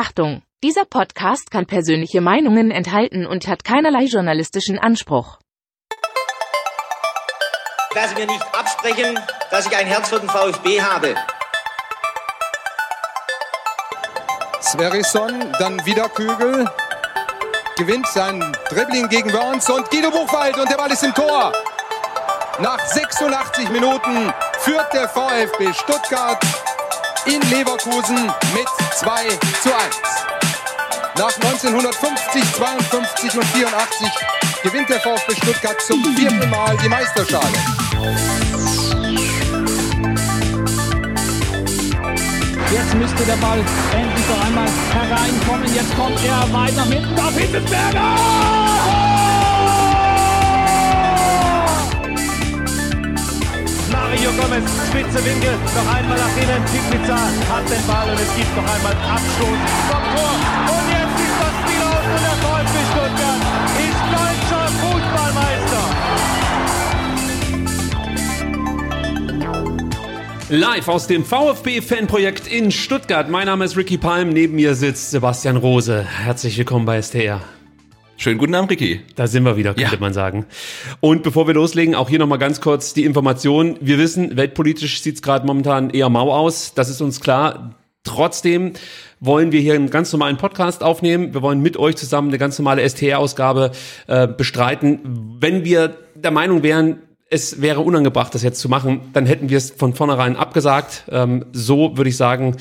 Achtung! Dieser Podcast kann persönliche Meinungen enthalten und hat keinerlei journalistischen Anspruch. Ich lasse mir nicht absprechen, dass ich ein Herz für den VfB habe. Sverrisson, dann wieder Kügel. Gewinnt sein Dribbling gegen Wörns und Guido Buchwald und der Ball ist im Tor. Nach 86 Minuten führt der VfB Stuttgart in Leverkusen mit 2 zu 1. Nach 1950, 52 und 84 gewinnt der VfB Stuttgart zum vierten Mal die Meisterschale. Jetzt müsste der Ball endlich noch einmal hereinkommen. Jetzt kommt er weit nach hinten auf Mario Gomez, spitze Winkel, noch einmal nach innen. Pizza hat den Ball und es gibt noch einmal Abstoß vom Tor. Und jetzt ist das Spiel aus und der VfB Stuttgart ist deutscher Fußballmeister. Live aus dem VfB-Fanprojekt in Stuttgart. Mein Name ist Ricky Palm, neben mir sitzt Sebastian Rose. Herzlich willkommen bei STR. Schönen guten Abend, Ricky. Da sind wir wieder, könnte Ja. man sagen. Und bevor wir loslegen, auch hier nochmal ganz kurz die Information. Wir wissen, weltpolitisch sieht es gerade momentan eher mau aus. Das ist uns klar. Trotzdem wollen wir hier einen ganz normalen Podcast aufnehmen. Wir wollen mit euch zusammen eine ganz normale STR-Ausgabe äh, bestreiten. Wenn wir der Meinung wären, es wäre unangebracht, das jetzt zu machen, dann hätten wir es von vornherein abgesagt. Ähm, so würde ich sagen,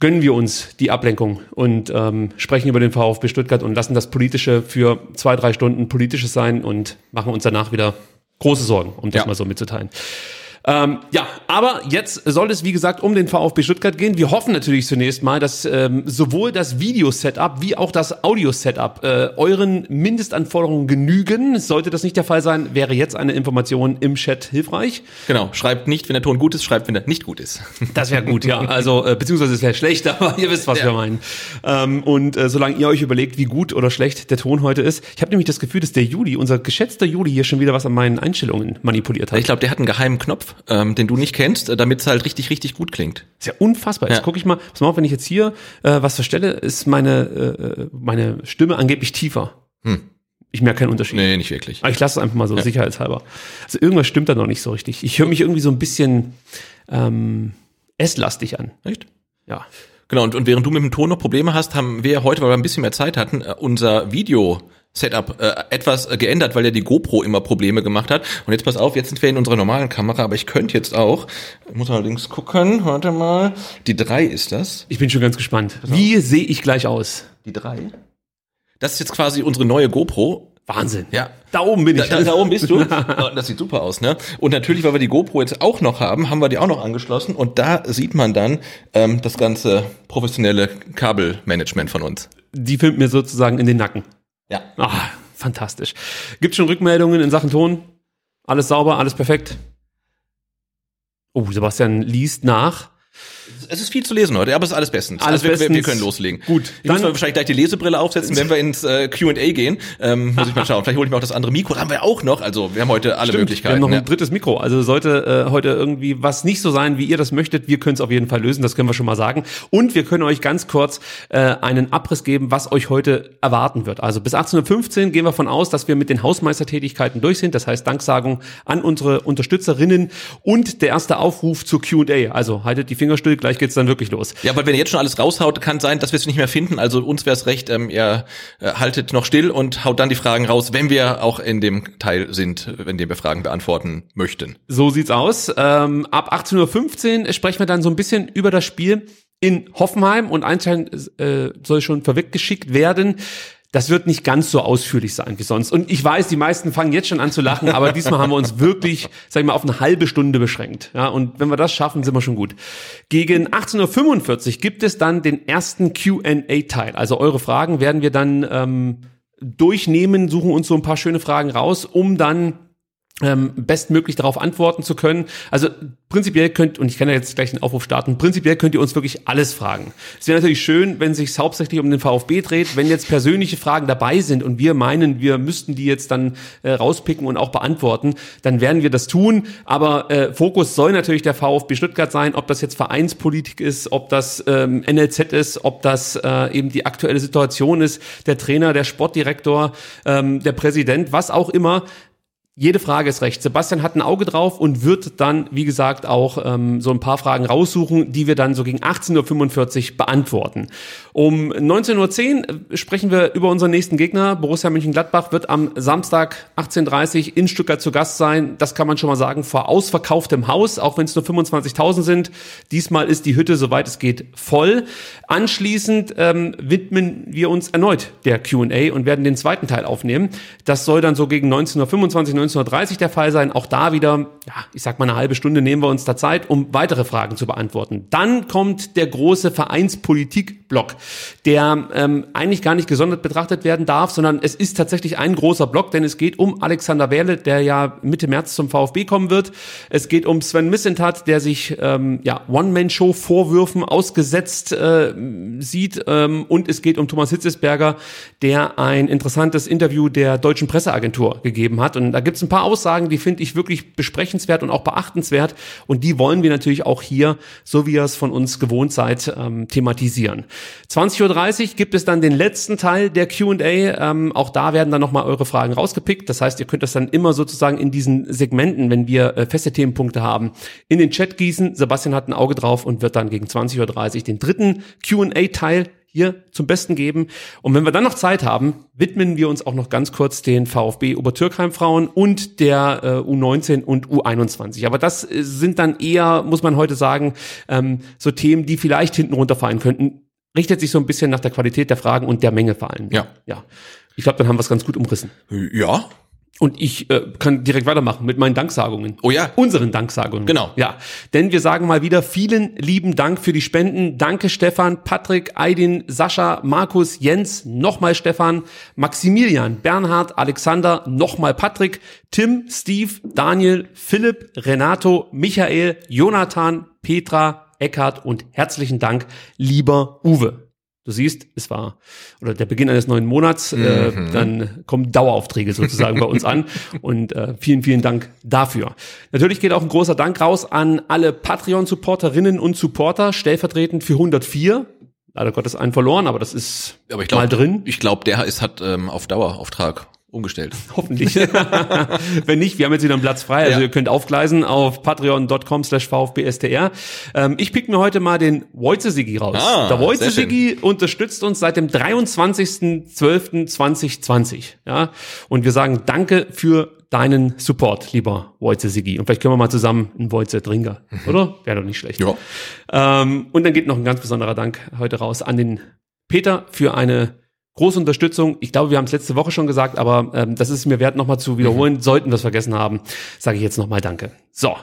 gönnen wir uns die Ablenkung und ähm, sprechen über den VfB Stuttgart und lassen das Politische für zwei, drei Stunden Politisches sein und machen uns danach wieder große Sorgen, um das Ja. mal so mitzuteilen. Ähm, ja, aber jetzt soll es, wie gesagt, um den VfB Stuttgart gehen. Wir hoffen natürlich zunächst mal, dass ähm, sowohl das Video-Setup wie auch das Audio-Setup äh, euren Mindestanforderungen genügen. Sollte das nicht der Fall sein, wäre jetzt eine Information im Chat hilfreich. Genau, schreibt nicht, wenn der Ton gut ist, schreibt, wenn er nicht gut ist. Das wäre gut, ja. Also, äh, beziehungsweise es wäre schlecht, aber ihr wisst, was Ja. wir meinen. Ähm, und äh, solange ihr euch überlegt, wie gut oder schlecht der Ton heute ist, ich habe nämlich das Gefühl, dass der Juli, unser geschätzter Juli, hier schon wieder was an meinen Einstellungen manipuliert hat. Ich glaube, der hat einen geheimen Knopf, ähm, den du nicht kennst, äh, damit es halt richtig, richtig gut klingt. ist ja unfassbar. Jetzt Ja. gucke ich mal, pass mal auf, wenn ich jetzt hier äh, was verstelle, ist meine, äh, meine Stimme angeblich tiefer. Hm. Ich merke keinen Unterschied. Nee, nicht wirklich. Aber ich lasse es einfach mal so sicherheitshalber. Also irgendwas stimmt da noch nicht so richtig. Ich höre mich irgendwie so ein bisschen ähm, S-lastig an. Echt? Ja. Genau, und, und während du mit dem Ton noch Probleme hast, haben wir heute, weil wir ein bisschen mehr Zeit hatten, äh, unser Video-Setup äh, etwas äh, geändert, weil ja die GoPro immer Probleme gemacht hat. Und jetzt pass auf, jetzt sind wir in unserer normalen Kamera, aber ich könnte jetzt auch, muss allerdings gucken, warte mal, die drei ist das. Ich bin schon ganz gespannt. Wie sehe ich gleich aus? Die drei? Das ist jetzt quasi unsere neue GoPro. Wahnsinn. Ja. Da oben bin Da, ich. da, da oben bist du. Das sieht super aus, ne? Und natürlich, weil wir die GoPro jetzt auch noch haben, haben wir die auch noch angeschlossen und da sieht man dann ähm, das ganze professionelle Kabelmanagement von uns. Die filmt mir sozusagen in den Nacken. Ja. Ah, fantastisch. Gibt schon Rückmeldungen in Sachen Ton? Alles sauber, alles perfekt? Oh, Sebastian liest nach. Es ist viel zu lesen heute, aber es ist alles bestens. Alles also wir, wir, wir bestens. können loslegen. Gut, Ich dann- muss mal wahrscheinlich gleich die Lesebrille aufsetzen, wenn wir ins äh, Q&A gehen. Ähm, muss ich mal schauen. Vielleicht hole ich mir auch das andere Mikro. Das haben wir auch noch. Also wir haben heute alle Wir Möglichkeiten. haben noch ein ja. drittes Mikro. Also sollte äh, heute irgendwie was nicht so sein, wie ihr das möchtet, wir können es auf jeden Fall lösen, das können wir schon mal sagen. Und wir können euch ganz kurz äh, einen Abriss geben, was euch heute erwarten wird. Also bis 18.15 Uhr gehen wir von aus, dass wir mit den Hausmeistertätigkeiten durch sind. Das heißt Danksagung an unsere Unterstützerinnen und der erste Aufruf zur Q&A. Also haltet die Finger still, gleich geht's dann wirklich los. Ja, weil wenn ihr jetzt schon alles raushaut, kann sein, dass wir es nicht mehr finden. Also uns wäre es recht, ähm, ihr äh, haltet noch still und haut dann die Fragen raus, wenn wir auch in dem Teil sind, wenn wir Fragen beantworten möchten. So sieht's aus. Ähm, ab 18.15 Uhr sprechen wir dann so ein bisschen über das Spiel in Hoffenheim und anscheinend äh, soll schon vorweggeschickt werden. Das wird nicht ganz so ausführlich sein wie sonst. Und ich weiß, die meisten fangen jetzt schon an zu lachen, aber diesmal haben wir uns wirklich, sag ich mal, auf eine halbe Stunde beschränkt. Ja, und wenn wir das schaffen, sind wir schon gut. Gegen 18.45 Uhr gibt es dann den ersten Q&A-Teil. Also eure Fragen werden wir dann ähm, durchnehmen, suchen uns so ein paar schöne Fragen raus, um dann ähm, bestmöglich darauf antworten zu können. Also prinzipiell könnt, und ich kann ja jetzt gleich einen Aufruf starten, prinzipiell könnt ihr uns wirklich alles fragen. Es wäre natürlich schön, wenn sich hauptsächlich um den VfB dreht, wenn jetzt persönliche Fragen dabei sind und wir meinen, wir müssten die jetzt dann äh, rauspicken und auch beantworten, dann werden wir das tun. Aber äh, Fokus soll natürlich der VfB Stuttgart sein, ob das jetzt Vereinspolitik ist, ob das ähm, NLZ ist, ob das äh, eben die aktuelle Situation ist, der Trainer, der Sportdirektor, ähm, der Präsident, was auch immer jede Frage ist recht. Sebastian hat ein Auge drauf und wird dann, wie gesagt, auch ähm, so ein paar Fragen raussuchen, die wir dann so gegen 18.45 Uhr beantworten. Um 19.10 Uhr sprechen wir über unseren nächsten Gegner. Borussia Mönchengladbach wird am Samstag 18.30 Uhr in Stuttgart zu Gast sein. Das kann man schon mal sagen, vor ausverkauftem Haus, auch wenn es nur 25.000 sind. Diesmal ist die Hütte, soweit es geht, voll. Anschließend ähm, widmen wir uns erneut der Q&A und werden den zweiten Teil aufnehmen. Das soll dann so gegen 19.25 19.30 der Fall sein. Auch da wieder, ja, ich sag mal eine halbe Stunde nehmen wir uns da Zeit, um weitere Fragen zu beantworten. Dann kommt der große Vereinspolitik-Block, der ähm, eigentlich gar nicht gesondert betrachtet werden darf, sondern es ist tatsächlich ein großer Block, denn es geht um Alexander Werle, der ja Mitte März zum VfB kommen wird. Es geht um Sven Missentat, der sich ähm, ja, One-Man-Show-Vorwürfen ausgesetzt äh, sieht. Ähm, und es geht um Thomas Hitzesberger, der ein interessantes Interview der deutschen Presseagentur gegeben hat. Und da gibt es ein paar Aussagen, die finde ich wirklich besprechenswert und auch beachtenswert. Und die wollen wir natürlich auch hier, so wie ihr es von uns gewohnt seid, ähm, thematisieren. 20.30 Uhr gibt es dann den letzten Teil der Q&A. Ähm, auch da werden dann nochmal eure Fragen rausgepickt. Das heißt, ihr könnt das dann immer sozusagen in diesen Segmenten, wenn wir äh, feste Themenpunkte haben, in den Chat gießen. Sebastian hat ein Auge drauf und wird dann gegen 20.30 Uhr den dritten Q&A-Teil hier zum Besten geben. Und wenn wir dann noch Zeit haben, widmen wir uns auch noch ganz kurz den VfB Obertürkheim Frauen und der äh, U19 und U21. Aber das äh, sind dann eher, muss man heute sagen, ähm, so Themen, die vielleicht hinten runterfallen könnten. Richtet sich so ein bisschen nach der Qualität der Fragen und der Menge vor allem. Ja. Ja. Ich glaube, dann haben wir es ganz gut umrissen. Ja, Und ich äh, kann direkt weitermachen mit meinen Danksagungen. Oh ja. Unseren Danksagungen. Genau. Ja. Denn wir sagen mal wieder vielen lieben Dank für die Spenden. Danke Stefan, Patrick, Aidin, Sascha, Markus, Jens, nochmal Stefan, Maximilian, Bernhard, Alexander, nochmal Patrick, Tim, Steve, Daniel, Philipp, Renato, Michael, Jonathan, Petra, Eckhard und herzlichen Dank, lieber Uwe. Du siehst, es war oder der Beginn eines neuen Monats, äh, dann kommen Daueraufträge sozusagen bei uns an und äh, vielen, vielen Dank dafür. Natürlich geht auch ein großer Dank raus an alle Patreon-Supporterinnen und Supporter, stellvertretend für 104. Leider Gottes einen verloren, aber das ist aber ich glaube, mal drin. Ich glaube, der ist hat ähm, auf Dauerauftrag umgestellt. Hoffentlich. Wenn nicht, wir haben jetzt wieder einen Platz frei. Also Ja. ihr könnt aufgleisen auf patreon.com slash vfbstr. Ähm, ich pick mir heute mal den Wojcicki raus. Ah, Der Wojcicki unterstützt uns seit dem 23.12.2020. Ja? Und wir sagen danke für deinen Support, lieber Wojcicki. Und vielleicht können wir mal zusammen einen Wojce trinken, oder? Wäre doch nicht schlecht. Ja. Ähm, und dann geht noch ein ganz besonderer Dank heute raus an den Peter für eine große Unterstützung. Ich glaube, wir haben es letzte Woche schon gesagt, aber ähm, das ist mir wert, nochmal zu wiederholen. Sollten wir es vergessen haben, sage ich jetzt nochmal Danke. So,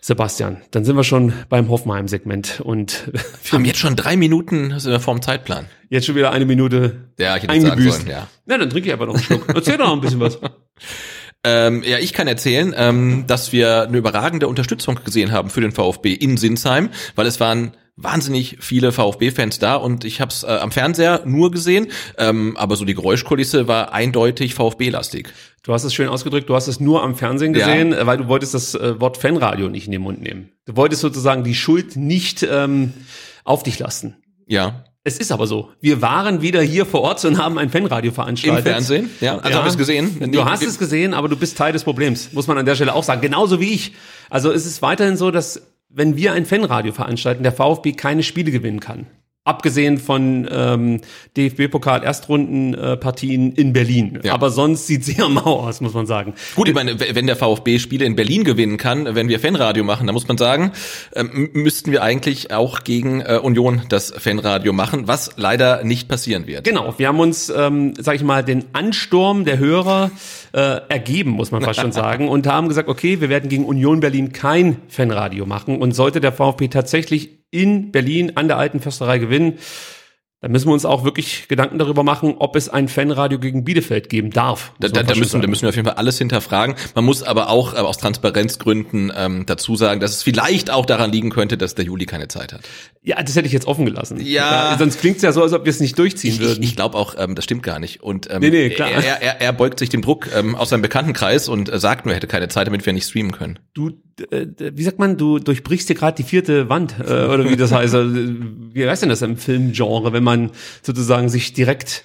Sebastian, dann sind wir schon beim Hoffenheim-Segment und Wir haben jetzt schon drei Minuten vorm Zeitplan. jetzt schon wieder eine Minute Ja, ich hätte sagen eingebüßt. sollen, ja. Na, dann trinke ich aber noch einen Schluck. Erzähl doch noch ein bisschen was. Ähm, ja, ich kann erzählen, ähm, dass wir eine überragende Unterstützung gesehen haben für den VfB in Sinsheim, weil es waren wahnsinnig viele VfB-Fans da und ich habe es äh, am Fernseher nur gesehen, ähm, aber so die Geräuschkulisse war eindeutig VfB-lastig. Du hast es schön ausgedrückt, du hast es nur am Fernsehen Ja. gesehen, äh, weil du wolltest das äh, Wort Fanradio nicht in den Mund nehmen. Du wolltest sozusagen die Schuld nicht ähm, auf dich lassen. Ja, Es ist aber so. Wir waren wieder hier vor Ort und haben ein Fanradio im veranstaltet. Fernsehen. Ja, also habe ich es gesehen. Du hast es gesehen, aber du bist Teil des Problems, muss man an der Stelle auch sagen. Genauso wie ich. Also es ist weiterhin so, dass wenn wir ein Fanradio veranstalten, der VfB keine Spiele gewinnen kann. Abgesehen von ähm, DFB-Pokal-Erstrundenpartien in Berlin. Ja. Aber sonst sieht sehr mau aus, muss man sagen. Gut, ich meine, wenn der VfB Spiele in Berlin gewinnen kann, wenn wir Fanradio machen, dann muss man sagen, ähm, müssten wir eigentlich auch gegen äh, Union das Fanradio machen, was leider nicht passieren wird. Genau, wir haben uns, ähm, sag ich mal, den Ansturm der Hörer äh, ergeben, muss man fast schon sagen, und haben gesagt, okay, wir werden gegen Union Berlin kein Fanradio machen und sollte der VfB tatsächlich in Berlin an der alten Försterei gewinnen, Da müssen wir uns auch wirklich Gedanken darüber machen, ob es ein Fanradio gegen Bielefeld geben darf. Da, da, da, müssen, da müssen wir auf jeden Fall alles hinterfragen. Man muss aber auch äh, aus Transparenzgründen ähm, dazu sagen, dass es vielleicht auch daran liegen könnte, dass der Juli keine Zeit hat. Ja, das hätte ich jetzt offen gelassen. Ja. ja sonst klingt es ja so, als ob wir es nicht durchziehen Ich, würden. ich, ich glaube auch, ähm, das stimmt gar nicht. Und ähm, Nee, nee, klar. Er, er, er beugt sich dem Druck ähm, aus seinem Bekanntenkreis und äh, sagt nur, er hätte keine Zeit, damit wir nicht streamen können. du, äh, wie sagt man, du durchbrichst dir gerade die vierte Wand, äh, oder wie das heißt. Also, wie heißt denn das im Filmgenre, wenn man sozusagen sich direkt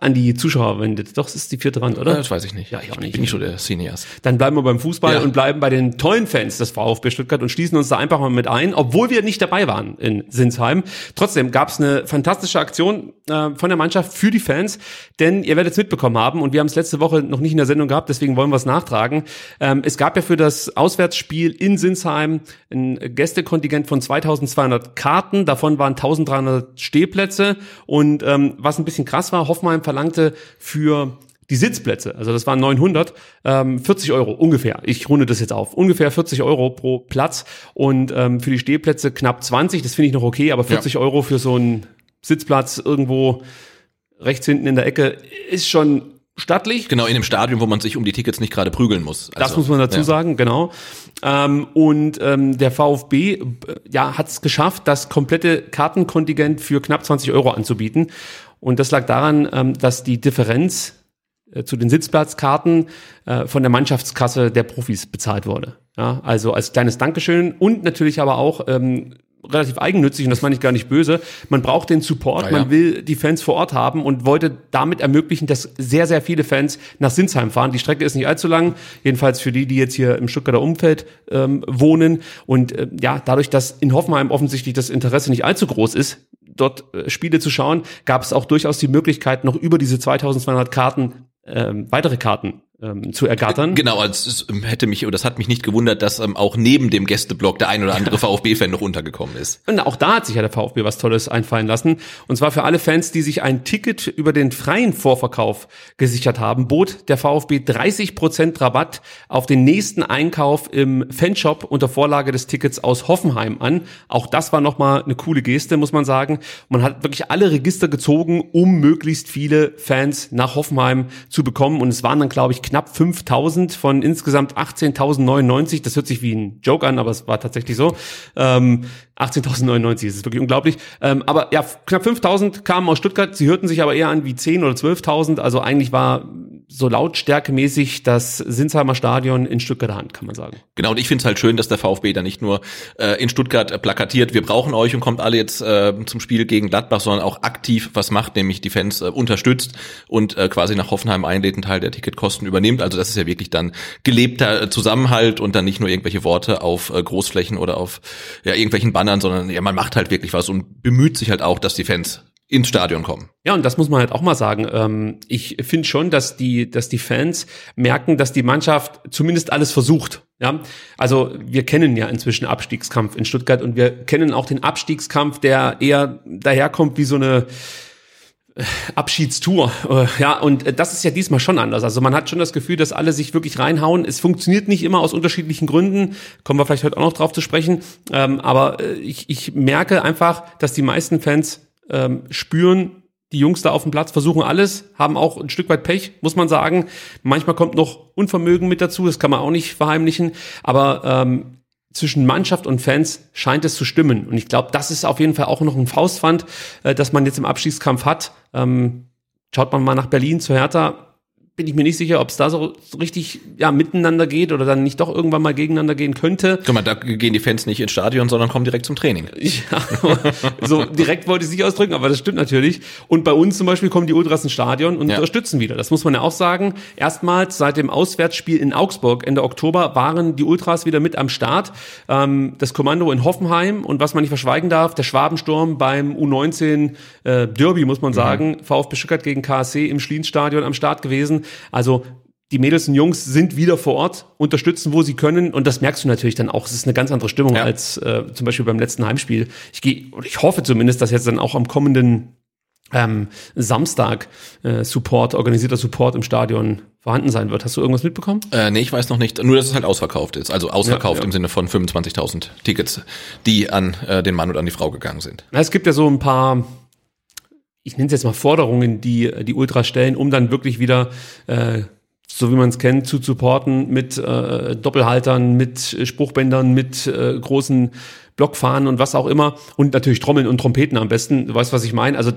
an die Zuschauer wendet? Doch, es ist die vierte Wand, oder? Das weiß ich nicht. Ja, ich auch nicht. Bin nicht so der Cineast. Dann bleiben wir beim Fußball Ja. und bleiben bei den tollen Fans des VfB Stuttgart und schließen uns da einfach mal mit ein, obwohl wir nicht dabei waren in Sinsheim. Trotzdem gab es eine fantastische Aktion äh, von der Mannschaft für die Fans, denn ihr werdet es mitbekommen haben und wir haben es letzte Woche noch nicht in der Sendung gehabt, deswegen wollen wir es nachtragen. Ähm, es gab ja für das Auswärtsspiel in Sinsheim ein Gästekontingent von 2200 Karten, davon waren 1300 Stehplätze und ähm, was ein bisschen krass war, Hoffenheim verlangte für die Sitzplätze, also das waren 900, ähm, 40 Euro ungefähr. Ich runde das jetzt auf. Ungefähr 40 Euro pro Platz und ähm, für die Stehplätze knapp 20. Das finde ich noch okay, aber 40 Euro für so einen Sitzplatz irgendwo rechts hinten in der Ecke ist schon stattlich. Genau, in dem Stadion, wo man sich um die Tickets nicht gerade prügeln muss. Das Also, muss man dazu ja. sagen, genau. Ähm, und ähm, der VfB äh, ja, hat es geschafft, das komplette Kartenkontingent für knapp 20 Euro anzubieten. Und das lag daran, ähm, dass die Differenz äh, zu den Sitzplatzkarten äh, von der Mannschaftskasse der Profis bezahlt wurde. Ja, also als kleines Dankeschön und natürlich aber auch ähm, relativ eigennützig und das meine ich gar nicht böse. Man braucht den Support, ja. man will die Fans vor Ort haben und wollte damit ermöglichen, dass sehr, sehr viele Fans nach Sinsheim fahren. Die Strecke ist nicht allzu lang, jedenfalls für die, die jetzt hier im Stuttgarter Umfeld ähm, wohnen. Und äh, ja, dadurch, dass in Hoffenheim offensichtlich das Interesse nicht allzu groß ist, dort äh, Spiele zu schauen, gab es auch durchaus die Möglichkeit, noch über diese 2200 Karten ähm, weitere Karten ähm, zu ergattern. Genau, also es ähm, hätte mich, das hat mich nicht gewundert, dass ähm, auch neben dem Gästeblock der ein oder andere VfB-Fan noch untergekommen ist. Und auch da hat sich ja der VfB was Tolles einfallen lassen. Und zwar für alle Fans, die sich ein Ticket über den freien Vorverkauf gesichert haben, bot der VfB 30% Rabatt auf den nächsten Einkauf im Fanshop unter Vorlage des Tickets aus Hoffenheim an. Auch das war nochmal eine coole Geste, muss man sagen. Man hat wirklich alle Register gezogen, um möglichst viele Fans nach Hoffenheim zu bekommen. Und es waren dann, glaube ich, knapp 5000 von insgesamt 18.099. Das hört sich wie ein Joke an, aber es war tatsächlich so. Ähm, 18.099, das ist wirklich unglaublich. Ähm, aber ja, knapp 5.000 kamen aus Stuttgart. Sie hörten sich aber eher an wie 10 oder 12.000. Also eigentlich war so lautstärkemäßig das Sinsheimer Stadion in Stuttgarter Hand, kann man sagen. Genau, und ich finde es halt schön, dass der VfB da nicht nur äh, in Stuttgart äh, plakatiert, wir brauchen euch und kommt alle jetzt äh, zum Spiel gegen Gladbach, sondern auch aktiv was macht, nämlich die Fans äh, unterstützt und äh, quasi nach Hoffenheim einlädt, einen Teil der Ticketkosten übernimmt. Also das ist ja wirklich dann gelebter äh, Zusammenhalt und dann nicht nur irgendwelche Worte auf äh, Großflächen oder auf ja, irgendwelchen Bannern, sondern ja, man macht halt wirklich was und bemüht sich halt auch, dass die Fans ins Stadion kommen. Ja, und das muss man halt auch mal sagen. Ähm, ich finde schon, dass die, dass die Fans merken, dass die Mannschaft zumindest alles versucht. Ja, also wir kennen ja inzwischen Abstiegskampf in Stuttgart und wir kennen auch den Abstiegskampf, der eher daherkommt wie so eine äh, Abschiedstour. Äh, Ja, und äh, das ist ja diesmal schon anders. Also man hat schon das Gefühl, dass alle sich wirklich reinhauen. Es funktioniert nicht immer aus unterschiedlichen Gründen. Kommen wir vielleicht heute auch noch drauf zu sprechen. Ähm, aber ich, ich merke einfach, dass die meisten Fans ähm, spüren, die Jungs da auf dem Platz versuchen alles, haben auch ein Stück weit Pech, muss man sagen. Manchmal kommt noch Unvermögen mit dazu, das kann man auch nicht verheimlichen. Aber ähm, zwischen Mannschaft und Fans scheint es zu stimmen. Und ich glaube, das ist auf jeden Fall auch noch ein Faustpfand, äh, das man jetzt im Abstiegskampf hat. Ähm, schaut man mal nach Berlin zu Hertha, bin ich mir nicht sicher, ob es da so, richtig ja, miteinander geht oder dann nicht doch irgendwann mal gegeneinander gehen könnte. Guck mal, da gehen die Fans nicht ins Stadion, sondern kommen direkt zum Training. Ja, so direkt wollte ich es nicht ausdrücken, aber das stimmt natürlich. Und bei uns zum Beispiel kommen die Ultras ins Stadion und Ja. unterstützen wieder. Das muss man ja auch sagen. Erstmals seit dem Auswärtsspiel in Augsburg Ende Oktober waren die Ultras wieder mit am Start. Ähm, das Kommando in Hoffenheim und was man nicht verschweigen darf, der Schwabensturm beim U19 äh, Derby, muss man sagen. VfB Stuttgart gegen KSC im Schlienstadion am Start gewesen. Also die Mädels und Jungs sind wieder vor Ort, unterstützen, wo sie können. Und das merkst du natürlich dann auch. Es ist eine ganz andere Stimmung Ja. als äh, zum Beispiel beim letzten Heimspiel. Ich gehe, ich hoffe zumindest, dass jetzt dann auch am kommenden ähm, Samstag äh, Support, organisierter Support im Stadion vorhanden sein wird. Hast du irgendwas mitbekommen? Äh, nee, ich weiß noch nicht. Nur, dass es halt ausverkauft ist. Also ausverkauft Ja, ja. im Sinne von 25.000 Tickets, die an äh, den Mann und an die Frau gegangen sind. Na, Es gibt ja so ein paar ich nenne es jetzt mal Forderungen, die die Ultras stellen, um dann wirklich wieder äh, so wie man es kennt, zu supporten mit äh, Doppelhaltern, mit Spruchbändern, mit äh, großen Blockfahnen und was auch immer. Und natürlich Trommeln und Trompeten am besten. Du weißt, was ich meine. Also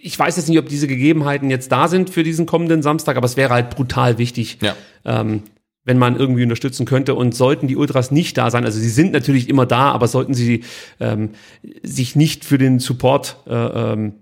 ich weiß jetzt nicht, ob diese Gegebenheiten jetzt da sind für diesen kommenden Samstag, aber es wäre halt brutal wichtig, Ja. ähm, wenn man irgendwie unterstützen könnte. Und sollten die Ultras nicht da sein, also sie sind natürlich immer da, aber sollten sie ähm, sich nicht für den Support äh, ähm, äh,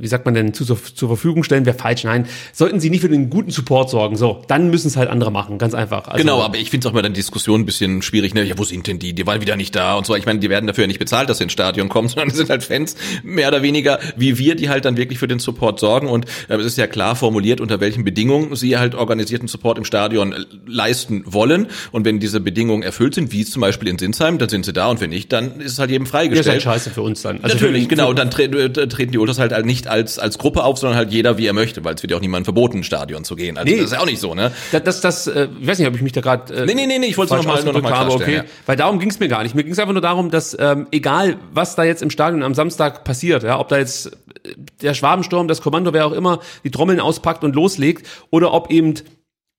wie sagt man denn, zu, zur Verfügung stellen, wäre falsch. Nein, sollten sie nicht für den guten Support sorgen, so, dann müssen es halt andere machen, ganz einfach. Also, Genau, aber ich finde es auch mal dann Diskussion ein bisschen schwierig. Ne? Ja, wo sind denn die? Die waren wieder nicht da und so. Ich meine, die werden dafür ja nicht bezahlt, dass sie ins Stadion kommen, sondern sind halt Fans mehr oder weniger wie wir, die halt dann wirklich für den Support sorgen. Und äh, es ist ja klar formuliert, unter welchen Bedingungen sie halt organisierten Support im Stadion äh, leisten wollen. Und wenn diese Bedingungen erfüllt sind, wie zum Beispiel in Sinsheim, dann sind sie da und wenn nicht, dann ist es halt jedem das ist halt freigestellt. scheiße für uns dann. Also Natürlich, genau. Dann tre äh, treten die Ultras halt nicht als, als Gruppe auf, sondern halt jeder, wie er möchte, weil es wird ja auch niemandem verboten, Stadion zu gehen. Also Nee. das ist ja auch nicht so, ne? das, das, das äh, ich weiß nicht, ob ich mich da gerade äh, Nee, nee, nee, nee, ich wollte es falsch noch mal- nur noch mal ausgedrückt habe, okay. klarstellen, Weil darum ging es mir gar nicht. Mir ging es einfach nur darum, dass ähm, egal, was da jetzt im Stadion am Samstag passiert, ja, ob da jetzt äh, der Schwabensturm, das Kommando, wer auch immer, die Trommeln auspackt und loslegt, oder ob eben,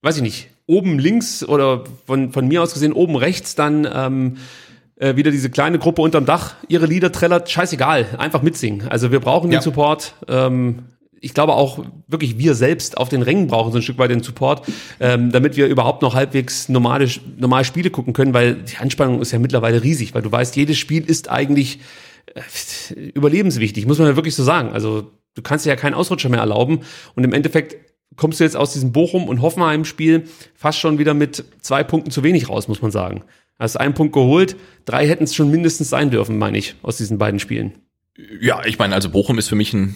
weiß ich nicht, oben links oder von, von mir aus gesehen oben rechts dann ähm, äh, wieder diese kleine Gruppe unterm Dach ihre Lieder trällert, scheißegal, einfach mitsingen. Also wir brauchen Ja. den Support. Ähm, ich glaube auch wirklich wir selbst auf den Rängen brauchen so ein Stück weit den Support, ähm, damit wir überhaupt noch halbwegs normale, normal Spiele gucken können, weil die Anspannung ist ja mittlerweile riesig, weil du weißt, jedes Spiel ist eigentlich äh, überlebenswichtig, muss man ja wirklich so sagen. Also du kannst dir ja keinen Ausrutscher mehr erlauben und im Endeffekt kommst du jetzt aus diesem Bochum- und Hoffenheim-Spiel fast schon wieder mit zwei Punkten zu wenig raus, muss man sagen. Hast einen Punkt geholt, drei hätten es schon mindestens sein dürfen, meine ich, aus diesen beiden Spielen. Ja, ich meine, also Bochum ist für mich ein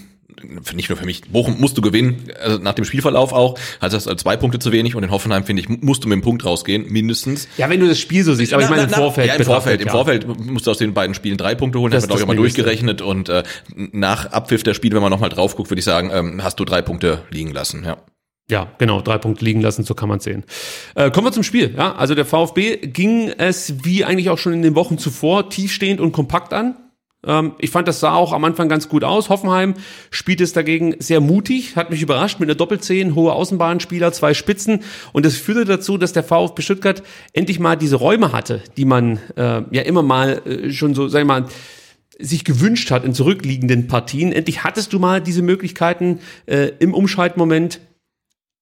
nicht nur für mich, Bochum musst du gewinnen, also nach dem Spielverlauf auch, also das zwei Punkte zu wenig und in Hoffenheim, finde ich, musst du mit dem Punkt rausgehen, mindestens. Ja, wenn du das Spiel so siehst, aber ich meine im Na, na, Vorfeld. Ja, im Vorfeld. Im. Vorfeld musst du aus den beiden Spielen drei Punkte holen, Das das, haben wir, glaube ich, mal durchgerechnet und äh, nach Abpfiff der Spiele, wenn man nochmal drauf guckt, würde ich sagen, ähm, hast du drei Punkte liegen lassen, ja. Ja, genau, drei Punkte liegen lassen, so kann man sehen. Äh, kommen wir zum Spiel. Ja, also der VfB ging es wie eigentlich auch schon in den Wochen zuvor tiefstehend und kompakt an. Ähm, ich fand, das sah auch am Anfang ganz gut aus. Hoffenheim spielt es dagegen sehr mutig, hat mich überrascht mit einer Doppelzehn, hohe Außenbahnspieler, zwei Spitzen. Und das führte dazu, dass der VfB Stuttgart endlich mal diese Räume hatte, die man äh, ja immer mal äh, schon so, sag ich mal, sich gewünscht hat in zurückliegenden Partien. Endlich hattest du mal diese Möglichkeiten äh, im Umschaltmoment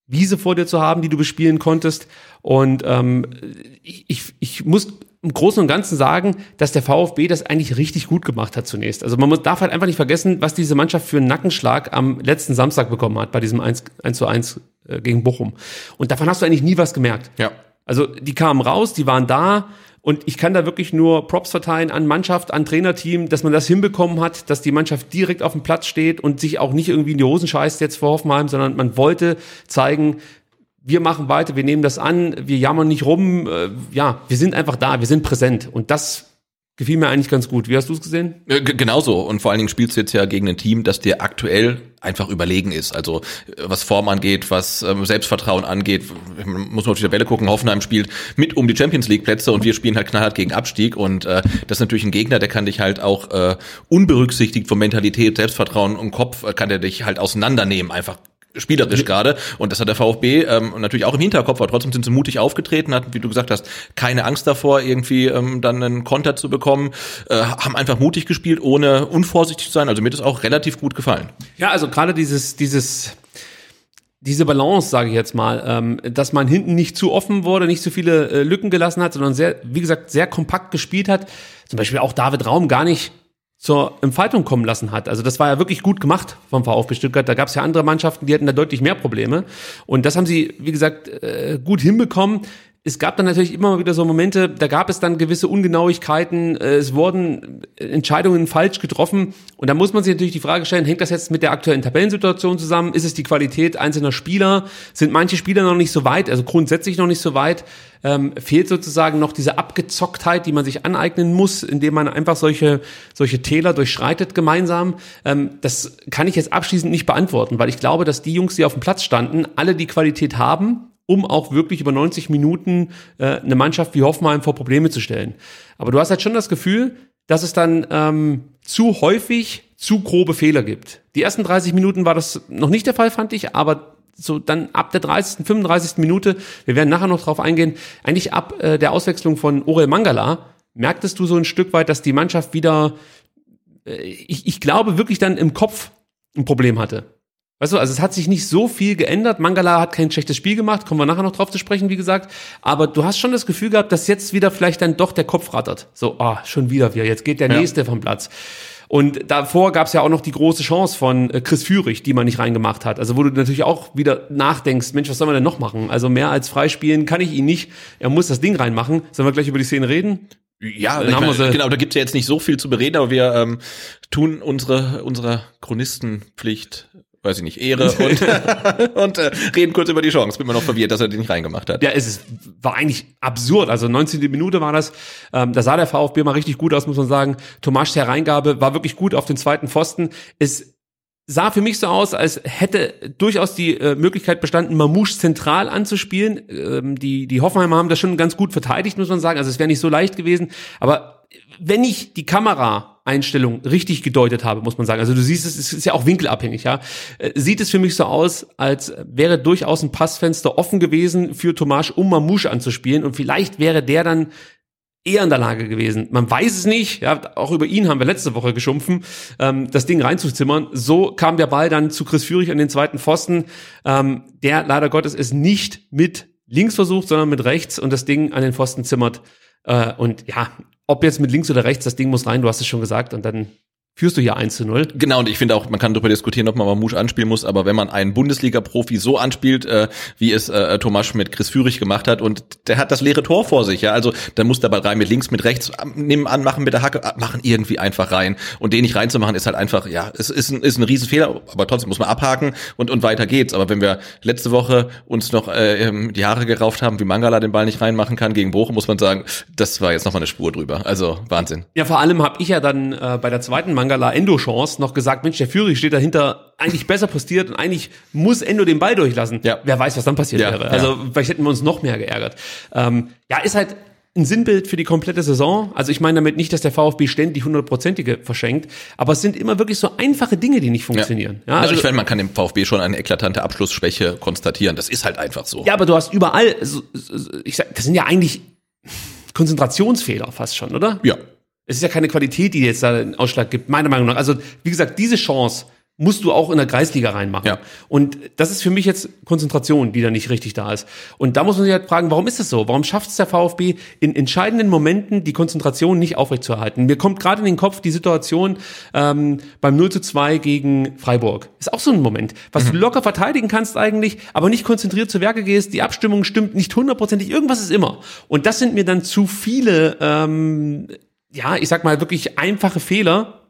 Wiese vor dir zu haben, die du bespielen konntest. Und ähm, ich, ich, ich muss im Großen und Ganzen sagen, dass der VfB das eigentlich richtig gut gemacht hat zunächst. Also man muss, darf halt einfach nicht vergessen, was diese Mannschaft für einen Nackenschlag am letzten Samstag bekommen hat, bei diesem 1, 1 zu 1 äh, gegen Bochum. Und davon hast du eigentlich nie was gemerkt. Ja. Also die kamen raus, die waren da und ich kann da wirklich nur Props verteilen an Mannschaft, an Trainerteam, dass man das hinbekommen hat, dass die Mannschaft direkt auf dem Platz steht und sich auch nicht irgendwie in die Hosen scheißt jetzt vor Hoffenheim, sondern man wollte zeigen, wir machen weiter, wir nehmen das an, wir jammern nicht rum, äh, ja, wir sind einfach da, wir sind präsent und das gefiel mir eigentlich ganz gut. Wie hast du es gesehen? Äh, g- Genauso. Und vor allen Dingen spielst du jetzt ja gegen ein Team, das dir aktuell einfach überlegen ist. Also äh, was Form angeht, was ähm, Selbstvertrauen angeht, muss man auf die Tabelle gucken. Hoffenheim spielt mit um die Champions League Plätze und wir spielen halt knallhart gegen Abstieg. Und äh, das ist natürlich ein Gegner, der kann dich halt auch äh, unberücksichtigt von Mentalität, Selbstvertrauen und Kopf, äh, kann der dich halt auseinandernehmen, einfach spielerisch gerade und das hat der VfB ähm, natürlich auch im Hinterkopf, aber trotzdem sind sie mutig aufgetreten, hatten, wie du gesagt hast, keine Angst davor, irgendwie ähm, dann einen Konter zu bekommen, äh, haben einfach mutig gespielt, ohne unvorsichtig zu sein, also mir hat das auch relativ gut gefallen. Ja, also gerade dieses, dieses, diese Balance, sage ich jetzt mal, ähm, dass man hinten nicht zu offen wurde, nicht zu viele äh, Lücken gelassen hat, sondern sehr, wie gesagt, sehr kompakt gespielt hat. Zum Beispiel auch David Raum gar nicht zur Entfaltung kommen lassen hat. Also das war ja wirklich gut gemacht vom VfB Stuttgart. Da gab es ja andere Mannschaften, die hatten da deutlich mehr Probleme. Und das haben sie, wie gesagt, äh, gut hinbekommen. Es gab dann natürlich immer wieder so Momente, da gab es dann gewisse Ungenauigkeiten, äh, es wurden Entscheidungen falsch getroffen und da muss man sich natürlich die Frage stellen, hängt das jetzt mit der aktuellen Tabellensituation zusammen? Ist es die Qualität einzelner Spieler? Sind manche Spieler noch nicht so weit, also grundsätzlich noch nicht so weit? Ähm, fehlt sozusagen noch diese Abgezocktheit, die man sich aneignen muss, indem man einfach solche, solche Täler durchschreitet gemeinsam? Ähm, das kann ich jetzt abschließend nicht beantworten, weil ich glaube, dass die Jungs, die auf dem Platz standen, alle die Qualität haben, um auch wirklich über 90 Minuten äh, eine Mannschaft wie Hoffenheim vor Probleme zu stellen. Aber du hast halt schon das Gefühl, dass es dann ähm, zu häufig zu grobe Fehler gibt. Die ersten 30 Minuten war das noch nicht der Fall, fand ich, aber so dann ab der 30., 35. Minute, wir werden nachher noch drauf eingehen, eigentlich ab äh, der Auswechslung von Orel Mangala, merktest du so ein Stück weit, dass die Mannschaft wieder, äh, ich, ich glaube wirklich dann im Kopf ein Problem hatte. Weißt du, also es hat sich nicht so viel geändert. Mangala hat kein schlechtes Spiel gemacht, kommen wir nachher noch drauf zu sprechen, wie gesagt. Aber du hast schon das Gefühl gehabt, dass jetzt wieder vielleicht dann doch der Kopf rattert. So, ah, schon wieder wir, jetzt geht der Ja. nächste vom Platz. Und davor gab es ja auch noch die große Chance von äh, Chris Führig, die man nicht reingemacht hat. Also wo du natürlich auch wieder nachdenkst, Mensch, was soll man denn noch machen? Also mehr als freispielen kann ich ihn nicht. Er muss das Ding reinmachen. Sollen wir gleich über die Szene reden? Ja, meine, genau, da gibt's ja jetzt nicht so viel zu bereden, aber wir ähm, tun unsere unserer Chronistenpflicht, weiß ich nicht, Ehre und, und äh, reden kurz über die Chance. Bin mir noch verwirrt, dass er den nicht reingemacht hat. Ja, es ist, war eigentlich absurd. Also 19. Minute war das. Ähm, da sah der VfB mal richtig gut aus, muss man sagen. Tomasch Hereingabe war wirklich gut auf den zweiten Pfosten. Es sah für mich so aus, als hätte durchaus die äh, Möglichkeit bestanden, Mamouche zentral anzuspielen. Ähm, die, die Hoffenheimer haben das schon ganz gut verteidigt, muss man sagen. Also es wäre nicht so leicht gewesen. Aber wenn ich die Kameraeinstellung richtig gedeutet habe, muss man sagen, also du siehst es, es ist ja auch winkelabhängig, ja, äh, sieht es für mich so aus, als wäre durchaus ein Passfenster offen gewesen für Tomasch, um Mamouche anzuspielen und vielleicht wäre der dann eher in der Lage gewesen. Man weiß es nicht. Ja, auch über ihn haben wir letzte Woche geschumpfen, ähm, das Ding reinzuzimmern. So kam der Ball dann zu Chris Führig an den zweiten Pfosten, ähm, der leider Gottes es nicht mit links versucht, sondern mit rechts und das Ding an den Pfosten zimmert. Äh, und ja, ob jetzt mit links oder rechts, das Ding muss rein, du hast es schon gesagt, und dann führst du hier 1 zu 0. Genau, und ich finde auch, man kann darüber diskutieren, ob man Mamouche anspielen muss, aber wenn man einen Bundesliga-Profi so anspielt, äh, wie es äh, Tomasch mit Chris Führig gemacht hat, und der hat das leere Tor vor sich, ja, also dann muss der Ball rein mit links, mit rechts, nehmen an, machen mit der Hacke, ah, machen irgendwie einfach rein. Und den nicht reinzumachen, ist halt einfach, ja, es ist ein, ist ein Riesenfehler, aber trotzdem muss man abhaken und, und weiter geht's. Aber wenn wir letzte Woche uns noch äh, ähm, die Haare gerauft haben, wie Mangala den Ball nicht reinmachen kann gegen Bochum, muss man sagen, das war jetzt nochmal eine Spur drüber. Also Wahnsinn. Ja, vor allem habe ich ja dann äh, bei der zweiten Mangala Endo-Chance noch gesagt, Mensch, der Führig steht dahinter eigentlich besser postiert und eigentlich muss Endo den Ball durchlassen. Ja. Wer weiß, was dann passiert Ja, wäre. ja. Also vielleicht hätten wir uns noch mehr geärgert. Ähm, ja, ist halt ein Sinnbild für die komplette Saison. Also ich meine damit nicht, dass der VfB ständig hundertprozentige verschenkt, aber es sind immer wirklich so einfache Dinge, die nicht funktionieren. Ja, also, ich finde, man kann im VfB schon eine eklatante Abschlussschwäche konstatieren. Das ist halt einfach so. Ja, aber du hast überall, so, so, ich sag, das sind ja eigentlich Konzentrationsfehler fast schon, oder? Ja. Es ist ja keine Qualität, die jetzt da einen Ausschlag gibt, meiner Meinung nach. Also, wie gesagt, diese Chance musst du auch in der Kreisliga reinmachen. Ja. Und das ist für mich jetzt Konzentration, die da nicht richtig da ist. Und da muss man sich halt fragen, warum ist das so? Warum schafft es der VfB in entscheidenden Momenten die Konzentration nicht aufrechtzuerhalten? Mir kommt gerade in den Kopf die Situation ähm, beim 0 zu 2 gegen Freiburg. Ist auch so ein Moment, was du locker verteidigen kannst eigentlich, aber nicht konzentriert zu Werke gehst, die Abstimmung stimmt nicht hundertprozentig, irgendwas ist immer. Und das sind mir dann zu viele, ähm, ja, ich sag mal wirklich einfache Fehler,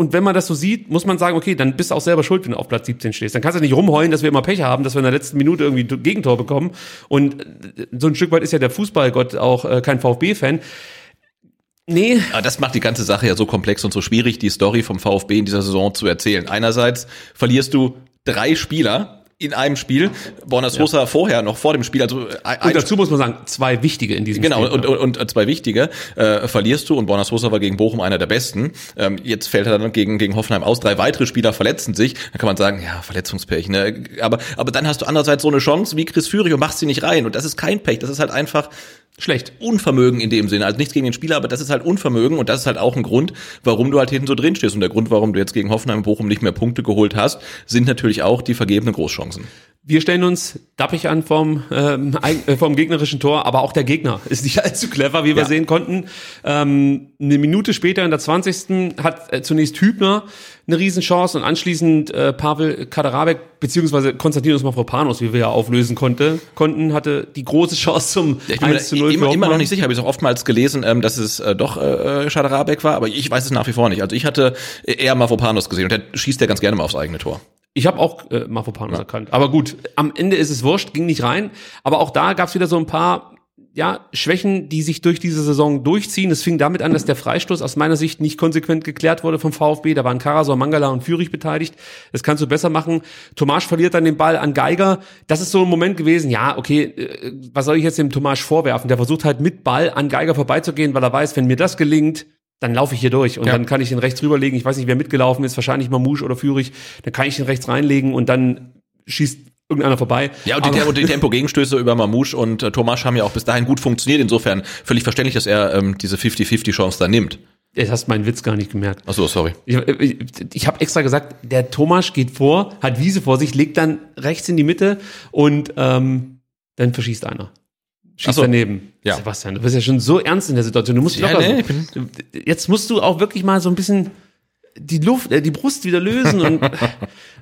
und wenn man das so sieht, muss man sagen, okay, dann bist du auch selber schuld, wenn du auf Platz 17 stehst. Dann kannst du nicht rumheulen, dass wir immer Pech haben, dass wir in der letzten Minute irgendwie ein Gegentor bekommen. Und äh, so ein Stück weit ist ja der Fußballgott auch äh, kein VfB-Fan. Nee, Aber das macht die ganze Sache ja so komplex und so schwierig, die Story vom VfB in dieser Saison zu erzählen. Einerseits verlierst du drei Spieler in einem Spiel. Borna Sosa vorher, noch vor dem Spiel, also ein, und dazu muss man sagen, zwei wichtige in diesem Genau, Spiel. und, und, und zwei wichtige äh, verlierst du und Borna Sosa war gegen Bochum einer der besten. Ähm, jetzt fällt er dann gegen, gegen Hoffenheim aus. Drei weitere Spieler verletzen sich. Da kann man sagen, ja, Verletzungspech. Ne? Aber, aber dann hast du andererseits so eine Chance wie Chris Führig und machst sie nicht rein. Und das ist kein Pech. Das ist halt einfach Schlecht. Unvermögen in dem Sinne. Also nichts gegen den Spieler, aber das ist halt Unvermögen und das ist halt auch ein Grund, warum du halt hinten so drin stehst. Und der Grund, warum du jetzt gegen Hoffenheim und Bochum nicht mehr Punkte geholt hast, sind natürlich auch die vergebenen Großchancen. Wir stellen uns dappig an vom, ähm, äh, vom gegnerischen Tor, aber auch der Gegner ist nicht allzu clever, wie wir Ja. sehen konnten. Ähm, eine Minute später, in der 20. hat äh, zunächst Hübner eine Riesenchance und anschließend äh, Pavel Kaderabek beziehungsweise Konstantinos Mavropanos, wie wir ja auflösen konnte, konnten, hatte die große Chance zum Ja, ich bin mir 1 zu 0 immer, immer noch nicht sicher, habe ich auch oftmals gelesen, ähm, dass es äh, doch äh, Schaderabek war, aber ich weiß es nach wie vor nicht. Also ich hatte eher Mavropanos gesehen und der schießt ja ganz gerne mal aufs eigene Tor. Ich habe auch äh, Mavropanos erkannt. Aber gut, am Ende ist es wurscht, ging nicht rein. Aber auch da gab es wieder so ein paar ja, Schwächen, die sich durch diese Saison durchziehen. Es fing damit an, dass der Freistoß aus meiner Sicht nicht konsequent geklärt wurde vom VfB. Da waren Karasor, Mangala und Führig beteiligt. Das kannst du besser machen. Tomasch verliert dann den Ball an Geiger. Das ist so ein Moment gewesen, ja, okay, äh, was soll ich jetzt dem Tomasch vorwerfen? Der versucht halt mit Ball an Geiger vorbeizugehen, weil er weiß, wenn mir das gelingt, dann laufe ich hier durch und Ja. dann kann ich den rechts rüberlegen. Ich weiß nicht, wer mitgelaufen ist, wahrscheinlich Mamouche oder Führig. Dann kann ich den rechts reinlegen und dann schießt irgendeiner vorbei. Ja, und die, und die Tempo-Gegenstöße über Mamouche und äh, Tomasch haben ja auch bis dahin gut funktioniert. Insofern völlig verständlich, dass er ähm, diese 50-50-Chance da nimmt. Jetzt hast meinen Witz gar nicht gemerkt. Ach so, sorry. Ich, ich, ich habe extra gesagt, der Thomas geht vor, hat Wiese vor sich, legt dann rechts in die Mitte und ähm, dann verschießt einer. Ach Schießt so. daneben. Ja. Sebastian, du bist ja schon so ernst in der Situation. Du musst Ja, locker nee, so- Jetzt musst du auch wirklich mal so ein bisschen die Luft, äh, die Brust wieder lösen und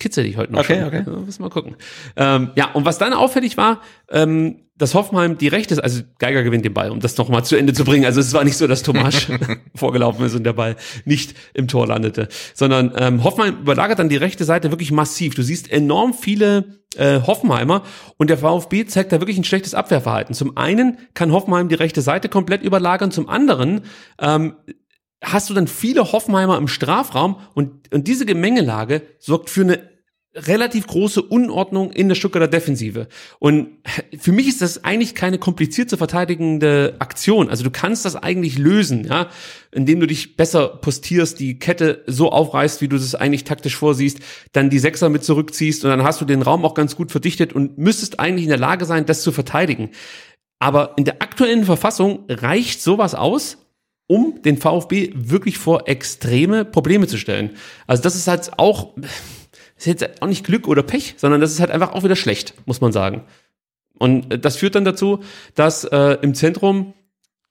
kitzel dich heute noch. Okay, schon. okay. Ja, müssen wir mal gucken. Ähm, ja, und was dann auffällig war, ähm, dass Hoffenheim die rechte, also Geiger gewinnt den Ball, um das noch mal zu Ende zu bringen. Also es war nicht so, dass Tomasch vorgelaufen ist und der Ball nicht im Tor landete, sondern ähm, Hoffenheim überlagert dann die rechte Seite wirklich massiv. Du siehst enorm viele äh, Hoffenheimer und der VfB zeigt da wirklich ein schlechtes Abwehrverhalten. Zum einen kann Hoffenheim die rechte Seite komplett überlagern, zum anderen ähm, hast du dann viele Hoffenheimer im Strafraum und, und diese Gemengelage sorgt für eine relativ große Unordnung in der Stuttgarter Defensive. Und für mich ist das eigentlich keine kompliziert zu verteidigende Aktion. Also du kannst das eigentlich lösen, ja, indem du dich besser postierst, die Kette so aufreißt, wie du das eigentlich taktisch vorsiehst, dann die Sechser mit zurückziehst und dann hast du den Raum auch ganz gut verdichtet und müsstest eigentlich in der Lage sein, das zu verteidigen. Aber in der aktuellen Verfassung reicht sowas aus, um den VfB wirklich vor extreme Probleme zu stellen. Also das ist halt auch, ist jetzt auch nicht Glück oder Pech, sondern das ist halt einfach auch wieder schlecht, muss man sagen. Und äh, das führt dann dazu, dass äh, im Zentrum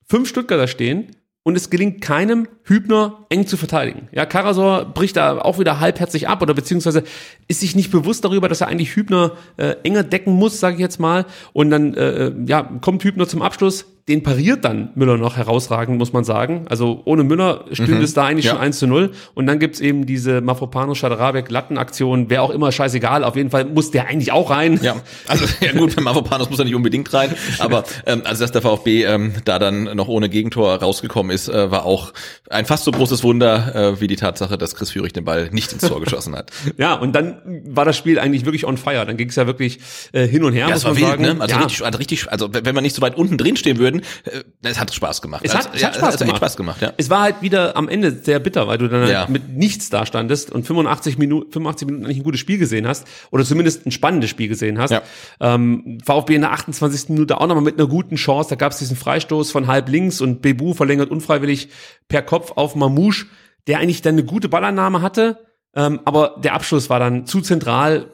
fünf Stuttgarter stehen und es gelingt keinem Hübner eng zu verteidigen. Ja, Karasor bricht da auch wieder halbherzig ab oder beziehungsweise ist sich nicht bewusst darüber, dass er eigentlich Hübner äh, enger decken muss, sage ich jetzt mal. Und dann äh, ja, kommt Hübner zum Abschluss, den pariert dann Müller noch herausragend, muss man sagen. Also ohne Müller stünde es da eigentlich Ja. schon 1 zu 0. Und dann gibt's eben diese Mafropanos Schaderabek Lattenaktion, wer auch immer, scheißegal, auf jeden Fall muss der eigentlich auch rein. Ja, also ja gut, für Mavropanos muss er nicht unbedingt rein, aber ähm, also dass der VfB ähm, da dann noch ohne Gegentor rausgekommen ist, äh, war auch ein fast so großes Wunder äh, wie die Tatsache, dass Chris Führig den Ball nicht ins Tor geschossen hat. Ja, und dann war das Spiel eigentlich wirklich on fire. Dann ging es ja wirklich äh, hin und her, Ja, es war wild, sagen. ne? Also ja. richtig, also richtig, also wenn wir nicht so weit unten drin stehen würden, äh, es hat Spaß gemacht. Es hat, also, es ja, hat Spaß es gemacht. Spaß gemacht, ja. Es war halt wieder am Ende sehr bitter, weil du dann Ja. halt mit nichts da standest und 85 Minuten, 85 Minuten eigentlich ein gutes Spiel gesehen hast oder zumindest ein spannendes Spiel gesehen hast. Ja. Ähm, VfB in der 28. Minute auch nochmal mit einer guten Chance. Da gab es diesen Freistoß von halb links und Bebu verlängert unfreiwillig per Kopf auf Mamouche, der eigentlich dann eine gute Ballannahme hatte, ähm, aber der Abschluss war dann zu zentral.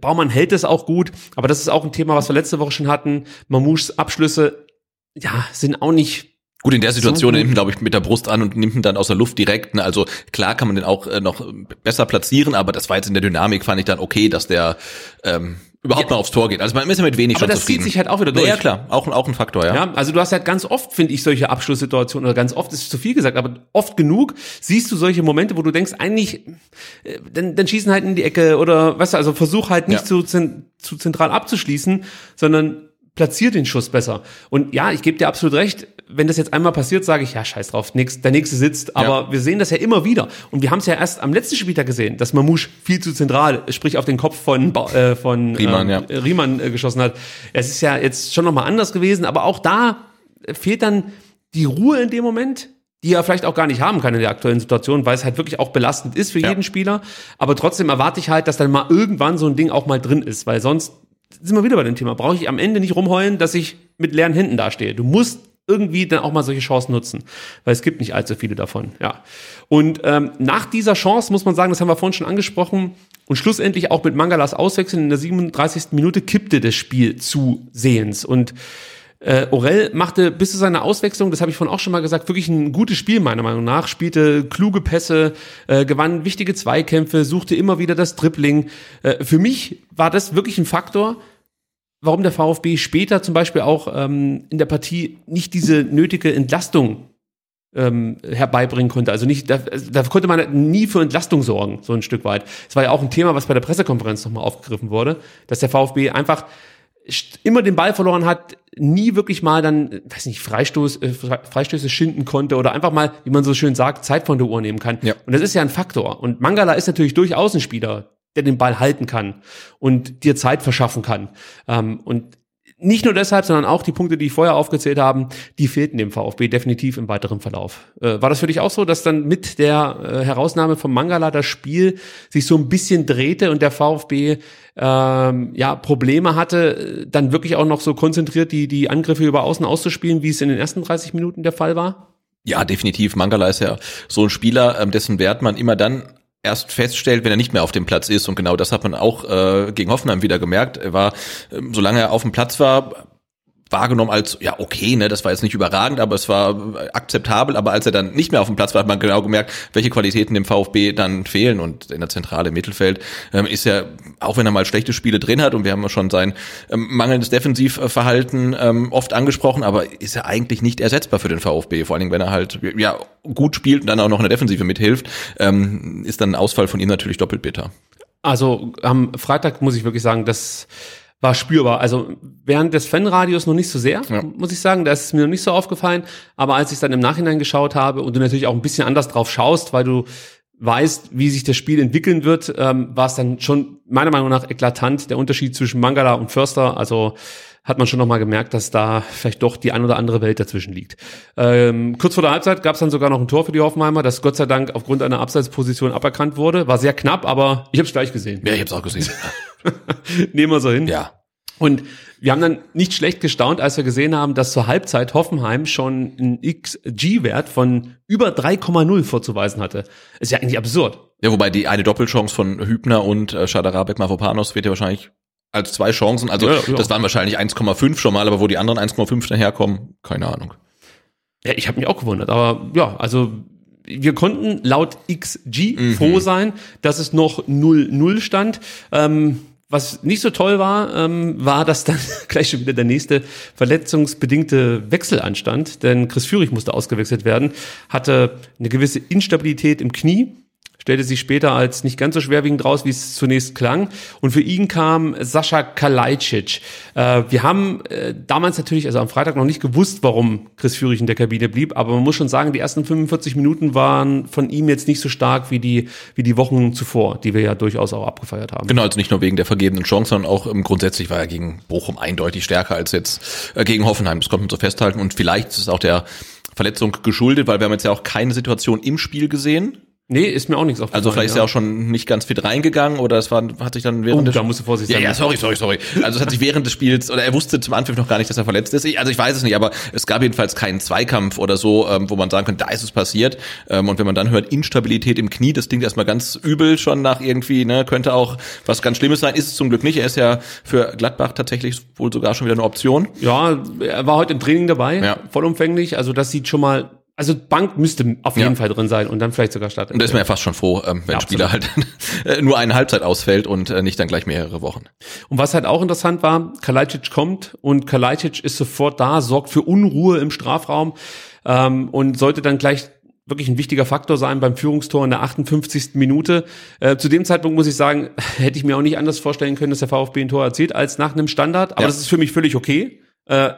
Baumann hält es auch gut, aber das ist auch ein Thema, was wir letzte Woche schon hatten. Mamouches Abschlüsse, ja, sind auch nicht Gut, in der Situation gut. nimmt ihn, glaube ich, mit der Brust an und nimmt ihn dann aus der Luft direkt. Ne? Also klar kann man den auch äh, noch besser platzieren, aber das war jetzt in der Dynamik, fand ich dann okay, dass der ähm, überhaupt mal aufs Tor geht. Also man ist ja mit wenig Aber schon das zufrieden. zieht sich halt auch wieder Ja, durch. Ja, klar, auch, auch ein Faktor, ja. Ja, also du hast halt ganz oft, finde ich, solche Abschlusssituationen, oder ganz oft ist zu viel gesagt, aber oft genug siehst du solche Momente, wo du denkst, eigentlich, äh, dann, dann schießen halt in die Ecke oder, weißt du, also versuch halt nicht Ja. zu, zu zentral abzuschließen, sondern platziert den Schuss besser. Und ja, ich gebe dir absolut recht, wenn das jetzt einmal passiert, sage ich, ja, scheiß drauf, nix, der nächste sitzt. Aber wir sehen das ja immer wieder. Und wir haben es ja erst am letzten Spieltag gesehen, dass Mamouche viel zu zentral, sprich auf den Kopf von, äh, von Riemann, ähm, ja. Riemann äh, geschossen hat. Es ist ja jetzt schon nochmal anders gewesen, aber auch da fehlt dann die Ruhe in dem Moment, die er vielleicht auch gar nicht haben kann in der aktuellen Situation, weil es halt wirklich auch belastend ist für Ja. jeden Spieler. Aber trotzdem erwarte ich halt, dass dann mal irgendwann so ein Ding auch mal drin ist, weil sonst sind wir wieder bei dem Thema. Brauche ich am Ende nicht rumheulen, dass ich mit leeren Händen dastehe. Du musst irgendwie dann auch mal solche Chancen nutzen, weil es gibt nicht allzu viele davon. Ja. Und ähm, nach dieser Chance muss man sagen, das haben wir vorhin schon angesprochen, und schlussendlich auch mit Mangalas Auswechseln in der 37. Minute kippte das Spiel zusehends. Und äh, Orell machte bis zu seiner Auswechslung, das habe ich vorhin auch schon mal gesagt, wirklich ein gutes Spiel meiner Meinung nach, spielte kluge Pässe, äh, gewann wichtige Zweikämpfe, suchte immer wieder das Dribbling. Äh, für mich war das wirklich ein Faktor, warum der VfB später zum Beispiel auch ähm, in der Partie nicht diese nötige Entlastung ähm, herbeibringen konnte. Also nicht, da, da konnte man nie für Entlastung sorgen, so ein Stück weit. Es war ja auch ein Thema, was bei der Pressekonferenz nochmal aufgegriffen wurde, dass der VfB einfach immer den Ball verloren hat, nie wirklich mal dann, weiß nicht, Freistoß, äh, Fre- Freistöße schinden konnte oder einfach mal, wie man so schön sagt, Zeit von der Uhr nehmen kann. Ja. Und das ist ja ein Faktor. Und Mangala ist natürlich durchaus ein Spieler, der den Ball halten kann und dir Zeit verschaffen kann. Ähm, und nicht nur deshalb, sondern auch die Punkte, die ich vorher aufgezählt haben, die fehlten dem VfB definitiv im weiteren Verlauf. Äh, war das für dich auch so, dass dann mit der äh, Herausnahme von Mangala das Spiel sich so ein bisschen drehte und der VfB ähm, ja Probleme hatte, dann wirklich auch noch so konzentriert die die Angriffe über Außen auszuspielen, wie es in den ersten 30 Minuten der Fall war? Ja, definitiv. Mangala ist ja so ein Spieler, ähm, dessen Wert man immer dann erst feststellt, wenn er nicht mehr auf dem Platz ist. Und genau das hat man auch äh, gegen Hoffenheim wieder gemerkt. Er war, äh, solange er auf dem Platz war, wahrgenommen als, ja, okay, ne, das war jetzt nicht überragend, aber es war akzeptabel, aber als er dann nicht mehr auf dem Platz war, hat man genau gemerkt, welche Qualitäten dem VfB dann fehlen. Und in der Zentrale im Mittelfeld ähm, ist er, auch wenn er mal schlechte Spiele drin hat und wir haben ja schon sein ähm, mangelndes Defensivverhalten ähm, oft angesprochen, aber ist er eigentlich nicht ersetzbar für den VfB, vor allen Dingen, wenn er halt, ja, gut spielt und dann auch noch in der Defensive mithilft, ähm, ist dann ein Ausfall von ihm natürlich doppelt bitter. Also am Freitag muss ich wirklich sagen, dass war spürbar. Also während des Fanradios noch nicht so sehr, ja. muss ich sagen. Da ist es mir noch nicht so aufgefallen. Aber als ich dann im Nachhinein geschaut habe und du natürlich auch ein bisschen anders drauf schaust, weil du weißt, wie sich das Spiel entwickeln wird, ähm, war es dann schon meiner Meinung nach eklatant der Unterschied zwischen Mangala und Förster. Also hat man schon nochmal gemerkt, dass da vielleicht doch die ein oder andere Welt dazwischen liegt. Ähm, kurz vor der Halbzeit gab es dann sogar noch ein Tor für die Hoffenheimer, das Gott sei Dank aufgrund einer Abseitsposition aberkannt wurde. War sehr knapp, aber ich habe es gleich gesehen. Ja, ich habe es auch gesehen. Nehmen wir so hin. Ja. Und wir haben dann nicht schlecht gestaunt, als wir gesehen haben, dass zur Halbzeit Hoffenheim schon einen XG-Wert von über 3,0 vorzuweisen hatte. Ist ja eigentlich absurd. Ja, wobei die eine Doppelchance von Hübner und äh, Schadarabek Mavropanos wird ja wahrscheinlich als zwei Chancen, also ja, ja. das waren wahrscheinlich 1,5 schon mal, aber wo die anderen 1,5 daherkommen, keine Ahnung. Ja, ich habe mich auch gewundert, aber ja, also wir konnten laut XG mhm. froh sein, dass es noch 0-0 stand. Ähm, was nicht so toll war, ähm, war, dass dann gleich schon wieder der nächste verletzungsbedingte Wechsel anstand, denn Chris Führig musste ausgewechselt werden, hatte eine gewisse Instabilität im Knie stellte sich später als nicht ganz so schwerwiegend raus, wie es zunächst klang. Und für ihn kam Sascha Kalajdzic. Äh, wir haben äh, damals natürlich, also am Freitag noch nicht gewusst, warum Chris Führig in der Kabine blieb, aber man muss schon sagen, die ersten 45 Minuten waren von ihm jetzt nicht so stark wie die, wie die Wochen zuvor, die wir ja durchaus auch abgefeiert haben. Genau, also nicht nur wegen der vergebenen Chance, sondern auch ähm, grundsätzlich war er gegen Bochum eindeutig stärker als jetzt äh, gegen Hoffenheim. Das kommt man so festhalten. Und vielleicht ist es auch der Verletzung geschuldet, weil wir haben jetzt ja auch keine Situation im Spiel gesehen, Nee, ist mir auch nichts aufgefallen. Also vielleicht ist er auch schon nicht ganz fit reingegangen oder es war, hat sich dann während oh, des da musst du vorsichtig sein. Ja, ja, sorry, sorry, sorry. Also es hat sich während des Spiels, oder er wusste zum Anpfiff noch gar nicht, dass er verletzt ist. Ich, also ich weiß es nicht, aber es gab jedenfalls keinen Zweikampf oder so, ähm, wo man sagen könnte, da ist es passiert. Ähm, und wenn man dann hört, Instabilität im Knie, das klingt erstmal ganz übel schon nach irgendwie, ne, könnte auch was ganz Schlimmes sein. Ist es zum Glück nicht. Er ist ja für Gladbach tatsächlich wohl sogar schon wieder eine Option. Ja, er war heute im Training dabei, ja. vollumfänglich. Also das sieht schon mal also Bank müsste auf jeden ja. Fall drin sein und dann vielleicht sogar starten. Und da ist man ja fast schon froh, ähm, wenn ja, Spieler halt äh, nur eine Halbzeit ausfällt und äh, nicht dann gleich mehrere Wochen. Und was halt auch interessant war, Kalajdzic kommt und Kalajdzic ist sofort da, sorgt für Unruhe im Strafraum ähm, und sollte dann gleich wirklich ein wichtiger Faktor sein beim Führungstor in der 58. Minute. Äh, zu dem Zeitpunkt muss ich sagen, hätte ich mir auch nicht anders vorstellen können, dass der VfB ein Tor erzielt als nach einem Standard. Aber ja. das ist für mich völlig okay. Äh,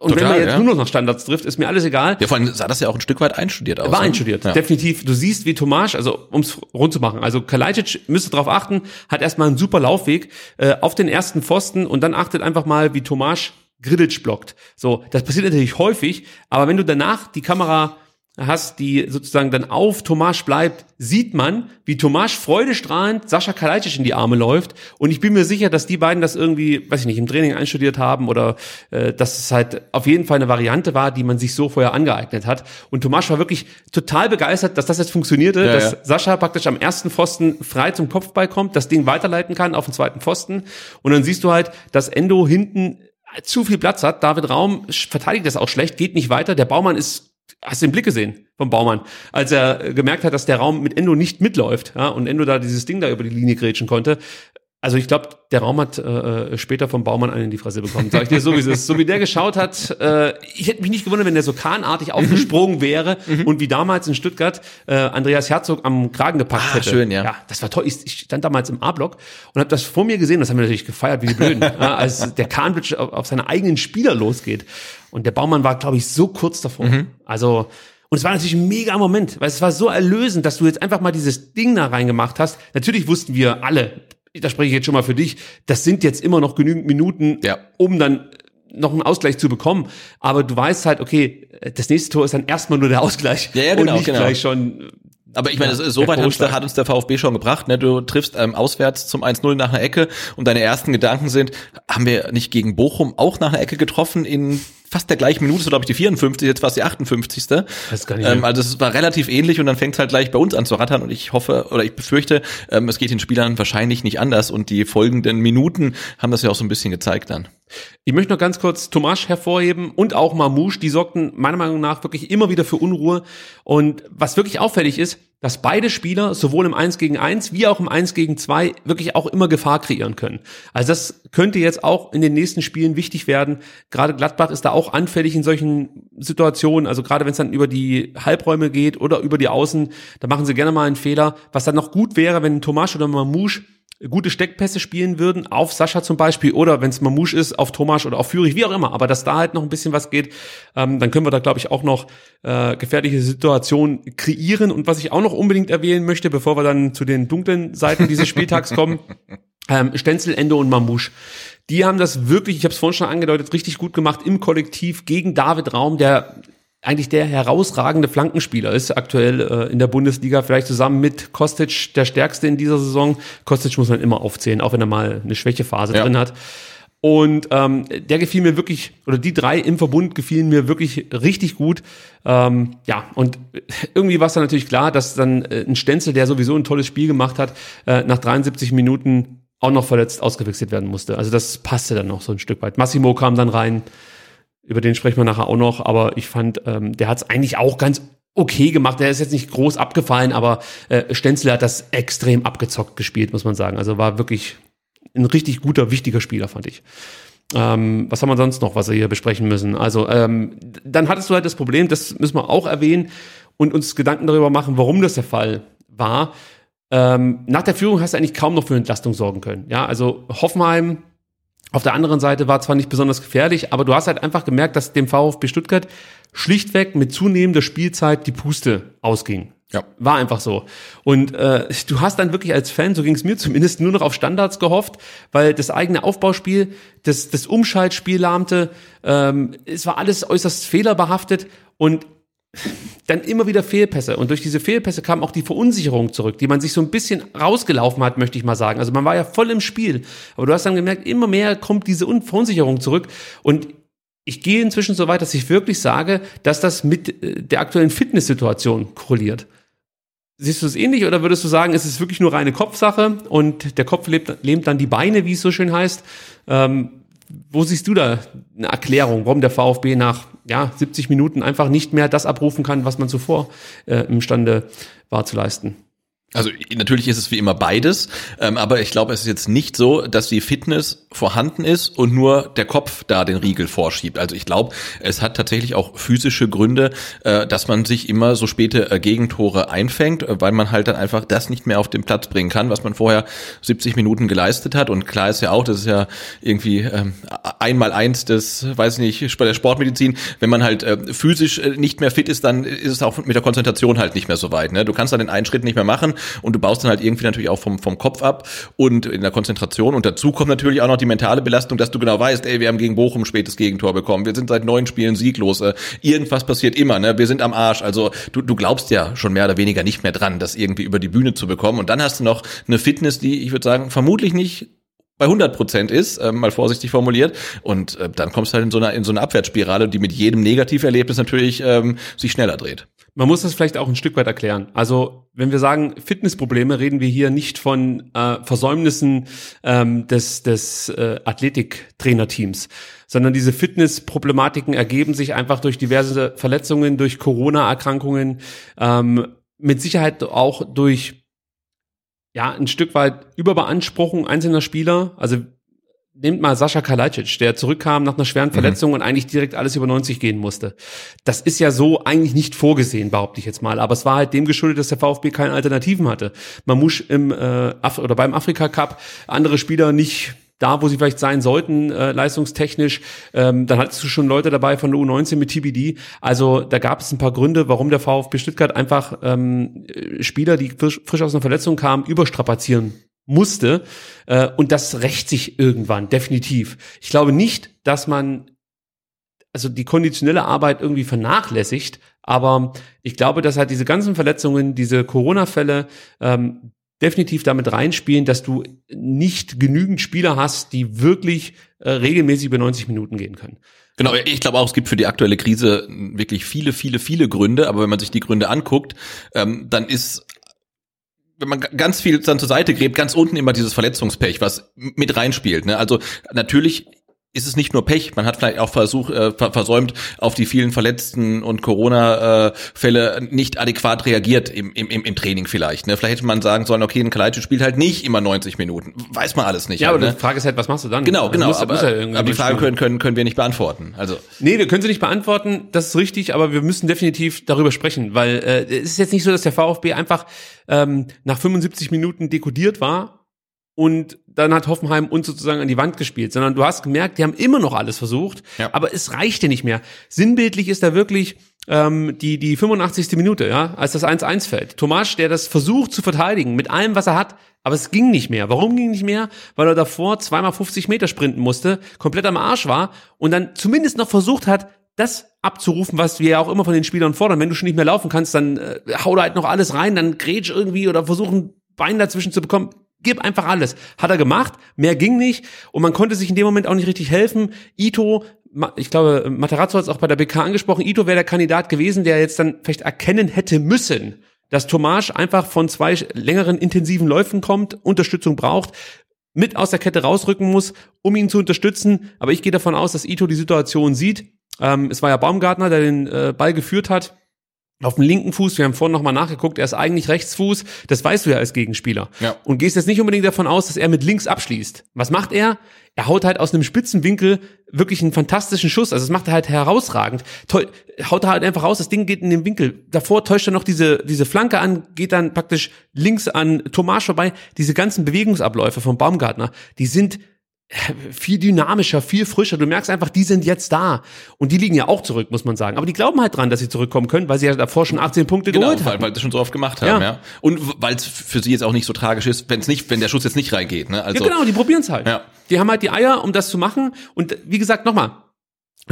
und Total, wenn man jetzt ja. nur noch nach Standards trifft, ist mir alles egal. Ja, vor allem sah das ja auch ein Stück weit einstudiert aus. War ne? einstudiert, ja. definitiv. Du siehst, wie Tomasch, also ums rund zu machen, also Kalajdzic müsste darauf achten, hat erstmal einen super Laufweg äh, auf den ersten Pfosten und dann achtet einfach mal, wie Tomasch Grillitsch blockt. So, das passiert natürlich häufig, aber wenn du danach die Kamera hast, die sozusagen dann auf Tomasch bleibt, sieht man, wie Tomasch freudestrahlend Sascha Kalajdzic in die Arme läuft. Und ich bin mir sicher, dass die beiden das irgendwie, weiß ich nicht, im Training einstudiert haben oder äh, dass es halt auf jeden Fall eine Variante war, die man sich so vorher angeeignet hat. Und Tomasch war wirklich total begeistert, dass das jetzt funktionierte, ja, dass ja. Sascha praktisch am ersten Pfosten frei zum Kopfball kommt, das Ding weiterleiten kann auf den zweiten Pfosten. Und dann siehst du halt, dass Endo hinten zu viel Platz hat. David Raum verteidigt das auch schlecht, geht nicht weiter. Der Baumann ist hast du den Blick gesehen vom Baumann, als er gemerkt hat, dass der Raum mit Endo nicht mitläuft, ja, und Endo da dieses Ding da über die Linie grätschen konnte. Also ich glaube, der Raum hat äh, später vom Baumann einen in die Fresse bekommen. Sag ich dir so, wie es ist. So wie der geschaut hat, äh, ich hätte mich nicht gewundert, wenn der so kahnartig aufgesprungen wäre mhm. und wie damals in Stuttgart äh, Andreas Herzog am Kragen gepackt ah, hätte. schön, ja. Ja, das war toll. Ich, ich stand damals im A-Block und habe das vor mir gesehen. Das haben wir natürlich gefeiert wie die Blöden, ja, als der Kahnbridge auf, auf seine eigenen Spieler losgeht. Und der Baumann war, glaube ich, so kurz davor. Mhm. Also und es war natürlich ein mega Moment, weil es war so erlösend, dass du jetzt einfach mal dieses Ding da reingemacht hast. Natürlich wussten wir alle, da spreche ich jetzt schon mal für dich, das sind jetzt immer noch genügend Minuten, ja. um dann noch einen Ausgleich zu bekommen. Aber du weißt halt, okay, das nächste Tor ist dann erstmal nur der Ausgleich. Ja, ja, genau, und nicht genau. gleich schon Aber ich meine, Ja, so weit hat uns, der, hat uns der VfB schon gebracht. Ne? Du triffst ähm, auswärts zum 1-0 nach einer Ecke und deine ersten Gedanken sind, haben wir nicht gegen Bochum auch nach einer Ecke getroffen in fast der gleichen Minute, so glaube ich die 54, jetzt war es die 58. Weiß gar nicht Ähm, also es war relativ ähnlich und dann fängt es halt gleich bei uns an zu rattern und ich hoffe oder ich befürchte, ähm, es geht den Spielern wahrscheinlich nicht anders und die folgenden Minuten haben das ja auch so ein bisschen gezeigt dann. Ich möchte noch ganz kurz Tomasch hervorheben und auch Mamouche, die sorgten meiner Meinung nach wirklich immer wieder für Unruhe. Und was wirklich auffällig ist, dass beide Spieler sowohl im 1 gegen 1 wie auch im 1 gegen 2 wirklich auch immer Gefahr kreieren können. Also das könnte jetzt auch in den nächsten Spielen wichtig werden. Gerade Gladbach ist da auch anfällig in solchen Situationen. Also gerade wenn es dann über die Halbräume geht oder über die Außen, da machen sie gerne mal einen Fehler. Was dann noch gut wäre, wenn Tomasch oder Mamouche gute Steckpässe spielen würden, auf Sascha zum Beispiel, oder wenn es Mamouche ist, auf Thomas oder auf Führig, wie auch immer, aber dass da halt noch ein bisschen was geht, ähm, dann können wir da, glaube ich, auch noch äh, gefährliche Situationen kreieren. Und was ich auch noch unbedingt erwähnen möchte, bevor wir dann zu den dunklen Seiten dieses Spieltags kommen, ähm, Stenzel, Ende und Mamouche. Die haben das wirklich, ich habe es vorhin schon angedeutet, richtig gut gemacht im Kollektiv gegen David Raum, der eigentlich der herausragende Flankenspieler ist aktuell äh, in der Bundesliga, vielleicht zusammen mit Kostic der stärkste in dieser Saison. Kostic muss man immer aufzählen, auch wenn er mal eine Schwächephase Ja. drin hat. Und ähm, der gefiel mir wirklich, oder die drei im Verbund gefielen mir wirklich richtig gut. Ähm, ja, und irgendwie war es dann natürlich klar, dass dann äh, ein Stenzel, der sowieso ein tolles Spiel gemacht hat, äh, nach 73 Minuten auch noch verletzt ausgewechselt werden musste. Also das passte dann noch so ein Stück weit. Massimo kam dann rein, über den sprechen wir nachher auch noch, aber ich fand, ähm, der hat es eigentlich auch ganz okay gemacht. Der ist jetzt nicht groß abgefallen, aber äh, Stenzel hat das extrem abgezockt gespielt, muss man sagen. Also war wirklich ein richtig guter, wichtiger Spieler, fand ich. Ähm, was haben wir sonst noch, was wir hier besprechen müssen? Also, ähm, dann hattest du halt das Problem, das müssen wir auch erwähnen und uns Gedanken darüber machen, warum das der Fall war. Ähm, nach der Führung hast du eigentlich kaum noch für Entlastung sorgen können. Ja, also Hoffenheim auf der anderen Seite war zwar nicht besonders gefährlich, aber du hast halt einfach gemerkt, dass dem VfB Stuttgart schlichtweg mit zunehmender Spielzeit die Puste ausging. Ja. War einfach so. Und äh, du hast dann wirklich als Fan, so ging es mir zumindest, nur noch auf Standards gehofft, weil das eigene Aufbauspiel, das, das Umschaltspiel lahmte, ähm, es war alles äußerst fehlerbehaftet und dann immer wieder Fehlpässe. Und durch diese Fehlpässe kam auch die Verunsicherung zurück, die man sich so ein bisschen rausgelaufen hat, möchte ich mal sagen. Also man war ja voll im Spiel. Aber du hast dann gemerkt, immer mehr kommt diese Un- Verunsicherung zurück. Und ich gehe inzwischen so weit, dass ich wirklich sage, dass das mit äh, der aktuellen Fitnesssituation korreliert. Siehst du es ähnlich oder würdest du sagen, es ist wirklich nur reine Kopfsache und der Kopf lebt, lähmt dann die Beine, wie es so schön heißt? Ähm, wo siehst du da eine Erklärung, warum der VfB nach ja, 70 Minuten einfach nicht mehr das abrufen kann, was man zuvor äh, imstande war zu leisten? Also natürlich ist es wie immer beides, ähm, aber ich glaube, es ist jetzt nicht so, dass die Fitness vorhanden ist und nur der Kopf da den Riegel vorschiebt. Also ich glaube, es hat tatsächlich auch physische Gründe, äh, dass man sich immer so späte äh, Gegentore einfängt, äh, weil man halt dann einfach das nicht mehr auf den Platz bringen kann, was man vorher 70 Minuten geleistet hat. Und klar ist ja auch, das ist ja irgendwie ähm, einmal eins des, weiß ich nicht, bei der Sportmedizin, wenn man halt äh, physisch äh, nicht mehr fit ist, dann ist es auch mit der Konzentration halt nicht mehr so weit. Ne? Du kannst dann den einen Schritt nicht mehr machen und du baust dann halt irgendwie natürlich auch vom, vom Kopf ab und in der Konzentration. Und dazu kommt natürlich auch noch die mentale Belastung, dass du genau weißt, ey, wir haben gegen Bochum spätes Gegentor bekommen. Wir sind seit neun Spielen sieglos. Äh, irgendwas passiert immer, ne? Wir sind am Arsch. Also du, du glaubst ja schon mehr oder weniger nicht mehr dran, das irgendwie über die Bühne zu bekommen. Und dann hast du noch eine Fitness, die, ich würde sagen, vermutlich nicht bei 100 Prozent ist, äh, mal vorsichtig formuliert. Und äh, dann kommst du halt in so einer in so eine Abwärtsspirale, die mit jedem Negativerlebnis natürlich ähm, sich schneller dreht. Man muss das vielleicht auch ein Stück weit erklären. Also, wenn wir sagen Fitnessprobleme, reden wir hier nicht von äh, Versäumnissen ähm, des, des äh, Athletiktrainerteams, sondern diese Fitnessproblematiken ergeben sich einfach durch diverse Verletzungen, durch Corona-Erkrankungen, ähm, mit Sicherheit auch durch ja ein Stück weit Überbeanspruchung einzelner Spieler. Also nehmt mal Sascha Kalajdzic, der zurückkam nach einer schweren Verletzung und eigentlich direkt alles über 90 gehen musste. Das ist ja so eigentlich nicht vorgesehen, behaupte ich jetzt mal. Aber es war halt dem geschuldet, dass der VfB keine Alternativen hatte. Mamouche im äh, Af oder beim Afrika Cup, andere Spieler nicht da, wo sie vielleicht sein sollten, äh, leistungstechnisch. Ähm, dann hattest du schon Leute dabei von der U19 mit TBD. Also da gab es ein paar Gründe, warum der VfB Stuttgart einfach ähm, Spieler, die frisch, frisch aus einer Verletzung kamen, überstrapazieren musste. Äh, und das rächt sich irgendwann, definitiv. Ich glaube nicht, dass man also die konditionelle Arbeit irgendwie vernachlässigt. Aber ich glaube, dass halt diese ganzen Verletzungen, diese Corona-Fälle ähm, definitiv damit reinspielen, dass du nicht genügend Spieler hast, die wirklich äh, regelmäßig über 90 Minuten gehen können. Genau, ich glaube auch, es gibt für die aktuelle Krise wirklich viele, viele, viele Gründe, aber wenn man sich die Gründe anguckt, ähm, dann ist wenn man ganz viel dann zur Seite gräbt, ganz unten immer dieses Verletzungspech, was mit reinspielt. Ne? Also natürlich ist es nicht nur Pech, man hat vielleicht auch versucht, äh, versäumt, auf die vielen Verletzten und Corona-Fälle äh, nicht adäquat reagiert im, im, im Training vielleicht. Ne? Vielleicht hätte man sagen sollen, okay, ein Kalajdzic spielt halt nicht immer 90 Minuten. Weiß man alles nicht. Ja, halt, aber ne? die Frage ist halt, was machst du dann? Genau, Also genau. muss- aber, muss ja irgendwie aber die Frage können, können, können wir nicht beantworten. Also Nee, wir können sie nicht beantworten, das ist richtig, aber wir müssen definitiv darüber sprechen, weil äh, es ist jetzt nicht so, dass der VfB einfach ähm, nach 75 Minuten dekodiert war und dann hat Hoffenheim uns sozusagen an die Wand gespielt, sondern du hast gemerkt, die haben immer noch alles versucht, Ja. aber es reichte nicht mehr. Sinnbildlich ist da wirklich ähm, die, die 85. Minute, ja, als das 1-1 fällt. Tomasch, der das versucht zu verteidigen mit allem, was er hat, aber es ging nicht mehr. Warum ging nicht mehr? Weil er davor zweimal 50 Meter sprinten musste, komplett am Arsch war und dann zumindest noch versucht hat, das abzurufen, was wir ja auch immer von den Spielern fordern. Wenn du schon nicht mehr laufen kannst, dann äh, hau da halt noch alles rein, dann grätsch irgendwie oder versuch ein Bein dazwischen zu bekommen. Gib einfach alles. Hat er gemacht, mehr ging nicht und man konnte sich in dem Moment auch nicht richtig helfen. Ito, ich glaube, Materazzo hat es auch bei der BK angesprochen, Ito wäre der Kandidat gewesen, der jetzt dann vielleicht erkennen hätte müssen, dass Tomasch einfach von zwei längeren intensiven Läufen kommt, Unterstützung braucht, mit aus der Kette rausrücken muss, um ihn zu unterstützen. Aber ich gehe davon aus, dass Ito die Situation sieht. Ähm, es war ja Baumgartner, der den äh, Ball geführt hat. Auf dem linken Fuß, wir haben vorhin nochmal nachgeguckt, er ist eigentlich Rechtsfuß, das weißt du ja als Gegenspieler. Ja. Und gehst jetzt nicht unbedingt davon aus, dass er mit links abschließt. Was macht er? Er haut halt aus einem spitzen Winkel wirklich einen fantastischen Schuss. Also das macht er halt herausragend. Toll, haut er halt einfach raus, das Ding geht in den Winkel. Davor täuscht er noch diese, diese Flanke an, geht dann praktisch links an Tomasch vorbei. Diese ganzen Bewegungsabläufe vom Baumgartner, die sind viel dynamischer, viel frischer. Du merkst einfach, die sind jetzt da. Und die liegen ja auch zurück, muss man sagen. Aber die glauben halt dran, dass sie zurückkommen können, weil sie ja davor schon 18 Punkte genau, geholt weil, haben. weil sie schon so oft gemacht haben, Ja. ja. Und weil es für sie jetzt auch nicht so tragisch ist, wenn es nicht, wenn der Schuss jetzt nicht reingeht. Ne? Also ja, genau, die probieren es halt. Ja. Die haben halt die Eier, um das zu machen. Und wie gesagt, nochmal,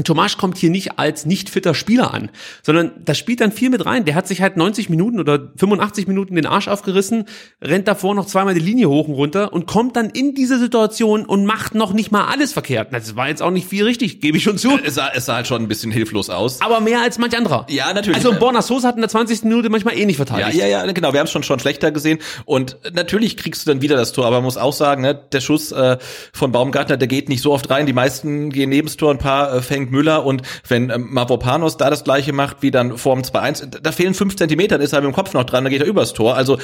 Tomasch kommt hier nicht als nicht fitter Spieler an, sondern das spielt dann viel mit rein. Der hat sich halt 90 Minuten oder 85 Minuten den Arsch aufgerissen, rennt davor noch zweimal die Linie hoch und runter und kommt dann in diese Situation und macht noch nicht mal alles verkehrt. Das war jetzt auch nicht viel richtig, gebe ich schon zu. es, sah, es sah halt schon ein bisschen hilflos aus. Aber mehr als manch anderer. Ja, natürlich. Also Borna Sosa hat in der 20. Minute manchmal eh nicht Ja, verteidigt. ja, ja, genau. Wir haben es schon schon schlechter gesehen und natürlich kriegst du dann wieder das Tor, aber man muss auch sagen, ne, der Schuss äh, von Baumgartner, der geht nicht so oft rein. Die meisten gehen neben das Tor, ein paar äh, fängt Müller und wenn ähm, Mavropanos da das gleiche macht wie dann vorm 2-1, da fehlen fünf Zentimeter, dann ist er mit dem Kopf noch dran, dann geht er übers Tor. Also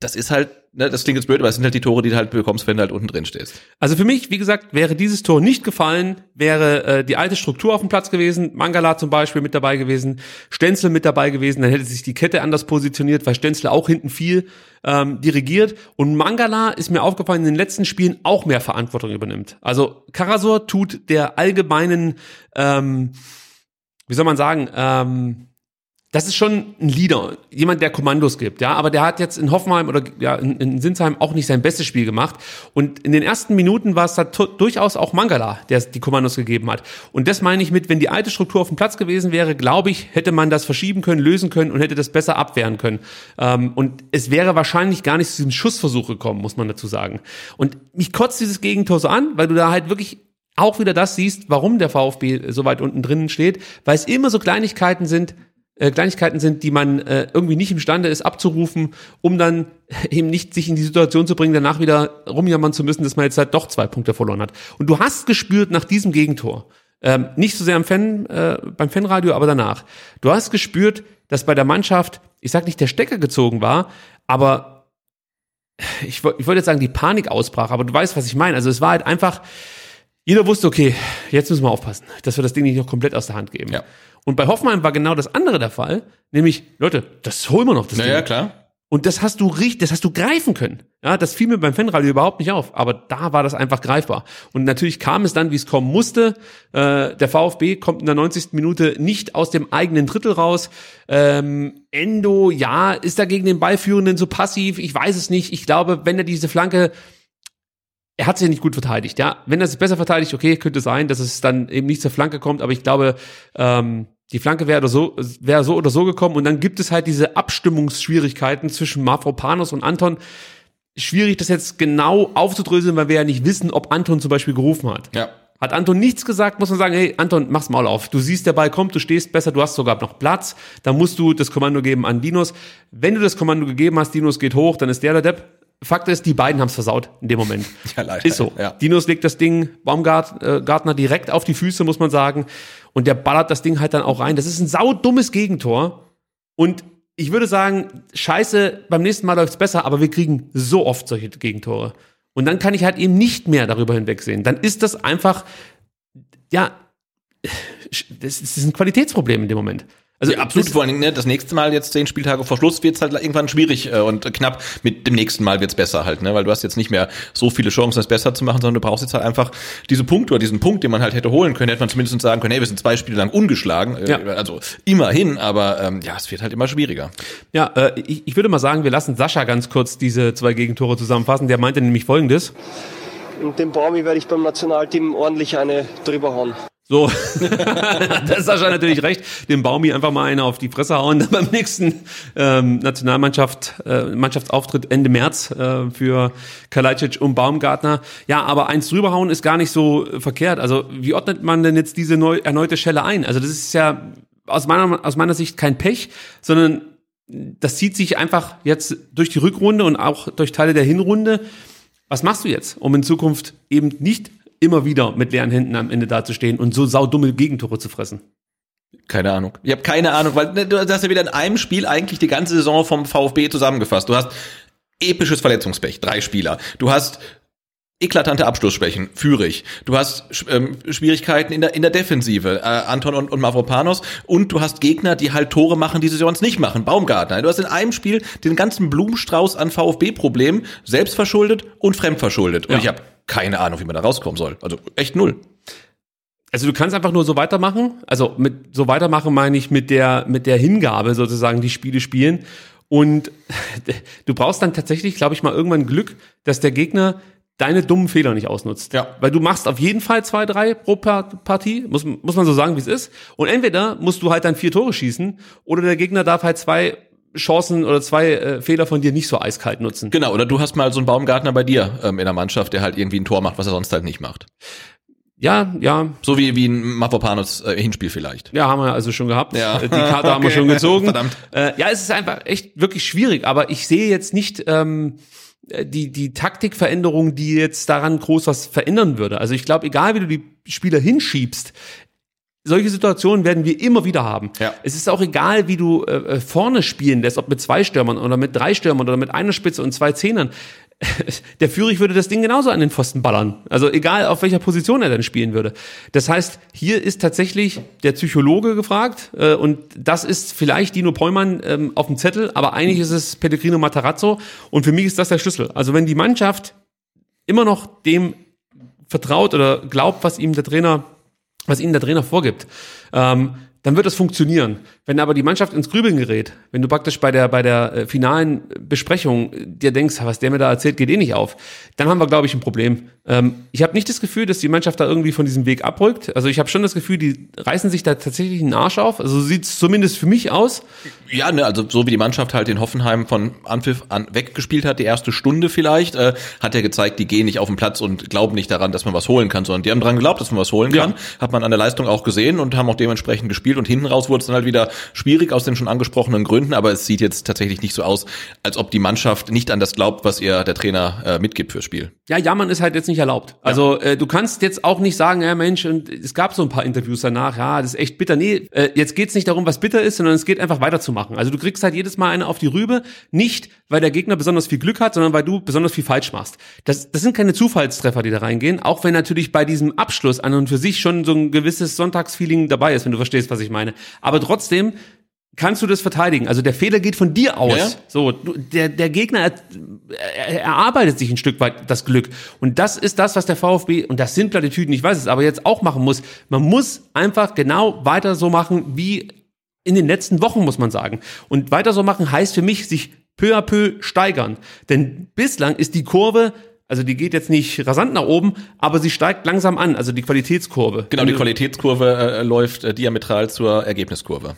das ist halt, ne, das klingt jetzt blöd, aber es sind halt die Tore, die du halt bekommst, wenn du halt unten drin stehst. Also für mich, wie gesagt, wäre dieses Tor nicht gefallen, wäre äh, die alte Struktur auf dem Platz gewesen, Mangala zum Beispiel mit dabei gewesen, Stenzel mit dabei gewesen, dann hätte sich die Kette anders positioniert, weil Stenzel auch hinten viel ähm, dirigiert. Und Mangala ist mir aufgefallen, in den letzten Spielen auch mehr Verantwortung übernimmt. Also Karasor tut der allgemeinen, ähm, wie soll man sagen, ähm, das ist schon ein Leader, jemand, der Kommandos gibt, ja, aber der hat jetzt in Hoffenheim oder ja, in, in Sinsheim auch nicht sein bestes Spiel gemacht. Und in den ersten Minuten war es da durchaus auch Mangala, der die Kommandos gegeben hat. Und das meine ich mit, wenn die alte Struktur auf dem Platz gewesen wäre, glaube ich, hätte man das verschieben können, lösen können und hätte das besser abwehren können. Ähm, und es wäre wahrscheinlich gar nicht zu diesem Schussversuch gekommen, muss man dazu sagen. Und mich kotzt dieses Gegentor so an, weil du da halt wirklich auch wieder das siehst, warum der VfB so weit unten drinnen steht, weil es immer so Kleinigkeiten sind, äh, Kleinigkeiten sind, die man äh, irgendwie nicht imstande ist abzurufen, um dann eben nicht sich in die Situation zu bringen, danach wieder rumjammern zu müssen, dass man jetzt halt doch zwei Punkte verloren hat. Und du hast gespürt nach diesem Gegentor, ähm, nicht so sehr am Fan, äh, beim Fanradio, aber danach, du hast gespürt, dass bei der Mannschaft, ich sag nicht der Stecker gezogen war, aber ich, ich wollte jetzt sagen, die Panik ausbrach, aber du weißt, was ich meine. Also es war halt einfach, jeder wusste, okay, jetzt müssen wir aufpassen, dass wir das Ding nicht noch komplett aus der Hand geben. Ja. Und bei Hoffenheim war genau das andere der Fall, nämlich, Leute, das holen wir noch, das Naja, Ding. klar. Und das hast du richtig, das hast du greifen können. Ja, das fiel mir beim Fanradio überhaupt nicht auf, aber da war das einfach greifbar. Und natürlich kam es dann, wie es kommen musste. Äh, der VfB kommt in der 90. Minute nicht aus dem eigenen Drittel raus. Ähm, Endo, ja, ist er gegen den Ballführenden so passiv? Ich weiß es nicht. Ich glaube, wenn er diese Flanke er hat sich nicht gut verteidigt, ja. Wenn er sich besser verteidigt, okay, könnte sein, dass es dann eben nicht zur Flanke kommt, aber ich glaube, ähm, die Flanke wäre so, wäre so oder so gekommen und dann gibt es halt diese Abstimmungsschwierigkeiten zwischen Mavropanos und Anton. Schwierig, das jetzt genau aufzudröseln, weil wir ja nicht wissen, ob Anton zum Beispiel gerufen hat. Ja. Hat Anton nichts gesagt, muss man sagen, hey, Anton, mach's mal auf. Du siehst, der Ball kommt, du stehst besser, du hast sogar noch Platz. Dann musst du das Kommando geben an Dinos. Wenn du das Kommando gegeben hast, Dinos geht hoch, dann ist der der Depp. Fakt ist, die beiden haben's versaut in dem Moment. Ja, leider, Ist so. ja. Dinos legt das Ding Baumgartner direkt auf die Füße, muss man sagen. Und der ballert das Ding halt dann auch rein. Das ist ein saudummes Gegentor. Und ich würde sagen, scheiße, beim nächsten Mal läuft's besser, aber wir kriegen so oft solche Gegentore. Und dann kann ich halt eben nicht mehr darüber hinwegsehen. Dann ist das einfach, ja, das ist ein Qualitätsproblem in dem Moment. Also Ja, absolut, vor allen Dingen, ne, das nächste Mal, jetzt zehn Spieltage vor Schluss, wird's halt irgendwann schwierig äh, und knapp. Mit dem nächsten Mal wird's besser halt, ne? Weil du hast jetzt nicht mehr so viele Chancen, es besser zu machen, sondern du brauchst jetzt halt einfach diese Punkte oder diesen Punkt, den man halt hätte holen können, hätte man zumindest sagen können, hey, wir sind zwei Spiele lang ungeschlagen. Äh, Ja. Also immerhin, aber ähm, ja, es wird halt immer schwieriger. Ja, äh, ich, ich würde mal sagen, wir lassen Sascha ganz kurz diese zwei Gegentore zusammenfassen. Der meinte nämlich folgendes. Und dem Baumi werde ich beim Nationalteam ordentlich eine drüber hauen. So, da ist Sascha natürlich recht, dem Baumi einfach mal eine auf die Fresse hauen dann beim nächsten ähm, Nationalmannschaft äh, Mannschaftsauftritt Ende März äh, für Kalajdzic und Baumgartner. Ja, aber eins drüberhauen ist gar nicht so verkehrt. Also wie ordnet man denn jetzt diese neu, erneute Schelle ein? Also das ist ja aus meiner aus meiner Sicht kein Pech, sondern das zieht sich einfach jetzt durch die Rückrunde und auch durch Teile der Hinrunde. Was machst du jetzt, um in Zukunft eben nicht immer wieder mit leeren Händen am Ende dazustehen und so saudumme Gegentore zu fressen? Keine Ahnung. Ich habe keine Ahnung, weil ne, du hast ja wieder in einem Spiel eigentlich die ganze Saison vom VfB zusammengefasst. Du hast episches Verletzungspech, drei Spieler. Du hast eklatante Abschlussschwächen, Führig. Du hast ähm, Schwierigkeiten in der, in der Defensive, äh, Anton und, und Mavropanos. Und du hast Gegner, die halt Tore machen, die sie sonst nicht machen. Baumgartner. Du hast in einem Spiel den ganzen Blumenstrauß an VfB-Problemen, selbstverschuldet und fremdverschuldet. Und Ja. ich habe keine Ahnung, wie man da rauskommen soll. Also echt null. Also du kannst einfach nur so weitermachen. Also mit so weitermachen meine ich mit der mit der Hingabe sozusagen die Spiele spielen. Und du brauchst dann tatsächlich, glaube ich, mal irgendwann Glück, dass der Gegner deine dummen Fehler nicht ausnutzt. Ja. Weil du machst auf jeden Fall zwei, drei pro Pa- Partie, muss, muss man so sagen, wie es ist. Und entweder musst du halt dann vier Tore schießen oder der Gegner darf halt zwei Chancen oder zwei äh, Fehler von dir nicht so eiskalt nutzen. Genau, oder du hast mal so einen Baumgartner bei dir ähm, in der Mannschaft, der halt irgendwie ein Tor macht, was er sonst halt nicht macht. Ja, ja, So wie, wie ein Mavropanos äh, Hinspiel vielleicht. Ja, haben wir also schon gehabt. Ja. Die Karte haben wir Okay. schon gezogen. Verdammt. Äh, ja, es ist einfach echt wirklich schwierig, aber ich sehe jetzt nicht ähm, die, die Taktikveränderung, die jetzt daran groß was verändern würde. Also ich glaube, egal wie du die Spieler hinschiebst, solche Situationen werden wir immer wieder haben. Ja. Es ist auch egal, wie du äh, vorne spielen lässt, ob mit zwei Stürmern oder mit drei Stürmern oder mit einer Spitze und zwei Zehnern. Der Führig würde das Ding genauso an den Pfosten ballern. Also egal, auf welcher Position er dann spielen würde. Das heißt, hier ist tatsächlich der Psychologe gefragt äh, und das ist vielleicht Dino Pollmann ähm, auf dem Zettel, aber eigentlich ist es Pellegrino Matarazzo und für mich ist das der Schlüssel. Also wenn die Mannschaft immer noch dem vertraut oder glaubt, was ihm der Trainer, was ihnen der Trainer vorgibt, ähm, dann wird es funktionieren. Wenn aber die Mannschaft ins Grübeln gerät, wenn du praktisch bei der bei der äh, finalen Besprechung dir denkst, was der mir da erzählt, geht eh nicht auf, dann haben wir glaube ich ein Problem. Ähm, ich habe nicht das Gefühl, dass die Mannschaft da irgendwie von diesem Weg abrückt. Also ich habe schon das Gefühl, die reißen sich da tatsächlich einen Arsch auf. Also sieht es zumindest für mich aus. Ja, ne, also so wie die Mannschaft halt den Hoffenheim von Anpfiff an weggespielt hat, die erste Stunde vielleicht, äh, hat er gezeigt, die gehen nicht auf den Platz und glauben nicht daran, dass man was holen kann, sondern die haben daran geglaubt, dass man was holen Ja. kann. Hat man an der Leistung auch gesehen und haben auch dementsprechend gespielt und hinten raus wurde es dann halt wieder schwierig aus den schon angesprochenen Gründen, aber es sieht jetzt tatsächlich nicht so aus, als ob die Mannschaft nicht an das glaubt, was ihr der Trainer äh, mitgibt fürs Spiel. Ja, jammern ist halt jetzt nicht erlaubt. Also äh, du kannst jetzt auch nicht sagen, ja Mensch, und es gab so ein paar Interviews danach, ja, das ist echt bitter. Nee, äh, jetzt geht's nicht darum, was bitter ist, sondern es geht einfach weiterzumachen. Also du kriegst halt jedes Mal eine auf die Rübe, nicht weil der Gegner besonders viel Glück hat, sondern weil du besonders viel falsch machst. Das, das sind keine Zufallstreffer, die da reingehen, auch wenn natürlich bei diesem Abschluss an und für sich schon so ein gewisses Sonntagsfeeling dabei ist, wenn du verstehst, was ich meine. Aber trotzdem kannst du das verteidigen. Also der Fehler geht von dir aus. Ja. So, du, der, der Gegner er, er erarbeitet sich ein Stück weit das Glück. Und das ist das, was der VfB, und das sind Plattitüden, ich weiß es, aber jetzt auch machen muss. Man muss einfach genau weiter so machen, wie in den letzten Wochen, muss man sagen. Und weiter so machen heißt für mich, sich peu à peu steigern. Denn bislang ist die Kurve Also die geht jetzt nicht rasant nach oben, aber sie steigt langsam an, also die Qualitätskurve. Genau, die Qualitätskurve äh, läuft äh, diametral zur Ergebniskurve.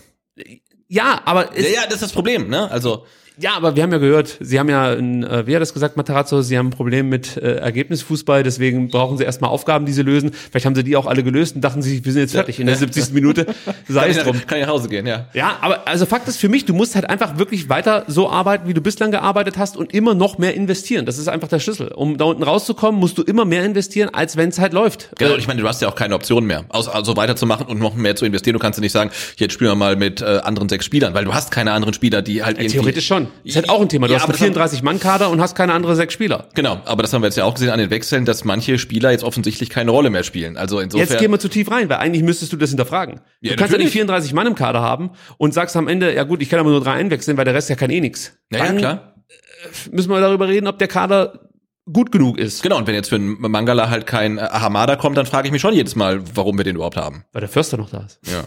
Ja, aber Ja, ja, das ist das Problem, ne? Also Ja, aber wir haben ja gehört, Sie haben ja, ein, äh, wie hat das gesagt, Matarazzo, Sie haben ein Problem mit äh, Ergebnisfußball, deswegen brauchen Sie erstmal Aufgaben, die Sie lösen. Vielleicht haben Sie die auch alle gelöst und dachten sich, wir sind jetzt fertig in der 70. Minute. Sei es ich, drum. kann ich nach Hause gehen, ja. Ja, aber also Fakt ist für mich, du musst halt einfach wirklich weiter so arbeiten, wie du bislang gearbeitet hast und immer noch mehr investieren. Das ist einfach der Schlüssel. Um da unten rauszukommen, musst du immer mehr investieren, als wenn es halt läuft. Genau, Äh, ich meine, du hast ja auch keine Option mehr, außer also weiterzumachen und noch mehr zu investieren. Du kannst ja nicht sagen, jetzt spielen wir mal mit äh, anderen sechs Spielern, weil du hast keine anderen Spieler, die halt irgendwie Theoretisch schon. Ist halt auch ein Thema. Du Ja, hast einen das haben- 34-Mann-Kader und hast keine andere sechs Spieler. Genau, aber das haben wir jetzt ja auch gesehen an den Wechseln, dass manche Spieler jetzt offensichtlich keine Rolle mehr spielen. Also insofern Jetzt gehen wir zu tief rein, weil eigentlich müsstest du das hinterfragen. Ja, du kannst ja nicht 34 Mann im Kader haben und sagst am Ende, ja gut, ich kann aber nur drei einwechseln, weil der Rest ja kann eh nix. ja, ja, Dann klar. müssen wir darüber reden, ob der Kader gut genug ist. Genau, und wenn jetzt für einen Mangala halt kein äh, Hamada kommt, dann frage ich mich schon jedes Mal, warum wir den überhaupt haben. Weil der Förster noch da ist. Ja.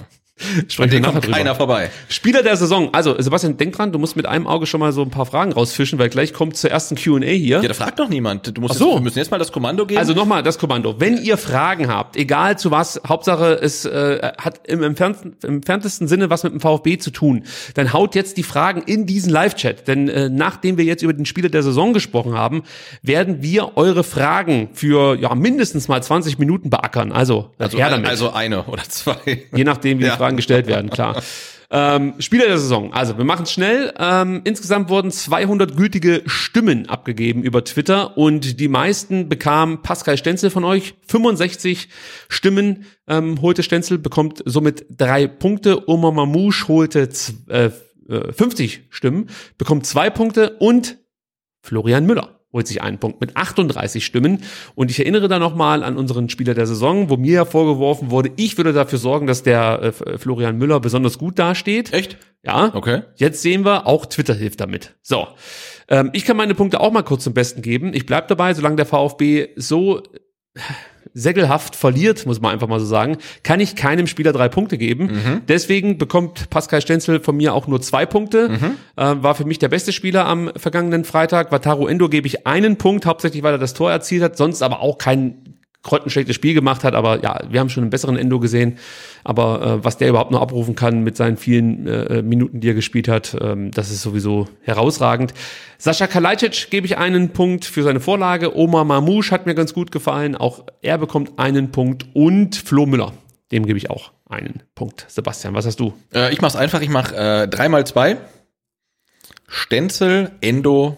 Sprechen Den kommt drüber. keiner vorbei. Spieler der Saison. Also, Sebastian, denk dran, du musst mit einem Auge schon mal so ein paar Fragen rausfischen, weil gleich kommt zur ersten Q&A hier. Ja, da fragt doch niemand. Du musst Ach so. jetzt, wir müssen jetzt mal das Kommando geben. Also nochmal das Kommando. Wenn ihr Fragen habt, egal zu was, Hauptsache es äh, hat im entfernten, im entferntesten Sinne was mit dem VfB zu tun, dann haut jetzt die Fragen in diesen Live-Chat. Denn äh, nachdem wir jetzt über den Spieler der Saison gesprochen haben, werden wir eure Fragen für ja mindestens mal 20 Minuten beackern. Also, also, her damit. also eine oder zwei. Je nachdem, wie Ja. Fragen gestellt werden, klar. Ähm, Spieler der Saison. Also, wir machen es schnell. Ähm, insgesamt wurden 200 gültige Stimmen abgegeben über Twitter und die meisten bekam Pascal Stenzel von euch. 65 Stimmen ähm, holte Stenzel, bekommt somit drei Punkte. Omar Mamouche holte äh, äh, 50 Stimmen, bekommt zwei Punkte und Florian Müller holt sich einen Punkt mit 38 Stimmen. Und ich erinnere da nochmal an unseren Spieler der Saison, wo mir ja vorgeworfen wurde, ich würde dafür sorgen, dass der äh, F- Florian Müller besonders gut dasteht. Echt? Ja. Okay. Jetzt sehen wir, auch Twitter hilft damit. So. Ähm, ich kann meine Punkte auch mal kurz zum Besten geben. Ich bleib dabei, solange der VfB so säckelhaft verliert, muss man einfach mal so sagen, kann ich keinem Spieler drei Punkte geben. Deswegen bekommt Pascal Stenzel von mir auch nur zwei Punkte. Äh, war für mich der beste Spieler am vergangenen Freitag. Wataru Endo gebe ich einen Punkt, hauptsächlich weil er das Tor erzielt hat, sonst aber auch kein grottenschlechtes Spiel gemacht hat, aber ja, wir haben schon einen besseren Endo gesehen. Aber äh, was der überhaupt noch abrufen kann mit seinen vielen äh, Minuten, die er gespielt hat, ähm, das ist sowieso herausragend. Sascha Kalajdzic gebe ich einen Punkt für seine Vorlage. Omar Mamouche hat mir ganz gut gefallen. Auch er bekommt einen Punkt. Und Flo Müller, dem gebe ich auch einen Punkt. Sebastian, was hast du? Äh, ich mach's einfach, ich mach äh, drei mal zwei. Stenzel, Endo,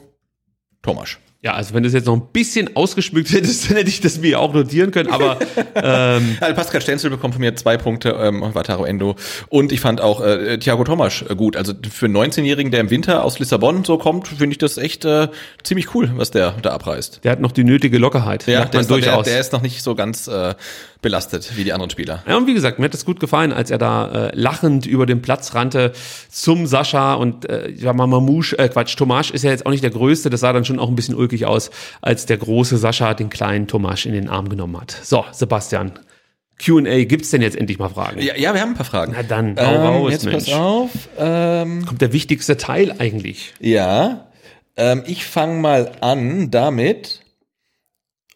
Thomas. Ja, also wenn du es jetzt noch ein bisschen ausgeschmückt hättest, dann hätte ich das mir auch notieren können. Aber ähm, Also Pascal Stenzel bekommt von mir zwei Punkte, ähm, Wataru Endo. Und ich fand auch äh, Thiago Thomas äh, gut. Also für einen 19-Jährigen, der im Winter aus Lissabon so kommt, finde ich das echt äh, ziemlich cool, was der da abreißt. der hat noch die nötige Lockerheit. Ja, der man ist, noch, der, durchaus. der ist noch nicht so ganz äh, belastet wie die anderen Spieler. Ja, und wie gesagt, mir hat das gut gefallen, als er da äh, lachend über den Platz rannte zum Sascha und äh, ja, mal Mamouche, äh, Quatsch, Tomasch ist ja jetzt auch nicht der Größte, das sah dann schon auch ein bisschen ulkig aus, als der große Sascha den kleinen Tomasch in den Arm genommen hat. So, Sebastian, Q&A, gibt's denn jetzt endlich mal Fragen? Ja, ja, wir haben ein paar Fragen. Na dann, hau raus, jetzt Mensch. pass auf. Ähm, Kommt der wichtigste Teil eigentlich. Ja, ähm, ich fange mal an damit,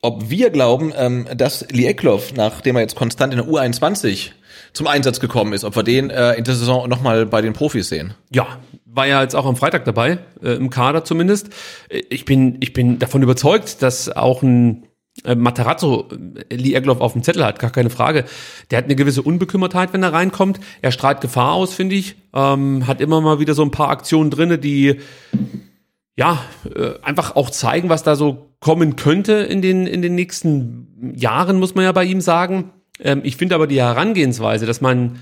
ob wir glauben, ähm, dass Lieklov, nachdem er jetzt konstant in der U21 zum Einsatz gekommen ist, ob wir den äh, in der Saison nochmal bei den Profis sehen. Ja, war ja jetzt auch am Freitag dabei, äh, im Kader zumindest. Äh, Ich bin, ich bin davon überzeugt, dass auch ein äh, Matarazzo äh, Lee Egloff auf dem Zettel hat, gar keine Frage. Der hat eine gewisse Unbekümmertheit, wenn er reinkommt. Er strahlt Gefahr aus, finde ich. Ähm, hat immer mal wieder so ein paar Aktionen drinne, die ja äh, einfach auch zeigen, was da so kommen könnte in den in den nächsten Jahren, muss man ja bei ihm sagen. Ähm, ich finde aber die Herangehensweise, dass man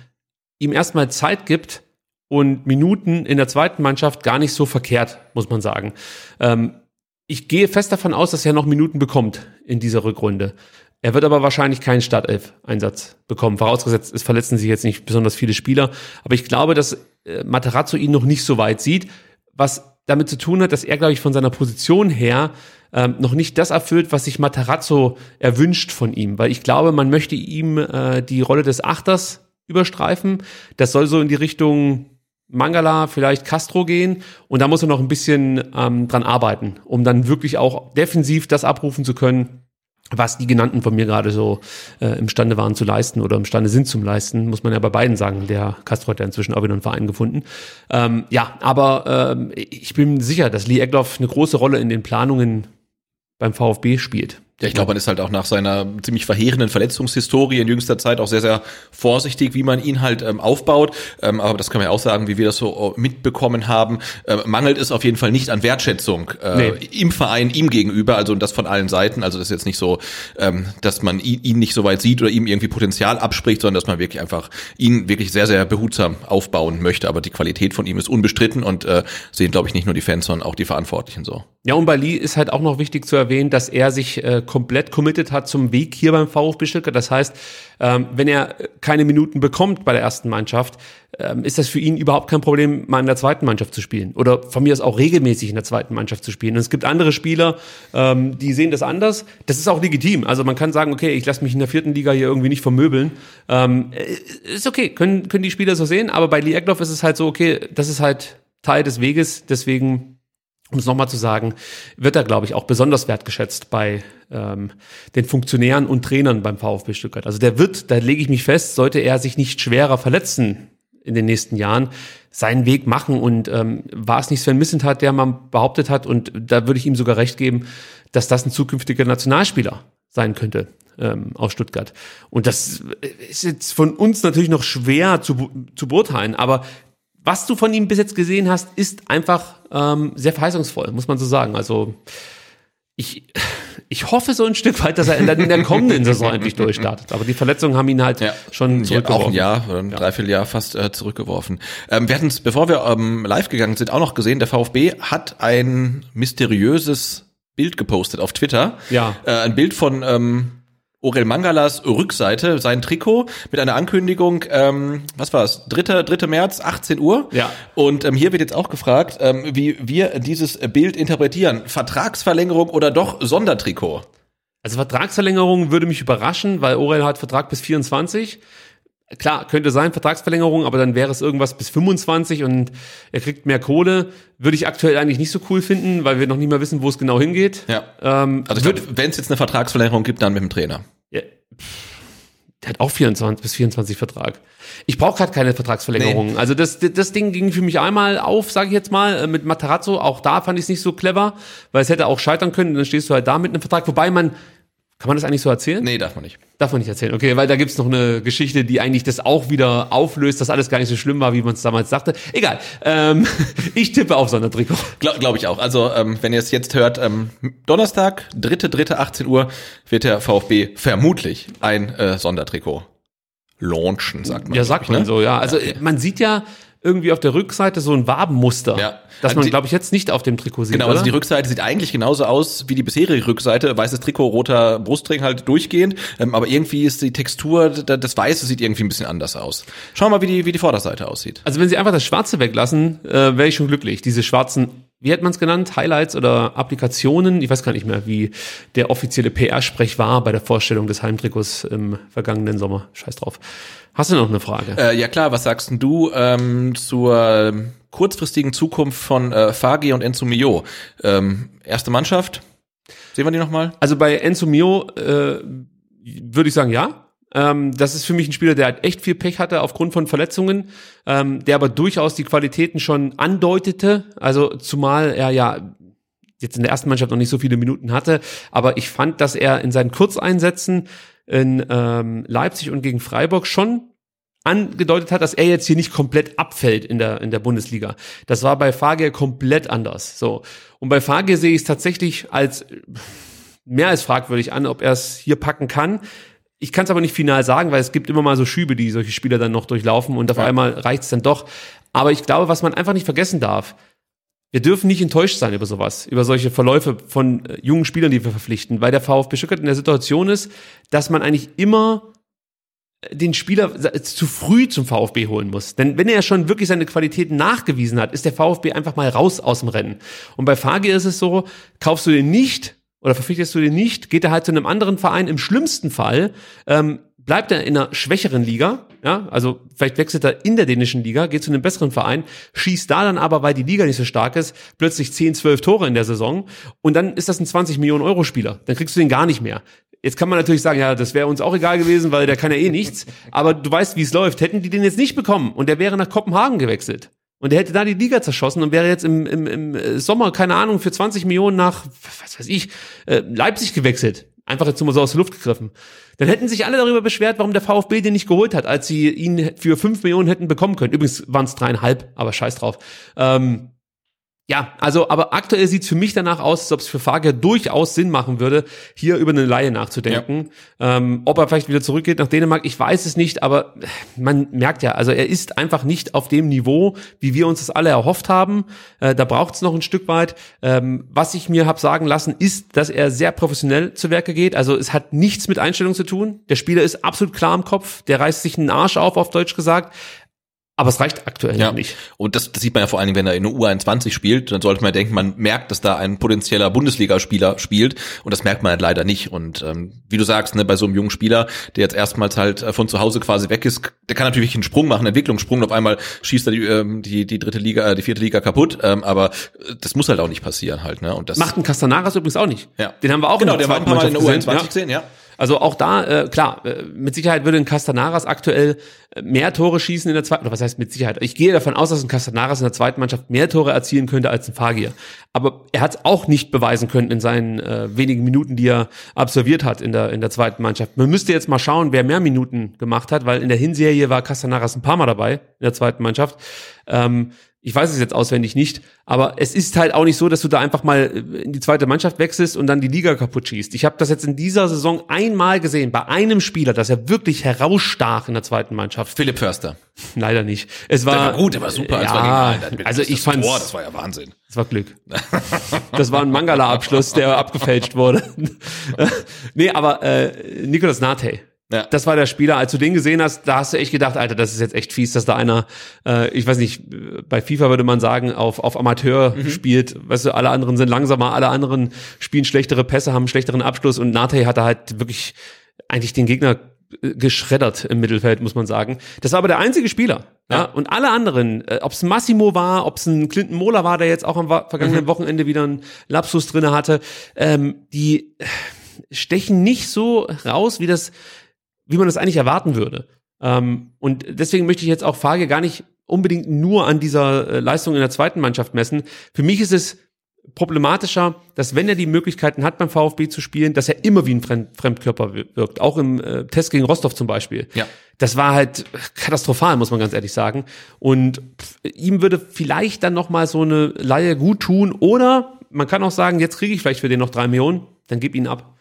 ihm erstmal Zeit gibt und Minuten in der zweiten Mannschaft gar nicht so verkehrt, muss man sagen. Ähm, ich gehe fest davon aus, dass er noch Minuten bekommt in dieser Rückrunde. Er wird aber wahrscheinlich keinen Startelf-Einsatz bekommen. Vorausgesetzt, es verletzen sich jetzt nicht besonders viele Spieler. Aber ich glaube, dass äh, Materazzo ihn noch nicht so weit sieht, was damit zu tun hat, dass er, glaube ich, von seiner Position her ähm, noch nicht das erfüllt, was sich Materazzo erwünscht von ihm. Weil ich glaube, man möchte ihm äh, die Rolle des Achters überstreifen. Das soll so in die Richtung Mangala, vielleicht Castro gehen und da muss er noch ein bisschen ähm, dran arbeiten, um dann wirklich auch defensiv das abrufen zu können, was die genannten von mir gerade so äh, imstande waren zu leisten oder imstande sind zum Leisten, muss man ja bei beiden sagen. Der Castro hat ja inzwischen auch wieder einen Verein gefunden. Ähm, ja, aber ähm, ich bin sicher, dass Lee Egloff eine große Rolle in den Planungen beim VfB spielt. Ja, ich glaube, man ist halt auch nach seiner ziemlich verheerenden Verletzungshistorie in jüngster Zeit auch sehr, sehr vorsichtig, wie man ihn halt ähm, aufbaut. Ähm, aber das kann man ja auch sagen, wie wir das so äh, mitbekommen haben. Ähm, mangelt es auf jeden Fall nicht an Wertschätzung äh, nee. im Verein, ihm gegenüber, also das von allen Seiten. Also das ist jetzt nicht so, ähm, dass man ihn, ihn nicht so weit sieht oder ihm irgendwie Potenzial abspricht, sondern dass man wirklich einfach ihn wirklich sehr, sehr behutsam aufbauen möchte. Aber die Qualität von ihm ist unbestritten und äh, sehen, glaube ich, nicht nur die Fans, sondern auch die Verantwortlichen so. Ja, und bei Lee ist halt auch noch wichtig zu erwähnen, dass er sich äh, komplett committed hat zum Weg hier beim VfB Stuttgart. Das heißt, ähm, wenn er keine Minuten bekommt bei der ersten Mannschaft, ähm, ist das für ihn überhaupt kein Problem, mal in der zweiten Mannschaft zu spielen. Oder von mir aus auch regelmäßig in der zweiten Mannschaft zu spielen. Und es gibt andere Spieler, ähm, die sehen das anders. Das ist auch legitim. Also man kann sagen, okay, ich lasse mich in der vierten Liga hier irgendwie nicht vermöbeln. Ähm, äh, ist okay, können, können die Spieler so sehen. Aber bei Lee Eckloff ist es halt so, okay, das ist halt Teil des Weges. Deswegen um es nochmal zu sagen, wird er, glaube ich, auch besonders wertgeschätzt bei ähm, den Funktionären und Trainern beim VfB Stuttgart. Also der wird, da lege ich mich fest, sollte er sich nicht schwerer verletzen in den nächsten Jahren, seinen Weg machen. Und ähm, war es nicht Sven Missentat, der mal behauptet hat, und da würde ich ihm sogar recht geben, dass das ein zukünftiger Nationalspieler sein könnte ähm, aus Stuttgart. Und das ist jetzt von uns natürlich noch schwer zu, zu beurteilen, aber was du von ihm bis jetzt gesehen hast, ist einfach ähm, sehr verheißungsvoll, muss man so sagen. Also ich, ich hoffe so ein Stück weit, dass er in der, in der kommenden Saison endlich durchstartet. Aber die Verletzungen haben ihn halt ja. schon zurückgeworfen. auch ein Jahr oder ein ja. Dreivierteljahr fast äh, zurückgeworfen. Ähm, wir hatten es, bevor wir ähm, live gegangen sind, auch noch gesehen, der VfB hat ein mysteriöses Bild gepostet auf Twitter. Ja. Äh, ein Bild von ähm, Orel Mangalas Rückseite, sein Trikot mit einer Ankündigung, ähm, was war es, 3. 3. März, 18 Uhr. Ja. Und ähm, hier wird jetzt auch gefragt, ähm, wie wir dieses Bild interpretieren. Vertragsverlängerung oder doch Sondertrikot? Also Vertragsverlängerung würde mich überraschen, weil Orel hat Vertrag bis 24. Klar, könnte sein, Vertragsverlängerung, aber dann wäre es irgendwas bis 25 und er kriegt mehr Kohle. Würde ich aktuell eigentlich nicht so cool finden, weil wir noch nicht mal wissen, wo es genau hingeht. Ja. Ähm, also wenn es jetzt eine Vertragsverlängerung gibt, dann mit dem Trainer. Ja. Der hat auch 24 bis 24 Vertrag. Ich brauche gerade keine Vertragsverlängerung. Nee. Also das, das Ding ging für mich einmal auf, sage ich jetzt mal, mit Matarazzo. Auch da fand ich es nicht so clever, weil es hätte auch scheitern können. Dann stehst du halt da mit einem Vertrag. Wobei man kann man das eigentlich so erzählen? Nee, darf man nicht. Darf man nicht erzählen. Okay, weil da gibt's noch eine Geschichte, die eigentlich das auch wieder auflöst, dass alles gar nicht so schlimm war, wie man es damals sagte. Egal. Ähm, ich tippe auf Sondertrikot. Glaube glaub ich auch. Also, ähm, wenn ihr es jetzt hört, ähm, Donnerstag, dritte, dritte, 18 Uhr, wird der VfB vermutlich ein äh, Sondertrikot launchen, sagt man. Ja, sagt man ne? so, ja. Also ja, okay. man sieht ja, irgendwie auf der Rückseite so ein Wabenmuster, ja. das man, glaube ich, jetzt nicht auf dem Trikot sieht. Genau, also die Rückseite sieht eigentlich genauso aus wie die bisherige Rückseite. Weißes Trikot, roter Brustring halt durchgehend. Ähm, aber irgendwie ist die Textur, das Weiße sieht irgendwie ein bisschen anders aus. Schauen wir mal, wie die, wie die Vorderseite aussieht. Also wenn sie einfach das Schwarze weglassen, äh, wäre ich schon glücklich. Diese schwarzen wie hat man es genannt, Highlights oder Applikationen. Ich weiß gar nicht mehr, wie der offizielle PR-Sprech war bei der Vorstellung des Heimtrikots im vergangenen Sommer. Scheiß drauf. Hast du noch eine Frage? Äh, ja klar, was sagst du ähm, zur kurzfristigen Zukunft von äh, Fagi und Enzo Mio? Ähm, erste Mannschaft? Sehen wir die nochmal? Also bei Enzo Mio äh, würde ich sagen, ja. Ähm, das ist für mich ein Spieler, der halt echt viel Pech hatte aufgrund von Verletzungen, ähm, der aber durchaus die Qualitäten schon andeutete. Also zumal er ja jetzt in der ersten Mannschaft noch nicht so viele Minuten hatte, aber ich fand, dass er in seinen Kurzeinsätzen in ähm, Leipzig und gegen Freiburg schon angedeutet hat, dass er jetzt hier nicht komplett abfällt in der, in der Bundesliga. Das war bei Fagier komplett anders. So. Und bei Fagier sehe ich es tatsächlich als mehr als fragwürdig an, ob er es hier packen kann. Ich kann es aber nicht final sagen, weil es gibt immer mal so Schübe, die solche Spieler dann noch durchlaufen und auf ja. einmal reicht es dann doch. Aber ich glaube, was man einfach nicht vergessen darf, wir dürfen nicht enttäuscht sein über sowas, über solche Verläufe von äh, jungen Spielern, die wir verpflichten, weil der VfB Stuttgart in der Situation ist, dass man eigentlich immer äh, den Spieler zu früh zum VfB holen muss. Denn wenn er schon wirklich seine Qualitäten nachgewiesen hat, ist der VfB einfach mal raus aus dem Rennen. Und bei Fagi ist es so, kaufst du den nicht oder verpflichtest du den nicht, geht er halt zu einem anderen Verein. Im schlimmsten Fall ähm, bleibt er in einer schwächeren Liga ja, also vielleicht wechselt er in der dänischen Liga, geht zu einem besseren Verein, schießt da dann aber, weil die Liga nicht so stark ist, plötzlich 10, 12 Tore in der Saison und dann ist das ein 20 Millionen Euro Spieler. Dann kriegst du den gar nicht mehr. Jetzt kann man natürlich sagen, ja, das wäre uns auch egal gewesen, weil der kann ja eh nichts. Aber du weißt, wie es läuft. Hätten die den jetzt nicht bekommen und der wäre nach Kopenhagen gewechselt und der hätte da die Liga zerschossen und wäre jetzt im, im, im Sommer, keine Ahnung, für 20 Millionen nach, was weiß ich, äh, Leipzig gewechselt Einfach jetzt nur so aus der Luft gegriffen. Dann hätten sich alle darüber beschwert, warum der VfB den nicht geholt hat, als sie ihn für fünf Millionen hätten bekommen können. Übrigens waren es dreieinhalb, aber scheiß drauf. Ähm, ja, also, aber aktuell sieht's für mich danach aus, als ob es für Fager durchaus Sinn machen würde, hier über eine Laie nachzudenken. Ja. Ähm, ob er vielleicht wieder zurückgeht nach Dänemark, ich weiß es nicht, aber man merkt ja, also er ist einfach nicht auf dem Niveau, wie wir uns das alle erhofft haben. Äh, da braucht's noch ein Stück weit. Ähm, was ich mir hab sagen lassen, ist, dass er sehr professionell zu Werke geht. Also es hat nichts mit Einstellung zu tun. Der Spieler ist absolut klar im Kopf, der reißt sich einen Arsch auf, auf Deutsch gesagt. Aber es reicht aktuell ja. nicht. Und das, das sieht man ja vor allen Dingen, wenn er in der U21 spielt, dann sollte man denken, man merkt, dass da ein potenzieller Bundesligaspieler spielt und das merkt man halt leider nicht. Und ähm, wie du sagst, ne, bei so einem jungen Spieler, der jetzt erstmals halt äh, von zu Hause quasi weg ist, der kann natürlich einen Sprung machen, einen Entwicklungssprung, und auf einmal schießt er die, ähm, die, die dritte Liga, äh, die vierte Liga kaputt, ähm, aber äh, das muss halt auch nicht passieren halt. Ne? Und das Macht ein Castanaras übrigens auch nicht. Ja. Den haben wir auch genau, in der der war ein paar Mal in der U21 gesehen, gesehen ja. Also auch da, äh, klar, äh, mit Sicherheit würde ein Castanaras aktuell äh, mehr Tore schießen in der zweiten, oder was heißt mit Sicherheit? Ich gehe davon aus, dass ein Castanaras in der zweiten Mannschaft mehr Tore erzielen könnte als ein Fagier. Aber er hat es auch nicht beweisen können in seinen äh, wenigen Minuten, die er absolviert hat in der, in der zweiten Mannschaft. Man müsste jetzt mal schauen, wer mehr Minuten gemacht hat, weil in der Hinserie war Castanaras ein paar Mal dabei in der zweiten Mannschaft. Ähm, ich weiß es jetzt auswendig nicht, aber es ist halt auch nicht so, dass du da einfach mal äh, in die zweite Mannschaft wechselst und dann die Liga kaputt schießt. Ich habe das jetzt in dieser Saison einmal gesehen, bei einem Spieler, dass er wirklich herausstach in der zweiten Mannschaft. Philipp Förster. Leider nicht. Es war, der war gut, der war super. Ja, war also ich fand das war ja Wahnsinn. Das war Glück. Das war ein Mangala-Abschluss, der abgefälscht wurde. nee, aber äh, Nicolas Nate ja. Das war der Spieler, als du den gesehen hast, da hast du echt gedacht, Alter, das ist jetzt echt fies, dass da einer, äh, ich weiß nicht, bei FIFA würde man sagen, auf, auf Amateur mhm. spielt. Weißt du, alle anderen sind langsamer, alle anderen spielen schlechtere Pässe, haben einen schlechteren Abschluss und Nate hat da halt wirklich eigentlich den Gegner äh, geschreddert im Mittelfeld, muss man sagen. Das war aber der einzige Spieler. Ja. ja und alle anderen, äh, ob es Massimo war, ob es ein Clinton Mola war, der jetzt auch am vergangenen mhm. Wochenende wieder einen Lapsus drinne hatte, ähm, die stechen nicht so raus, wie das wie man das eigentlich erwarten würde. Ähm, und deswegen möchte ich jetzt auch Fage gar nicht unbedingt nur an dieser äh, Leistung in der zweiten Mannschaft messen. Für mich ist es problematischer, dass wenn er die Möglichkeiten hat beim VfB zu spielen, dass er immer wie ein Fremd Fremdkörper wirkt. Auch im äh, Test gegen Rostov zum Beispiel. Ja. Das war halt katastrophal, muss man ganz ehrlich sagen. Und pff, ihm würde vielleicht dann noch mal so eine Laie gut tun. Oder man kann auch sagen, jetzt kriege ich vielleicht für den noch drei Millionen, dann gib ihn ab.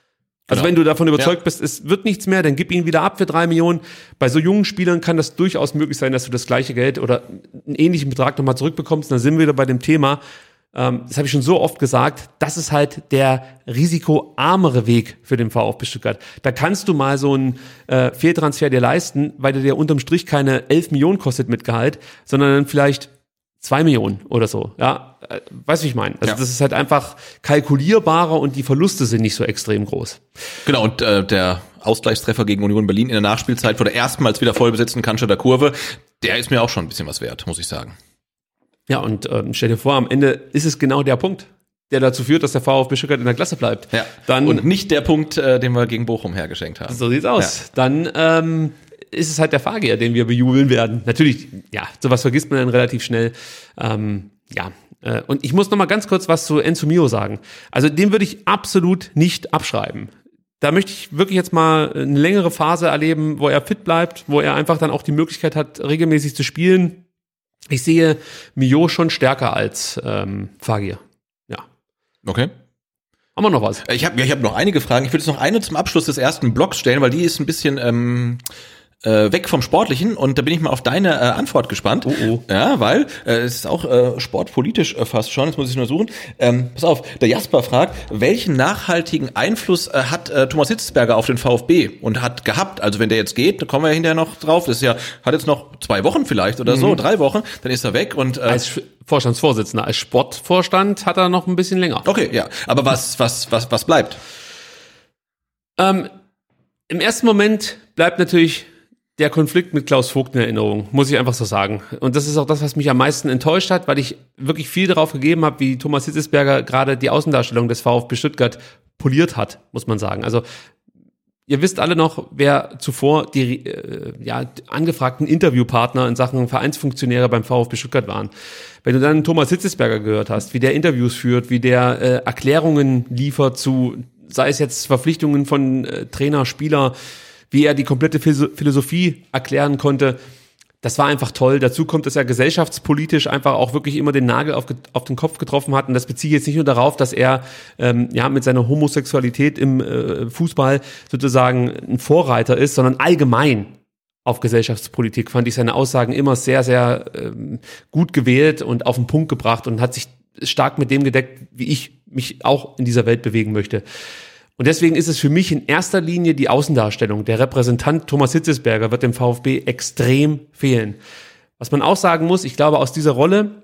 Also genau. wenn du davon überzeugt ja. bist, es wird nichts mehr, dann gib ihn wieder ab für drei Millionen. Bei so jungen Spielern kann das durchaus möglich sein, dass du das gleiche Geld oder einen ähnlichen Betrag nochmal zurückbekommst. dann sind wir wieder bei dem Thema, ähm, das habe ich schon so oft gesagt, das ist halt der risikoarmere Weg für den VfB Stuttgart. Da kannst du mal so einen äh, Fehltransfer dir leisten, weil der dir unterm Strich keine elf Millionen kostet mit Gehalt, sondern dann vielleicht zwei Millionen oder so. Ja, äh, weißt du, wie ich meine? Also ja. das ist halt einfach kalkulierbarer und die Verluste sind nicht so extrem groß. Genau, und äh, der Ausgleichstreffer gegen Union Berlin in der Nachspielzeit vor der erstmals wieder vollbesetzten Cannstatter Kurve, der ist mir auch schon ein bisschen was wert, muss ich sagen. Ja, und ähm, stell dir vor, am Ende ist es genau der Punkt, der dazu führt, dass der VfB Stuttgart in der Klasse bleibt. Ja. Dann, und nicht der Punkt, äh, den wir gegen Bochum hergeschenkt haben. So sieht's aus. Ja. Dann ähm, ist es halt der Fahrgeher, den wir bejubeln werden. Natürlich, ja, sowas vergisst man dann relativ schnell. Ähm, ja, äh, und ich muss noch mal ganz kurz was zu Enzo Mio sagen. Also den würde ich absolut nicht abschreiben. Da möchte ich wirklich jetzt mal eine längere Phase erleben, wo er fit bleibt, wo er einfach dann auch die Möglichkeit hat, regelmäßig zu spielen. Ich sehe Mio schon stärker als ähm, Fagir. Ja. Okay. Haben wir noch was? Ich habe ich hab noch einige Fragen. Ich will jetzt noch eine zum Abschluss des ersten Blocks stellen, weil die ist ein bisschen ähm, äh, weg vom Sportlichen und da bin ich mal auf deine äh, Antwort gespannt. Oh, oh. Ja, weil äh, es ist auch äh, sportpolitisch äh, fast schon, jetzt muss ich nur suchen. Ähm, pass auf, der Jasper fragt, welchen nachhaltigen Einfluss äh, hat äh, Thomas Hitzberger auf den VfB und hat gehabt? Also wenn der jetzt geht, da kommen wir hinterher noch drauf, das ist ja, hat jetzt noch zwei Wochen vielleicht oder so, mhm. drei Wochen, dann ist er weg und äh, als Vorstandsvorsitzender, als Sportvorstand hat er noch ein bisschen länger. Okay, ja. Aber was, was, was, was bleibt? Ähm, Im ersten Moment bleibt natürlich der Konflikt mit Klaus Vogt in Erinnerung, muss ich einfach so sagen. Und das ist auch das, was mich am meisten enttäuscht hat, weil ich wirklich viel darauf gegeben habe, wie Thomas Hitzesberger gerade die Außendarstellung des VfB Stuttgart poliert hat, muss man sagen. Also Ihr wisst alle noch, wer zuvor die äh, ja, angefragten Interviewpartner in Sachen Vereinsfunktionäre beim VfB Stuttgart waren. Wenn du dann Thomas Hitzesberger gehört hast, wie der Interviews führt, wie der äh, Erklärungen liefert zu, sei es jetzt Verpflichtungen von äh, Trainer, Spieler, wie er die komplette Philosophie erklären konnte, das war einfach toll. Dazu kommt, dass er gesellschaftspolitisch einfach auch wirklich immer den Nagel auf, auf den Kopf getroffen hat. Und das beziehe ich jetzt nicht nur darauf, dass er ähm, ja mit seiner Homosexualität im äh, Fußball sozusagen ein Vorreiter ist, sondern allgemein auf Gesellschaftspolitik fand ich seine Aussagen immer sehr, sehr ähm, gut gewählt und auf den Punkt gebracht und hat sich stark mit dem gedeckt, wie ich mich auch in dieser Welt bewegen möchte. Und deswegen ist es für mich in erster Linie die Außendarstellung. Der Repräsentant Thomas Hitzesberger wird dem VfB extrem fehlen. Was man auch sagen muss, ich glaube aus dieser Rolle,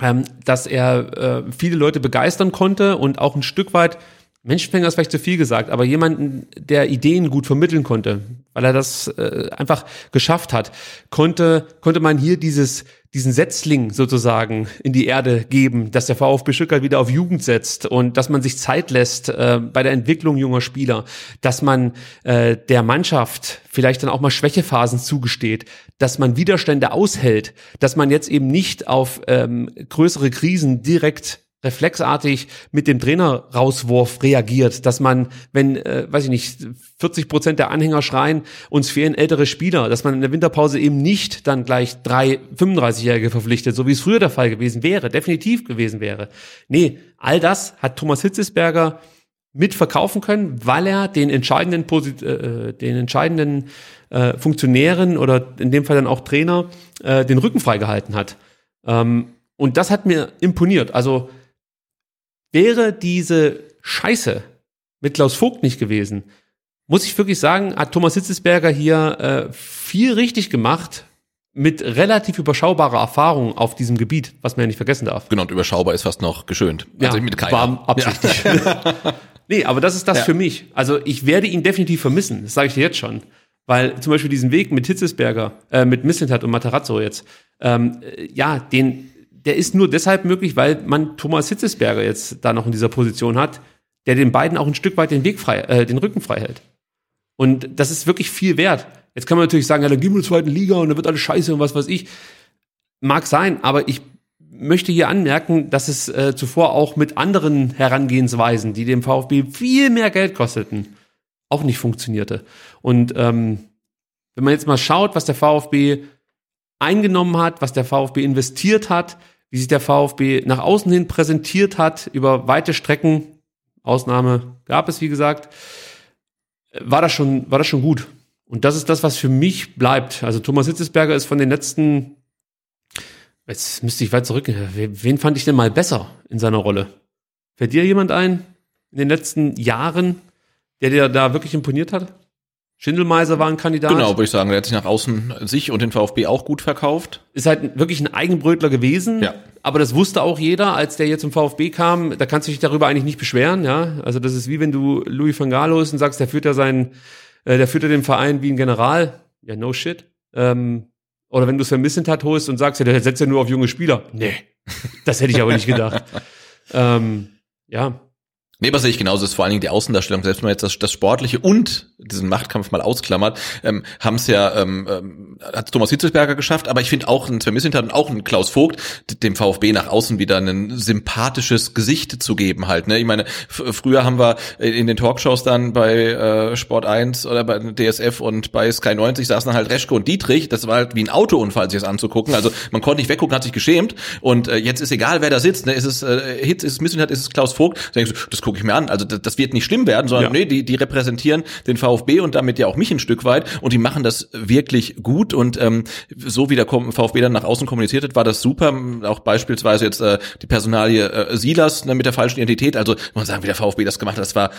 ähm, dass er äh, viele Leute begeistern konnte und auch ein Stück weit Menschenfänger ist vielleicht zu viel gesagt, aber jemanden, der Ideen gut vermitteln konnte, weil er das äh, einfach geschafft hat, konnte, konnte man hier dieses, diesen Setzling sozusagen in die Erde geben, dass der VfB Stuttgart wieder auf Jugend setzt und dass man sich Zeit lässt äh, bei der Entwicklung junger Spieler, dass man äh, der Mannschaft vielleicht dann auch mal Schwächephasen zugesteht, dass man Widerstände aushält, dass man jetzt eben nicht auf ähm, größere Krisen direkt reflexartig mit dem Trainer-Rauswurf reagiert, dass man, wenn, äh, weiß ich nicht, 40 Prozent der Anhänger schreien, uns fehlen ältere Spieler, dass man in der Winterpause eben nicht dann gleich drei 35-Jährige verpflichtet, so wie es früher der Fall gewesen wäre, definitiv gewesen wäre. Nee, all das hat Thomas Hitzesberger mit verkaufen können, weil er den entscheidenden, Posit äh, den entscheidenden äh, Funktionären oder in dem Fall dann auch Trainer äh, den Rücken freigehalten hat. Ähm, und das hat mir imponiert. Also Wäre diese Scheiße mit Klaus Vogt nicht gewesen, muss ich wirklich sagen, hat Thomas Hitzesberger hier äh, viel richtig gemacht mit relativ überschaubarer Erfahrung auf diesem Gebiet, was man ja nicht vergessen darf. Genau, und überschaubar ist fast noch geschönt. Also ja, mit keiner. war absichtlich. Ja. nee, aber das ist das ja. für mich. Also ich werde ihn definitiv vermissen, das sage ich dir jetzt schon. Weil zum Beispiel diesen Weg mit Hitzesberger, äh, mit Missentat und Matarazzo jetzt, ähm, ja, den der ist nur deshalb möglich, weil man Thomas Hitzesberger jetzt da noch in dieser Position hat, der den beiden auch ein Stück weit den Weg frei, äh, den Rücken frei hält. Und das ist wirklich viel wert. Jetzt kann man natürlich sagen, ja, dann gehen wir in die zweiten Liga und dann wird alles scheiße und was weiß ich. Mag sein, aber ich möchte hier anmerken, dass es äh, zuvor auch mit anderen Herangehensweisen, die dem VfB viel mehr Geld kosteten, auch nicht funktionierte. Und ähm, wenn man jetzt mal schaut, was der VfB eingenommen hat, was der VfB investiert hat, wie sich der VfB nach außen hin präsentiert hat über weite Strecken. Ausnahme gab es, wie gesagt. War das schon, war das schon gut. Und das ist das, was für mich bleibt. Also Thomas Hitzesberger ist von den letzten, jetzt müsste ich weit zurück, wen fand ich denn mal besser in seiner Rolle? Fällt dir jemand ein in den letzten Jahren, der dir da wirklich imponiert hat? Schindelmeiser war ein Kandidat. Genau, würde ich sagen. Der hat sich nach außen sich und den VfB auch gut verkauft. Ist halt wirklich ein Eigenbrötler gewesen. Ja. Aber das wusste auch jeder, als der jetzt zum VfB kam. Da kannst du dich darüber eigentlich nicht beschweren, ja. Also das ist wie wenn du Louis van Gaal und sagst, der führt ja seinen, äh, der führt ja den Verein wie ein General. Ja, no shit. Ähm, oder wenn du Sven Missentat holst und sagst, ja, der setzt ja nur auf junge Spieler. Nee, das hätte ich aber nicht gedacht. ähm, ja, Nee, was sehe ich genauso, ist vor allen Dingen die Außendarstellung, selbst wenn man jetzt das, das Sportliche und diesen Machtkampf mal ausklammert, ähm, haben es ja, ähm, ähm, hat Thomas Hitzelsberger geschafft, aber ich finde auch ein Sven Mislintat und auch ein Klaus Vogt, dem VfB nach außen wieder ein sympathisches Gesicht zu geben halt. Ne? Ich meine, früher haben wir in den Talkshows dann bei äh, Sport 1 oder bei DSF und bei Sky 90 saßen halt Reschke und Dietrich, das war halt wie ein Autounfall, sich das anzugucken, also man konnte nicht weggucken, hat sich geschämt und äh, jetzt ist egal, wer da sitzt, ne? ist es äh, Hitz, ist es Mislintat, ist es Klaus Vogt, da denkst du, das gucke ich mir an. Also das, das wird nicht schlimm werden, sondern ja. nee, die, die repräsentieren den VfB und damit ja auch mich ein Stück weit und die machen das wirklich gut und ähm, so wie der VfB dann nach außen kommuniziert hat, war das super. Auch beispielsweise jetzt äh, die Personalie äh, Silas ne, mit der falschen Identität. Also man sagen, wie der VfB das gemacht hat, das war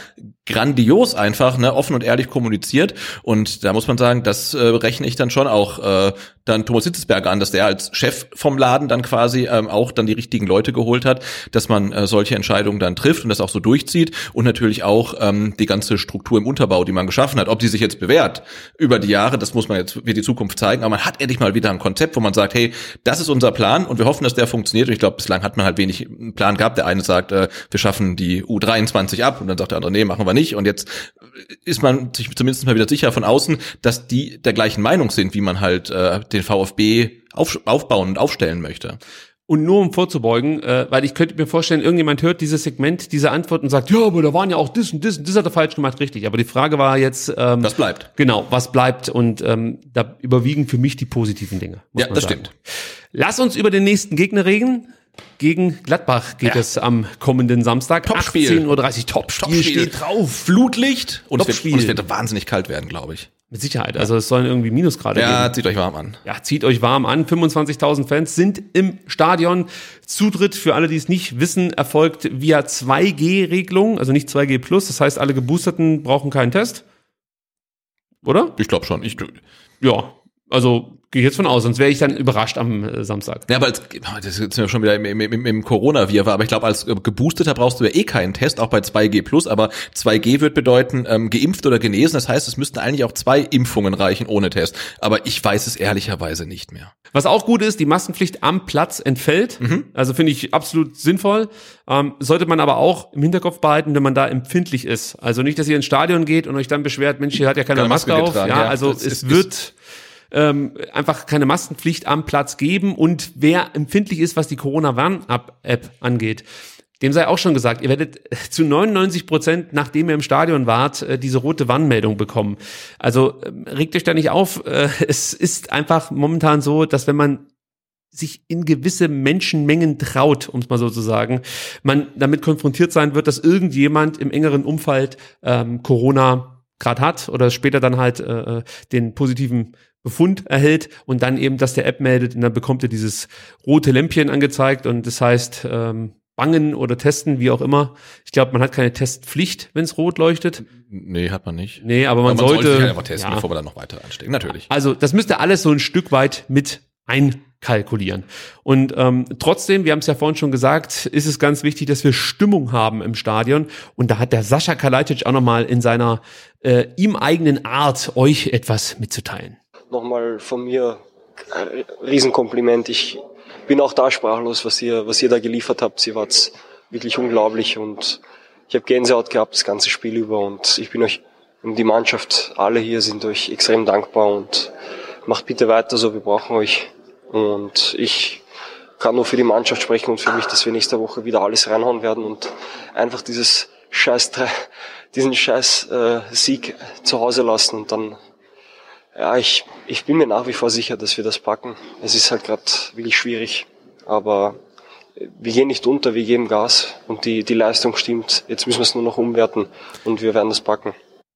grandios einfach, ne, offen und ehrlich kommuniziert und da muss man sagen, das äh, rechne ich dann schon auch äh, dann Thomas Hitzesberger an, dass der als Chef vom Laden dann quasi ähm, auch dann die richtigen Leute geholt hat, dass man äh, solche Entscheidungen dann trifft und das auch so durch durchzieht und natürlich auch ähm, die ganze Struktur im Unterbau, die man geschaffen hat. Ob die sich jetzt bewährt über die Jahre, das muss man jetzt wird die Zukunft zeigen. Aber man hat endlich mal wieder ein Konzept, wo man sagt, hey, das ist unser Plan und wir hoffen, dass der funktioniert. Und ich glaube, bislang hat man halt wenig Plan gehabt. Der eine sagt, äh, wir schaffen die U23 ab und dann sagt der andere, nee, machen wir nicht. Und jetzt ist man sich zumindest mal wieder sicher von außen, dass die der gleichen Meinung sind, wie man halt äh, den VfB auf, aufbauen und aufstellen möchte. Und nur um vorzubeugen, äh, weil ich könnte mir vorstellen, irgendjemand hört dieses Segment, diese Antwort und sagt, ja, aber da waren ja auch das und das und das hat er falsch gemacht, richtig. Aber die Frage war jetzt, ähm, Was bleibt? Genau, was bleibt und ähm, da überwiegen für mich die positiven Dinge. Ja, das sagen. stimmt. Lass uns über den nächsten Gegner reden. Gegen Gladbach geht Ja. es am kommenden Samstag. Topspiel. 18.30 Uhr. Topspiel, steht drauf. Flutlicht und es, wird, und es wird wahnsinnig kalt werden, glaube ich. Mit Sicherheit. Also es sollen irgendwie Minusgrade Ja, geben. zieht euch warm an. Ja, zieht euch warm an. 25.000 Fans sind im Stadion. Zutritt für alle, die es nicht wissen, erfolgt via 2G-Regelung, also nicht 2G plus. Das heißt, alle Geboosterten brauchen keinen Test. Oder? Ich glaube schon. Ich, Ja. Also gehe ich jetzt von aus, sonst wäre ich dann überrascht am äh, Samstag. Ja, aber als, das sind wir schon wieder im, im, im, Corona-Virus, aber ich glaube, als äh, Geboosteter brauchst du ja eh keinen Test, auch bei 2G+, aber 2G wird bedeuten, ähm, geimpft oder genesen, das heißt, es müssten eigentlich auch zwei Impfungen reichen ohne Test, aber ich weiß es ehrlicherweise nicht mehr. Was auch gut ist, die Maskenpflicht am Platz entfällt. Also finde ich absolut sinnvoll. Ähm, sollte man aber auch im Hinterkopf behalten, wenn man da empfindlich ist. Also nicht, dass ihr ins Stadion geht und euch dann beschwert, Mensch, hier hat ja keine, Keine Maske, Maske auf. ja, ja. also es ist- wird ähm, einfach keine Maskenpflicht am Platz geben. Und wer empfindlich ist, was die Corona-Warn-App angeht, dem sei auch schon gesagt, ihr werdet zu 99 Prozent, nachdem ihr im Stadion wart, äh, diese rote Warnmeldung bekommen. Also ähm, regt euch da nicht auf. Äh, Es ist einfach momentan so, dass wenn man sich in gewisse Menschenmengen traut, um es mal so zu sagen, man damit konfrontiert sein wird, dass irgendjemand im engeren Umfeld ähm, Corona gerade hat oder später dann halt äh, den positiven Befund erhält und dann eben, dass der App meldet und dann bekommt er dieses rote Lämpchen angezeigt und das heißt ähm, bangen oder testen, wie auch immer. Ich glaube, man hat keine Testpflicht, wenn es rot leuchtet. Nee, hat man nicht. Nee, aber man, man sollte, sollte, sich einfach testen, ja. bevor wir dann noch weiter anstecken, natürlich. Also das müsste alles so ein Stück weit mit einkalkulieren. Und ähm, trotzdem, wir haben es ja vorhin schon gesagt, ist es ganz wichtig, dass wir Stimmung haben im Stadion. Und da hat der Sascha Kalajdzic auch nochmal in seiner äh, ihm eigenen Art euch etwas mitzuteilen. Nochmal von mir ein Riesenkompliment. Ich bin auch da sprachlos, was ihr, was ihr da geliefert habt. Ihr wart wirklich unglaublich und ich habe Gänsehaut gehabt das ganze Spiel über und ich bin euch und die Mannschaft, alle hier sind euch extrem dankbar und macht bitte weiter so, wir brauchen euch. Und ich kann nur für die Mannschaft sprechen und für mich, dass wir nächste Woche wieder alles reinhauen werden und einfach dieses scheiß, diesen scheiß äh, Sieg zu Hause lassen und dann ja, ich, ich bin mir nach wie vor sicher, dass wir das packen. Es ist halt gerade wirklich schwierig, aber wir gehen nicht unter, wir geben Gas und die, die Leistung stimmt. Jetzt müssen wir es nur noch umwerten und wir werden das packen.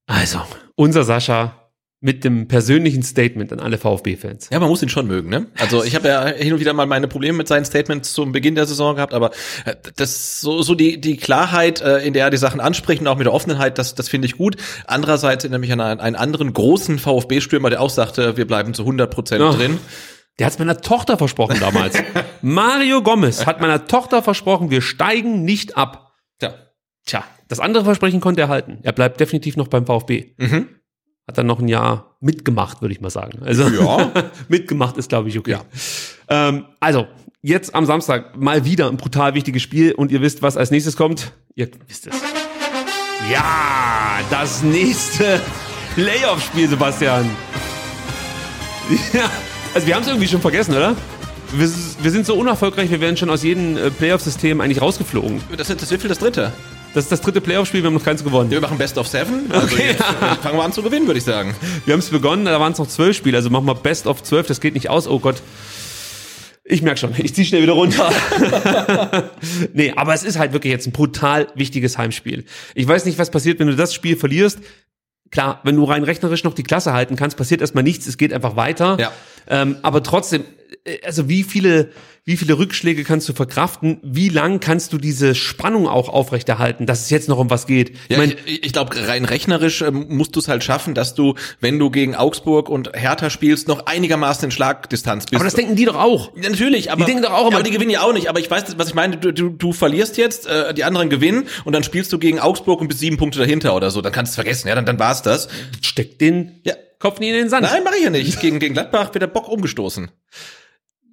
Also, unser Sascha mit dem persönlichen Statement an alle VfB-Fans. Ja, man muss ihn schon mögen, ne? Also ich habe ja hin und wieder mal meine Probleme mit seinen Statements zum Beginn der Saison gehabt, aber äh, das so so die die Klarheit, äh, in der er die Sachen anspricht und auch mit der Offenheit, das das finde ich gut. Andererseits erinnere mich an einen, einen anderen großen VfB-Stürmer, der auch sagte, wir bleiben zu 100 Prozent drin. Der hat es meiner Tochter versprochen damals. Mario Gomez hat meiner Tochter versprochen, wir steigen nicht ab. Ja. Tja, das andere Versprechen konnte er halten. Er bleibt definitiv noch beim VfB. Mhm. Hat dann noch ein Jahr mitgemacht, würde ich mal sagen. Also Ja. mitgemacht ist, glaube ich, okay. Ja. Ähm, also, jetzt am Samstag mal wieder ein brutal wichtiges Spiel und ihr wisst, was als nächstes kommt. Ihr wisst es. Ja, das nächste Playoff-Spiel, Sebastian. Ja, also wir haben es irgendwie schon vergessen, oder? Wir, wir sind so unerfolgreich, wir werden schon aus jedem äh, Playoff-System eigentlich rausgeflogen. Das ist das wird für das dritte. Das ist das dritte Playoff-Spiel, wir haben noch keins gewonnen. Wir machen Best of Seven. Also Okay. jetzt äh, fangen wir an zu gewinnen, würde ich sagen. Wir haben es begonnen, da waren es noch zwölf Spiele, also machen wir Best of zwölf, das geht nicht aus, oh Gott. Ich merk schon, ich zieh schnell wieder runter. nee, aber es ist halt wirklich jetzt ein brutal wichtiges Heimspiel. Ich weiß nicht, was passiert, wenn du das Spiel verlierst. Klar, wenn du rein rechnerisch noch die Klasse halten kannst, passiert erstmal nichts, es geht einfach weiter. Ja. Ähm, aber trotzdem, also wie viele, wie viele Rückschläge kannst du verkraften? Wie lang kannst du diese Spannung auch aufrechterhalten, dass es jetzt noch um was geht? Ja, ich, ich, ich glaube, rein rechnerisch ähm, musst du es halt schaffen, dass du, wenn du gegen Augsburg und Hertha spielst, noch einigermaßen in Schlagdistanz bist. aber das denken die doch auch. Ja, natürlich, aber Die denken doch auch immer- aber die gewinnen ja auch nicht. Aber ich weiß, was ich meine. Du, du, du verlierst jetzt, äh, die anderen gewinnen und dann spielst du gegen Augsburg und bist sieben Punkte dahinter oder so. Dann kannst du es vergessen. Ja, dann, dann war's das. Steck den Ja. Kopf nie in den Sand. Nein, mache ich ja nicht. Gegen, gegen Gladbach wird der Bock umgestoßen.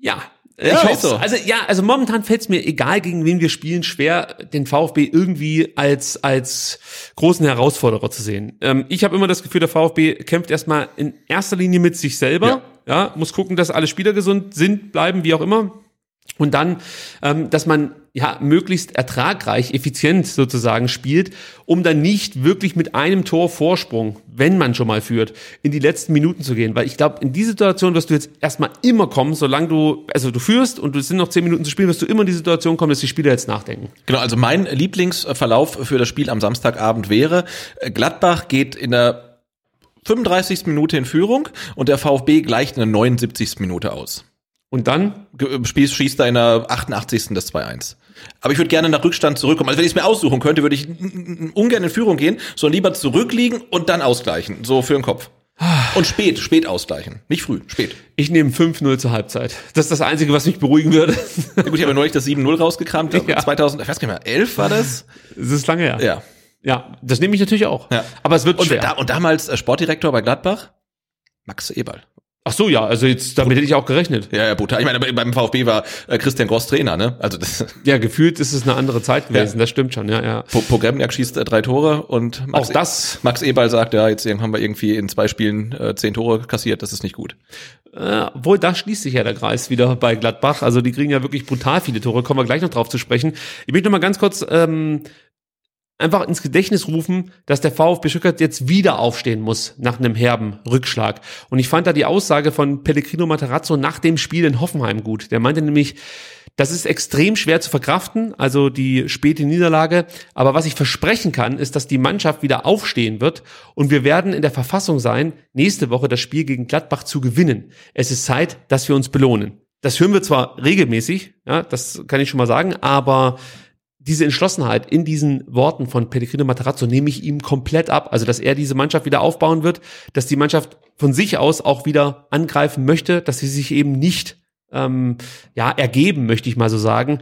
Ja. Ja, ich hoffe. so. Also ja, also momentan fällt es mir egal, gegen wen wir spielen, schwer, den VfB irgendwie als als großen Herausforderer zu sehen. Ähm, ich habe immer das Gefühl, der VfB kämpft erstmal in erster Linie mit sich selber. Ja. muss gucken, dass alle Spieler gesund sind, bleiben, wie auch immer. Und dann, ähm, dass man ja möglichst ertragreich, effizient sozusagen spielt, um dann nicht wirklich mit einem Tor Vorsprung, wenn man schon mal führt, in die letzten Minuten zu gehen. Weil ich glaube, in die Situation wirst du jetzt erstmal immer kommen, solange du, also du führst und es sind noch zehn Minuten zu spielen, wirst du immer in die Situation kommen, dass die Spieler jetzt nachdenken. Genau, also mein Lieblingsverlauf für das Spiel am Samstagabend wäre, äh, Gladbach geht in der 35. Minute in Führung und der VfB gleicht in der 79. Minute aus. Und dann, Spiel schießt in der 88. das 2-1. Aber ich würde gerne nach Rückstand zurückkommen. Also wenn ich es mir aussuchen könnte, würde ich ungern in Führung gehen, sondern lieber zurückliegen und dann ausgleichen. So für den Kopf. Und spät, spät ausgleichen. Nicht früh, spät. ich nehme 5-0 zur Halbzeit. Das ist das Einzige, was mich beruhigen würde. Ja, gut, ich habe neulich das 7-0 rausgekramt. Ja. 2000, ich weiß gar nicht mehr, 11 war das? Das ist lange her. Ja. Ja, das nehme ich natürlich auch. Ja. Aber es wird Und, schwer. da, und damals äh, Sportdirektor bei Gladbach? Max Eberl. Ach so, ja, also jetzt, damit hätte ich auch gerechnet. Ja, ja, brutal. Ich meine, beim VfB war äh, Christian Gross Trainer, ne? Also das, Ja, gefühlt ist es eine andere Zeit gewesen, das stimmt schon, ja, ja. Po- Pogremniak schießt äh, drei Tore und Max, Auch das. Max Eberl sagt, ja, jetzt haben wir irgendwie in zwei Spielen äh, zehn Tore kassiert, das ist nicht gut. Äh, obwohl, da schließt sich ja der Kreis wieder bei Gladbach. Also die kriegen ja wirklich brutal viele Tore. Kommen wir gleich noch drauf zu sprechen. Ich möchte noch mal ganz kurz ähm, einfach ins Gedächtnis rufen, dass der VfB Stuttgart jetzt wieder aufstehen muss nach einem herben Rückschlag. Und ich fand da die Aussage von Pellegrino Materazzo nach dem Spiel in Hoffenheim gut. Der meinte nämlich, das ist extrem schwer zu verkraften, also die späte Niederlage. Aber was ich versprechen kann, ist, dass die Mannschaft wieder aufstehen wird und wir werden in der Verfassung sein, nächste Woche das Spiel gegen Gladbach zu gewinnen. Es ist Zeit, dass wir uns belohnen. Das hören wir zwar regelmäßig, ja, das kann ich schon mal sagen, aber diese Entschlossenheit in diesen Worten von Pellegrino Matarazzo nehme ich ihm komplett ab. Also, dass er diese Mannschaft wieder aufbauen wird, dass die Mannschaft von sich aus auch wieder angreifen möchte, dass sie sich eben nicht ähm, ja ergeben, möchte ich mal so sagen.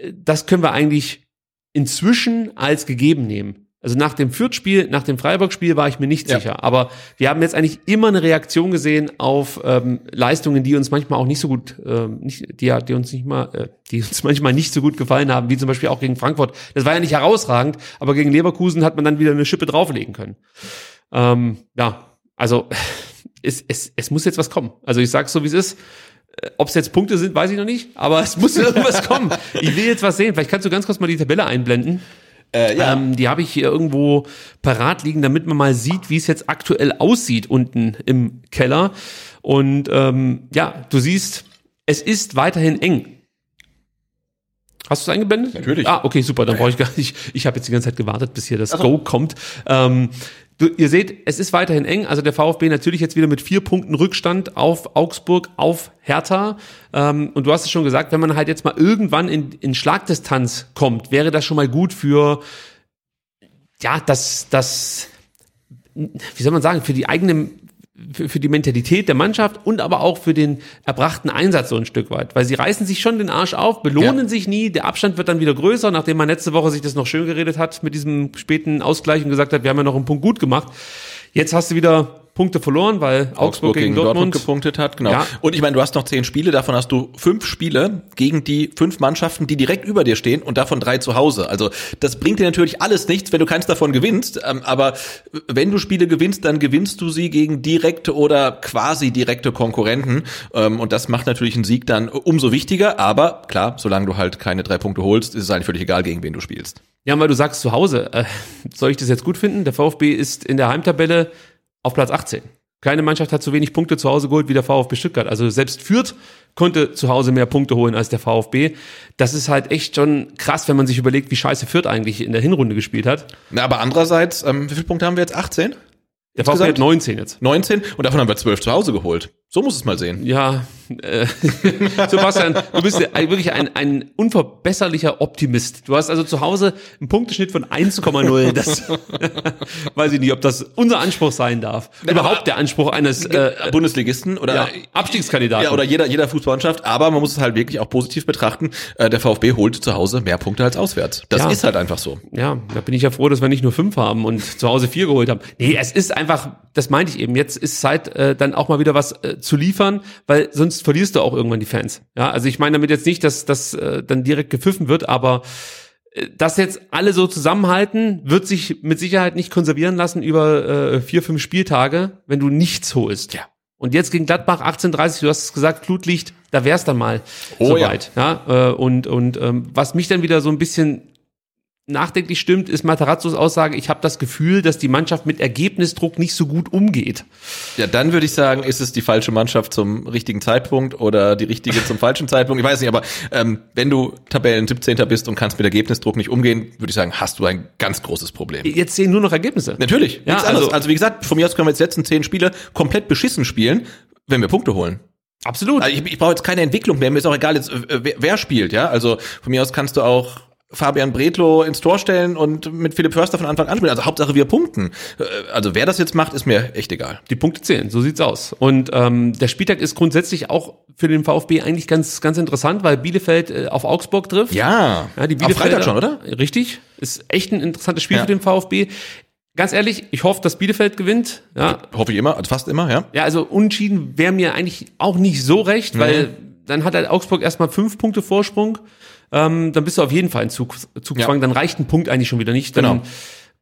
Äh, Das können wir eigentlich inzwischen als gegeben nehmen. Also nach dem Fürth-Spiel, nach dem Freiburg-Spiel war ich mir nicht Ja. sicher. Aber wir haben jetzt eigentlich immer eine Reaktion gesehen auf ähm, Leistungen, die uns manchmal auch nicht so gut, ähm, nicht, die, die uns nicht mal, äh, die uns manchmal nicht so gut gefallen haben, wie zum Beispiel auch gegen Frankfurt. Das war ja nicht herausragend, aber gegen Leverkusen hat man dann wieder eine Schippe drauflegen können. Ähm, ja, also es, es, es muss jetzt was kommen. Also ich sag's so, wie es ist. Ob es jetzt Punkte sind, weiß ich noch nicht, aber es muss irgendwas kommen. Ich will jetzt was sehen. Vielleicht kannst du ganz kurz mal die Tabelle einblenden. Äh, ja. Ähm, die habe ich hier irgendwo parat liegen, damit man mal sieht, wie es jetzt aktuell aussieht unten im Keller. Und ähm, ja, du siehst, es ist weiterhin eng. Hast du es eingeblendet? Natürlich. Ah, okay, super. Dann brauche ich gar nicht. Ich habe jetzt die ganze Zeit gewartet, bis hier das Go kommt. Ähm, du, ihr seht, es ist weiterhin eng. Also der VfB natürlich jetzt wieder mit vier Punkten Rückstand auf Augsburg, auf Hertha. Ähm, und du hast es schon gesagt, wenn man halt jetzt mal irgendwann in, in Schlagdistanz kommt, wäre das schon mal gut für ja, das, das, wie soll man sagen, für die eigene, für, für die Mentalität der Mannschaft und aber auch für den erbrachten Einsatz so ein Stück weit. Weil sie reißen sich schon den Arsch auf, belohnen Ja. sich nie, der Abstand wird dann wieder größer, nachdem man letzte Woche sich das noch schön geredet hat mit diesem späten Ausgleich und gesagt hat, wir haben ja noch einen Punkt gut gemacht. Jetzt hast du wieder Punkte verloren, weil Augsburg, gegen, Dortmund, gepunktet hat, genau. Ja. Und ich meine, du hast noch zehn Spiele, davon hast du fünf Spiele gegen die fünf Mannschaften, die direkt über dir stehen und davon drei zu Hause. Also das bringt dir natürlich alles nichts, wenn du keins davon gewinnst. Ähm, aber wenn du Spiele gewinnst, dann gewinnst du sie gegen direkte oder quasi direkte Konkurrenten. Ähm, und das macht natürlich einen Sieg dann umso wichtiger. Aber klar, solange du halt keine drei Punkte holst, ist es eigentlich völlig egal, gegen wen du spielst. Ja, weil du sagst zu Hause, äh, soll ich das jetzt gut finden? Der VfB ist in der Heimtabelle auf Platz 18. Keine Mannschaft hat so wenig Punkte zu Hause geholt wie der VfB Stuttgart. Also selbst Fürth konnte zu Hause mehr Punkte holen als der VfB. Das ist halt echt schon krass, wenn man sich überlegt, wie scheiße Fürth eigentlich in der Hinrunde gespielt hat. Na, aber andererseits, ähm, wie viele Punkte haben wir jetzt? 18? Der VfB hat Insgesamt? 19 jetzt. 19 und davon haben wir 12 zu Hause geholt. So muss es mal sehen. Ja, äh, Sebastian, du bist wirklich ein, ein unverbesserlicher Optimist. Du hast also zu Hause einen Punkteschnitt von 1,0. Das weiß ich nicht, ob das unser Anspruch sein darf. Überhaupt der Anspruch eines äh, Bundesligisten oder ja, Abstiegskandidaten. Ja, oder jeder, jeder Fußballmannschaft. Aber man muss es halt wirklich auch positiv betrachten. Äh, der VfB holt zu Hause mehr Punkte als auswärts. Das Ja. ist halt einfach so. Ja, da bin ich ja froh, dass wir nicht nur fünf haben und zu Hause vier geholt haben. Nee, es ist einfach, das meinte ich eben, jetzt ist Zeit, äh, dann auch mal wieder was äh, zu liefern, weil sonst verlierst du auch irgendwann die Fans. Ja, also ich meine damit jetzt nicht, dass das äh, dann direkt gepfiffen wird, aber äh, das jetzt alle so zusammenhalten, wird sich mit Sicherheit nicht konservieren lassen über äh, vier, fünf Spieltage, wenn du nichts holst. Ja. Und jetzt gegen Gladbach 18:30, du hast es gesagt, Flutlicht, da wär's dann mal Oh soweit. Ja. äh, und und ähm, was mich dann wieder so ein bisschen nachdenklich stimmt, ist Matarazzos Aussage, ich habe das Gefühl, dass die Mannschaft mit Ergebnisdruck nicht so gut umgeht. Ja, dann würde ich sagen, ist es die falsche Mannschaft zum richtigen Zeitpunkt oder die richtige zum falschen Zeitpunkt. Ich weiß nicht, aber ähm, wenn du Tabellen 17. bist und kannst mit Ergebnisdruck nicht umgehen, würde ich sagen, hast du ein ganz großes Problem. Jetzt sehen nur noch Ergebnisse. Natürlich, Ja, nichts anderes. also- Also wie gesagt, von mir aus können wir jetzt die letzten zehn Spiele komplett beschissen spielen, wenn wir Punkte holen. Absolut. Also ich, ich brauche jetzt keine Entwicklung mehr. Mir ist auch egal, jetzt, äh, wer, wer spielt. Ja, also von mir aus kannst du auch Fabian Bretlo ins Tor stellen und mit Philipp Förster von Anfang an spielen. Also Hauptsache wir punkten. Äh, Also wer das jetzt macht, ist mir echt egal. Die Punkte zählen, so sieht's aus. Und ähm, der Spieltag ist grundsätzlich auch für den VfB eigentlich ganz ganz interessant, weil Bielefeld äh, auf Augsburg trifft. Ja, Ja, die Auf Bielefelder, Freitag schon, oder? Richtig. Ist echt ein interessantes Spiel Ja. für den VfB. Ganz ehrlich, ich hoffe, dass Bielefeld gewinnt. Ja, Hoffe ich immer, also fast immer, ja. ja also unentschieden wäre mir eigentlich auch nicht so recht, weil dann hat halt Augsburg erstmal fünf Punkte Vorsprung. Ähm, dann bist du auf jeden Fall in Zug, Zugzwang. Ja. Dann reicht ein Punkt eigentlich schon wieder nicht. Dann Genau.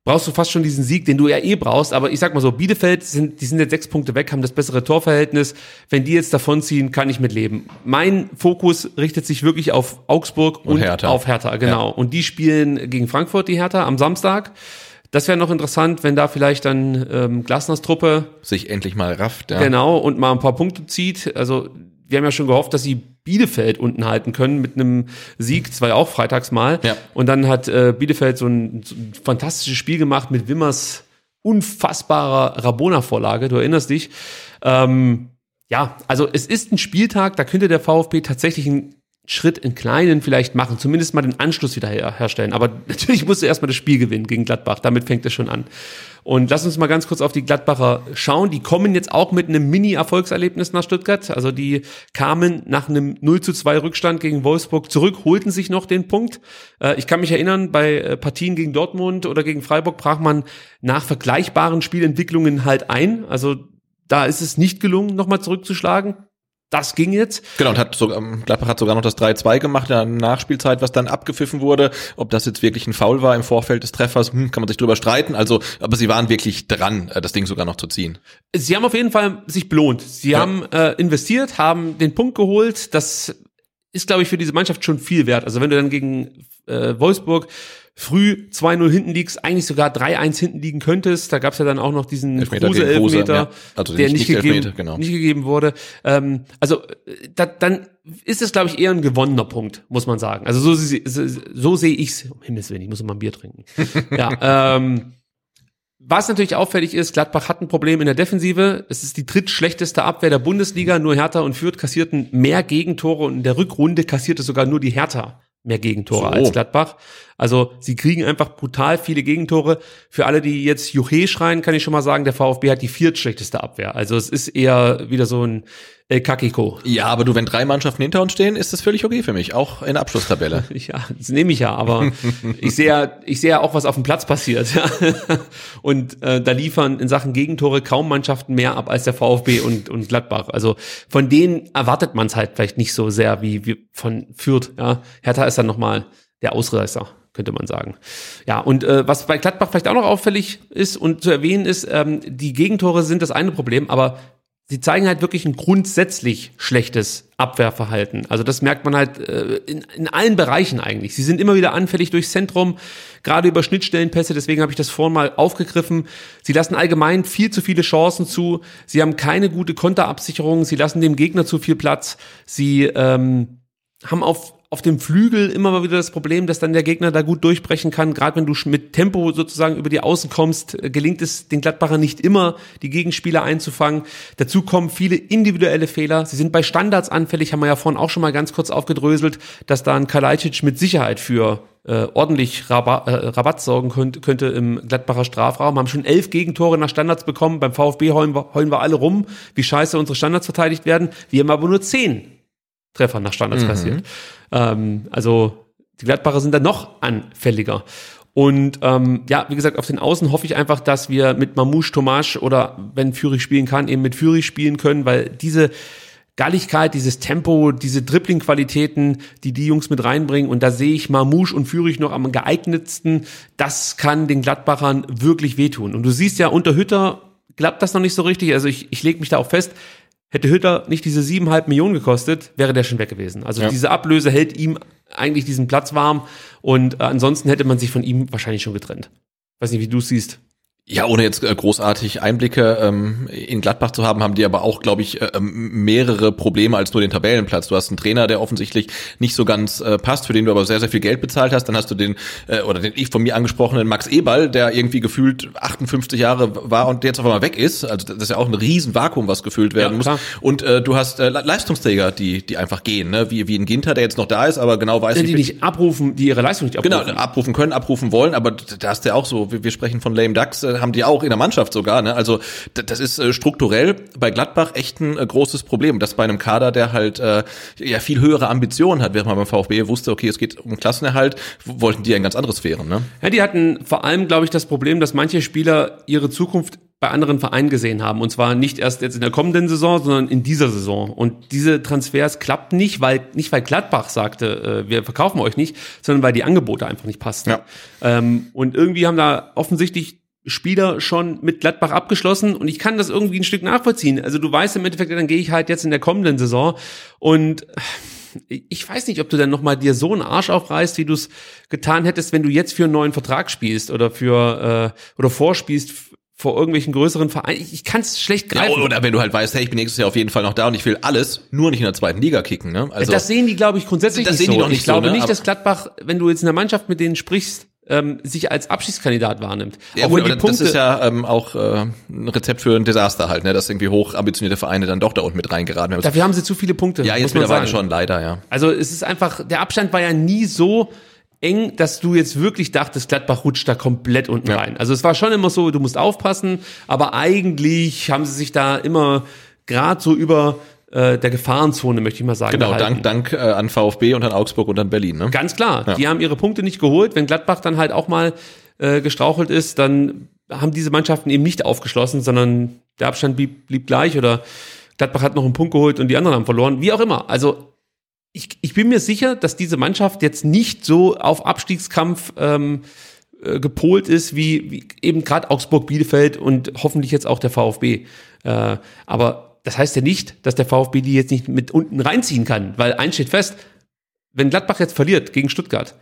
brauchst du fast schon diesen Sieg, den du ja eh brauchst. Aber ich sag mal so, Bielefeld sind, die sind jetzt sechs Punkte weg, haben das bessere Torverhältnis. Wenn die jetzt davonziehen, kann ich mit leben. Mein Fokus richtet sich wirklich auf Augsburg und, Hertha. auf Hertha, genau. Und die spielen gegen Frankfurt, die Hertha, am Samstag. Das wäre noch interessant, wenn da vielleicht dann ähm, Glasners Truppe Sich endlich mal rafft, ja. Genau, und mal ein paar Punkte zieht. Also wir haben ja schon gehofft, dass sie Bielefeld unten halten können mit einem Sieg, zwar ja auch freitags mal. Ja. Und dann hat äh, Bielefeld so ein, so ein fantastisches Spiel gemacht mit Wimmers unfassbarer Rabona-Vorlage, du erinnerst dich. Ähm, ja, also es ist ein Spieltag, da könnte der VfB tatsächlich einen Schritt in kleinen vielleicht machen, zumindest mal den Anschluss wieder her herstellen. Aber natürlich musst du erstmal das Spiel gewinnen gegen Gladbach, damit fängt es schon an. Und lass uns mal ganz kurz auf die Gladbacher schauen. Die kommen jetzt auch mit einem Mini-Erfolgserlebnis nach Stuttgart. Also die kamen nach einem 0 zu 2 Rückstand gegen Wolfsburg zurück, holten sich noch den Punkt. Äh, ich kann mich erinnern, bei äh, Partien gegen Dortmund oder gegen Freiburg brach man nach vergleichbaren Spielentwicklungen halt ein. Also da ist es nicht gelungen, nochmal zurückzuschlagen. Das ging jetzt. Genau, und hat sogar, ähm, Gladbach hat sogar noch das 3-2 gemacht in der Nachspielzeit, was dann abgepfiffen wurde. Ob das jetzt wirklich ein Foul war im Vorfeld des Treffers, hm, kann man sich drüber streiten. Also, aber sie waren wirklich dran, äh, das Ding sogar noch zu ziehen. Sie haben auf jeden Fall sich belohnt. Sie Ja. haben äh, investiert, haben den Punkt geholt. Das ist, glaube ich, für diese Mannschaft schon viel wert. Also wenn du dann gegen äh, Wolfsburg früh 2-0 hinten liegst, eigentlich sogar 3-1 hinten liegen könntest. Da gab es ja dann auch noch diesen Elfmeter Kruse Elfmeter, ja. Also der nicht- nicht, gegeben, Elfmeter, genau. nicht gegeben wurde. Ähm, also äh, da, dann ist es, glaube ich, eher ein gewonnener Punkt, muss man sagen. Also so, so, so sehe ich's. Um Himmels Willen, ich muss mal ein Bier trinken. ja, ähm, was natürlich auffällig ist, Gladbach hat ein Problem in der Defensive. Es ist die drittschlechteste Abwehr der Bundesliga. Nur Hertha und Fürth kassierten mehr Gegentore und in der Rückrunde kassierte sogar nur die Hertha mehr Gegentore So. als Gladbach. Also sie kriegen einfach brutal viele Gegentore. Für alle, die jetzt Juche schreien, kann ich schon mal sagen, der VfB hat die viertschlechteste Abwehr. Also es ist eher wieder so ein El Kakiko. Ja, aber du, wenn drei Mannschaften hinter uns stehen, ist das völlig okay für mich, auch in der Abschlusstabelle. Ja, das nehme ich ja, aber ich sehe ja, ich sehe ja auch, was auf dem Platz passiert. Ja. Und äh, da liefern in Sachen Gegentore kaum Mannschaften mehr ab als der VfB und, und Gladbach. Also von denen erwartet man es halt vielleicht nicht so sehr wie, wie von Fürth. Ja. Hertha ist dann nochmal der Ausreißer könnte man sagen. Ja, und äh, was bei Gladbach vielleicht auch noch auffällig ist und zu erwähnen ist, ähm, die Gegentore sind das eine Problem, aber sie zeigen halt wirklich ein grundsätzlich schlechtes Abwehrverhalten. Also das merkt man halt äh, in, in allen Bereichen eigentlich. Sie sind immer wieder anfällig durchs Zentrum, gerade über Schnittstellenpässe, deswegen habe ich das vorhin mal aufgegriffen. Sie lassen allgemein viel zu viele Chancen zu. Sie haben keine gute Konterabsicherung, sie lassen dem Gegner zu viel Platz. Sie ähm, haben auf auf dem Flügel immer mal wieder das Problem, dass dann der Gegner da gut durchbrechen kann. Gerade wenn du mit Tempo sozusagen über die Außen kommst, äh, gelingt es den Gladbacher nicht immer, die Gegenspieler einzufangen. Dazu kommen viele individuelle Fehler. Sie sind bei Standards anfällig, haben wir ja vorhin auch schon mal ganz kurz aufgedröselt, dass da ein Kalajdzic mit Sicherheit für äh, ordentlich Rabatt, äh, Rabatt sorgen könnte, könnte im Gladbacher Strafraum. Haben schon elf Gegentore nach Standards bekommen. Beim VfB heulen wir, heulen wir alle rum, wie scheiße unsere Standards verteidigt werden. Wir haben aber nur zehn Treffer nach Standards mhm. kassiert. Ähm, also die Gladbacher sind da noch anfälliger. Und ähm, ja, wie gesagt, auf den Außen hoffe ich einfach, dass wir mit Mamouche, Tomasch oder wenn Fürich spielen kann, eben mit Fürich spielen können, weil diese Galligkeit, dieses Tempo, diese Dribbling-Qualitäten, die die Jungs mit reinbringen. Und da sehe ich Mamouche und Fürich noch am geeignetsten. Das kann den Gladbachern wirklich wehtun. Und du siehst ja, unter Hütter klappt das noch nicht so richtig. Also ich, ich lege mich da auch fest. Hätte Hütter nicht diese siebeneinhalb Millionen gekostet, wäre der schon weg gewesen. Also ja. diese Ablöse hält ihm eigentlich diesen Platz warm. Und äh, ansonsten hätte man sich von ihm wahrscheinlich schon getrennt. Weiß nicht, wie du siehst. Ja, ohne jetzt äh, großartig Einblicke ähm, in Gladbach zu haben, haben die aber auch, glaube ich, äh, ähm, mehrere Probleme als nur den Tabellenplatz. Du hast einen Trainer, der offensichtlich nicht so ganz äh, passt, für den du aber sehr, sehr viel Geld bezahlt hast. Dann hast du den, äh, oder den ich von mir angesprochenen Max Eberl, der irgendwie gefühlt 58 Jahre war und jetzt auf einmal weg ist. Also das ist ja auch ein riesen Vakuum, was gefüllt werden ja, muss. Und äh, du hast äh, Leistungsträger, die die einfach gehen, ne? wie, wie ein Ginter, der jetzt noch da ist, aber genau weiß, ja, die nicht abrufen, die ihre Leistung nicht abrufen. Genau, abrufen können, abrufen wollen, aber da hast du ja auch so, wir, wir sprechen von Lame Ducks, äh, haben die auch in der Mannschaft sogar. Ne? Also das ist äh, strukturell bei Gladbach echt ein äh, großes Problem. Das bei einem Kader, der halt äh, ja viel höhere Ambitionen hat, während man beim VfB wusste, okay, es geht um Klassenerhalt, wollten die ein ganz anderes Sphären. Ne? Ja, die hatten vor allem, glaube ich, das Problem, dass manche Spieler ihre Zukunft bei anderen Vereinen gesehen haben. Und zwar nicht erst jetzt in der kommenden Saison, sondern in dieser Saison. Und diese Transfers klappt nicht, weil nicht weil Gladbach sagte, äh, wir verkaufen euch nicht, sondern weil die Angebote einfach nicht passten. Ja. Ähm, und irgendwie haben da offensichtlich Spieler schon mit Gladbach abgeschlossen und ich kann das irgendwie ein Stück nachvollziehen. Also du weißt im Endeffekt, dann gehe ich halt jetzt in der kommenden Saison und ich weiß nicht, ob du dann nochmal dir so einen Arsch aufreißt, wie du es getan hättest, wenn du jetzt für einen neuen Vertrag spielst oder für äh, oder vorspielst vor irgendwelchen größeren Vereinen. Ich, ich kann es schlecht greifen. Ja, oder wenn du halt weißt, hey, ich bin nächstes Jahr auf jeden Fall noch da und ich will alles, nur nicht in der zweiten Liga kicken. Ne? Also das sehen die, glaube ich, grundsätzlich das nicht sehen so. Die noch nicht ich glaube so, ne? nicht, dass Gladbach, wenn du jetzt in der Mannschaft mit denen sprichst, ähm, sich als Abschiedskandidat wahrnimmt. Ja, gut, die Punkte, das ist ja ähm, auch äh, ein Rezept für ein Desaster halt, ne, dass irgendwie hoch ambitionierte Vereine dann doch da unten mit reingeraten werden. Dafür haben sie zu viele Punkte. Ja, jetzt mittlerweile schon, leider, ja. Also es ist einfach, der Abstand war ja nie so eng, dass du jetzt wirklich dachtest, Gladbach rutscht da komplett unten ja. rein. Also es war schon immer so, du musst aufpassen, aber eigentlich haben sie sich da immer gerade so über äh, der Gefahrenzone, möchte ich mal sagen. Genau, gehalten. dank, dank äh, an VfB und an Augsburg und an Berlin. Ne? Ganz klar, ja. die haben ihre Punkte nicht geholt. Wenn Gladbach dann halt auch mal äh, gestrauchelt ist, dann haben diese Mannschaften eben nicht aufgeschlossen, sondern der Abstand blieb, blieb gleich oder Gladbach hat noch einen Punkt geholt und die anderen haben verloren. Wie auch immer. Also ich, ich bin mir sicher, dass diese Mannschaft jetzt nicht so auf Abstiegskampf ähm, äh, gepolt ist, wie, wie eben gerade Augsburg, Bielefeld und hoffentlich jetzt auch der VfB. Äh, aber das heißt ja nicht, dass der VfB die jetzt nicht mit unten reinziehen kann, weil eins steht fest, wenn Gladbach jetzt verliert gegen Stuttgart,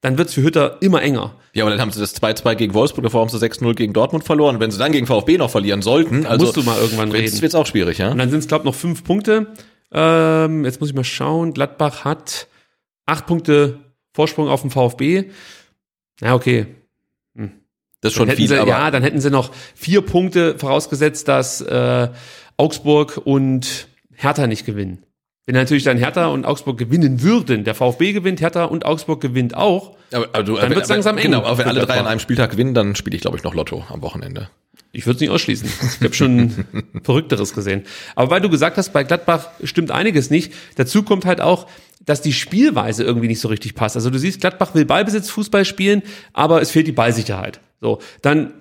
dann wird's für Hütter immer enger. Ja, aber dann haben sie das 2-2 gegen Wolfsburg, davor haben sie 6-0 gegen Dortmund verloren. Wenn sie dann gegen VfB noch verlieren sollten, also musst du mal irgendwann reden. Jetzt wird's auch schwierig, ja. Und dann sind es glaube noch fünf Punkte. Ähm, jetzt muss ich mal schauen. Gladbach hat acht Punkte Vorsprung auf dem VfB. Ja, okay. Hm. Das ist schon viel, sie, aber ja, dann hätten sie noch vier Punkte vorausgesetzt, dass äh, Augsburg und Hertha nicht gewinnen. Wenn natürlich dann Hertha und Augsburg gewinnen würden, der VfB gewinnt, Hertha und Augsburg gewinnt auch, aber, aber du, dann wird es langsam eng. Genau, aber wenn alle drei an einem Spieltag gewinnen, dann spiele ich, glaube ich, noch Lotto am Wochenende. Ich würde es nicht ausschließen. Ich habe schon Verrückteres gesehen. Aber weil du gesagt hast, bei Gladbach stimmt einiges nicht. Dazu kommt halt auch, dass die Spielweise irgendwie nicht so richtig passt. Also du siehst, Gladbach will Ballbesitz Fußball spielen, aber es fehlt die Ballsicherheit. So, dann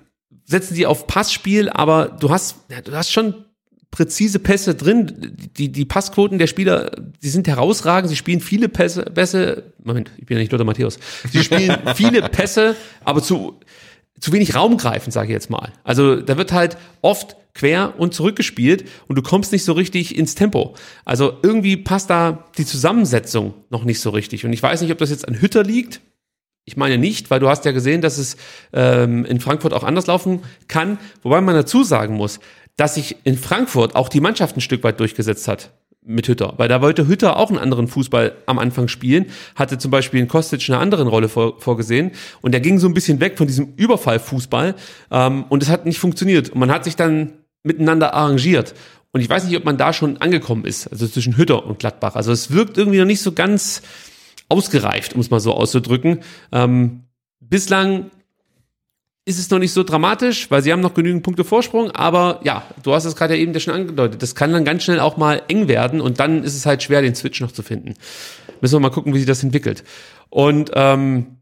setzen sie auf Passspiel, aber du hast, ja, du hast schon präzise Pässe drin. Die, die Passquoten der Spieler, die sind herausragend. Sie spielen viele Pässe, Pässe. Moment, ich bin ja nicht Lothar Matthäus. Sie spielen viele Pässe, aber zu, zu wenig raumgreifend, sage ich jetzt mal. Also da wird halt oft quer und zurückgespielt und du kommst nicht so richtig ins Tempo. Also irgendwie passt da die Zusammensetzung noch nicht so richtig. Und ich weiß nicht, ob das jetzt an Hütter liegt. Ich meine nicht, weil du hast ja gesehen, dass es ähm, in Frankfurt auch anders laufen kann. Wobei man dazu sagen muss, dass sich in Frankfurt auch die Mannschaft ein Stück weit durchgesetzt hat. mit Hütter, weil da wollte Hütter auch einen anderen Fußball am Anfang spielen, hatte zum Beispiel in Kostic eine andere Rolle vor, vorgesehen und der ging so ein bisschen weg von diesem Überfallfußball ähm, und es hat nicht funktioniert und man hat sich dann miteinander arrangiert und ich weiß nicht, ob man da schon angekommen ist, also zwischen Hütter und Gladbach. Also es wirkt irgendwie noch nicht so ganz ausgereift, um es mal so auszudrücken. Ähm, bislang ist es noch nicht so dramatisch, weil sie haben noch genügend Punkte Vorsprung, aber ja, du hast es gerade ja eben schon angedeutet, das kann dann ganz schnell auch mal eng werden und dann ist es halt schwer, den Switch noch zu finden. Müssen wir mal gucken, wie sich das entwickelt. Und ähm,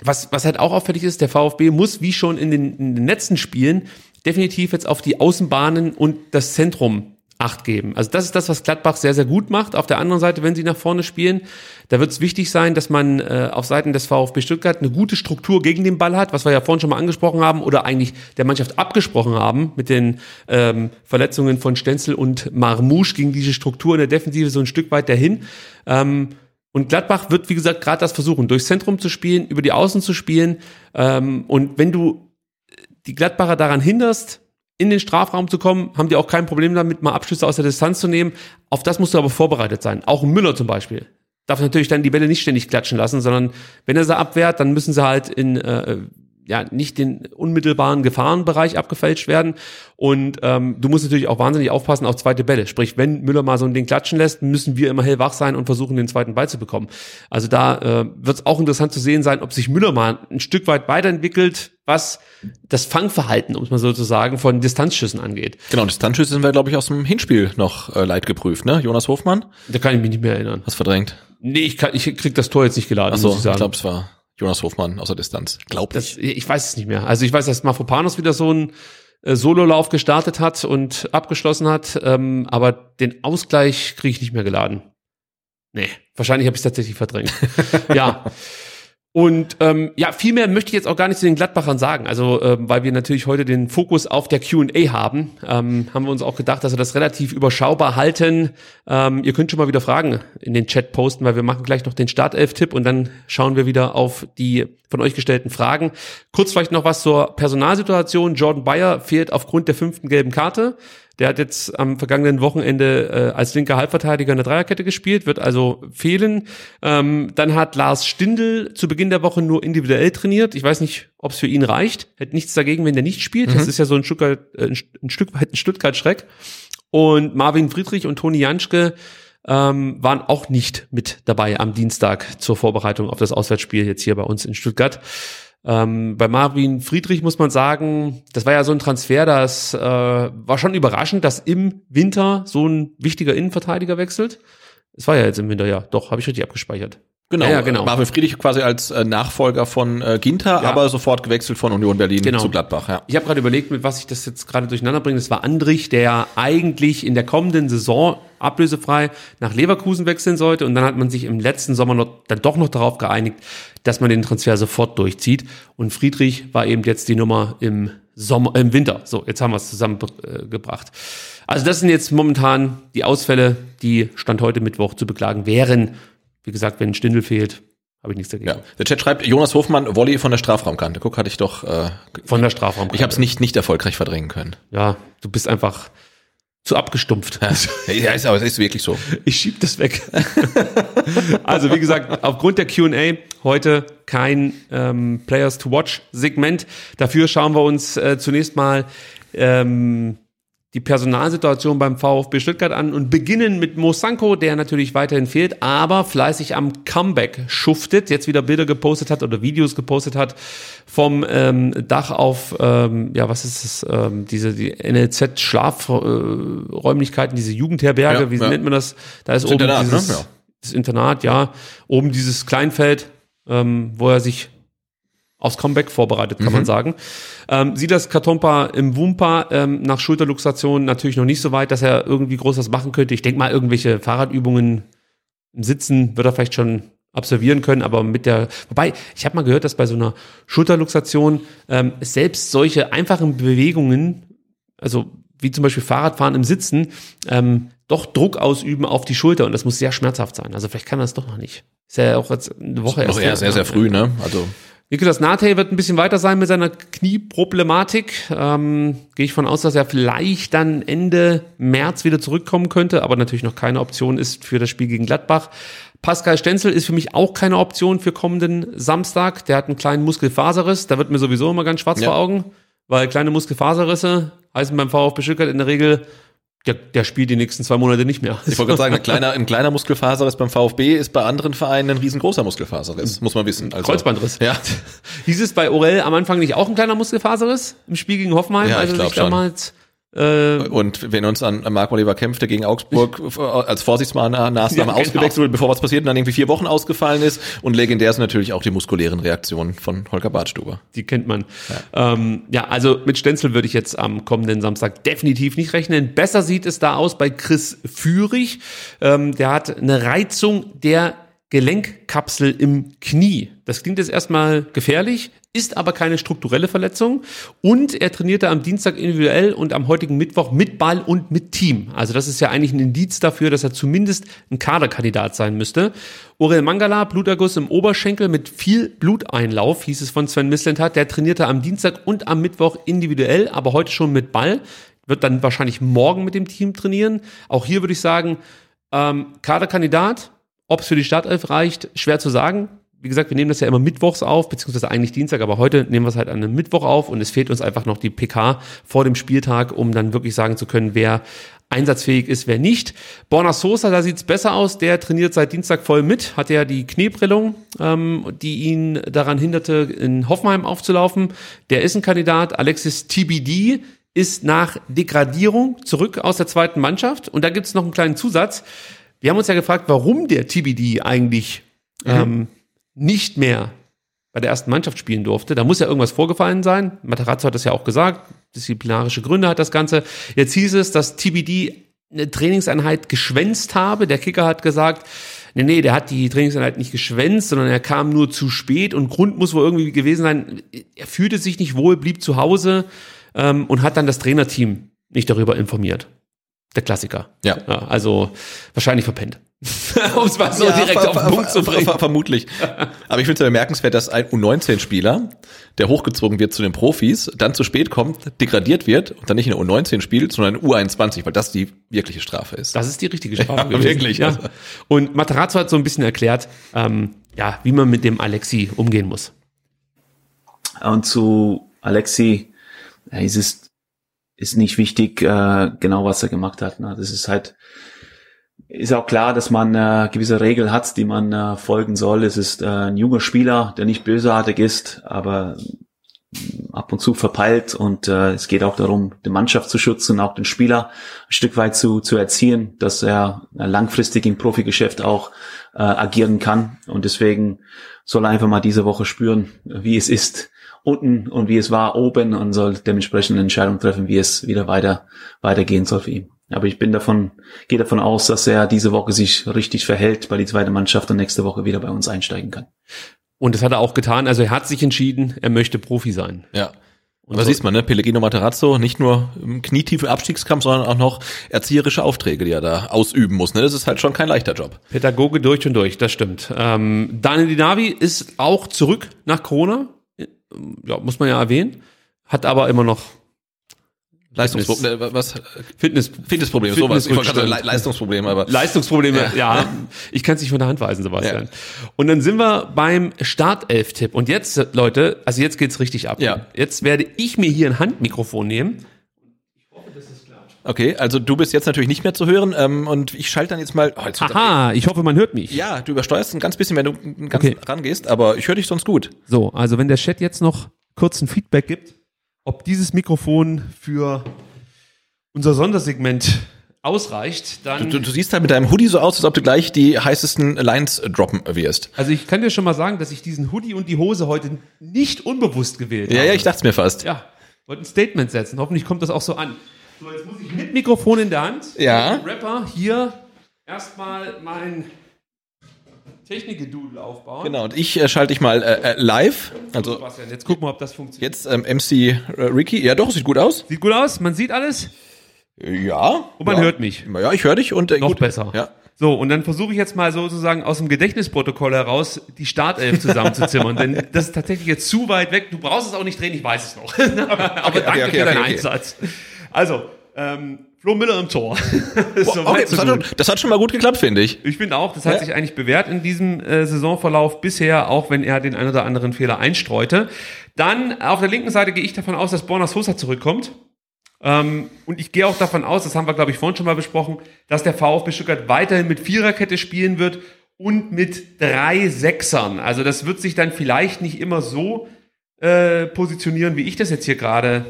was, was halt auch auffällig ist, der VfB muss wie schon in den, in den letzten Spielen definitiv jetzt auf die Außenbahnen und das Zentrum Acht geben. Also das ist das, was Gladbach sehr, sehr gut macht. Auf der anderen Seite, wenn sie nach vorne spielen, da wird es wichtig sein, dass man äh, auf Seiten des VfB Stuttgart eine gute Struktur gegen den Ball hat, was wir ja vorhin schon mal angesprochen haben oder eigentlich der Mannschaft abgesprochen haben mit den ähm, Verletzungen von Stenzel und Marmouche gegen diese Struktur in der Defensive so ein Stück weit dahin. Ähm, und Gladbach wird, wie gesagt, gerade das versuchen, durchs Zentrum zu spielen, über die Außen zu spielen. Ähm, und wenn du die Gladbacher daran hinderst, in den Strafraum zu kommen, haben die auch kein Problem damit, mal Abschlüsse aus der Distanz zu nehmen. Auf das musst du aber vorbereitet sein. Auch Müller zum Beispiel. Darf natürlich dann die Bälle nicht ständig klatschen lassen, sondern wenn er sie abwehrt, dann müssen sie halt in äh, ja nicht den unmittelbaren Gefahrenbereich abgefälscht werden. Und ähm, du musst natürlich auch wahnsinnig aufpassen auf zweite Bälle. Sprich, wenn Müller mal so ein Ding klatschen lässt, müssen wir immer hellwach sein und versuchen, den zweiten Ball zu bekommen. Also da äh, wird es auch interessant zu sehen sein, ob sich Müller mal ein Stück weit weiterentwickelt, was das Fangverhalten, um es mal so zu sagen, von Distanzschüssen angeht. Genau, Distanzschüsse sind wir, glaube ich, aus dem Hinspiel noch äh, leid geprüft, ne? Jonas Hofmann? Da kann ich mich nicht mehr erinnern. Hast verdrängt? Nee, ich, kann, ich krieg das Tor jetzt nicht geladen, Ach so, muss ich sagen. ich glaube, es war Jonas Hofmann aus der Distanz. Glaub Das, ich weiß es nicht mehr. Also ich weiß, dass Mafropanos wieder so einen äh, Sololauf gestartet hat und abgeschlossen hat, ähm, aber den Ausgleich kriege ich nicht mehr geladen. Nee, wahrscheinlich habe ich es tatsächlich verdrängt. ja. Und ähm, ja, viel mehr möchte ich jetzt auch gar nicht zu den Gladbachern sagen. Also, ähm, weil wir natürlich heute den Fokus auf der Q&A haben, ähm, haben wir uns auch gedacht, dass wir das relativ überschaubar halten. Ähm, ihr könnt schon mal wieder Fragen in den Chat posten, weil wir machen gleich noch den Startelf-Tipp und dann schauen wir wieder auf die von euch gestellten Fragen. Kurz vielleicht noch was zur Personalsituation. Jordan Bayer fehlt aufgrund der fünften gelben Karte. Der hat jetzt am vergangenen Wochenende äh, als linker Halbverteidiger in der Dreierkette gespielt, wird also fehlen. Ähm, dann hat Lars Stindl zu Beginn der Woche nur individuell trainiert. Ich weiß nicht, ob es für ihn reicht. Hätte nichts dagegen, wenn der nicht spielt. Mhm. Das ist ja so ein Stück, weit, äh, ein Stück weit ein Stuttgart-Schreck. Und Marvin Friedrich und Toni Janschke ähm, waren auch nicht mit dabei am Dienstag zur Vorbereitung auf das Auswärtsspiel jetzt hier bei uns in Stuttgart. Ähm, bei Marvin Friedrich muss man sagen, das war ja so ein Transfer, das äh, war schon überraschend, dass im Winter so ein wichtiger Innenverteidiger wechselt. Es war ja jetzt im Winter, ja, doch, habe ich richtig abgespeichert. Genau, Ja, ja, genau. Marvin Friedrich quasi als äh, Nachfolger von äh, Ginter, Ja. aber sofort gewechselt von Union Berlin Genau. zu Gladbach. Ja. Ich habe gerade überlegt, mit was ich das jetzt gerade durcheinander bringe. Das war Andrich, der eigentlich in der kommenden Saison ablösefrei nach Leverkusen wechseln sollte. Und dann hat man sich im letzten Sommer noch, dann doch noch darauf geeinigt, dass man den Transfer sofort durchzieht. Und Friedrich war eben jetzt die Nummer im Sommer, im Winter. So, jetzt haben wir es zusammengebracht. Also das sind jetzt momentan die Ausfälle, die Stand heute Mittwoch zu beklagen wären. Wie gesagt, wenn ein Stindel fehlt, habe ich nichts dagegen. ja. Der Chat schreibt, Jonas Hofmann, Volley von der Strafraumkante. Guck, hatte ich doch, äh, Von der Strafraum. ich habe es nicht, nicht erfolgreich verdrängen können. Ja, du bist einfach zu abgestumpft. Ja, ist, aber es ist wirklich so. Ich schieb das weg. also wie gesagt, aufgrund der Q&A heute kein ähm, Players to Watch Segment. Dafür schauen wir uns äh, zunächst mal ähm, die Personalsituation beim VfB Stuttgart an und beginnen mit Mo Sanko, der natürlich weiterhin fehlt, aber fleißig am Comeback schuftet, jetzt wieder Bilder gepostet hat oder Videos gepostet hat vom ähm, Dach auf, ähm, ja, was ist es, ähm, diese die NLZ Schlafräumlichkeiten, diese Jugendherberge, Ja, wie ja. nennt man das? Da ist Das oben Internat, dieses ne? Ja. das Internat, ja, oben dieses Kleinfeld, ähm, wo er sich aufs Comeback vorbereitet, kann Mhm. man sagen. Ähm, Silas Katompa im Wumpa ähm, nach Schulterluxation natürlich noch nicht so weit, dass er irgendwie groß was machen könnte. Ich denke mal, irgendwelche Fahrradübungen im Sitzen wird er vielleicht schon absolvieren können, aber mit der, wobei, ich habe mal gehört, dass bei so einer Schulterluxation ähm, selbst solche einfachen Bewegungen, also wie zum Beispiel Fahrradfahren im Sitzen, ähm, doch Druck ausüben auf die Schulter und das muss sehr schmerzhaft sein. Also vielleicht kann er es doch noch nicht. Ist ja auch jetzt eine Woche Noch erst eher her. sehr, sehr früh, ne? Also, Nicolas Nate wird ein bisschen weiter sein mit seiner Knieproblematik. Ähm, Gehe ich von aus, dass er vielleicht dann Ende März wieder zurückkommen könnte, aber natürlich noch keine Option ist für das Spiel gegen Gladbach. Pascal Stenzel ist für mich auch keine Option für kommenden Samstag. Der hat einen kleinen Muskelfaserriss. Da wird mir sowieso immer ganz schwarz Ja. vor Augen, weil kleine Muskelfaserrisse heißen beim VfB Stuttgart in der Regel, der, der spielt die nächsten zwei Monate nicht mehr. Ich wollte gerade sagen, ein kleiner, ein kleiner Muskelfaserriss beim VfB ist bei anderen Vereinen ein riesengroßer Muskelfaserriss, muss man wissen. Also, Kreuzbandriss. Ja. Hieß es bei Orel am Anfang nicht auch ein kleiner Muskelfaserriss im Spiel gegen Hoffenheim? Ja, ich also glaub sich schon. damals Und wenn uns an Marc Oliver Kempf, der gegen Augsburg äh, als Vorsichtsmaßnahme Ja, genau. ausgewechselt wurde, bevor was passiert und dann irgendwie vier Wochen ausgefallen ist. Und legendär sind natürlich auch die muskulären Reaktionen von Holger Badstuber. die kennt man. Ja. Ähm, ja, also mit Stenzel würde ich jetzt am kommenden Samstag definitiv nicht rechnen. Besser sieht es da aus bei Chris Führig. Ähm, der hat eine Reizung der Gelenkkapsel im Knie. Das klingt jetzt erstmal gefährlich, ist aber keine strukturelle Verletzung. Und er trainierte am Dienstag individuell und am heutigen Mittwoch mit Ball und mit Team. Also das ist ja eigentlich ein Indiz dafür, dass er zumindest ein Kaderkandidat sein müsste. Orel Mangala, Bluterguss im Oberschenkel mit viel Bluteinlauf, hieß es von Sven Mislintat. Der trainierte am Dienstag und am Mittwoch individuell, aber heute schon mit Ball. Wird dann wahrscheinlich morgen mit dem Team trainieren. Auch hier würde ich sagen, ähm, Kaderkandidat, ob es für die Startelf reicht, schwer zu sagen. Wie gesagt, wir nehmen das ja immer mittwochs auf, beziehungsweise eigentlich Dienstag, aber heute nehmen wir es halt an einem Mittwoch auf und es fehlt uns einfach noch die PK vor dem Spieltag, um dann wirklich sagen zu können, wer einsatzfähig ist, wer nicht. Borna Sosa, da sieht's besser aus, der trainiert seit Dienstag voll mit, hat ja die Knieprellung, ähm, die ihn daran hinderte, in Hoffenheim aufzulaufen. Der ist ein Kandidat, Alexis TBD ist nach Degradierung zurück aus der zweiten Mannschaft und da gibt's noch einen kleinen Zusatz. Wir haben uns ja gefragt, warum der TBD eigentlich ähm, nicht mehr bei der ersten Mannschaft spielen durfte. Da muss ja irgendwas vorgefallen sein. Materazzo hat das ja auch gesagt. Disziplinarische Gründe hat das Ganze. Jetzt hieß es, dass TBD eine Trainingseinheit geschwänzt habe. Der Kicker hat gesagt, nee, nee, der hat die Trainingseinheit nicht geschwänzt, sondern er kam nur zu spät und Grund muss wohl irgendwie gewesen sein, er fühlte sich nicht wohl, blieb zu Hause ähm, und hat dann das Trainerteam nicht darüber informiert. Der Klassiker. Ja. also wahrscheinlich verpennt. um es mal so direkt ver- auf den Punkt zu bringen. ver- Vermutlich. Aber ich finde es ja bemerkenswert, dass ein U19-Spieler, der hochgezogen wird zu den Profis, dann zu spät kommt, degradiert wird und dann nicht in der U19 spielt, sondern in U21, weil das die wirkliche Strafe ist. Das ist die richtige Sprache. Ja, wirklich, Ja. also. Und Materazzo hat so ein bisschen erklärt, ähm, ja, wie man mit dem Alexi umgehen muss. Und zu Alexi, ja, es ist, ist nicht wichtig, äh, genau was er gemacht hat. Ne? Das ist halt, ist auch klar, dass man äh, gewisse Regeln hat, die man äh, folgen soll. Es ist äh, ein junger Spieler, der nicht bösartig ist, aber mm, ab und zu verpeilt und äh, es geht auch darum, die Mannschaft zu schützen, auch den Spieler ein Stück weit zu, zu erziehen, dass er äh, langfristig im Profigeschäft auch äh, agieren kann und deswegen soll er einfach mal diese Woche spüren, wie es ist unten und wie es war oben und soll dementsprechend eine Entscheidung treffen, wie es wieder weiter weitergehen soll für ihn. Aber ich bin davon, gehe davon aus, dass er diese Woche sich richtig verhält bei die zweite Mannschaft und nächste Woche wieder bei uns einsteigen kann. Und das hat er auch getan. Also er hat sich entschieden, er möchte Profi sein. Ja. Und da siehst man, ne? Pellegrino Materazzo, nicht nur im knietiefe Abstiegskampf, sondern auch noch erzieherische Aufträge, die er da ausüben muss. Ne? Das ist halt schon kein leichter Job. Pädagoge durch und durch, das stimmt. Ähm, Daniel Dinavi ist auch zurück nach Corona. Ja, muss man ja erwähnen. Hat aber immer noch Leistungsproblem, was? Fitness, Fitnessprobleme, sowas. Ich wollte gerade sagen, Fitnessrückstand. Le Leistungsprobleme, aber. Leistungsprobleme, ja. Ich kann es nicht von der Hand weisen, Sebastian. Und dann sind wir beim Startelf-Tipp. Und jetzt, Leute, also jetzt geht's richtig ab. Ja. Jetzt werde ich mir hier ein Handmikrofon nehmen. Okay, also du bist jetzt natürlich nicht mehr zu hören ähm, und ich schalte dann jetzt mal. Oh, jetzt Aha, ich hoffe, man hört mich. Ja, du übersteuerst ein ganz bisschen, wenn du ganz Okay. rangehst, aber ich höre dich sonst gut. So, also wenn der Chat jetzt noch kurz ein Feedback gibt, ob dieses Mikrofon für unser Sondersegment ausreicht, dann. Du, du siehst halt mit deinem Hoodie so aus, als ob du gleich die heißesten Lines droppen wirst. also ich kann dir schon mal sagen, dass ich diesen Hoodie und die Hose heute nicht unbewusst gewählt Ja, habe. ja, ich dachte mir fast. Ja, wollte ein Statement setzen. Hoffentlich kommt das auch so an. So, jetzt muss ich mit Mikrofon in der Hand, Ja. Rapper hier erstmal mein Technikgedudel aufbauen. Genau, und ich äh, schalte dich mal äh, äh, live. Also Sebastian, jetzt gucken wir, ob das funktioniert. jetzt ähm, MC äh, Ricky. Ja, doch, sieht gut aus. Sieht gut aus, man sieht alles. Ja. Und man ja. hört mich. Ja, ich höre dich und äh, Noch gut. besser. Ja. So, und dann versuche ich jetzt mal sozusagen aus dem Gedächtnisprotokoll heraus die Startelf zusammenzuzimmern, denn das ist tatsächlich jetzt zu weit weg. Du brauchst es auch nicht drehen, ich weiß es noch. Aber okay, danke okay, für deinen okay. Einsatz. Also, ähm, Flo Miller im Tor. Soweit, okay, so das, hat schon, das hat schon mal gut geklappt, finde ich. Ich finde auch, das hat Ja. sich eigentlich bewährt in diesem äh, Saisonverlauf bisher, auch wenn er den ein oder anderen Fehler einstreute. Dann auf der linken Seite gehe ich davon aus, dass Borna Sosa zurückkommt. Ähm, und ich gehe auch davon aus, das haben wir, glaube ich, vorhin schon mal besprochen, dass der VfB Stuttgart weiterhin mit Viererkette spielen wird und mit drei Sechsern. Also das wird sich dann vielleicht nicht immer so äh, positionieren, wie ich das jetzt hier gerade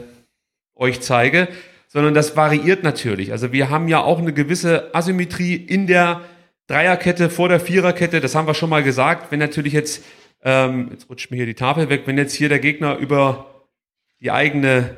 euch zeige, sondern das variiert natürlich. Also wir haben ja auch eine gewisse Asymmetrie in der Dreierkette vor der Viererkette. Das haben wir schon mal gesagt. Wenn natürlich jetzt, ähm, jetzt rutscht mir hier die Tafel weg, wenn jetzt hier der Gegner über die eigene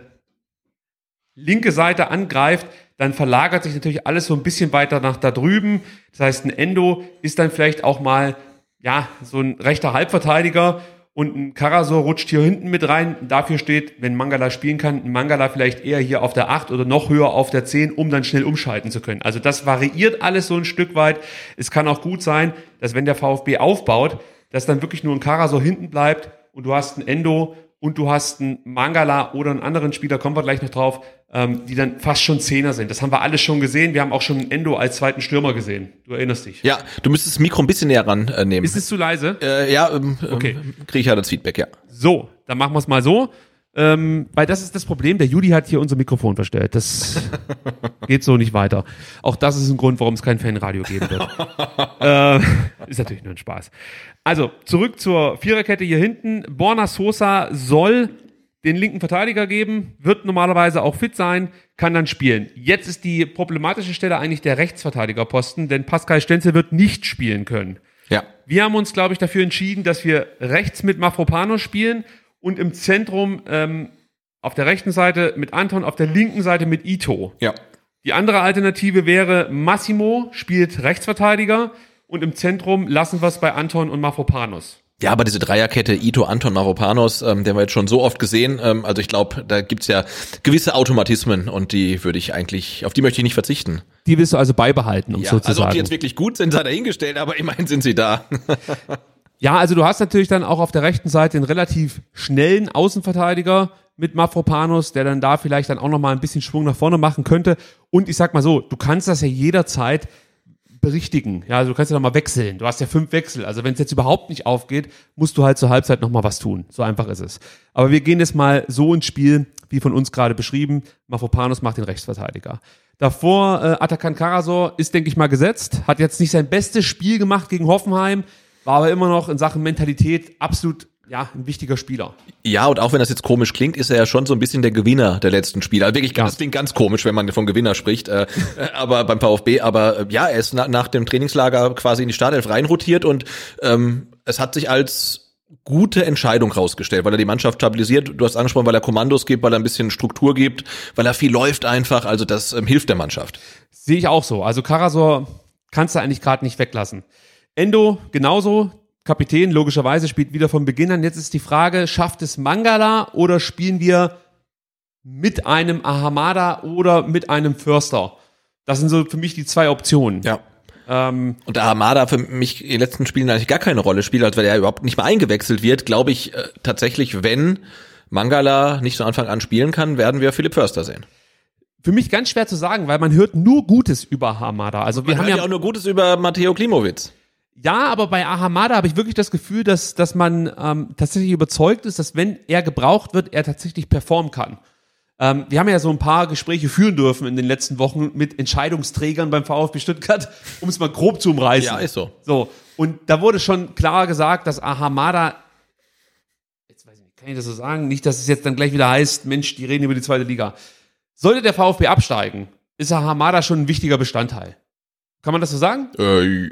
linke Seite angreift, dann verlagert sich natürlich alles so ein bisschen weiter nach da drüben. Das heißt, ein Endo ist dann vielleicht auch mal, ja, so ein rechter Halbverteidiger und ein Karasor rutscht hier hinten mit rein. Dafür steht, wenn Mangala spielen kann, ein Mangala vielleicht eher hier auf der 8 oder noch höher auf der 10, um dann schnell umschalten zu können. Also das variiert alles so ein Stück weit. Es kann auch gut sein, dass wenn der VfB aufbaut, dass dann wirklich nur ein Karasor hinten bleibt und du hast ein Endo und du hast einen Mangala oder einen anderen Spieler, kommen wir gleich noch drauf, ähm, die dann fast schon Zehner sind. Das haben wir alles schon gesehen. Wir haben auch schon einen Endo als zweiten Stürmer gesehen. Du erinnerst dich. Ja, du müsstest das Mikro ein bisschen näher ran äh, nehmen. Ist es zu leise? äh, ja, ähm, Okay. ähm, kriege ich ja das Feedback, ja. So, dann machen wir es mal so. Ähm, weil das ist das Problem. Der Juli hat hier unser Mikrofon verstellt. Das geht so nicht weiter. Auch das ist ein Grund, warum es kein Fanradio geben wird. äh, ist natürlich nur ein Spaß. Also, zurück zur Viererkette hier hinten. Borna Sosa soll den linken Verteidiger geben, wird normalerweise auch fit sein, kann dann spielen. Jetzt ist die problematische Stelle eigentlich der Rechtsverteidigerposten, denn Pascal Stenzel wird nicht spielen können. Ja. Wir haben uns, glaube ich, dafür entschieden, dass wir rechts mit Mafropanos spielen und im Zentrum ähm, auf der rechten Seite mit Anton, auf der linken Seite mit Ito. Ja. Die andere Alternative wäre Massimo spielt Rechtsverteidiger und im Zentrum lassen wir es bei Anton und Mafropanos. Ja, aber diese Dreierkette Ito, Anton, Mavropanos, ähm, den haben wir jetzt schon so oft gesehen. Ähm, also ich glaube, da gibt's ja gewisse Automatismen und die würde ich eigentlich, auf die möchte ich nicht verzichten. Die willst du also beibehalten, um Ja, sozusagen. also ob die jetzt wirklich gut sind, sei dahingestellt, aber immerhin sind sie da. Ja, also du hast natürlich dann auch auf der rechten Seite einen relativ schnellen Außenverteidiger mit Mafropanos, der dann da vielleicht dann auch noch mal ein bisschen Schwung nach vorne machen könnte. Und ich sag mal so, du kannst das ja jederzeit berichtigen. Ja, also du kannst ja noch mal wechseln. Du hast ja fünf Wechsel. Also wenn es jetzt überhaupt nicht aufgeht, musst du halt zur Halbzeit noch mal was tun. So einfach ist es. Aber wir gehen jetzt mal so ins Spiel, wie von uns gerade beschrieben. Mafropanos macht den Rechtsverteidiger. Davor äh, Atakan Karasor ist, denke ich mal, gesetzt. Hat jetzt nicht sein bestes Spiel gemacht gegen Hoffenheim, war aber immer noch in Sachen Mentalität absolut ja, ein wichtiger Spieler. Ja, und auch wenn das jetzt komisch klingt, ist er ja schon so ein bisschen der Gewinner der letzten Spiele. Also wirklich, Ja. das klingt ganz komisch, wenn man von Gewinner spricht, äh, äh, aber beim VfB. Aber äh, ja, er ist na, nach dem Trainingslager quasi in die Startelf reinrotiert und ähm, es hat sich als gute Entscheidung rausgestellt, weil er die Mannschaft stabilisiert. Du hast angesprochen, weil er Kommandos gibt, weil er ein bisschen Struktur gibt, weil er viel läuft einfach. Also das ähm, hilft der Mannschaft. Sehe ich auch so. Also Karasor kannst du eigentlich gerade nicht weglassen. Endo genauso. Kapitän logischerweise spielt wieder von Beginn an. Jetzt ist die Frage, schafft es Mangala oder spielen wir mit einem Ahamada oder mit einem Förster? Das sind so für mich die zwei Optionen. Ja. Ähm, Und da Hamada für mich in den letzten Spielen eigentlich gar keine Rolle spielt, als weil er überhaupt nicht mal eingewechselt wird, glaube ich äh, tatsächlich, wenn Mangala nicht von Anfang an spielen kann, werden wir Philipp Förster sehen. für mich ganz schwer zu sagen, weil man hört nur Gutes über Hamada. Also wir Wir haben ja auch nur Gutes über Matteo Klimowitz. Ja, aber bei Ahamada habe ich wirklich das Gefühl, dass, dass man ähm, tatsächlich überzeugt ist, dass wenn er gebraucht wird, er tatsächlich performen kann. Ähm, wir haben ja so ein paar Gespräche führen dürfen in den letzten Wochen mit Entscheidungsträgern beim VfB Stuttgart, um es mal grob zu umreißen. Ja, ist so. So, und da wurde schon klar gesagt, dass Ahamada, jetzt weiß ich nicht, kann ich das so sagen? Nicht, dass es jetzt dann gleich wieder heißt, Mensch, die reden über die zweite Liga. Sollte der VfB absteigen, ist Ahamada schon ein wichtiger Bestandteil. Kann man das so sagen? Äh,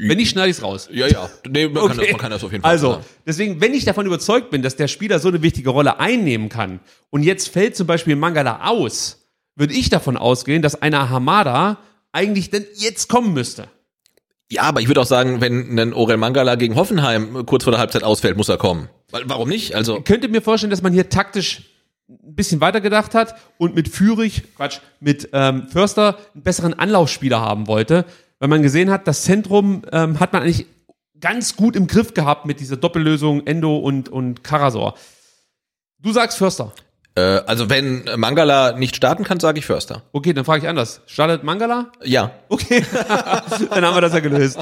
Wenn nicht, schneide ich es raus. ja, ja. Nee, man, kann Okay. das, man kann das auf jeden Fall Also, sagen. deswegen, wenn ich davon überzeugt bin, dass der Spieler so eine wichtige Rolle einnehmen kann und jetzt fällt zum Beispiel Mangala aus, würde ich davon ausgehen, dass einer Hamada eigentlich denn jetzt kommen müsste. Ja, aber ich würde auch sagen, wenn ein Orel Mangala gegen Hoffenheim kurz vor der Halbzeit ausfällt, muss er kommen. Warum nicht? Also, Ich könnte mir vorstellen, dass man hier taktisch ein bisschen weiter gedacht hat und mit Fürich, Quatsch, mit ähm, Förster einen besseren Anlaufspieler haben wollte, weil man gesehen hat, das Zentrum ähm, hat man eigentlich ganz gut im Griff gehabt mit dieser Doppellösung Endo und, und Karasor. Du sagst Förster. Äh, also wenn Mangala nicht starten kann, sage ich Förster. Okay, dann frage ich anders. Startet Mangala? Ja. Okay, dann haben wir das ja gelöst.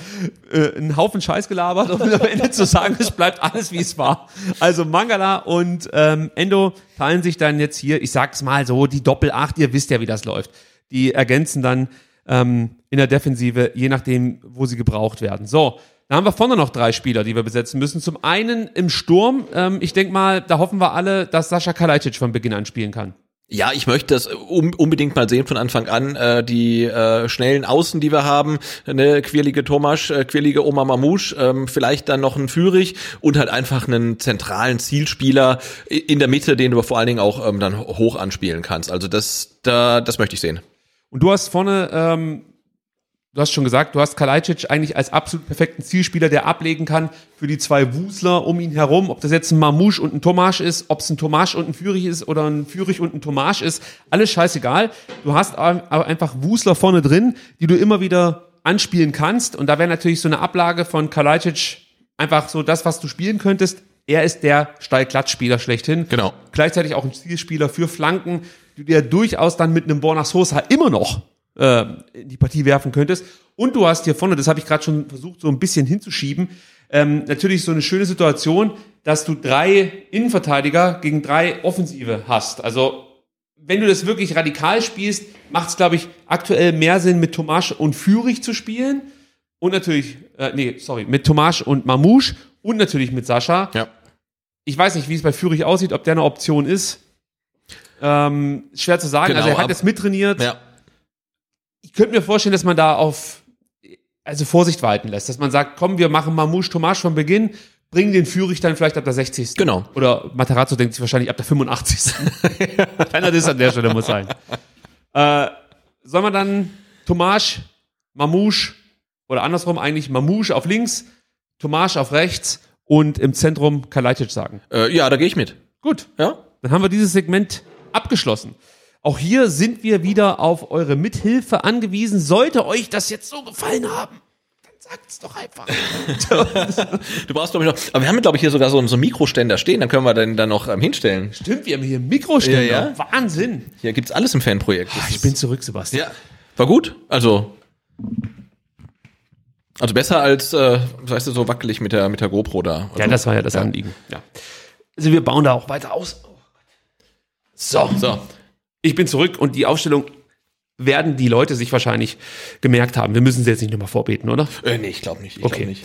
Äh, einen Haufen Scheiß gelabert, um am Ende zu sagen, es bleibt alles wie es war. Also Mangala und ähm, Endo teilen sich dann jetzt hier, ich sag's mal so, die Doppel-8, ihr wisst ja, wie das läuft. Die ergänzen dann ähm, in der Defensive, je nachdem, wo sie gebraucht werden. So, da haben wir vorne noch drei Spieler, die wir besetzen müssen. Zum einen im Sturm. Ähm, ich denke mal, da hoffen wir alle, dass Sascha Kalajdzic von Beginn an spielen kann. Ja, ich möchte das unbedingt mal sehen von Anfang an. Äh, die äh, schnellen Außen, die wir haben, eine quirlige Thomas, äh, quirlige Oma Mamouche, ähm, vielleicht dann noch ein Führig und halt einfach einen zentralen Zielspieler in der Mitte, den du vor allen Dingen auch ähm, dann hoch anspielen kannst. Also das, da, das möchte ich sehen. Und du hast vorne ähm, du hast schon gesagt, du hast Kalajdzic eigentlich als absolut perfekten Zielspieler, der ablegen kann für die zwei Wusler um ihn herum. Ob das jetzt ein Mamouche und ein Tomasch ist, ob es ein Tomasch und ein Fürich ist oder ein Fürich und ein Tomasch ist, alles scheißegal. Du hast aber einfach Wusler vorne drin, die du immer wieder anspielen kannst. Und da wäre natürlich so eine Ablage von Kalajdzic einfach so das, was du spielen könntest. Er ist der Steilklatschspieler schlechthin. Genau. Gleichzeitig auch ein Zielspieler für Flanken, du ja durchaus dann mit einem Borna Sosa immer noch äh, in die Partie werfen könntest. Und du hast hier vorne, das habe ich gerade schon versucht, so ein bisschen hinzuschieben, ähm, natürlich so eine schöne Situation, dass du drei Innenverteidiger gegen drei Offensive hast. Also wenn du das wirklich radikal spielst, macht es, glaube ich, aktuell mehr Sinn, mit Tomasch und Fürich zu spielen. Und natürlich, äh, nee, sorry, mit Tomasch und Mamouche und natürlich mit Sascha. Ja. Ich weiß nicht, wie es bei Fürich aussieht, ob der eine Option ist. Ähm, schwer zu sagen. Genau, also er hat jetzt mittrainiert Ja. ich könnte mir vorstellen, dass man da auf also Vorsicht walten lässt, dass man sagt, komm, wir machen Mamouche Tomasch von Beginn, bringen den Führig dann vielleicht ab der 60. Genau. Oder Materazzo denkt sich wahrscheinlich ab der 85. Keiner das an der Stelle muss sein. Äh, soll man dann Tomasch, Mamouche oder andersrum eigentlich Mamouche auf links, Tomasch auf rechts und im Zentrum Kalajdzic sagen? Äh, ja, da gehe ich mit. Gut, Ja. dann haben wir dieses Segment abgeschlossen. Auch hier sind wir wieder auf eure Mithilfe angewiesen. Sollte euch das jetzt so gefallen haben, dann sagt's doch einfach. Du brauchst glaube ich noch, aber wir haben glaube ich hier sogar so, einen- so einen Mikroständer stehen, dann können wir den dann noch ähm, hinstellen. Stimmt, wir haben hier Mikroständer. Ja, ja. Wahnsinn. Hier gibt's alles im Fanprojekt. Das Ich bin zurück, Sebastian. ja. War gut? Also also besser als äh, weißt du so wackelig mit der mit der GoPro da. Ja, das war ja das Anliegen. Ja. Also wir bauen da auch weiter aus. So, So. ich bin zurück und die Aufstellung werden die Leute sich wahrscheinlich gemerkt haben. Wir müssen sie jetzt nicht nochmal vorbeten, oder? Äh, nee, ich glaube nicht. Ich Okay. glaub nicht.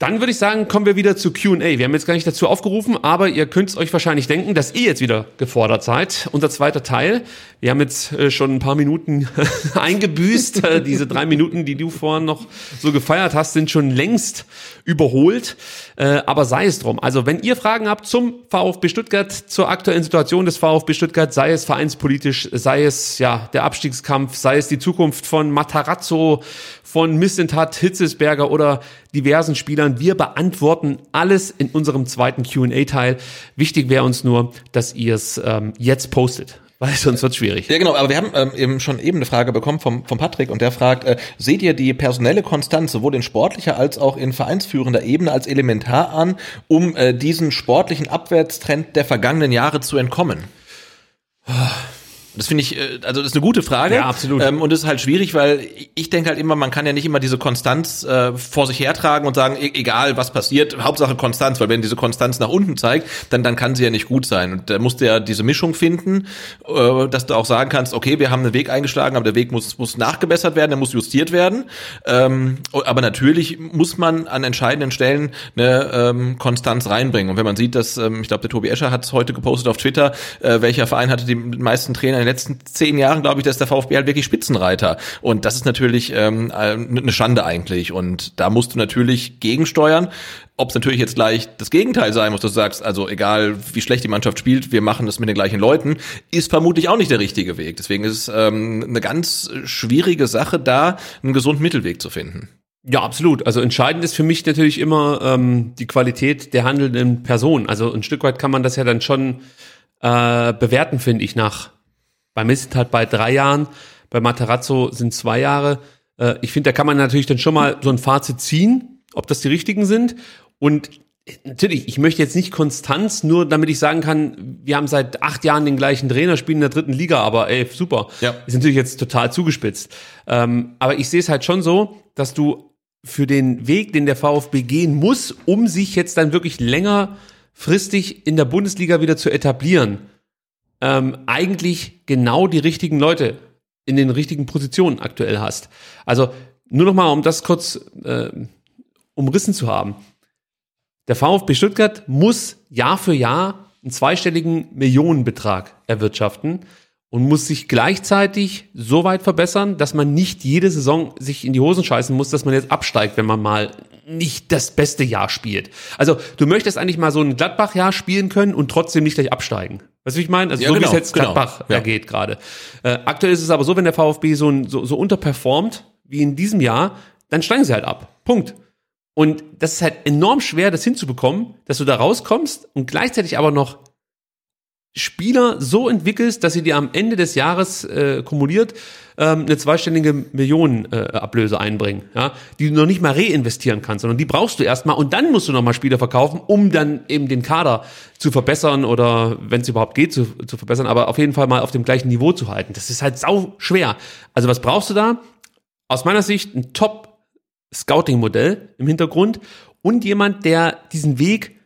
Dann würde ich sagen, kommen wir wieder zu Q&A. Wir haben jetzt gar nicht dazu aufgerufen, aber ihr könnt euch wahrscheinlich denken, dass ihr jetzt wieder gefordert seid. Unser zweiter Teil. Wir haben jetzt äh, schon ein paar Minuten eingebüßt. Äh, Diese drei Minuten, die du vorhin noch so gefeiert hast, sind schon längst überholt. Äh, aber sei es drum. Also wenn ihr Fragen habt zum VfB Stuttgart, zur aktuellen Situation des VfB Stuttgart, sei es vereinspolitisch, sei es ja der Abstiegskampf, sei es die Zukunft von Matarazzo, von Missentat, Hitzesberger oder diversen Spielern. Wir beantworten alles in unserem zweiten Q&A-Teil. Wichtig wäre uns nur, dass ihr es ähm, jetzt postet, weil sonst wird schwierig. Ja, genau, aber wir haben ähm, eben schon eben eine Frage bekommen vom, vom Patrick und der fragt, äh, seht ihr die personelle Konstanz sowohl in sportlicher als auch in vereinsführender Ebene als elementar an, um äh, diesen sportlichen Abwärtstrend der vergangenen Jahre zu entkommen? Das finde ich, äh, also das ist eine gute Frage. Ja, absolut. Ähm, und das ist halt schwierig, weil ich denke halt immer, man kann ja nicht immer diese Konstanz äh, vor sich hertragen und sagen, e egal was passiert, Hauptsache Konstanz, weil wenn diese Konstanz nach unten zeigt, dann, dann kann sie ja nicht gut sein. Und da musst du ja diese Mischung finden, äh, dass du auch sagen kannst, okay, wir haben einen Weg eingeschlagen, aber der Weg muss, muss nachgebessert werden, der muss justiert werden. Ähm, aber natürlich muss man an entscheidenden Stellen eine ähm, Konstanz reinbringen. Und wenn man sieht, dass, ähm, ich glaube, der Tobi Escher hat es heute gepostet auf Twitter, äh, welcher Verein hatte die meisten Trainer in den letzten zehn Jahren, glaube ich, dass der VfB halt wirklich Spitzenreiter. Und das ist natürlich ähm, eine Schande eigentlich. Und da musst du natürlich gegensteuern. Ob es natürlich jetzt gleich das Gegenteil sein muss, dass du sagst, also egal wie schlecht die Mannschaft spielt, wir machen das mit den gleichen Leuten, ist vermutlich auch nicht der richtige Weg. Deswegen ist es ähm, eine ganz schwierige Sache, da einen gesunden Mittelweg zu finden. Ja, absolut. Also entscheidend ist für mich natürlich immer ähm, die Qualität der handelnden Person. Also ein Stück weit kann man das ja dann schon äh, bewerten, finde ich, nach. Bei mir sind halt bei drei Jahren, bei Materazzo sind zwei Jahre. Äh, ich finde, da kann man natürlich dann schon mal so ein Fazit ziehen, ob das die richtigen sind. Und natürlich, ich möchte jetzt nicht Konstanz, nur damit ich sagen kann, wir haben seit acht Jahren den gleichen Trainer, spielen in der dritten Liga, aber ey, super. Ja. Ist natürlich jetzt total zugespitzt. Ähm, aber ich sehe es halt schon so, dass du für den Weg, den der VfB gehen muss, um sich jetzt dann wirklich längerfristig in der Bundesliga wieder zu etablieren, ähm, eigentlich genau die richtigen Leute in den richtigen Positionen aktuell hast. Also nur noch mal, um das kurz äh, umrissen zu haben. Der VfB Stuttgart muss Jahr für Jahr einen zweistelligen Millionenbetrag erwirtschaften und muss sich gleichzeitig so weit verbessern, dass man nicht jede Saison sich in die Hosen scheißen muss, dass man jetzt absteigt, wenn man mal nicht das beste Jahr spielt. Also du möchtest eigentlich mal so ein Gladbach-Jahr spielen können und trotzdem nicht gleich absteigen. Weißt du, wie ich meine? Also Ja, so wie genau, es jetzt genau. Gladbach Ja. ergeht gerade. Äh, aktuell ist es aber so, wenn der VfB so, so, so unterperformt wie in diesem Jahr, dann steigen sie halt ab. Punkt. Und das ist halt enorm schwer, das hinzubekommen, dass du da rauskommst und gleichzeitig aber noch Spieler so entwickelst, dass sie dir am Ende des Jahres äh, kumuliert ähm, eine zweistellige Millionen äh, Ablöse einbringen, ja, die du noch nicht mal reinvestieren kannst, sondern die brauchst du erstmal und dann musst du nochmal Spieler verkaufen, um dann eben den Kader zu verbessern oder wenn es überhaupt geht, zu, zu verbessern, aber auf jeden Fall mal auf dem gleichen Niveau zu halten. Das ist halt sau schwer. Also was brauchst du da? Aus meiner Sicht ein Top Scouting-Modell im Hintergrund und jemand, der diesen Weg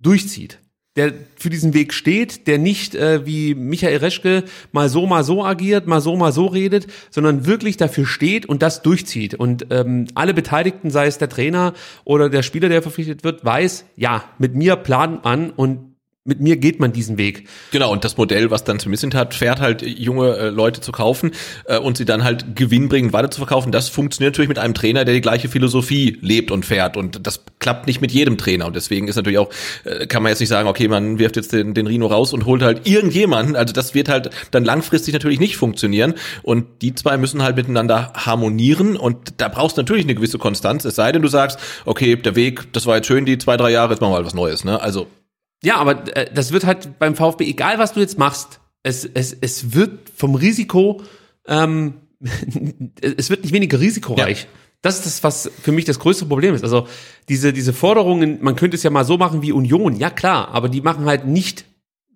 durchzieht. Der für diesen Weg steht, der nicht äh, wie Michael Reschke mal so, mal so agiert, mal so, mal so redet, sondern wirklich dafür steht und das durchzieht. Und ähm, alle Beteiligten, sei es der Trainer oder der Spieler, der verpflichtet wird, weiß, ja, mit mir plant man und mit mir geht man diesen Weg. Genau, und das Modell, was dann zu Missint hat, fährt halt junge äh, Leute zu kaufen äh, und sie dann halt gewinnbringend weiter zu verkaufen. Das funktioniert natürlich mit einem Trainer, der die gleiche Philosophie lebt und fährt. Und das klappt nicht mit jedem Trainer. Und deswegen ist natürlich auch, äh, kann man jetzt nicht sagen, okay, man wirft jetzt den, den Rino raus und holt halt irgendjemanden. Also das wird halt dann langfristig natürlich nicht funktionieren. Und die zwei müssen halt miteinander harmonieren. Und da brauchst du natürlich eine gewisse Konstanz. Es sei denn, du sagst, okay, der Weg, das war jetzt schön, die zwei, drei Jahre, jetzt machen wir halt was Neues. Ne? Also Ja, aber äh, das wird halt beim VfB, egal was du jetzt machst, es, es, es wird vom Risiko, ähm, es wird nicht weniger risikoreich. Ja. Das ist das, was für mich das größte Problem ist. Also diese, diese Forderungen, man könnte es ja mal so machen wie Union, ja klar, aber die machen halt nicht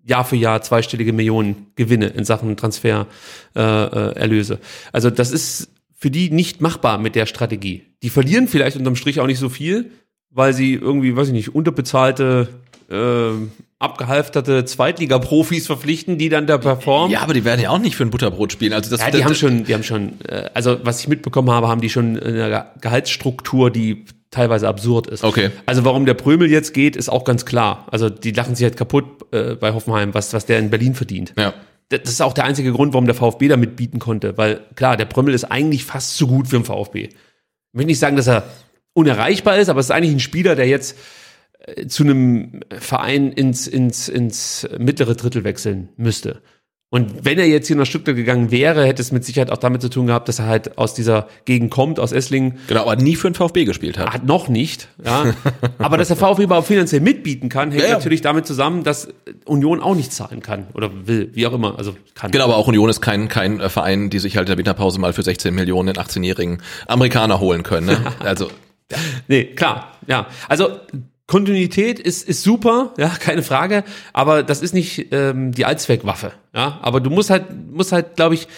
Jahr für Jahr zweistellige Millionen Gewinne in Sachen Transfererlöse. Äh, äh, Erlöse. also das ist für die nicht machbar mit der Strategie. Die verlieren vielleicht unterm Strich auch nicht so viel, weil sie irgendwie, weiß ich nicht, unterbezahlte, äh, abgehalfterte Zweitliga-Profis verpflichten, die dann da performen. Ja, aber die werden ja auch nicht für ein Butterbrot spielen. Also das, Ja, die das, haben schon, die haben schon, äh, also was ich mitbekommen habe, haben die schon eine Ge- Gehaltsstruktur, die teilweise absurd ist. Okay. Also warum der Prömel jetzt geht, ist auch ganz klar. Also die lachen sich halt kaputt äh, bei Hoffenheim, was, was der in Berlin verdient. Ja. Das ist auch der einzige Grund, warum der VfB damit bieten konnte, weil klar, der Prömel ist eigentlich fast zu gut für den VfB. Ich will nicht sagen, dass er unerreichbar ist, aber es ist eigentlich ein Spieler, der jetzt zu einem Verein ins, ins, ins mittlere Drittel wechseln müsste. Und wenn er jetzt hier nach Stuttgart gegangen wäre, hätte es mit Sicherheit auch damit zu tun gehabt, dass er halt aus dieser Gegend kommt, aus Esslingen. Genau, aber nie für den VfB gespielt hat. Hat noch nicht, ja. Aber dass der VfB überhaupt finanziell mitbieten kann, hängt Ja, ja. natürlich damit zusammen, dass Union auch nicht zahlen kann oder will, wie auch immer, also kann. Genau, aber auch Union ist kein, kein äh, Verein, die sich halt in der Winterpause mal für 16 Millionen einen 18-jährigen Amerikaner holen können. Ne? Also Nee, klar, ja. Also Kontinuität ist, ist super, ja, keine Frage, aber das ist nicht ähm, die Allzweckwaffe, ja. Aber du musst halt, musst halt, glaube ich,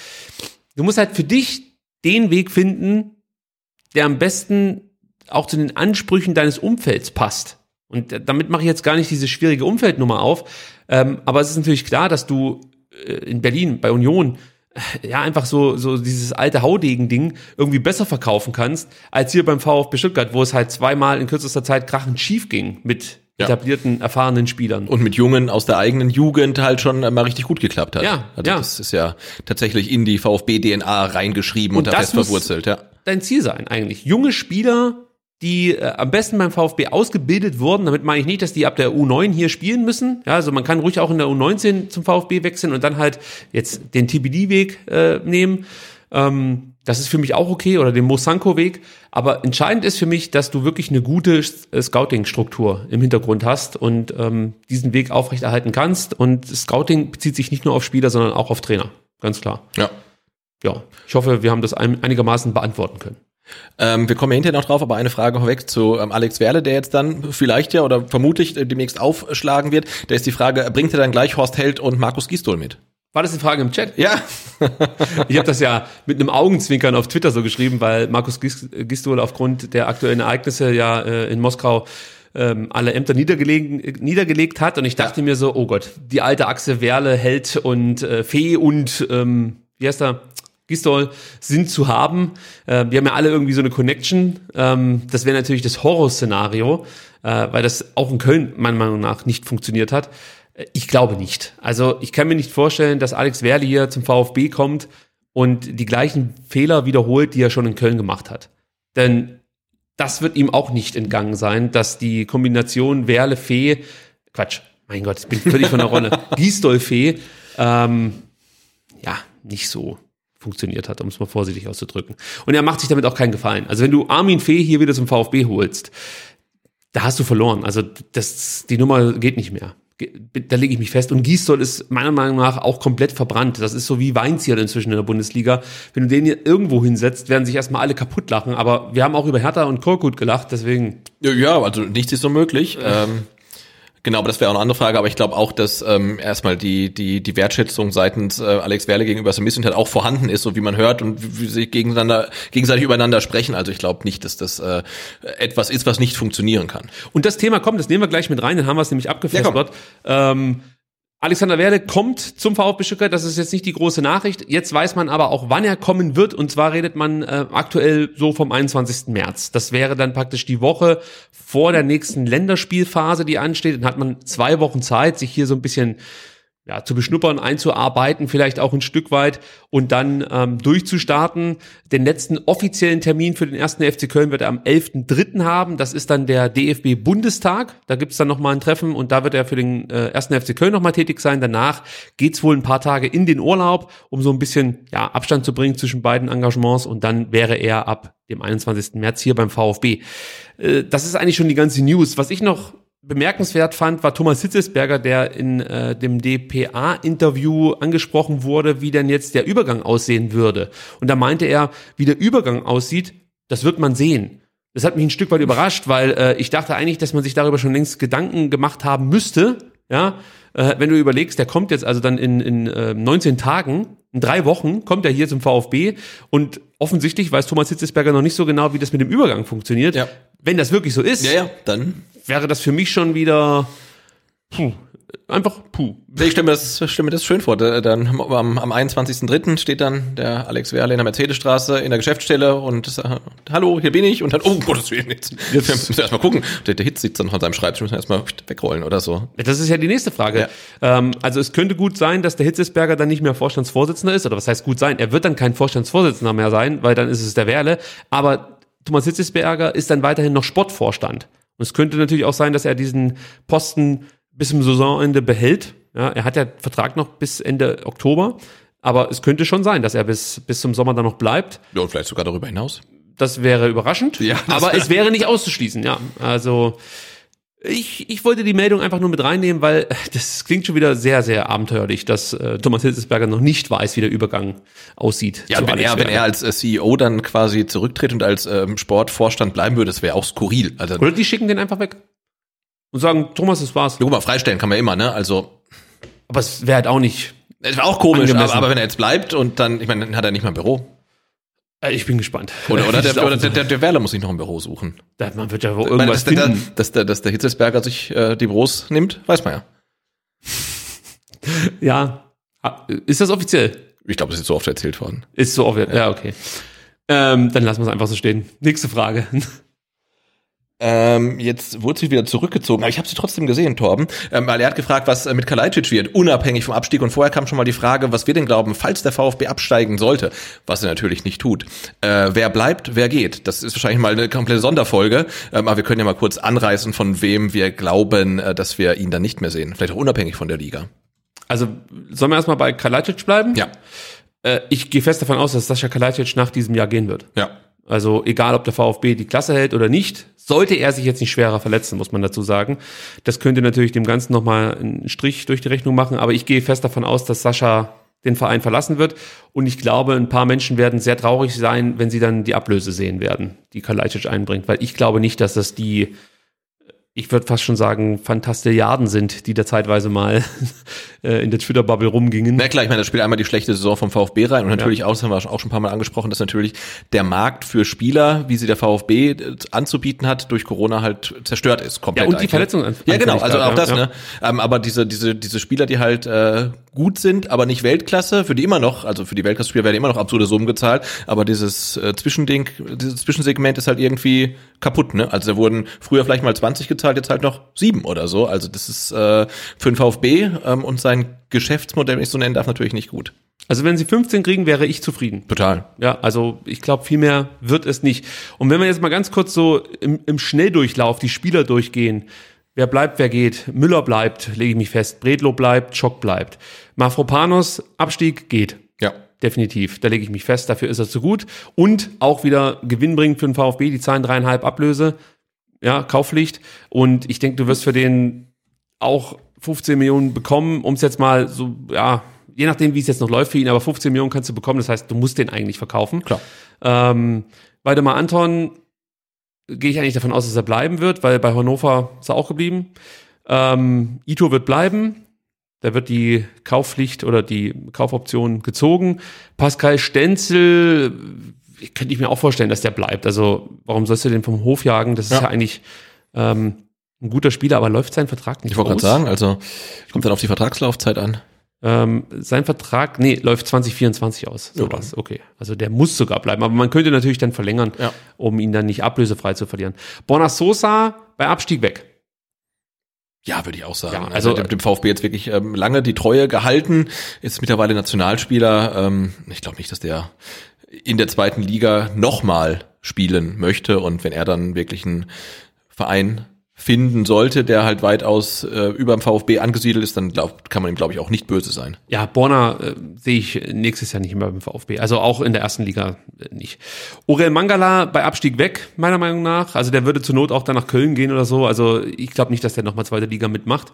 du musst halt für dich den Weg finden, der am besten auch zu den Ansprüchen deines Umfelds passt. Und damit mache ich jetzt gar nicht diese schwierige Umfeldnummer auf. Ähm, aber es ist natürlich klar, dass du äh, in Berlin bei Union ja einfach so, so dieses alte Haudegen-Ding irgendwie besser verkaufen kannst, als hier beim VfB Stuttgart, wo es halt zweimal in kürzester Zeit krachend schief ging mit Ja. etablierten, erfahrenen Spielern. und mit Jungen aus der eigenen Jugend halt schon mal richtig gut geklappt hat. Ja, also ja. das ist ja tatsächlich in die VfB-DNA reingeschrieben und, Und da fest verwurzelt. Ja. dein Ziel sein eigentlich. Junge Spieler, die äh, am besten beim VfB ausgebildet wurden. Damit meine ich nicht, dass die ab der U9 hier spielen müssen. Ja, also man kann ruhig auch in der U19 zum VfB wechseln und dann halt jetzt den TBD-Weg äh, nehmen. Ähm, Das ist für mich auch okay oder den Mosanko-Weg. Aber entscheidend ist für mich, dass du wirklich eine gute äh, Scouting-Struktur im Hintergrund hast und ähm, diesen Weg aufrechterhalten kannst. Und Scouting bezieht sich nicht nur auf Spieler, sondern auch auf Trainer. Ganz klar. Ja. Ja, ich hoffe, wir haben das ein, einigermaßen beantworten können. Ähm, wir kommen ja hinterher noch drauf, aber eine Frage vorweg zu ähm, Alex Werle, der jetzt dann vielleicht ja oder vermutlich äh, demnächst aufschlagen wird. Da ist die Frage, bringt er dann gleich Horst Held und Markus Gisdol mit? War das eine Frage im Chat? Ja. ich habe das ja mit einem Augenzwinkern auf Twitter so geschrieben, weil Markus Gistol aufgrund der aktuellen Ereignisse ja äh, in Moskau ähm, alle Ämter niedergelegt, niedergelegt hat. Und ich dachte ja. mir so, oh Gott, die alte Achse Werle, Held und äh, Fee und ähm, wie heißt er? Gistol sind zu haben. Äh, wir haben ja alle irgendwie so eine Connection. Ähm, das wäre natürlich das Horrorszenario, äh, weil das auch in Köln meiner Meinung nach nicht funktioniert hat. Ich glaube nicht. Also ich kann mir nicht vorstellen, dass Alex Werle hier zum VfB kommt und die gleichen Fehler wiederholt, die er schon in Köln gemacht hat. Denn das wird ihm auch nicht entgangen sein, dass die Kombination Werle-Fee, Quatsch, mein Gott, ich bin völlig von der Rolle, Gisdol-Fee, ähm, ja, nicht so funktioniert hat, um es mal vorsichtig auszudrücken. Und er macht sich damit auch keinen Gefallen. Also wenn du Armin Fee hier wieder zum VfB holst, da hast du verloren. Also das, die Nummer geht nicht mehr da lege ich mich fest. Und Gisdol ist meiner Meinung nach auch komplett verbrannt. Das ist so wie Weinzierl inzwischen in der Bundesliga. Wenn du den hier irgendwo hinsetzt, werden sich erstmal alle kaputt lachen. Aber wir haben auch über Hertha und Korkut gelacht, deswegen. Ja, also nichts ist so möglich. Ähm, Genau, aber das wäre auch eine andere Frage, aber ich glaube auch, dass ähm, erstmal die, die, die Wertschätzung seitens äh, Alex Werle gegenüber Smith halt auch vorhanden ist, so wie man hört und wie, wie sie gegeneinander, gegenseitig übereinander sprechen. Also ich glaube nicht, dass das äh, etwas ist, was nicht funktionieren kann. Und das Thema kommt, das nehmen wir gleich mit rein, dann haben wir es nämlich abgefedert. Ja, ähm, Alexander Werde kommt zum VfB Stuttgart, das ist jetzt nicht die große Nachricht. Jetzt weiß man aber auch, wann er kommen wird. Und zwar redet man äh, aktuell so vom 21. März. Das wäre dann praktisch die Woche vor der nächsten Länderspielphase, die ansteht. Dann hat man zwei Wochen Zeit, sich hier so ein bisschen ja, zu beschnuppern, einzuarbeiten, vielleicht auch ein Stück weit und dann ähm, durchzustarten. Den letzten offiziellen Termin für den ersten FC Köln wird er am 11.3. haben. Das ist dann der DFB-Bundestag. Da gibt's dann nochmal ein Treffen und da wird er für den äh, ersten FC Köln nochmal tätig sein. Danach geht's wohl ein paar Tage in den Urlaub, um so ein bisschen ja, Abstand zu bringen zwischen beiden Engagements und dann wäre er ab dem 21. März hier beim VfB. Äh, das ist eigentlich schon die ganze News. Was ich noch bemerkenswert fand, war Thomas Hitzesberger, der in äh, dem DPA-Interview angesprochen wurde, wie denn jetzt der Übergang aussehen würde. Und da meinte er, wie der Übergang aussieht, das wird man sehen. Das hat mich ein Stück weit überrascht, weil äh, ich dachte eigentlich, dass man sich darüber schon längst Gedanken gemacht haben müsste. Ja, äh, wenn du überlegst, der kommt jetzt also dann in, in äh, 19 Tagen, in drei Wochen kommt er hier zum VfB und offensichtlich weiß Thomas Hitzesberger noch nicht so genau, wie das mit dem Übergang funktioniert. Ja. Wenn das wirklich so ist, ja, ja, dann wäre das für mich schon wieder puh, einfach puh. Ich stelle mir das, stell mir das schön vor. Dann am, am 21.03. steht dann der Alex Werle in der Mercedesstraße in der Geschäftsstelle und sagt, hallo, hier bin ich. Und dann, oh Gottes Willen, jetzt, jetzt müssen wir erstmal gucken. Der, der Hitz sitzt dann an seinem Schreibtisch, müssen wir erstmal wegrollen oder so. Das ist ja die nächste Frage. Ja. Ähm, also es könnte gut sein, dass der Hitzesberger dann nicht mehr Vorstandsvorsitzender ist. Oder was heißt gut sein? Er wird dann kein Vorstandsvorsitzender mehr sein, weil dann ist es der Werle. Aber Thomas Hitzesberger ist dann weiterhin noch Sportvorstand. Und es könnte natürlich auch sein, dass er diesen Posten bis zum Saisonende behält. Ja, er hat ja Vertrag noch bis Ende Oktober. Aber es könnte schon sein, dass er bis, bis zum Sommer dann noch bleibt. Ja, und vielleicht sogar darüber hinaus. Das wäre überraschend. Ja, aber es wäre nicht auszuschließen, ja. Also, ich, ich wollte die Meldung einfach nur mit reinnehmen, weil das klingt schon wieder sehr, sehr abenteuerlich, dass äh, Thomas Hitzesberger noch nicht weiß, wie der Übergang aussieht. Ja, wenn er, wenn er als äh, CEO dann quasi zurücktritt und als ähm, Sportvorstand bleiben würde, das wäre auch skurril. Also, Oder die schicken den einfach weg und sagen, Thomas, das war's. Guck mal, freistellen kann man immer, ne? Also. Aber es wäre halt auch nicht. Es wäre auch komisch, aber, aber, wenn er jetzt bleibt und dann, ich meine, dann hat er nicht mal ein Büro. Äh, ich bin gespannt. Oder, oder, der, oder der, der, der Werler muss sich noch ein Büro suchen. Da, man wird ja wohl irgendwas meine, dass, finden. Der, dass, der, dass der Hitzelsberger sich äh, die Büros nimmt, weiß man ja. ja. Ah, ist das offiziell? Ich glaube, es ist so oft erzählt worden. Ist so offiziell, ja, ja okay. Ähm, dann lassen wir es einfach so stehen. Nächste Frage. Ähm, jetzt wurde sie wieder zurückgezogen, aber ich habe sie trotzdem gesehen, Torben, ähm, weil er hat gefragt, was äh, mit Kalajdzic wird, unabhängig vom Abstieg. Und vorher kam schon mal die Frage, was wir denn glauben, falls der VfB absteigen sollte, was er natürlich nicht tut. Äh, wer bleibt, wer geht? Das ist wahrscheinlich mal eine komplette Sonderfolge, ähm, aber wir können ja mal kurz anreißen, von wem wir glauben, äh, dass wir ihn dann nicht mehr sehen. Vielleicht auch unabhängig von der Liga. Also sollen wir erstmal bei Kalajdzic bleiben? Ja. Äh, ich gehe fest davon aus, dass Sascha Kalajdzic nach diesem Jahr gehen wird. Ja. Also egal, ob der VfB die Klasse hält oder nicht, sollte er sich jetzt nicht schwerer verletzen, muss man dazu sagen. Das könnte natürlich dem Ganzen nochmal einen Strich durch die Rechnung machen, aber ich gehe fest davon aus, dass Sascha den Verein verlassen wird. Und ich glaube, ein paar Menschen werden sehr traurig sein, wenn sie dann die Ablöse sehen werden, die Kalajdzic einbringt, weil ich glaube nicht, dass das die ich würde fast schon sagen, Fantastilliarden sind, die da zeitweise mal äh, in der Twitter-Bubble rumgingen. Na klar, ich meine, das spielt einmal die schlechte Saison vom VfB rein und natürlich ja. auch, das haben wir auch schon ein paar Mal angesprochen, dass natürlich der Markt für Spieler, wie sie der VfB äh, anzubieten hat, durch Corona halt zerstört ist. Komplett ja, und die Verletzungen. Ja, genau, also auch das, ja. ne? Ähm, aber diese, diese, diese Spieler, die halt äh, gut sind, aber nicht Weltklasse, für die immer noch, also für die Weltklasse-Spieler werden immer noch absurde Summen gezahlt, aber dieses äh, Zwischending, dieses Zwischensegment ist halt irgendwie kaputt, ne? Also da wurden früher vielleicht mal 20 gezahlt, zahlt jetzt halt noch sieben oder so. Also das ist äh, für den VfB ähm, und sein Geschäftsmodell, wenn ich so nennen darf, natürlich nicht gut. Also wenn sie 15 kriegen, wäre ich zufrieden. Total. Ja, also ich glaube, viel mehr wird es nicht. Und wenn wir jetzt mal ganz kurz so im, im Schnelldurchlauf die Spieler durchgehen, wer bleibt, wer geht. Müller bleibt, lege ich mich fest. Bredlo bleibt, Schock bleibt. Mafropanos, Abstieg, geht. Ja. Definitiv. Da lege ich mich fest, dafür ist er zu gut. Und auch wieder gewinnbringend für den VfB, die zahlen dreieinhalb Ablöse ja, Kaufpflicht. Und ich denke, du wirst für den auch 15 Millionen bekommen, um es jetzt mal so, ja, je nachdem, wie es jetzt noch läuft für ihn, aber 15 Millionen kannst du bekommen. Das heißt, du musst den eigentlich verkaufen. Klar. Ähm, Waldemar Anton gehe ich eigentlich davon aus, dass er bleiben wird, weil bei Hannover ist er auch geblieben. Ähm, Ito wird bleiben. Da wird die Kaufpflicht oder die Kaufoption gezogen. Pascal Stenzel könnte ich mir auch vorstellen, dass der bleibt. Also warum sollst du den vom Hof jagen? Das ist ja, ja eigentlich ähm, ein guter Spieler, aber läuft sein Vertrag nicht Ich wollte gerade sagen, also kommt dann auf die Vertragslaufzeit an. Ähm, sein Vertrag, nee, läuft 2024 aus. Sowas, ja, okay. Also der muss sogar bleiben. Aber man könnte natürlich dann verlängern, ja. um ihn dann nicht ablösefrei zu verlieren. Borna Sosa bei Abstieg weg. Ja, würde ich auch sagen. Ja, also, also dem, dem, VfB jetzt wirklich ähm, lange die Treue gehalten, ist mittlerweile Nationalspieler. Ähm, ich glaube nicht, dass der in der zweiten Liga nochmal spielen möchte und wenn er dann wirklich einen Verein finden sollte, der halt weitaus äh, über dem VfB angesiedelt ist, dann glaub, kann man ihm, glaube ich, auch nicht böse sein. Ja, Borna äh, sehe ich nächstes Jahr nicht mehr beim VfB. Also auch in der ersten Liga äh, nicht. Orel Mangala bei Abstieg weg, meiner Meinung nach. Also der würde zur Not auch dann nach Köln gehen oder so. Also ich glaube nicht, dass der nochmal zweite Liga mitmacht.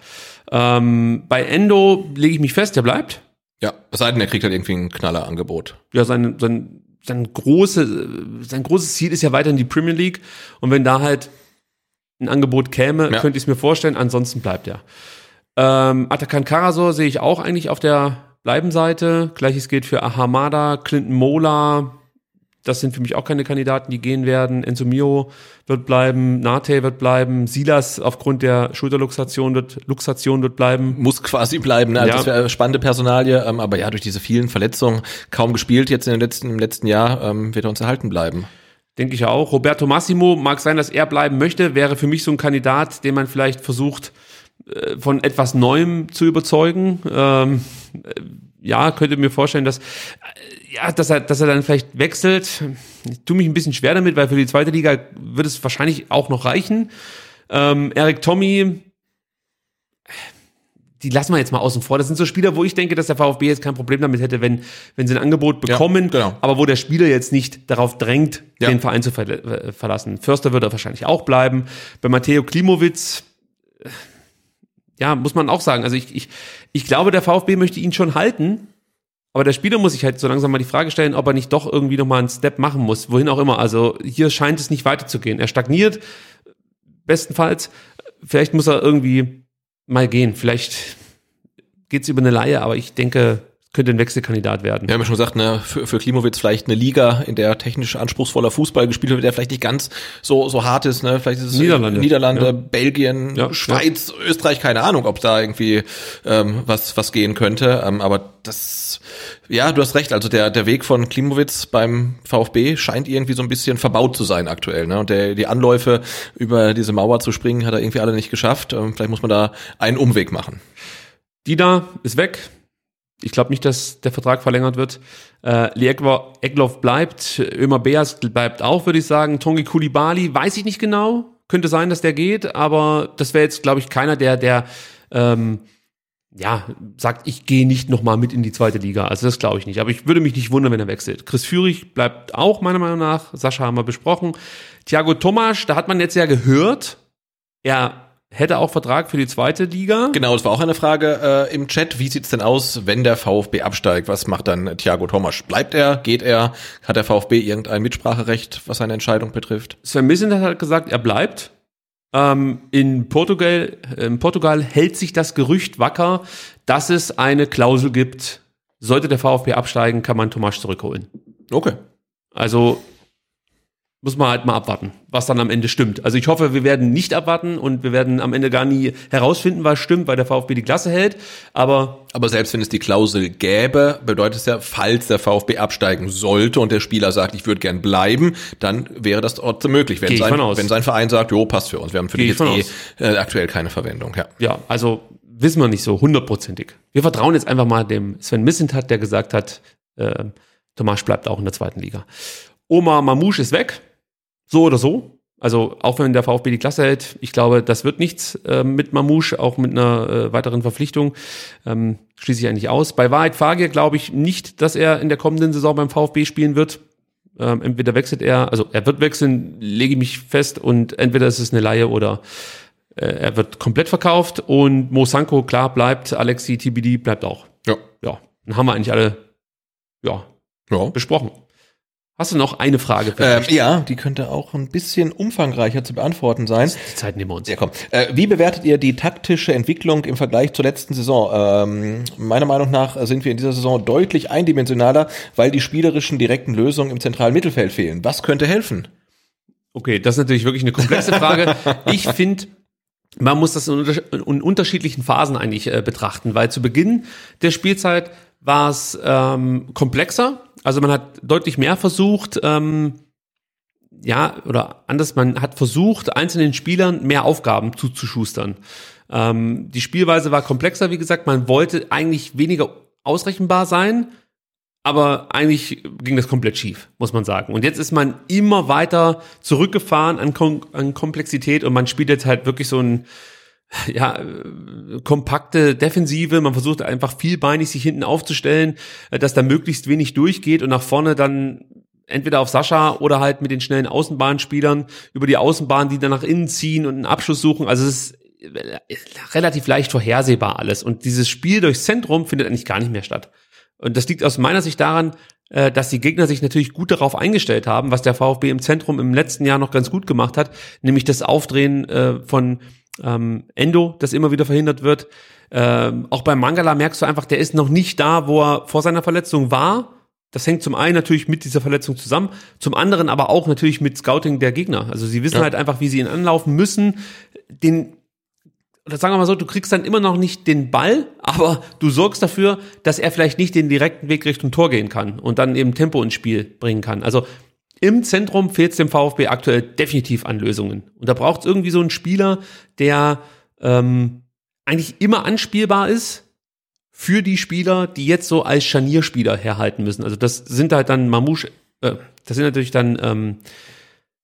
Ähm, bei Endo lege ich mich fest, der bleibt. Ja, es sei denn, er kriegt halt irgendwie ein Knallerangebot. Ja, sein, sein sein, große, sein großes Ziel ist ja weiterhin die Premier League. Und wenn da halt ein Angebot käme, ja. könnte ich es mir vorstellen. Ansonsten bleibt er. Ähm, Atakan Karasor sehe ich auch eigentlich auf der Bleibenseite. Gleiches gilt für Ahamada, Clinton Mola, das sind für mich auch keine Kandidaten, die gehen werden. Enzo Mio wird bleiben, Nate wird bleiben, Silas aufgrund der Schulterluxation wird, Luxation wird bleiben. Muss quasi bleiben, ne? Also ja. Das wäre spannende Personalie, ähm, aber ja, durch diese vielen Verletzungen kaum gespielt jetzt in den letzten, im letzten Jahr, ähm, wird er uns erhalten bleiben. Denke ich auch. Roberto Massimo mag sein, dass er bleiben möchte, wäre für mich so ein Kandidat, den man vielleicht versucht, äh, von etwas Neuem zu überzeugen. Ähm, äh, ja, könnte mir vorstellen, dass ja, dass er, dass er dann vielleicht wechselt. Ich tue mich ein bisschen schwer damit, weil für die zweite Liga wird es wahrscheinlich auch noch reichen. Ähm, Eric Tommy, die lassen wir jetzt mal außen vor. Das sind so Spieler, wo ich denke, dass der VfB jetzt kein Problem damit hätte, wenn, wenn sie ein Angebot bekommen, ja, genau. aber wo der Spieler jetzt nicht darauf drängt, ja. den Verein zu ver äh, verlassen. Förster wird er wahrscheinlich auch bleiben. Bei Matteo Klimowitz, ja, muss man auch sagen. Also ich, ich, ich glaube, der VfB möchte ihn schon halten, aber der Spieler muss sich halt so langsam mal die Frage stellen, ob er nicht doch irgendwie nochmal einen Step machen muss, wohin auch immer. Also hier scheint es nicht weiterzugehen. Er stagniert, bestenfalls. Vielleicht muss er irgendwie mal gehen. Vielleicht geht's über eine Laie, aber ich denke, könnte ein Wechselkandidat werden. Wir haben ja schon gesagt, ne, für, für Klimowitz vielleicht eine Liga, in der technisch anspruchsvoller Fußball gespielt wird, der vielleicht nicht ganz so, so hart ist, ne? Vielleicht ist es Niederlande, Niederlande ja. Belgien, ja, Schweiz, ja. Österreich, keine Ahnung, ob da irgendwie ähm, was, was gehen könnte. Ähm, aber das, ja, du hast recht, also der, der Weg von Klimowitz beim VfB scheint irgendwie so ein bisschen verbaut zu sein aktuell. Ne? Und der, die Anläufe über diese Mauer zu springen, hat er irgendwie alle nicht geschafft. Ähm, vielleicht muss man da einen Umweg machen. Dida ist weg, ich glaube nicht, dass der Vertrag verlängert wird. Äh, Lee Egloff bleibt, Ömer Beas bleibt auch, würde ich sagen. Tongi Kulibali, weiß ich nicht genau. Könnte sein, dass der geht, aber das wäre jetzt, glaube ich, keiner, der, der ähm, ja, sagt, ich gehe nicht nochmal mit in die zweite Liga. Also das glaube ich nicht. Aber ich würde mich nicht wundern, wenn er wechselt. Chris Führig bleibt auch meiner Meinung nach. Sascha haben wir besprochen. Thiago Tomasch, da hat man jetzt ja gehört, er hätte auch Vertrag für die zweite Liga. Genau, es war auch eine Frage äh, im Chat. Wie sieht's denn aus, wenn der VfB absteigt? Was macht dann Thiago Tomasch? Bleibt er? Geht er? Hat der VfB irgendein Mitspracherecht, was seine Entscheidung betrifft? Sven Missen hat halt gesagt, er bleibt. Ähm, in, Portugal, in Portugal hält sich das Gerücht wacker, dass es eine Klausel gibt, sollte der VfB absteigen, kann man Tomasch zurückholen. Okay. Also muss man halt mal abwarten, was dann am Ende stimmt. Also ich hoffe, wir werden nicht abwarten und wir werden am Ende gar nie herausfinden, was stimmt, weil der VfB die Klasse hält. Aber aber selbst wenn es die Klausel gäbe, bedeutet es ja, falls der VfB absteigen sollte und der Spieler sagt, ich würde gern bleiben, dann wäre das trotzdem möglich, wenn sein, wenn sein Verein sagt, jo, passt für uns, wir haben für Geh die jetzt eh äh, aktuell keine Verwendung. Ja. ja, also wissen wir nicht so hundertprozentig. Wir vertrauen jetzt einfach mal dem Sven Missentat, der gesagt hat, äh, Tomasch bleibt auch in der zweiten Liga. Omar Mamouche ist weg so oder so. Also auch wenn der VfB die Klasse hält, ich glaube, das wird nichts äh, mit Mamouche, auch mit einer äh, weiteren Verpflichtung. Ähm, schließe ich eigentlich aus. Bei Wahrheit Fagir glaube ich nicht, dass er in der kommenden Saison beim VfB spielen wird. Ähm, entweder wechselt er, also er wird wechseln, lege ich mich fest, und entweder ist es eine Laie oder äh, er wird komplett verkauft. Und Mo Sanko, klar, bleibt, Alexi TBD bleibt auch. Ja. Ja, dann haben wir eigentlich alle ja, ja. besprochen. Hast du noch eine Frage? Ähm, ja, die könnte auch ein bisschen umfangreicher zu beantworten sein. Die Zeit nehmen wir uns. Ja, komm. Äh, wie bewertet ihr die taktische Entwicklung im Vergleich zur letzten Saison? Ähm, meiner Meinung nach sind wir in dieser Saison deutlich eindimensionaler, weil die spielerischen direkten Lösungen im zentralen Mittelfeld fehlen. Was könnte helfen? Okay, das ist natürlich wirklich eine komplexe Frage. ich finde, man muss das in, in unterschiedlichen Phasen eigentlich äh, betrachten, weil zu Beginn der Spielzeit war es ähm, komplexer also man hat deutlich mehr versucht, ähm, ja, oder anders, man hat versucht, einzelnen Spielern mehr Aufgaben zuzuschustern. Ähm, die Spielweise war komplexer, wie gesagt, man wollte eigentlich weniger ausrechenbar sein, aber eigentlich ging das komplett schief, muss man sagen. Und jetzt ist man immer weiter zurückgefahren an, Kom an Komplexität und man spielt jetzt halt wirklich so ein ja, kompakte Defensive. Man versucht einfach vielbeinig sich hinten aufzustellen, äh, dass da möglichst wenig durchgeht und nach vorne dann entweder auf Sascha oder halt mit den schnellen Außenbahnspielern über die Außenbahn, die dann nach innen ziehen und einen Abschluss suchen. Also es ist relativ leicht vorhersehbar alles. Und dieses Spiel durchs Zentrum findet eigentlich gar nicht mehr statt. Und das liegt aus meiner Sicht daran, äh, dass die Gegner sich natürlich gut darauf eingestellt haben, was der VfB im Zentrum im letzten Jahr noch ganz gut gemacht hat, nämlich das Aufdrehen äh, von ähm, Endo, das immer wieder verhindert wird. Ähm, auch beim Mangala merkst du einfach, der ist noch nicht da, wo er vor seiner Verletzung war. Das hängt zum einen natürlich mit dieser Verletzung zusammen, zum anderen aber auch natürlich mit Scouting der Gegner. Also sie wissen ja. halt einfach, wie sie ihn anlaufen müssen. Den, oder sagen wir mal so, du kriegst dann immer noch nicht den Ball, aber du sorgst dafür, dass er vielleicht nicht den direkten Weg Richtung Tor gehen kann und dann eben Tempo ins Spiel bringen kann. Also im Zentrum fehlt es dem VfB aktuell definitiv an Lösungen. Und da braucht es irgendwie so einen Spieler, der ähm, eigentlich immer anspielbar ist für die Spieler, die jetzt so als Scharnierspieler herhalten müssen. Also das sind halt dann Mamouche, äh, das sind natürlich dann ähm,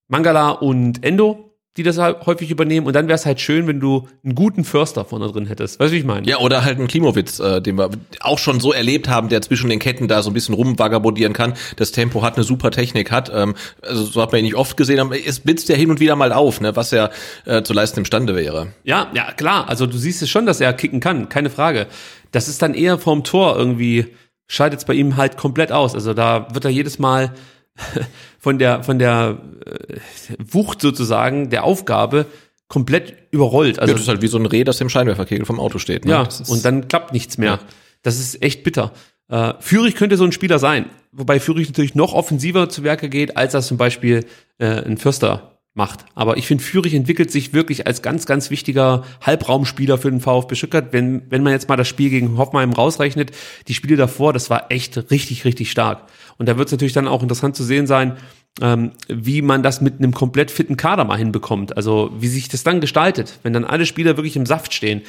Mangala und Endo, die das halt häufig übernehmen. Und dann wäre es halt schön, wenn du einen guten Förster vorne drin hättest. Weißt du, wie ich meine? Ja, oder halt einen Klimowitz, äh, den wir auch schon so erlebt haben, der zwischen den Ketten da so ein bisschen rumvagabondieren kann. Das Tempo hat, eine super Technik hat. Ähm, also so hat man ihn nicht oft gesehen, aber es blitzt ja hin und wieder mal auf, ne, was er äh, zu leisten imstande wäre. Ja, ja, klar. Also du siehst es schon, dass er kicken kann, keine Frage. Das ist dann eher vorm Tor irgendwie, scheidet es bei ihm halt komplett aus. Also da wird er jedes Mal von der, von der äh, Wucht sozusagen, der Aufgabe, komplett überrollt. Also, ja, das ist halt wie so ein Reh, das im Scheinwerferkegel vom Auto steht. Ne? Ja, und dann klappt nichts mehr. Ja. Das ist echt bitter. Äh, Führig könnte so ein Spieler sein, wobei Führig natürlich noch offensiver zu Werke geht, als das zum Beispiel äh, ein Förster macht. Aber ich finde, Führig entwickelt sich wirklich als ganz, ganz wichtiger Halbraumspieler für den VfB Stuttgart. Wenn, wenn man jetzt mal das Spiel gegen Hoffenheim rausrechnet, die Spiele davor, das war echt richtig, richtig stark. Und da wird es natürlich dann auch interessant zu sehen sein, ähm, wie man das mit einem komplett fitten Kader mal hinbekommt. Also wie sich das dann gestaltet, wenn dann alle Spieler wirklich im Saft stehen.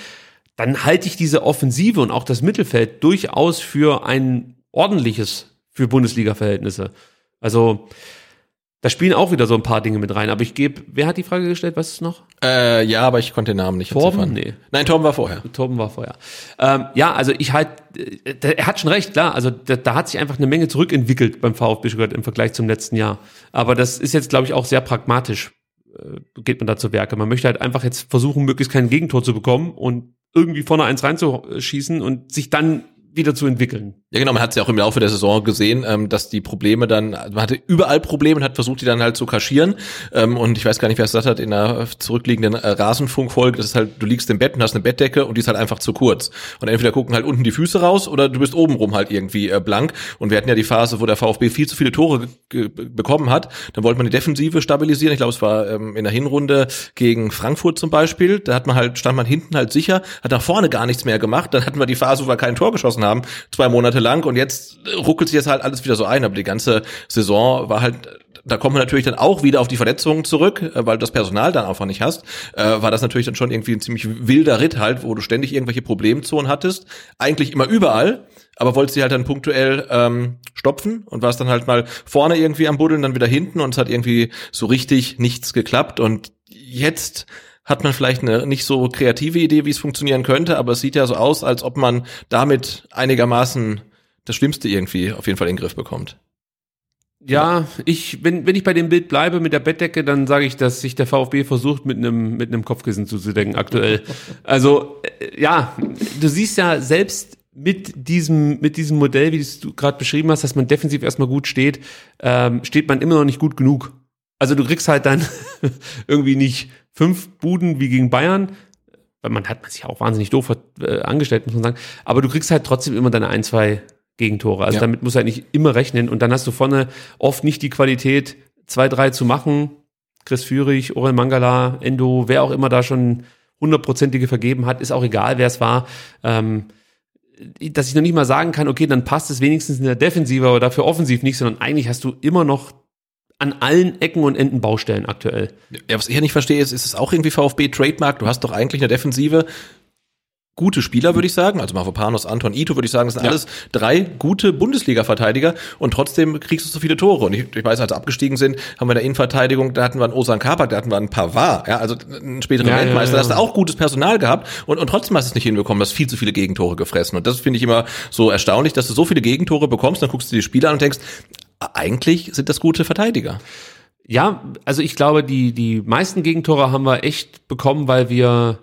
Dann halte ich diese Offensive und auch das Mittelfeld durchaus für ein ordentliches für Bundesliga-Verhältnisse. Also Da spielen auch wieder so ein paar Dinge mit rein. Aber ich gebe, wer hat die Frage gestellt? Was ist noch? Äh, ja, aber ich konnte den Namen nicht Torben? Nee. Nein, Torben war vorher. Torben war vorher. Ähm, ja, also ich halt, äh, er hat schon recht, klar. Also da, da hat sich einfach eine Menge zurückentwickelt beim VfB Stuttgart im Vergleich zum letzten Jahr. Aber das ist jetzt, glaube ich, auch sehr pragmatisch. Äh, geht man da zu Werke. Man möchte halt einfach jetzt versuchen, möglichst kein Gegentor zu bekommen und irgendwie vorne eins reinzuschießen und sich dann wieder zu entwickeln. Ja, genau, man hat es ja auch im Laufe der Saison gesehen, ähm, dass die Probleme dann, man hatte überall Probleme und hat versucht, die dann halt zu kaschieren. Ähm, und ich weiß gar nicht, wer es gesagt hat in der zurückliegenden äh, Rasenfunkfolge, das ist halt, du liegst im Bett und hast eine Bettdecke und die ist halt einfach zu kurz. Und entweder gucken halt unten die Füße raus oder du bist obenrum halt irgendwie äh, blank. Und wir hatten ja die Phase, wo der VfB viel zu viele Tore bekommen hat. Dann wollte man die Defensive stabilisieren. Ich glaube, es war ähm, in der Hinrunde gegen Frankfurt zum Beispiel. Da hat man halt, stand man hinten halt sicher, hat nach vorne gar nichts mehr gemacht. Dann hatten wir die Phase, wo wir kein Tor geschossen haben, zwei Monate lang. Und jetzt ruckelt sich das halt alles wieder so ein. Aber die ganze Saison war halt da kommen wir natürlich dann auch wieder auf die Verletzungen zurück, äh, weil du das Personal dann einfach nicht hast, äh, war das natürlich dann schon irgendwie ein ziemlich wilder Ritt halt, wo du ständig irgendwelche Problemzonen hattest, eigentlich immer überall, aber wolltest sie halt dann punktuell ähm, stopfen und warst dann halt mal vorne irgendwie am Buddeln, dann wieder hinten und es hat irgendwie so richtig nichts geklappt und jetzt hat man vielleicht eine nicht so kreative Idee, wie es funktionieren könnte, aber es sieht ja so aus, als ob man damit einigermaßen das Schlimmste irgendwie auf jeden Fall in den Griff bekommt. Ja, ich, wenn, wenn ich bei dem Bild bleibe mit der Bettdecke, dann sage ich, dass sich der VfB versucht, mit einem, mit einem Kopfkissen zuzudecken aktuell. Also, äh, ja, du siehst ja selbst mit diesem, mit diesem Modell, wie es du gerade beschrieben hast, dass man defensiv erstmal gut steht, ähm, steht man immer noch nicht gut genug. Also du kriegst halt dann irgendwie nicht fünf Buden wie gegen Bayern, weil man hat man sich auch wahnsinnig doof äh, angestellt, muss man sagen. Aber du kriegst halt trotzdem immer deine ein, zwei Gegentore. Also Ja. damit musst du halt nicht immer rechnen. Und dann hast du vorne oft nicht die Qualität, zwei, drei zu machen. Chris Führig, Orel Mangala, Endo, wer auch immer da schon hundertprozentige vergeben hat, ist auch egal, wer es war. Ähm, dass ich noch nicht mal sagen kann, okay, dann passt es wenigstens in der Defensive, aber dafür offensiv nicht, sondern eigentlich hast du immer noch an allen Ecken und Enden Baustellen aktuell. Ja, was ich ja nicht verstehe, ist, ist es auch irgendwie VfB Trademark? Du hast doch eigentlich in der Defensive gute Spieler, würde ich sagen. Also Mavropanos, Anton, Ito, würde ich sagen, das sind Ja. alles drei gute Bundesliga-Verteidiger und trotzdem kriegst du so viele Tore. Und ich, ich weiß, als abgestiegen sind, haben wir in der Innenverteidigung, da hatten wir einen Osan Kabak, da hatten wir einen Pavard, ja, also einen späteren Ja, Weltmeister, ja. da hast du auch gutes Personal gehabt und, und trotzdem hast du es nicht hinbekommen, du hast viel zu viele Gegentore gefressen. Und das finde ich immer so erstaunlich, dass du so viele Gegentore bekommst, dann guckst du die Spieler an und denkst, eigentlich sind das gute Verteidiger. Ja, also ich glaube, die, die meisten Gegentore haben wir echt bekommen, weil wir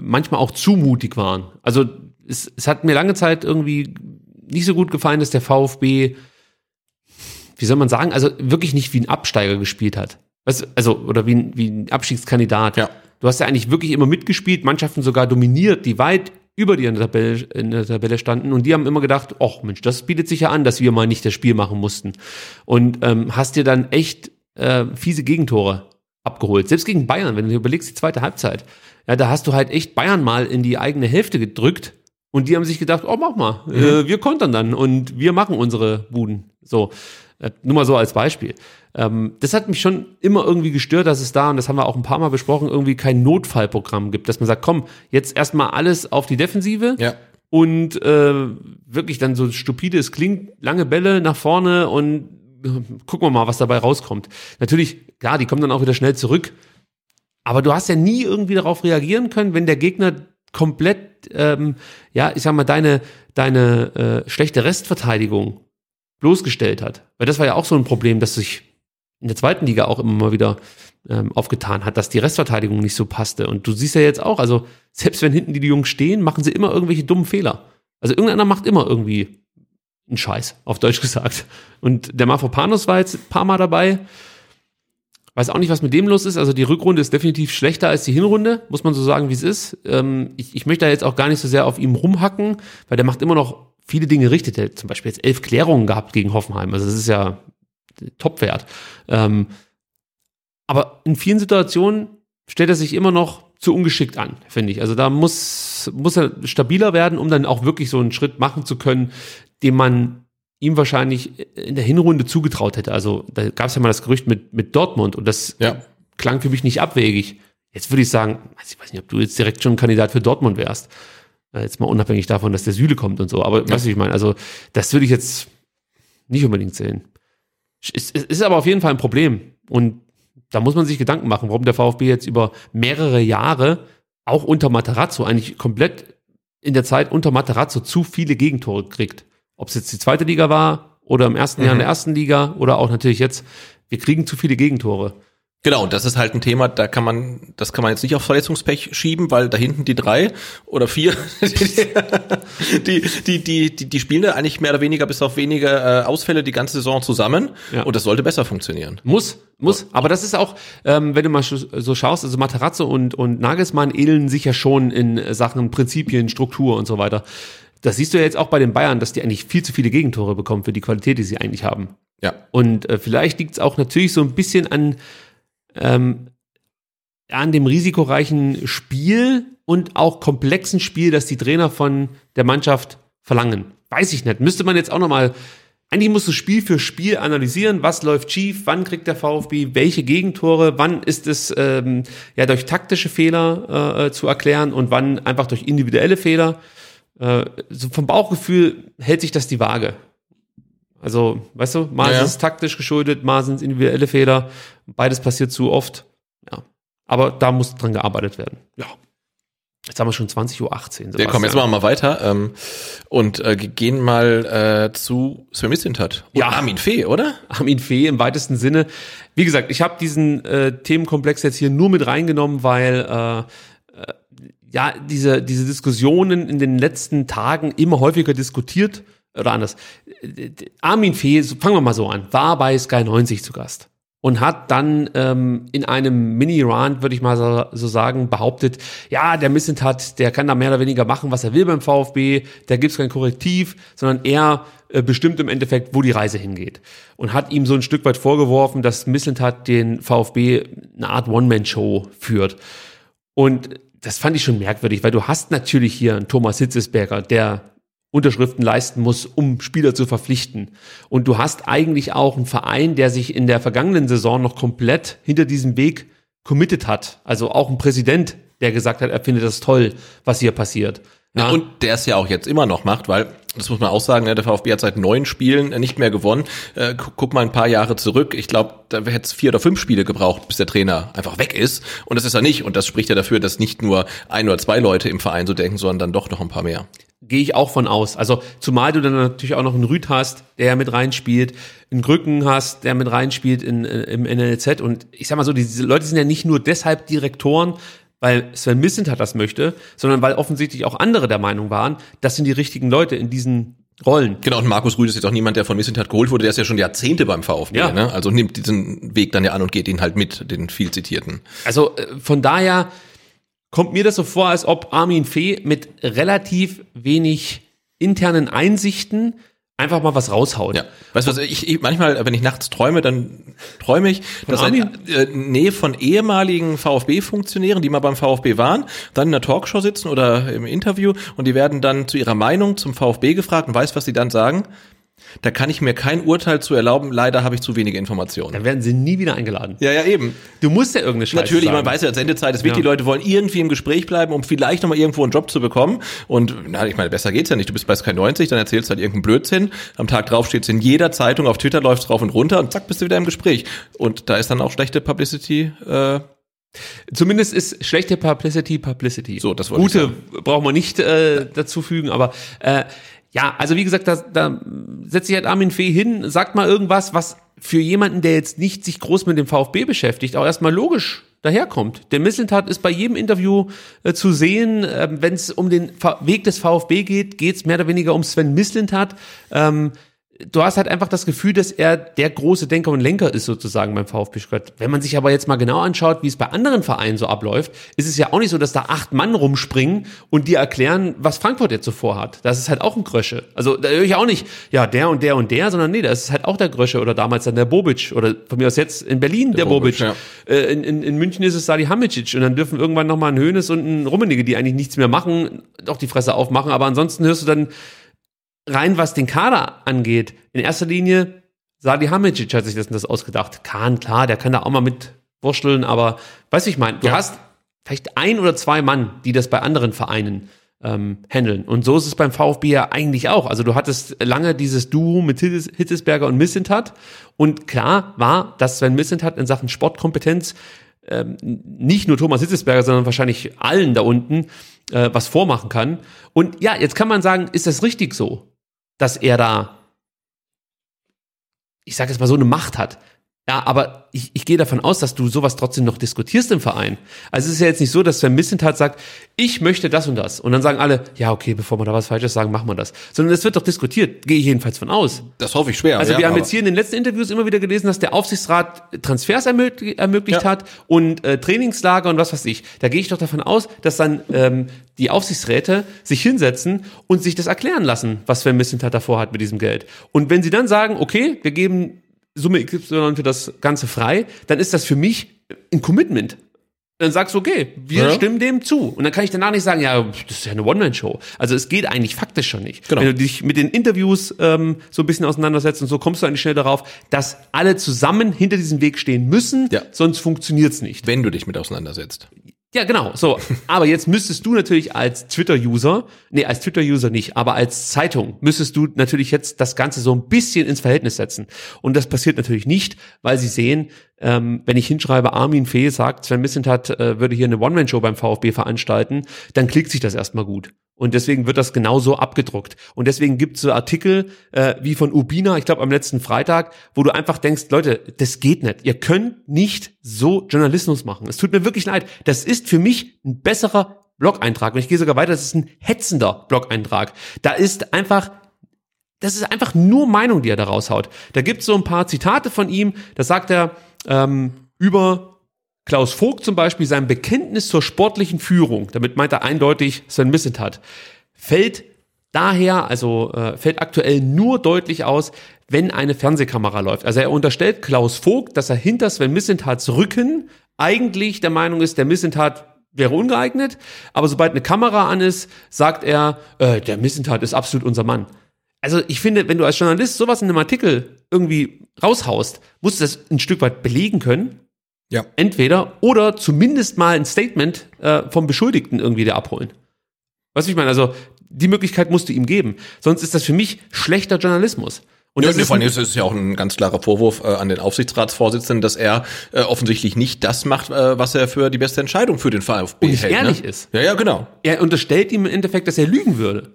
manchmal auch zu mutig waren. Also es, es hat mir lange Zeit irgendwie nicht so gut gefallen, dass der VfB, wie soll man sagen, also wirklich nicht wie ein Absteiger gespielt hat. Du, also, oder wie ein, wie ein Abstiegskandidat. Ja. Du hast ja eigentlich wirklich immer mitgespielt, Mannschaften sogar dominiert, die weit über dir in der Tabelle, in der Tabelle standen und die haben immer gedacht, ach Mensch, das bietet sich ja an, dass wir mal nicht das Spiel machen mussten. Und ähm, hast dir dann echt äh, fiese Gegentore abgeholt. Selbst gegen Bayern, wenn du dir überlegst, die zweite Halbzeit, ja, da hast du halt echt Bayern mal in die eigene Hälfte gedrückt und die haben sich gedacht, oh, mach mal, äh, wir kontern dann und wir machen unsere Buden. So, äh, nur mal so als Beispiel. Ähm, das hat mich schon immer irgendwie gestört, dass es da, und das haben wir auch ein paar Mal besprochen, irgendwie kein Notfallprogramm gibt, dass man sagt, komm, jetzt erstmal alles auf die Defensive Ja. und äh, wirklich dann so stupide, es klingt, lange Bälle nach vorne und gucken wir mal, was dabei rauskommt. Natürlich, klar, die kommen dann auch wieder schnell zurück, aber du hast ja nie irgendwie darauf reagieren können, wenn der Gegner komplett, ähm, ja, ich sag mal, deine, deine äh, schlechte Restverteidigung bloßgestellt hat. Weil das war ja auch so ein Problem, das sich in der zweiten Liga auch immer mal wieder ähm, aufgetan hat, dass die Restverteidigung nicht so passte. Und du siehst ja jetzt auch, also selbst wenn hinten die Jungs stehen, machen sie immer irgendwelche dummen Fehler. Also irgendeiner macht immer irgendwie einen Scheiß, auf Deutsch gesagt. Und der Mafropanos war jetzt ein paar Mal dabei. Weiß auch nicht, was mit dem los ist. Also die Rückrunde ist definitiv schlechter als die Hinrunde, muss man so sagen, wie es ist. Ähm, ich, ich möchte da jetzt auch gar nicht so sehr auf ihm rumhacken, weil der macht immer noch viele Dinge richtig. Der hat zum Beispiel jetzt elf Klärungen gehabt gegen Hoffenheim. Also das ist ja Topwert. Ähm, aber in vielen Situationen stellt er sich immer noch zu ungeschickt an, finde ich. Also da muss, muss er stabiler werden, um dann auch wirklich so einen Schritt machen zu können, den man ihm wahrscheinlich in der Hinrunde zugetraut hätte. Also da gab es ja mal das Gerücht mit, mit Dortmund und das Ja. klang für mich nicht abwegig. Jetzt würde ich sagen, ich weiß nicht, ob du jetzt direkt schon ein Kandidat für Dortmund wärst. Äh, Jetzt mal unabhängig davon, dass der Süle kommt und so. Aber weißt du, ich meine, also das würde ich jetzt nicht unbedingt sehen. Es es ist aber auf jeden Fall ein Problem. Und da muss man sich Gedanken machen, warum der VfB jetzt über mehrere Jahre, auch unter Materazzo, eigentlich komplett in der Zeit unter Materazzo zu viele Gegentore kriegt. Ob es jetzt die zweite Liga war oder im ersten Jahr in der ersten Liga oder auch natürlich jetzt, wir kriegen zu viele Gegentore. Genau, und das ist halt ein Thema, da kann man, das kann man jetzt nicht auf Verletzungspech schieben, weil da hinten die drei oder vier, die, die, die, die, die spielen da eigentlich mehr oder weniger bis auf wenige äh, Ausfälle die ganze Saison zusammen Ja. und das sollte besser funktionieren. Muss, muss. Aber das ist auch, ähm, wenn du mal so schaust, also Materazzo und, und Nagelsmann ähneln sich ja schon in Sachen Prinzipien, Struktur und so weiter. Das siehst du ja jetzt auch bei den Bayern, dass die eigentlich viel zu viele Gegentore bekommen für die Qualität, die sie eigentlich haben. Ja. Und äh, vielleicht liegt es auch natürlich so ein bisschen an, ähm, an dem risikoreichen Spiel und auch komplexen Spiel, das die Trainer von der Mannschaft verlangen. Weiß ich nicht. Müsste man jetzt auch nochmal, eigentlich musst du Spiel für Spiel analysieren, was läuft schief, wann kriegt der VfB welche Gegentore, wann ist es ähm, ja durch taktische Fehler äh, zu erklären und wann einfach durch individuelle Fehler. Äh, so vom Bauchgefühl hält sich das die Waage. Also, weißt du, mal Ja, ja. ist es taktisch geschuldet, mal sind es individuelle Fehler. Beides passiert zu oft. Ja. Aber da muss dran gearbeitet werden. Ja. Jetzt haben wir schon 20.18 Uhr. Wir kommen jetzt mal, mal weiter ähm, und äh, gehen mal äh, zu Sven Mislintat und Ja. Armin Fee, oder? Armin Fee im weitesten Sinne. Wie gesagt, ich habe diesen äh, Themenkomplex jetzt hier nur mit reingenommen, weil äh, ja diese diese Diskussionen in den letzten Tagen immer häufiger diskutiert oder anders. Armin Fee, fangen wir mal so an, war bei Sky 90 zu Gast und hat dann ähm, in einem Mini-Rant, würde ich mal so, so sagen, behauptet, ja, der Missentat, der kann da mehr oder weniger machen, was er will beim VfB, da gibt's kein Korrektiv, sondern er äh, bestimmt im Endeffekt, wo die Reise hingeht. Und hat ihm so ein Stück weit vorgeworfen, dass Missentat den VfB eine Art One-Man-Show führt. Und das fand ich schon merkwürdig, weil du hast natürlich hier einen Thomas Hitzesberger, der Unterschriften leisten muss, um Spieler zu verpflichten. Und du hast eigentlich auch einen Verein, der sich in der vergangenen Saison noch komplett hinter diesem Weg committed hat. Also auch ein Präsident, der gesagt hat, er findet das toll, was hier passiert. Ja. Und der es ja auch jetzt immer noch macht, weil, das muss man auch sagen, ne, der VfB hat seit neun Spielen äh, nicht mehr gewonnen. Äh, gu- guck mal ein paar Jahre zurück. Ich glaube, da hätte es vier oder fünf Spiele gebraucht, bis der Trainer einfach weg ist. Und das ist er nicht. Und das spricht ja dafür, dass nicht nur ein oder zwei Leute im Verein so denken, sondern dann doch noch ein paar mehr. Gehe ich auch von aus. Also zumal du dann natürlich auch noch einen Rüd hast, der mit reinspielt, einen Grücken hast, der mit reinspielt in, äh, im NLZ. Und ich sag mal so, diese Leute sind ja nicht nur deshalb Direktoren, weil Sven Missentat das möchte, sondern weil offensichtlich auch andere der Meinung waren, das sind die richtigen Leute in diesen Rollen. Genau, und Markus Rüd ist jetzt auch niemand, der von Missentat geholt wurde, der ist ja schon Jahrzehnte beim VfB, Ja. ne? Also nimmt diesen Weg dann ja an und geht ihn halt mit, den viel zitierten. Also äh, von daher kommt mir das so vor, als ob Armin Fee mit relativ wenig internen Einsichten einfach mal was raushaut. Ja, weißt du was, ich, ich manchmal, wenn ich nachts träume, dann träume ich, dass Armin? eine äh, Nähe von ehemaligen VfB-Funktionären, die mal beim VfB waren, dann in einer Talkshow sitzen oder im Interview und die werden dann zu ihrer Meinung zum VfB gefragt und weißt, was sie dann sagen? Da kann ich mir kein Urteil zu erlauben, leider habe ich zu wenige Informationen. Dann werden sie nie wieder eingeladen. Ja, ja, eben. Du musst ja irgendeine Scheiße Natürlich, sagen. man weiß ja, Sendezeit ist wichtig, Ja. die Leute wollen irgendwie im Gespräch bleiben, um vielleicht nochmal irgendwo einen Job zu bekommen. Und na, ich meine, besser geht's ja nicht. Du bist bei Sky 90, dann erzählst du halt irgendeinen Blödsinn. Am Tag drauf steht's in jeder Zeitung, auf Twitter läuft's rauf und runter und zack, bist du wieder im Gespräch. Und da ist dann auch schlechte Publicity. Äh, Zumindest ist schlechte Publicity Publicity. So, das wollte ich Gute brauchen wir nicht äh, dazu fügen, aber äh, ja, also wie gesagt, da, da setzt sich halt Armin Fee hin, sagt mal irgendwas, was für jemanden, der jetzt nicht sich groß mit dem VfB beschäftigt, auch erstmal logisch daherkommt. Der Misseltat ist bei jedem Interview äh, zu sehen, äh, wenn es um den Weg des VfB geht, geht es mehr oder weniger um Sven Mislintat. Ähm, du hast halt einfach das Gefühl, dass er der große Denker und Lenker ist sozusagen beim VfB Stuttgart. Wenn man sich aber jetzt mal genau anschaut, wie es bei anderen Vereinen so abläuft, ist es ja auch nicht so, dass da acht Mann rumspringen und dir erklären, was Frankfurt jetzt so vorhat. Das ist halt auch ein Grösche. Also da höre ich auch nicht, ja, der und der und der, sondern nee, das ist halt auch der Grösche oder damals dann der Bobic oder von mir aus jetzt in Berlin der, Bobic, Bobic. ja. Äh, in, in, in München ist es Sadi Hamicic und dann dürfen irgendwann nochmal ein Hönes und ein Rummenigge, die eigentlich nichts mehr machen, doch die Fresse aufmachen, aber ansonsten hörst du dann rein, was den Kader angeht, in erster Linie, Sadi Hamicic hat sich das, das ausgedacht. Kahn, klar, der kann da auch mal mit wursteln, aber weißt du, ich meine, du Ja. hast vielleicht ein oder zwei Mann, die das bei anderen Vereinen ähm, handeln. Und so ist es beim VfB ja eigentlich auch. Also du hattest lange dieses Duo mit Hittes, Hittesberger und Missentat. Und klar war, dass Sven Missentat in Sachen Sportkompetenz ähm, nicht nur Thomas Hitzesberger, sondern wahrscheinlich allen da unten äh, was vormachen kann. Und ja, jetzt kann man sagen, ist das richtig so, dass er da, ich sage jetzt mal so eine Macht hat. Ja, aber ich, ich gehe davon aus, dass du sowas trotzdem noch diskutierst im Verein. Also es ist ja jetzt nicht so, dass Sven Missentat sagt, ich möchte das und das. Und dann sagen alle, ja, okay, bevor wir da was Falsches sagen, machen wir das. Sondern es wird doch diskutiert, gehe ich jedenfalls von aus. Das hoffe ich schwer. Also ja, wir haben jetzt hier in den letzten Interviews immer wieder gelesen, dass der Aufsichtsrat Transfers ermöglich, ermöglicht Ja. hat und äh, Trainingslager und was weiß ich. Da gehe ich doch davon aus, dass dann ähm, die Aufsichtsräte sich hinsetzen und sich das erklären lassen, was Sven Missentat davor hat mit diesem Geld. Und wenn sie dann sagen, okay, wir geben Summe XY für das Ganze frei, dann ist das für mich ein Commitment. Dann sagst du, okay, wir Ja. stimmen dem zu. Und dann kann ich danach nicht sagen, ja, das ist ja eine One-Man-Show. Also es geht eigentlich faktisch schon nicht. Genau. Wenn du dich mit den Interviews ähm, so ein bisschen auseinandersetzt und so, kommst du eigentlich schnell darauf, dass alle zusammen hinter diesem Weg stehen müssen, Ja. sonst funktioniert's nicht. Wenn du dich mit auseinandersetzt. Ja, genau. So, aber jetzt müsstest du natürlich als Twitter-User, nee, als Twitter-User nicht, aber als Zeitung müsstest du natürlich jetzt das Ganze so ein bisschen ins Verhältnis setzen. Und das passiert natürlich nicht, weil sie sehen, ähm, wenn ich hinschreibe, Armin Fee sagt, Sven Missentat äh, würde hier eine One-Man-Show beim VfB veranstalten, dann klickt sich das erstmal gut. Und deswegen wird das genauso abgedruckt. Und deswegen gibt es so Artikel äh, wie von Ubina, ich glaube am letzten Freitag, wo du einfach denkst, Leute, das geht nicht. Ihr könnt nicht so Journalismus machen. Es tut mir wirklich leid. Das ist für mich ein besserer Blog-Eintrag. Und ich gehe sogar weiter, das ist ein hetzender Blog-Eintrag. Da ist einfach das ist einfach nur Meinung, die er da raushaut. Da gibt es so ein paar Zitate von ihm, da sagt er ähm, über Klaus Vogt zum Beispiel sein Bekenntnis zur sportlichen Führung, damit meint er eindeutig Sven Missentat, fällt daher, also äh, fällt aktuell nur deutlich aus, wenn eine Fernsehkamera läuft. Also er unterstellt Klaus Vogt, dass er hinter Sven Missentats Rücken eigentlich der Meinung ist, der Missentat wäre ungeeignet, aber sobald eine Kamera an ist, sagt er, äh, der Missentat ist absolut unser Mann. Also ich finde, wenn du als Journalist sowas in einem Artikel irgendwie raushaust, musst du das ein Stück weit belegen können. Ja. Entweder oder zumindest mal ein Statement äh, vom Beschuldigten irgendwie da abholen. Weißt du, ich meine? Also die Möglichkeit musst du ihm geben. Sonst ist das für mich schlechter Journalismus. Und Und das ja, ist vor allem ist es ja auch ein ganz klarer Vorwurf äh, an den Aufsichtsratsvorsitzenden, dass er äh, offensichtlich nicht das macht, äh, was er für die beste Entscheidung für den VfB Und nicht hält. ehrlich ne? ist. Ja, ja, genau. er unterstellt ihm im Endeffekt, dass er lügen würde.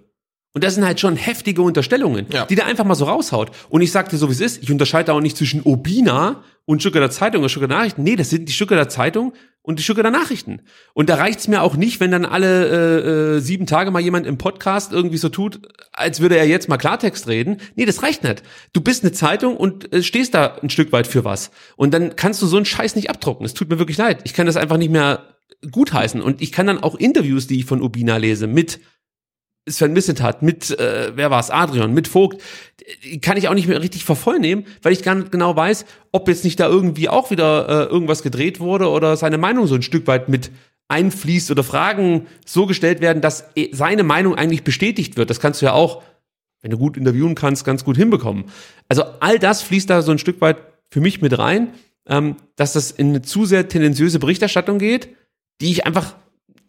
Und das sind halt schon heftige Unterstellungen, Ja. die der einfach mal so raushaut. Und ich sagte so, wie es ist, ich unterscheide auch nicht zwischen Obina und Stuttgarter Zeitung oder Stuttgarter Nachrichten. Nee, das sind die Stuttgarter Zeitung und die Stuttgarter Nachrichten. Und da reicht's mir auch nicht, wenn dann alle äh, äh, sieben Tage mal jemand im Podcast irgendwie so tut, als würde er jetzt mal Klartext reden. Nee, das reicht nicht. Du bist eine Zeitung und äh, stehst da ein Stück weit für was. Und dann kannst du so einen Scheiß nicht abdrucken. Es tut mir wirklich leid. Ich kann das einfach nicht mehr gutheißen. Und ich kann dann auch Interviews, die ich von Obina lese, mit Sven Missentat, mit, äh, wer war's, Adrian, mit Vogt, die kann ich auch nicht mehr richtig vervollnehmen, weil ich gar nicht genau weiß, ob jetzt nicht da irgendwie auch wieder äh, irgendwas gedreht wurde oder seine Meinung so ein Stück weit mit einfließt oder Fragen so gestellt werden, dass eh seine Meinung eigentlich bestätigt wird. Das kannst du ja auch, wenn du gut interviewen kannst, ganz gut hinbekommen. Also all das fließt da so ein Stück weit für mich mit rein, ähm, dass das in eine zu sehr tendenziöse Berichterstattung geht, die ich einfach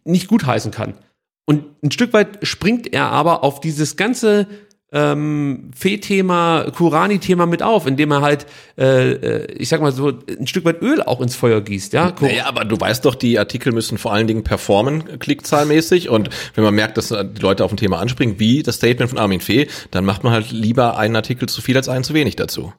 nicht gutheißen kann. Und ein Stück weit springt er aber auf dieses ganze ähm, Fee-Thema, Kurani-Thema mit auf, indem er halt, äh, äh, ich sag mal so, ein Stück weit Öl auch ins Feuer gießt, ja. Kur- Naja, aber du weißt doch, die Artikel müssen vor allen Dingen performen, klickzahlmäßig. Und wenn man merkt, dass äh, die Leute auf ein Thema anspringen, wie das Statement von Armin Fee, dann macht man halt lieber einen Artikel zu viel als einen zu wenig dazu.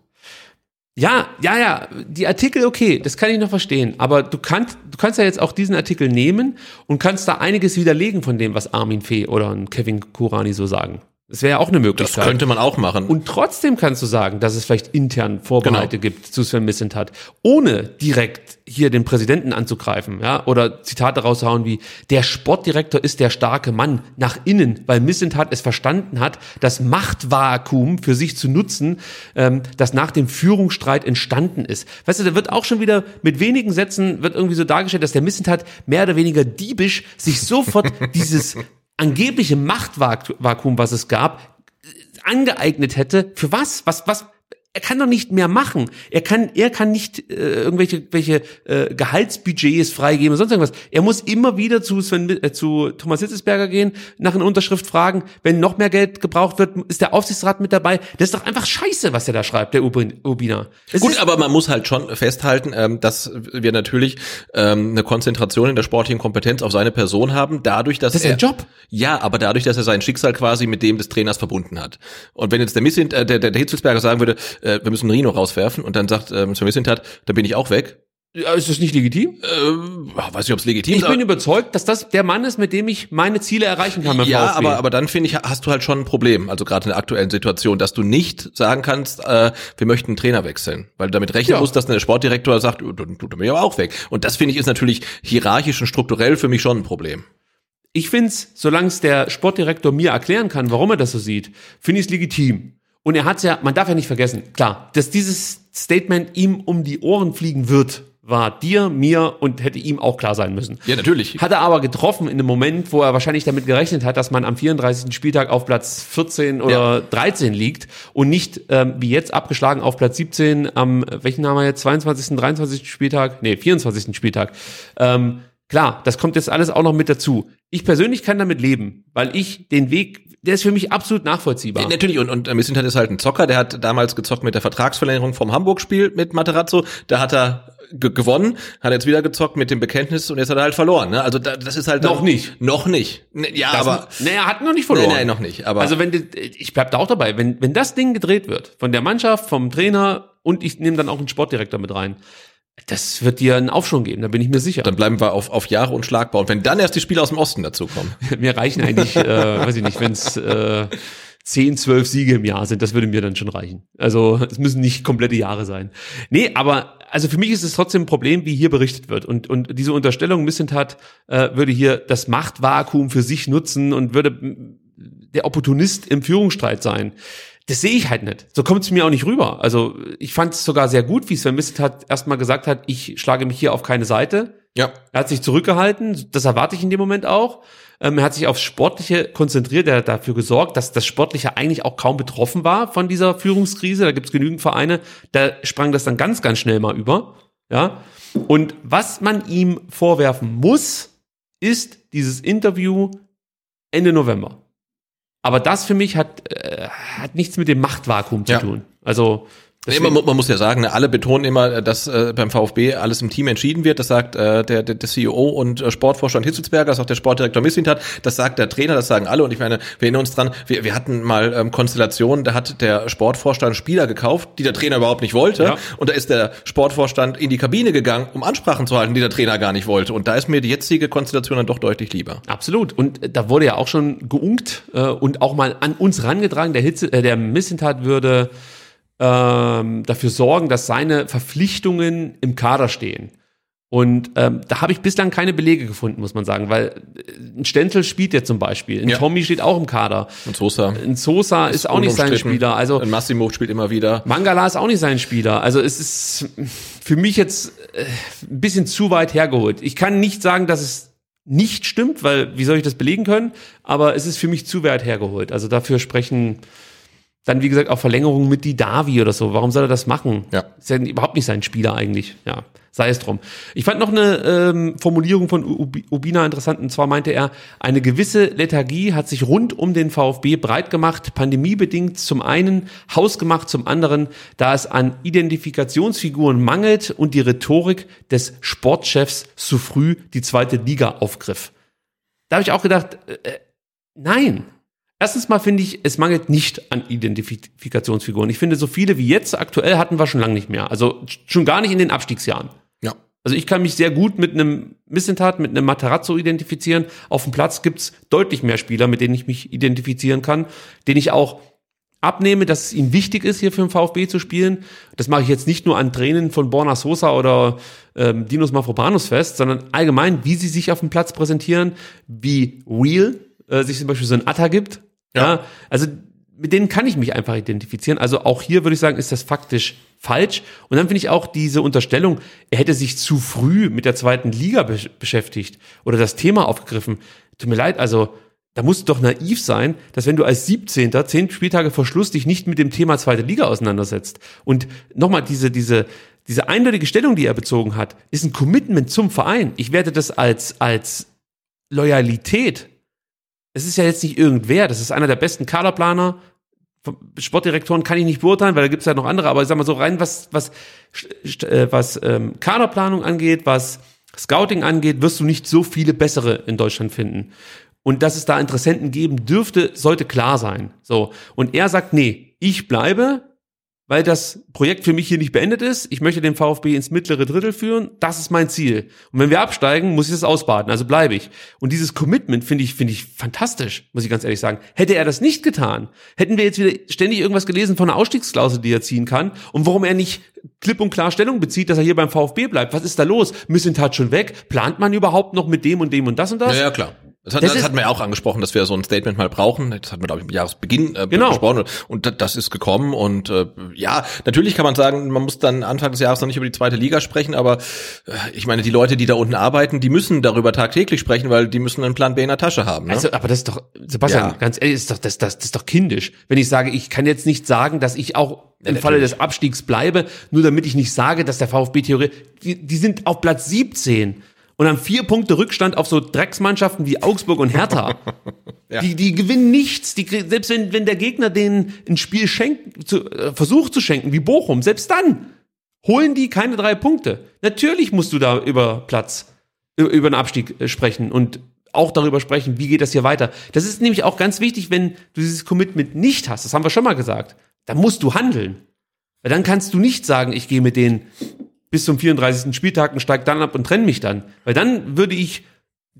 Ja, ja, ja, die Artikel, okay, das kann ich noch verstehen. Aber du kannst, du kannst ja jetzt auch diesen Artikel nehmen und kannst da einiges widerlegen von dem, was Armin Fee oder Kevin Kurani so sagen. Das wäre ja auch eine Das Möglichkeit. könnte man auch machen. Und trotzdem kannst du sagen, dass es vielleicht intern Vorbehalte Genau. gibt zu Sven Missentat, ohne direkt hier den Präsidenten anzugreifen, ja, oder Zitate rauszuhauen wie, der Sportdirektor ist der starke Mann nach innen, weil Missentat es verstanden hat, das Machtvakuum für sich zu nutzen, ähm, das nach dem Führungsstreit entstanden ist. Weißt du, da wird auch schon wieder mit wenigen Sätzen wird irgendwie so dargestellt, dass der Missentat mehr oder weniger diebisch sich sofort dieses angebliche Machtvakuum, was es gab, angeeignet hätte. Für was? Was, was? Er kann doch nicht mehr machen. Er kann, er kann nicht äh, irgendwelche welche, äh, Gehaltsbudgets freigeben, sonst irgendwas. Er muss immer wieder zu Sven, äh, zu Thomas Hitzesberger gehen, nach einer Unterschrift fragen. Wenn noch mehr Geld gebraucht wird, ist der Aufsichtsrat mit dabei. Das ist doch einfach Scheiße, was er da schreibt, der Urbina. Es Gut, aber man muss halt schon festhalten, ähm, dass wir natürlich ähm, eine Konzentration in der sportlichen Kompetenz auf seine Person haben, dadurch, dass Das ist er, sein Job. Ja, aber dadurch, dass er sein Schicksal quasi mit dem des Trainers verbunden hat. Und wenn jetzt der Missint, äh, der, der Hitzelsberger sagen würde, äh, wir müssen Rino rauswerfen und dann sagt ähm, Sven Missintat, dann bin ich auch weg. ja, ist das nicht legitim? Ähm, weiß nicht, ob es legitim Ich ist. bin aber- überzeugt, dass das der Mann ist, mit dem ich meine Ziele erreichen kann ja, VfB. aber, aber dann finde ich, hast du halt schon ein Problem, also gerade in der aktuellen Situation, dass du nicht sagen kannst, äh, wir möchten einen Trainer wechseln, weil du damit rechnen Ja. musst, dass der Sportdirektor sagt, "Oh, dann tut er mir aber auch weg. Und das finde ich ist natürlich hierarchisch und strukturell für mich schon ein Problem. ich find's, solange es der Sportdirektor mir erklären kann, warum er das so sieht, finde ich es legitim. Und er hat's ja, man darf ja nicht vergessen, klar, dass dieses Statement ihm um die Ohren fliegen wird, war dir, mir und hätte ihm auch klar sein müssen. Ja, natürlich. Hat er aber getroffen in einem Moment, wo er wahrscheinlich damit gerechnet hat, dass man am 34. Spieltag auf Platz 14 oder Ja. 13 liegt und nicht ähm, wie jetzt abgeschlagen auf Platz 17 am, welchen haben wir jetzt, 22., 23. Spieltag? Nee, 24. Spieltag. Ähm, klar, das kommt jetzt alles auch noch mit dazu. Ich persönlich kann damit leben, weil ich den Weg, der ist für mich absolut nachvollziehbar. Ja, Natürlich, und, und Missintat ist halt ein Zocker, der hat damals gezockt mit der Vertragsverlängerung vom Hamburg-Spiel mit Materazzo, da hat er ge gewonnen, hat jetzt wieder gezockt mit dem Bekenntnis und jetzt hat er halt verloren. Ne? Also da, das ist halt Noch dann- nicht. Noch nicht. Ne, Ja, Das- aber nee, er hat noch nicht verloren. Nee, nee, noch nicht, aber- also wenn ich bleib da auch dabei, wenn wenn das Ding gedreht wird von der Mannschaft, vom Trainer und ich nehme dann auch einen Sportdirektor mit rein, das wird dir einen Aufschwung geben, da bin ich mir sicher. dann bleiben wir auf, auf Jahre unschlagbar. Und wenn dann erst die Spiele aus dem Osten dazukommen. mir reichen eigentlich, äh, weiß ich nicht, wenn es äh, 10, 12 Siege im Jahr sind, das würde mir dann schon reichen. Also es müssen nicht komplette Jahre sein. Nee, aber also für mich ist es trotzdem ein Problem, wie hier berichtet wird. Und, und diese Unterstellung, Missentat äh, würde hier das Machtvakuum für sich nutzen und würde der Opportunist im Führungsstreit sein. Das sehe ich halt nicht. So kommt es mir auch nicht rüber. Also ich fand es sogar sehr gut, wie Sven Missentat erstmal gesagt hat, ich schlage mich hier auf keine Seite. Ja. Er hat sich zurückgehalten, das erwarte ich in dem Moment auch. Ähm, er hat sich aufs Sportliche konzentriert, er hat dafür gesorgt, dass das Sportliche eigentlich auch kaum betroffen war von dieser Führungskrise. Da gibt es genügend Vereine, da sprang das dann ganz, ganz schnell mal über. Ja. Und was man ihm vorwerfen muss, ist dieses Interview Ende November. Aber das für mich hat, äh, hat nichts mit dem Machtvakuum zu Ja. tun. Also Nee, man, man muss ja sagen, ne, alle betonen immer, dass äh, beim VfB alles im Team entschieden wird. Das sagt äh, der, der, der CEO und äh, Sportvorstand Hitzelsberger, das sagt der Sportdirektor Missintat, das sagt der Trainer, das sagen alle. Und ich meine, wir erinnern uns dran, wir, wir hatten mal ähm, Konstellationen, da hat der Sportvorstand Spieler gekauft, die der Trainer überhaupt nicht wollte. Ja. Und da ist der Sportvorstand in die Kabine gegangen, um Ansprachen zu halten, die der Trainer gar nicht wollte. Und da ist mir die jetzige Konstellation dann doch deutlich lieber. Absolut. Und äh, da wurde ja auch schon geunkt äh, und auch mal an uns rangetragen, der Hitze, äh, der Missentat würde ähm, dafür sorgen, dass seine Verpflichtungen im Kader stehen. Und ähm, da habe ich bislang keine Belege gefunden, muss man sagen, weil äh, ein Stenzel spielt ja zum Beispiel, ein Ja. Tommy steht auch im Kader, Und Sosa ein Sosa ist, auch nicht sein. Spieler, also Ein Massimo spielt immer wieder. Mangala ist auch nicht sein Spieler. Also es ist für mich jetzt äh, ein bisschen zu weit hergeholt. Ich kann nicht sagen, dass es nicht stimmt, weil wie soll ich das belegen können? Aber es ist für mich zu weit hergeholt. Also dafür sprechen dann, wie gesagt, auch Verlängerungen mit die Davi oder so. Warum soll er das machen? Ja. Ist ja überhaupt nicht sein Spieler eigentlich. Ja, sei es drum. Ich fand noch eine ähm, Formulierung von Ubi- Ubina interessant. Und zwar meinte er, eine gewisse Lethargie hat sich rund um den VfB breit gemacht, pandemiebedingt zum einen, hausgemacht zum anderen, da es an Identifikationsfiguren mangelt und die Rhetorik des Sportchefs zu früh die zweite Liga aufgriff. Da habe ich auch gedacht, äh, äh, nein. Erstens mal finde ich, es mangelt nicht an Identifikationsfiguren. Ich finde, so viele wie jetzt aktuell hatten wir schon lange nicht mehr. Also schon gar nicht in den Abstiegsjahren. Ja. Also ich kann mich sehr gut mit einem Missentat, mit einem Materazzo identifizieren. Auf dem Platz gibt's deutlich mehr Spieler, mit denen ich mich identifizieren kann, denen ich auch abnehme, dass es ihnen wichtig ist, hier für den VfB zu spielen. Das mache ich jetzt nicht nur an Tränen von Borna Sosa oder ähm, Dinos Mafropanus fest, sondern allgemein, wie sie sich auf dem Platz präsentieren, wie real äh, sich zum Beispiel so ein Atta gibt. Ja. Also mit denen kann ich mich einfach identifizieren. Also auch hier würde ich sagen, ist das faktisch falsch. Und dann finde ich auch diese Unterstellung, er hätte sich zu früh mit der zweiten Liga besch beschäftigt oder das Thema aufgegriffen. Tut mir leid, also da musst du doch naiv sein, dass wenn du als 17. zehn Spieltage vor Schluss dich nicht mit dem Thema zweite Liga auseinandersetzt. Und nochmal diese, diese, diese eindeutige Stellung, die er bezogen hat, ist ein Commitment zum Verein. Ich werde das als, als Loyalität. Es ist ja jetzt nicht irgendwer, das ist einer der besten Kaderplaner. Sportdirektoren kann ich nicht beurteilen, weil da gibt es ja noch andere, aber ich sag mal so rein, was, was, äh, was ähm, Kaderplanung angeht, was Scouting angeht, wirst du nicht so viele bessere in Deutschland finden. Und dass es da Interessenten geben dürfte, sollte klar sein. So. Und er sagt, nee, ich bleibe, weil das Projekt für mich hier nicht beendet ist. Ich möchte den VfB ins mittlere Drittel führen. Das ist mein Ziel. Und wenn wir absteigen, muss ich es ausbaden. Also bleibe ich. Und dieses Commitment finde ich, finde ich fantastisch, muss ich ganz ehrlich sagen. Hätte er das nicht getan, hätten wir jetzt wieder ständig irgendwas gelesen von einer Ausstiegsklausel, die er ziehen kann und warum er nicht klipp und klar Stellung bezieht, dass er hier beim VfB bleibt. Was ist da los? Missentat schon weg? Plant man überhaupt noch mit dem und dem und das und das? Ja, ja klar. Das, hat, das, das hatten wir ja auch angesprochen, dass wir so ein Statement mal brauchen. Das hatten wir, glaube ich, im Jahresbeginn äh, genau. besprochen. Und das ist gekommen. Und äh, ja, natürlich kann man sagen, man muss dann Anfang des Jahres noch nicht über die zweite Liga sprechen, aber äh, ich meine, die Leute, die da unten arbeiten, die müssen darüber tagtäglich sprechen, weil die müssen einen Plan B in der Tasche haben. Ne? Also, aber das ist doch, Sebastian, ja. ganz ehrlich, ist doch, das, das, das ist doch kindisch. Wenn ich sage, ich kann jetzt nicht sagen, dass ich auch im ja, Falle des Abstiegs bleibe, nur damit ich nicht sage, dass der VfB Theorie, die, die sind auf Platz 17 und haben vier Punkte Rückstand auf so Drecksmannschaften wie Augsburg und Hertha. ja. die, die gewinnen nichts. Die, selbst wenn, wenn der Gegner denen ein Spiel schenkt, zu, äh, versucht zu schenken, wie Bochum, selbst dann holen die keine drei Punkte. Natürlich musst du da über Platz, über, einen Abstieg äh, sprechen und auch darüber sprechen, wie geht das hier weiter. Das ist nämlich auch ganz wichtig, wenn du dieses Commitment nicht hast. Das haben wir schon mal gesagt. Dann musst du handeln. Weil dann kannst du nicht sagen, ich gehe mit denen bis zum 34. Spieltag und steige dann ab und trenne mich dann. Weil dann würde ich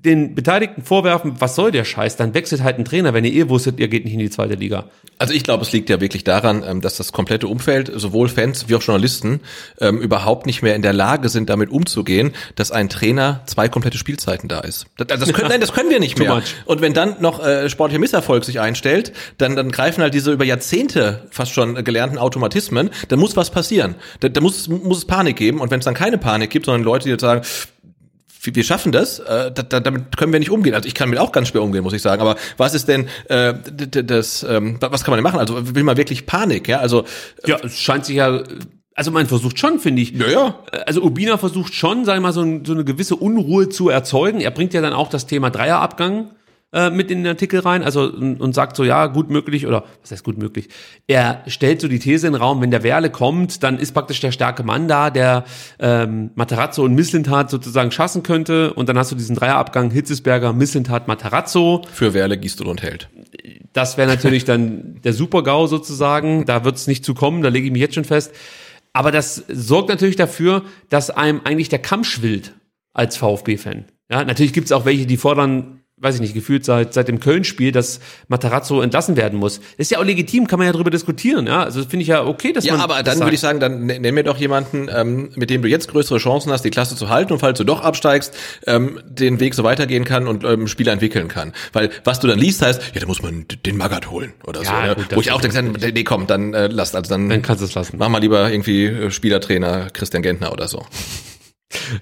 den Beteiligten vorwerfen, was soll der Scheiß? Dann wechselt halt ein Trainer, wenn ihr eh wusstet, ihr geht nicht in die zweite Liga. Also ich glaube, es liegt ja wirklich daran, ähm, dass das komplette Umfeld, sowohl Fans wie auch Journalisten, ähm, überhaupt nicht mehr in der Lage sind, damit umzugehen, dass ein Trainer zwei komplette Spielzeiten da ist. Das, das können, nein, das können wir nicht mehr. Und wenn dann noch äh, sportlicher Misserfolg sich einstellt, dann, dann greifen halt diese über Jahrzehnte fast schon gelernten Automatismen, dann muss was passieren. Da, da muss, muss es Panik geben. Und wenn es dann keine Panik gibt, sondern Leute, die sagen, wir schaffen das, äh, da, damit können wir nicht umgehen. Also ich kann mit auch ganz schwer umgehen, muss ich sagen. Aber was ist denn äh, das? Ähm, was kann man denn machen? Also will man wirklich Panik? Ja, also ja, es scheint sich ja. Also man versucht schon, finde ich. Ja, ja. Also Urbina versucht schon, sag ich mal, so, ein, so eine gewisse Unruhe zu erzeugen. Er bringt ja dann auch das Thema Dreierabgang äh, mit in den Artikel rein, also und, und sagt so, ja, gut möglich, oder was heißt gut möglich? Er stellt so die These in den Raum, wenn der Werle kommt, dann ist praktisch der starke Mann da, der ähm, Materazzo und Misslintat sozusagen schassen könnte. Und dann hast du diesen Dreierabgang Hitzesberger, Misslintat, Materazzo. Für Werle, Gistel und Held. Das wäre natürlich dann der Super-GAU sozusagen. Da wird es nicht zu kommen, da lege ich mich jetzt schon fest. Aber das sorgt natürlich dafür, dass einem eigentlich der Kamm schwillt als VfB-Fan. Ja, natürlich gibt es auch welche, die fordern weiß ich nicht, gefühlt seit, seit dem Köln-Spiel, dass Matarazzo entlassen werden muss. ist ja auch legitim, kann man ja darüber diskutieren, ja. Also finde ich ja okay, dass ja, man. Ja, aber dann würde ich sagen, dann nenn mir doch jemanden, ähm, mit dem du jetzt größere Chancen hast, die Klasse zu halten und falls du doch absteigst, ähm, den Weg so weitergehen kann und ähm, Spieler entwickeln kann. Weil was du dann liest, heißt, ja, da muss man den Magath holen oder ja, so. Ne? Gut, Wo ich auch denke, nee, komm, dann äh, lass, also dann, dann kannst du es lassen. Mach mal lieber irgendwie äh, Spielertrainer Christian Gentner oder so.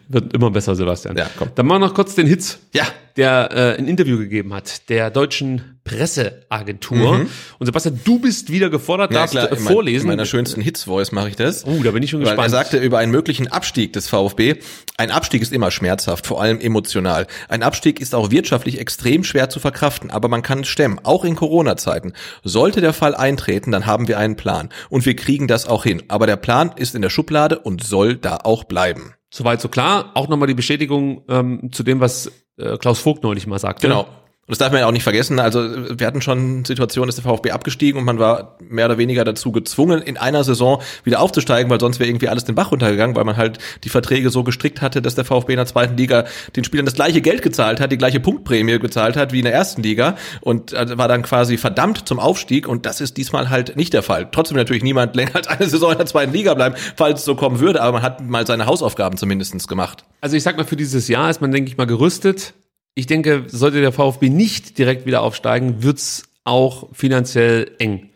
Wird immer besser, Sebastian. Ja, komm. Dann machen wir noch kurz den Hitz. Ja. Der äh, ein Interview gegeben hat, der deutschen Presseagentur. Mhm. Und Sebastian, du bist wieder gefordert, ja, darfst klar, in vorlesen. In meiner schönsten Hits-Voice mache ich das. Oh, uh, da bin ich schon gespannt. er sagte über einen möglichen Abstieg des VfB, ein Abstieg ist immer schmerzhaft, vor allem emotional. Ein Abstieg ist auch wirtschaftlich extrem schwer zu verkraften, aber man kann es stemmen, auch in Corona-Zeiten. Sollte der Fall eintreten, dann haben wir einen Plan. Und wir kriegen das auch hin. Aber der Plan ist in der Schublade und soll da auch bleiben. Soweit so klar. Auch nochmal die Bestätigung ähm, zu dem, was äh, Klaus Vogt neulich mal sagte. Genau. Und das darf man ja auch nicht vergessen. Also wir hatten schon Situationen, dass der VfB abgestiegen und man war mehr oder weniger dazu gezwungen, in einer Saison wieder aufzusteigen, weil sonst wäre irgendwie alles den Bach runtergegangen, weil man halt die Verträge so gestrickt hatte, dass der VfB in der zweiten Liga den Spielern das gleiche Geld gezahlt hat, die gleiche Punktprämie gezahlt hat wie in der ersten Liga und äh, war dann quasi verdammt zum Aufstieg und das ist diesmal halt nicht der Fall. Trotzdem natürlich niemand länger als eine Saison in der zweiten Liga bleiben, falls es so kommen würde, aber man hat mal seine Hausaufgaben zumindestens gemacht. Also ich sag mal, für dieses Jahr ist man, denke ich mal, gerüstet ich denke, sollte der VfB nicht direkt wieder aufsteigen, wird's auch finanziell eng.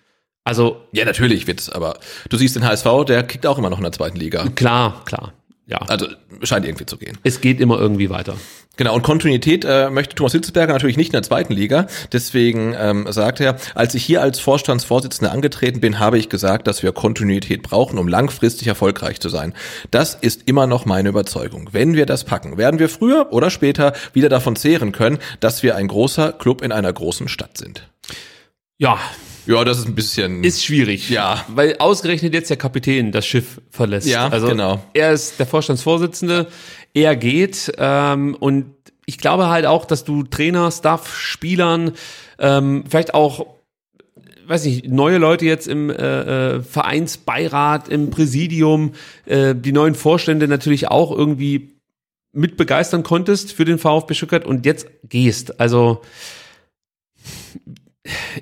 Also ja, natürlich wird's, aber du siehst den HSV, der kickt auch immer noch in der zweiten Liga. Klar, klar. Ja. Also scheint irgendwie zu gehen. Es geht immer irgendwie weiter. Genau, und Kontinuität äh, möchte Thomas Hitzberger natürlich nicht in der zweiten Liga. Deswegen ähm, sagt er, als ich hier als Vorstandsvorsitzender angetreten bin, habe ich gesagt, dass wir Kontinuität brauchen, um langfristig erfolgreich zu sein. Das ist immer noch meine Überzeugung. Wenn wir das packen, werden wir früher oder später wieder davon zehren können, dass wir ein großer Club in einer großen Stadt sind. Ja, Ja, das ist ein bisschen. ist schwierig. Ja. Weil ausgerechnet jetzt der Kapitän das Schiff verlässt. Ja, also genau. Er ist der Vorstandsvorsitzende, er geht ähm, und ich glaube halt auch, dass du Trainer, Staff, Spielern, ähm, vielleicht auch weiß nicht, neue Leute jetzt im äh, äh, Vereinsbeirat, im Präsidium, äh, die neuen Vorstände natürlich auch irgendwie mit begeistern konntest für den VfB Stuttgart und jetzt gehst. Also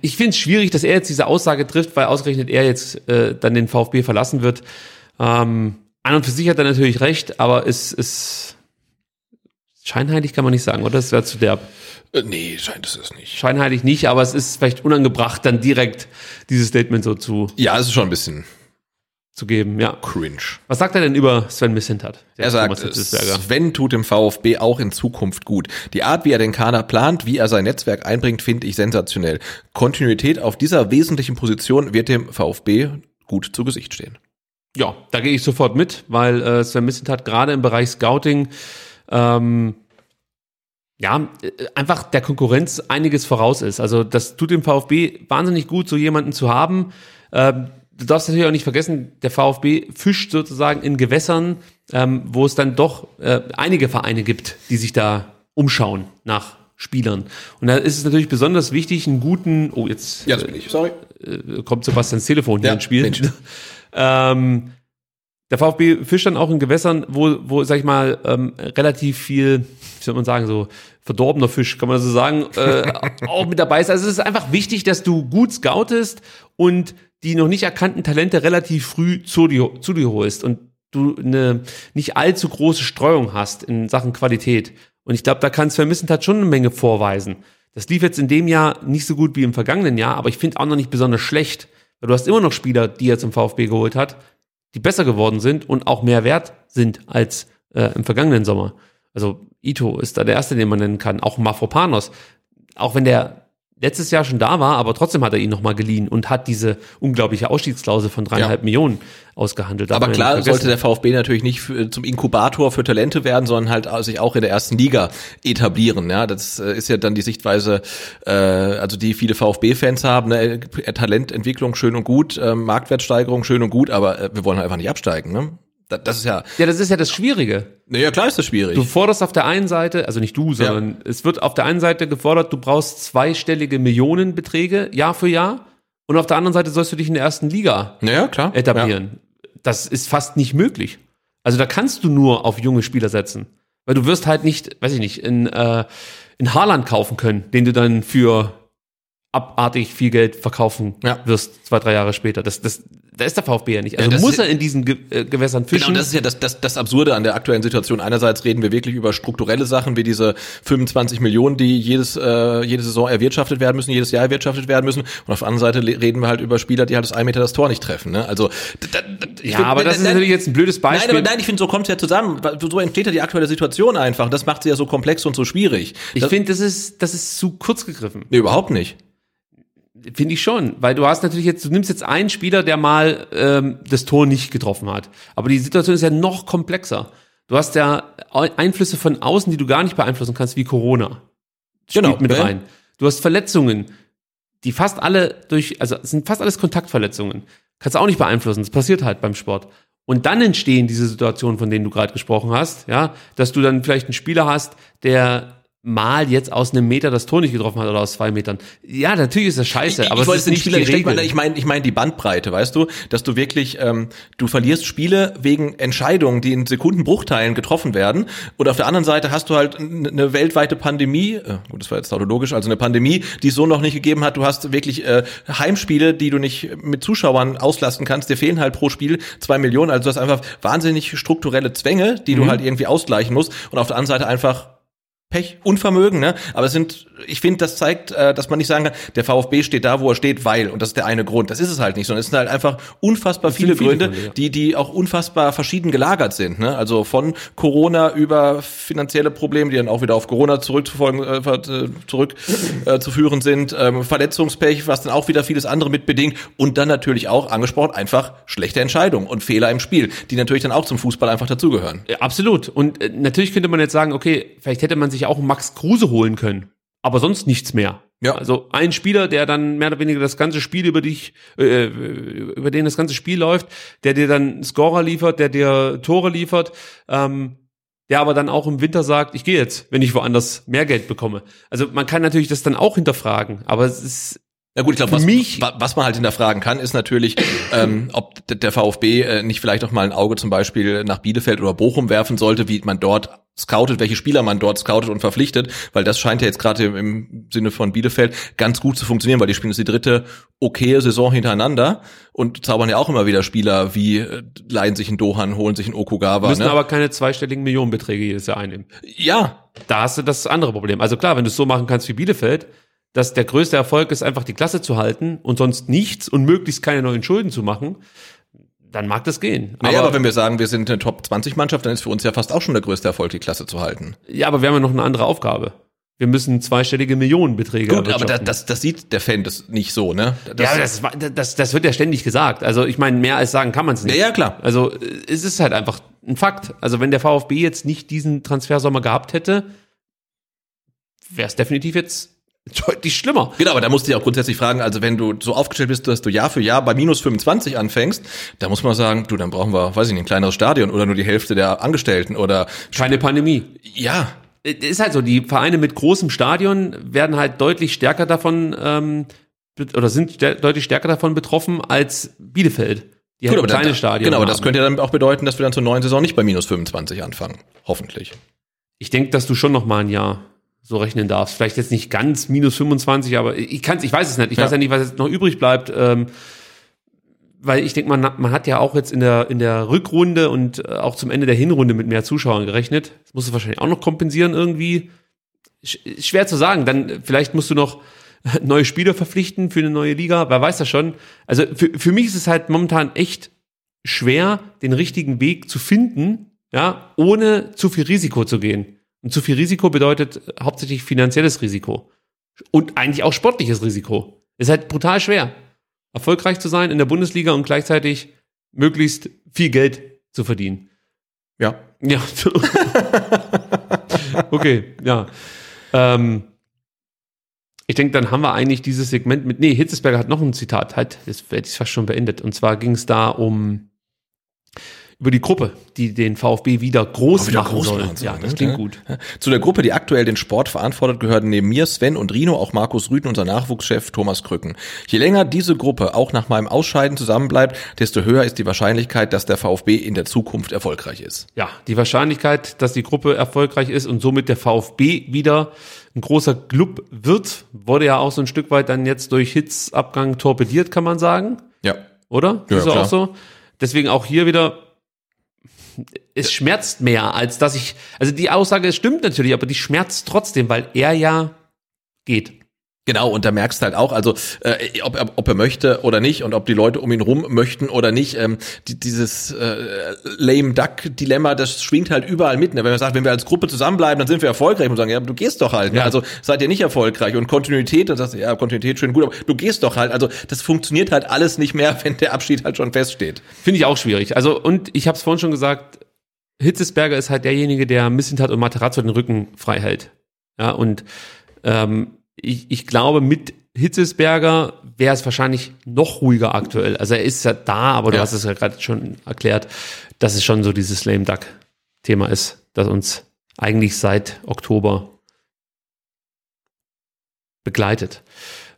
ich finde es schwierig, dass er jetzt diese Aussage trifft, weil ausgerechnet er jetzt äh, dann den VfB verlassen wird. Ähm, an und für sich hat er natürlich recht, aber es ist scheinheilig kann man nicht sagen, oder? Das wäre zu derb. Äh, nee, scheint es nicht. Scheinheilig nicht, aber es ist vielleicht unangebracht, dann direkt dieses Statement so zu, Ja, es ist schon ein bisschen zu geben. Ja. cringe. Was sagt er denn über Sven Missentat? der Er sagt? Sven tut dem VfB auch in Zukunft gut. Die Art, wie er den Kader plant, wie er sein Netzwerk einbringt, finde ich sensationell. Kontinuität auf dieser wesentlichen Position wird dem VfB gut zu Gesicht stehen. Ja, da gehe ich sofort mit, weil äh, Sven Missentat gerade im Bereich Scouting ähm, ja, äh, einfach der Konkurrenz einiges voraus ist. Also das tut dem VfB wahnsinnig gut, so jemanden zu haben. Ähm, du darfst natürlich auch nicht vergessen, der VfB fischt sozusagen in Gewässern, ähm, wo es dann doch äh, einige Vereine gibt, die sich da umschauen nach Spielern. Und da ist es natürlich besonders wichtig, einen guten, oh jetzt Ja, das bin ich. Sorry. äh, kommt Sebastians Telefon hier Ja, ins Spiel. Mensch. ähm, der VfB fischt dann auch in Gewässern, wo, wo sag ich mal, ähm, relativ viel, wie soll man sagen, so verdorbener Fisch, kann man so sagen, äh, auch mit dabei ist. Also es ist einfach wichtig, dass du gut scoutest und die noch nicht erkannten Talente relativ früh zu dir, zu dir holst und du eine nicht allzu große Streuung hast in Sachen Qualität. Und ich glaube, da kann Sven Missentat schon eine Menge vorweisen. Das lief jetzt in dem Jahr nicht so gut wie im vergangenen Jahr, aber ich finde auch noch nicht besonders schlecht. Du hast immer noch Spieler, die er zum VfB geholt hat, die besser geworden sind und auch mehr wert sind als äh, im vergangenen Sommer. Also Ito ist da der erste, den man nennen kann. Auch Mafropanos. Auch wenn der letztes Jahr schon da war, aber trotzdem hat er ihn nochmal geliehen und hat diese unglaubliche Ausstiegsklausel von dreieinhalb Ja. Millionen ausgehandelt. Darf Aber klar sollte der VfB natürlich nicht für, zum Inkubator für Talente werden, sondern halt sich auch in der ersten Liga etablieren. Ja, das äh, ist ja dann die Sichtweise, äh, also die viele VfB-Fans haben. Ne? Äh, Talententwicklung schön und gut, äh, Marktwertsteigerung schön und gut, aber äh, wir wollen halt einfach nicht absteigen. Ne? Da- Das ist ja, Ja, das ist ja das Schwierige. naja, klar ist das schwierig. Du forderst auf der einen Seite, also nicht du, sondern es wird auf der einen Seite gefordert, du brauchst zweistellige Millionenbeträge Jahr für Jahr und auf der anderen Seite sollst du dich in der ersten Liga naja, klar. etablieren. Das ist fast nicht möglich. Also da kannst du nur auf junge Spieler setzen. Weil du wirst halt nicht, weiß ich nicht, in, äh, in Haaland kaufen können, den du dann für abartig viel Geld verkaufen Ja. wirst, zwei, drei Jahre später. Das, das, da ist der VfB ja nicht. Also Ja, muss er in diesen Ge äh, Gewässern Genau, fischen. und das ist ja das, das, das Absurde an der aktuellen Situation. Einerseits reden wir wirklich über strukturelle Sachen, wie diese 25 Millionen, die jedes, äh, jede Saison erwirtschaftet werden müssen, jedes Jahr erwirtschaftet werden müssen. Und auf der anderen Seite reden wir halt über Spieler, die halt das 1 Meter das Tor nicht treffen. Ne? Also, da, da, ja, find- aber das ist nein, natürlich jetzt ein blödes Nein, Beispiel. aber nein, ich finde, so kommt es ja zusammen. So entsteht ja die aktuelle Situation einfach. Das macht sie ja so komplex und so schwierig. Ich finde, das ist, das ist zu kurz gegriffen. Nee, überhaupt nicht. Finde ich schon. Weil du hast natürlich jetzt, du nimmst jetzt einen Spieler, der mal ähm, das Tor nicht getroffen hat. Aber die Situation ist ja noch komplexer. Du hast ja Einflüsse von außen, die du gar nicht beeinflussen kannst, wie Corona. Spielt Genau, mit ne? rein. Du hast Verletzungen, die fast alle durch, also es sind fast alles Kontaktverletzungen. Kannst du auch nicht beeinflussen. Das passiert halt beim Sport. Und dann entstehen diese Situationen, von denen du gerade gesprochen hast, ja, dass du dann vielleicht einen Spieler hast, der mal jetzt aus einem Meter das Tor nicht getroffen hat oder aus zwei Metern. Ja, natürlich ist das scheiße, Ich- aber ich es ist nicht Spieler die Regel. ich meine, ich meine die Bandbreite, weißt du, dass du wirklich, ähm, du verlierst Spiele wegen Entscheidungen, die in Sekundenbruchteilen getroffen werden. Und auf der anderen Seite hast du halt eine weltweite Pandemie, äh, gut, das war jetzt tautologisch, also eine Pandemie, die es so noch nicht gegeben hat. Du hast wirklich äh, Heimspiele, die du nicht mit Zuschauern auslasten kannst. Dir fehlen halt pro Spiel zwei Millionen. Also du hast einfach wahnsinnig strukturelle Zwänge, die Mhm. du halt irgendwie ausgleichen musst. Und auf der anderen Seite einfach Pech, Unvermögen, ne? Aber es sind, ich finde, das zeigt, äh, dass man nicht sagen kann, der VfB steht da, wo er steht, weil, und das ist der eine Grund. Das ist es halt nicht, sondern es sind halt einfach unfassbar viele, viele, Gründe, Gründe ja. die, die auch unfassbar verschieden gelagert sind, ne? Also von Corona über finanzielle Probleme, die dann auch wieder auf Corona zurückzufolgen, äh, äh zurückzuführen äh, sind, ähm, Verletzungspech, was dann auch wieder vieles andere mitbedingt und dann natürlich auch angesprochen einfach schlechte Entscheidungen und Fehler im Spiel, die natürlich dann auch zum Fußball einfach dazugehören. Ja, absolut. Und äh, natürlich könnte man jetzt sagen, okay, vielleicht hätte man sich sich auch Max Kruse holen können. Aber sonst nichts mehr. Ja. Also ein Spieler, der dann mehr oder weniger das ganze Spiel über dich, äh, über den das ganze Spiel läuft, der dir dann Scorer liefert, der dir Tore liefert, ähm, der aber dann auch im Winter sagt, ich gehe jetzt, wenn ich woanders mehr Geld bekomme. Also man kann natürlich das dann auch hinterfragen, aber es ist ja gut, ich glaube, was, mich, was man halt hinterfragen kann, ist natürlich, ähm, ob der VfB äh, nicht vielleicht auch mal ein Auge zum Beispiel nach Bielefeld oder Bochum werfen sollte, wie man dort scoutet, welche Spieler man dort scoutet und verpflichtet, weil das scheint ja jetzt gerade im, im, Sinne von Bielefeld ganz gut zu funktionieren, weil die spielen jetzt die dritte okaye Saison hintereinander und zaubern ja auch immer wieder Spieler wie äh, leihen sich in Dohan, holen sich in Okugawa. Müssen ne? aber keine zweistelligen Millionenbeträge jedes Jahr einnehmen. Ja. Da hast du das andere Problem. Also klar, wenn du es so machen kannst wie Bielefeld, dass der größte Erfolg ist, einfach die Klasse zu halten und sonst nichts und möglichst keine neuen Schulden zu machen, dann mag das gehen. Naja, aber, aber wenn wir sagen, wir sind eine Top-20-Mannschaft, dann ist für uns ja fast auch schon der größte Erfolg, die Klasse zu halten. Ja, aber wir haben ja noch eine andere Aufgabe. Wir müssen zweistellige Millionenbeträge Gut, aber das, das, das sieht der Fan das nicht so, ne? Das, ja, das, das, das wird ja ständig gesagt. Also ich meine, mehr als sagen kann man es nicht. Ja, ja, klar. Also es ist halt einfach ein Fakt. Also wenn der VfB jetzt nicht diesen Transfersommer gehabt hätte, wäre es definitiv jetzt deutlich schlimmer. Genau, aber da musst du dich auch grundsätzlich fragen, also wenn du so aufgestellt bist, dass du Jahr für Jahr bei minus 25 anfängst, da muss man sagen, du, dann brauchen wir, weiß ich nicht, ein kleineres Stadion oder nur die Hälfte der Angestellten oder keine Pandemie. Ja. Ist halt so, die Vereine mit großem Stadion werden halt deutlich stärker davon ähm, oder sind deutlich stärker davon betroffen als Bielefeld. Die Gut, halt kleine da, Stadion. Genau, aber das könnte ja dann auch bedeuten, dass wir dann zur neuen Saison nicht bei minus 25 anfangen. Hoffentlich. Ich denke, dass du schon noch mal ein Jahr so rechnen darfst. Vielleicht jetzt nicht ganz minus 25, aber ich kann ich weiß es nicht. Ich ja. weiß ja nicht, was jetzt noch übrig bleibt. Ähm, weil ich denke, man, man hat ja auch jetzt in der, in der Rückrunde und äh, auch zum Ende der Hinrunde mit mehr Zuschauern gerechnet. Das musst du wahrscheinlich auch noch kompensieren irgendwie. Schwer zu sagen. Dann vielleicht musst du noch neue Spieler verpflichten für eine neue Liga. Wer weiß das schon. Also für, für mich ist es halt momentan echt schwer, den richtigen Weg zu finden, ja, ohne zu viel Risiko zu gehen. Und zu viel Risiko bedeutet hauptsächlich finanzielles Risiko. Und eigentlich auch sportliches Risiko. Ist halt brutal schwer, erfolgreich zu sein in der Bundesliga und gleichzeitig möglichst viel Geld zu verdienen. Ja. Ja. okay, ja. Ähm, ich denke, dann haben wir eigentlich dieses Segment mit. Nee, Hitzesberger hat noch ein Zitat, halt, das hätte ich fast schon beendet. Und zwar ging es da um über die Gruppe, die den VfB wieder groß wieder machen groß soll. Machen ja, das ne? klingt gut. Zu der Gruppe, die aktuell den Sport verantwortet, gehören neben mir Sven und Rino auch Markus Rüden, unser Nachwuchschef Thomas Krücken. Je länger diese Gruppe auch nach meinem Ausscheiden zusammenbleibt, desto höher ist die Wahrscheinlichkeit, dass der VfB in der Zukunft erfolgreich ist. Ja, die Wahrscheinlichkeit, dass die Gruppe erfolgreich ist und somit der VfB wieder ein großer Club wird, wurde ja auch so ein Stück weit dann jetzt durch Hitzabgang torpediert, kann man sagen. Ja. Oder? Ja, ist ja auch so. Deswegen auch hier wieder es schmerzt mehr, als dass ich, also die Aussage stimmt natürlich, aber die schmerzt trotzdem, weil er ja geht. Genau, und da merkst du halt auch, also äh, ob, ob er möchte oder nicht und ob die Leute um ihn rum möchten oder nicht, ähm, die, dieses äh, lame duck Dilemma, das schwingt halt überall mit. Ne? Wenn man sagt, wenn wir als Gruppe zusammenbleiben, dann sind wir erfolgreich und sagen, ja, du gehst doch halt. Ne? Also seid ihr nicht erfolgreich und Kontinuität, dann sagst du, ja, Kontinuität schön gut, aber du gehst doch halt. Also das funktioniert halt alles nicht mehr, wenn der Abschied halt schon feststeht. Finde ich auch schwierig. Also und ich habe es vorhin schon gesagt, Hitzesberger ist halt derjenige, der Missentat und Materazzo den Rücken frei hält. Ja, und ähm, ich, ich glaube, mit Hitzesberger wäre es wahrscheinlich noch ruhiger aktuell. Also er ist ja da, aber du ja. hast es ja gerade schon erklärt, dass es schon so dieses Lame Duck Thema ist, das uns eigentlich seit Oktober begleitet.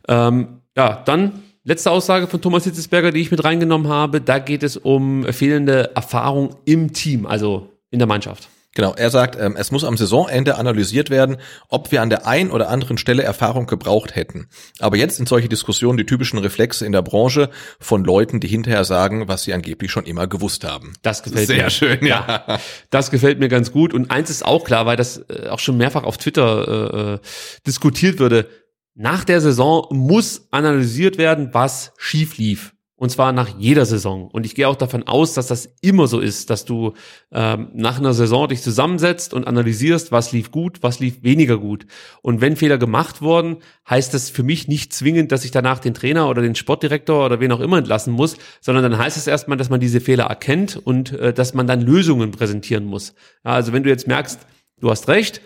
Ähm, ja, dann letzte Aussage von Thomas Hitzesberger, die ich mit reingenommen habe. Da geht es um fehlende Erfahrung im Team, also in der Mannschaft. Genau, er sagt, ähm, es muss am Saisonende analysiert werden, ob wir an der einen oder anderen Stelle Erfahrung gebraucht hätten. Aber jetzt sind solche Diskussionen die typischen Reflexe in der Branche von Leuten, die hinterher sagen, was sie angeblich schon immer gewusst haben. Das gefällt Sehr mir. schön, ja. Das gefällt mir ganz gut. Und eins ist auch klar, weil das äh, auch schon mehrfach auf Twitter äh, äh, diskutiert würde. Nach der Saison muss analysiert werden, was schief lief. Und zwar nach jeder Saison. Und ich gehe auch davon aus, dass das immer so ist, dass du ähm, nach einer Saison dich zusammensetzt und analysierst, was lief gut, was lief weniger gut. Und wenn Fehler gemacht wurden, heißt das für mich nicht zwingend, dass ich danach den Trainer oder den Sportdirektor oder wen auch immer entlassen muss, sondern dann heißt es erstmal, dass man diese Fehler erkennt und äh, dass man dann Lösungen präsentieren muss. Ja, also wenn du jetzt merkst, du hast recht,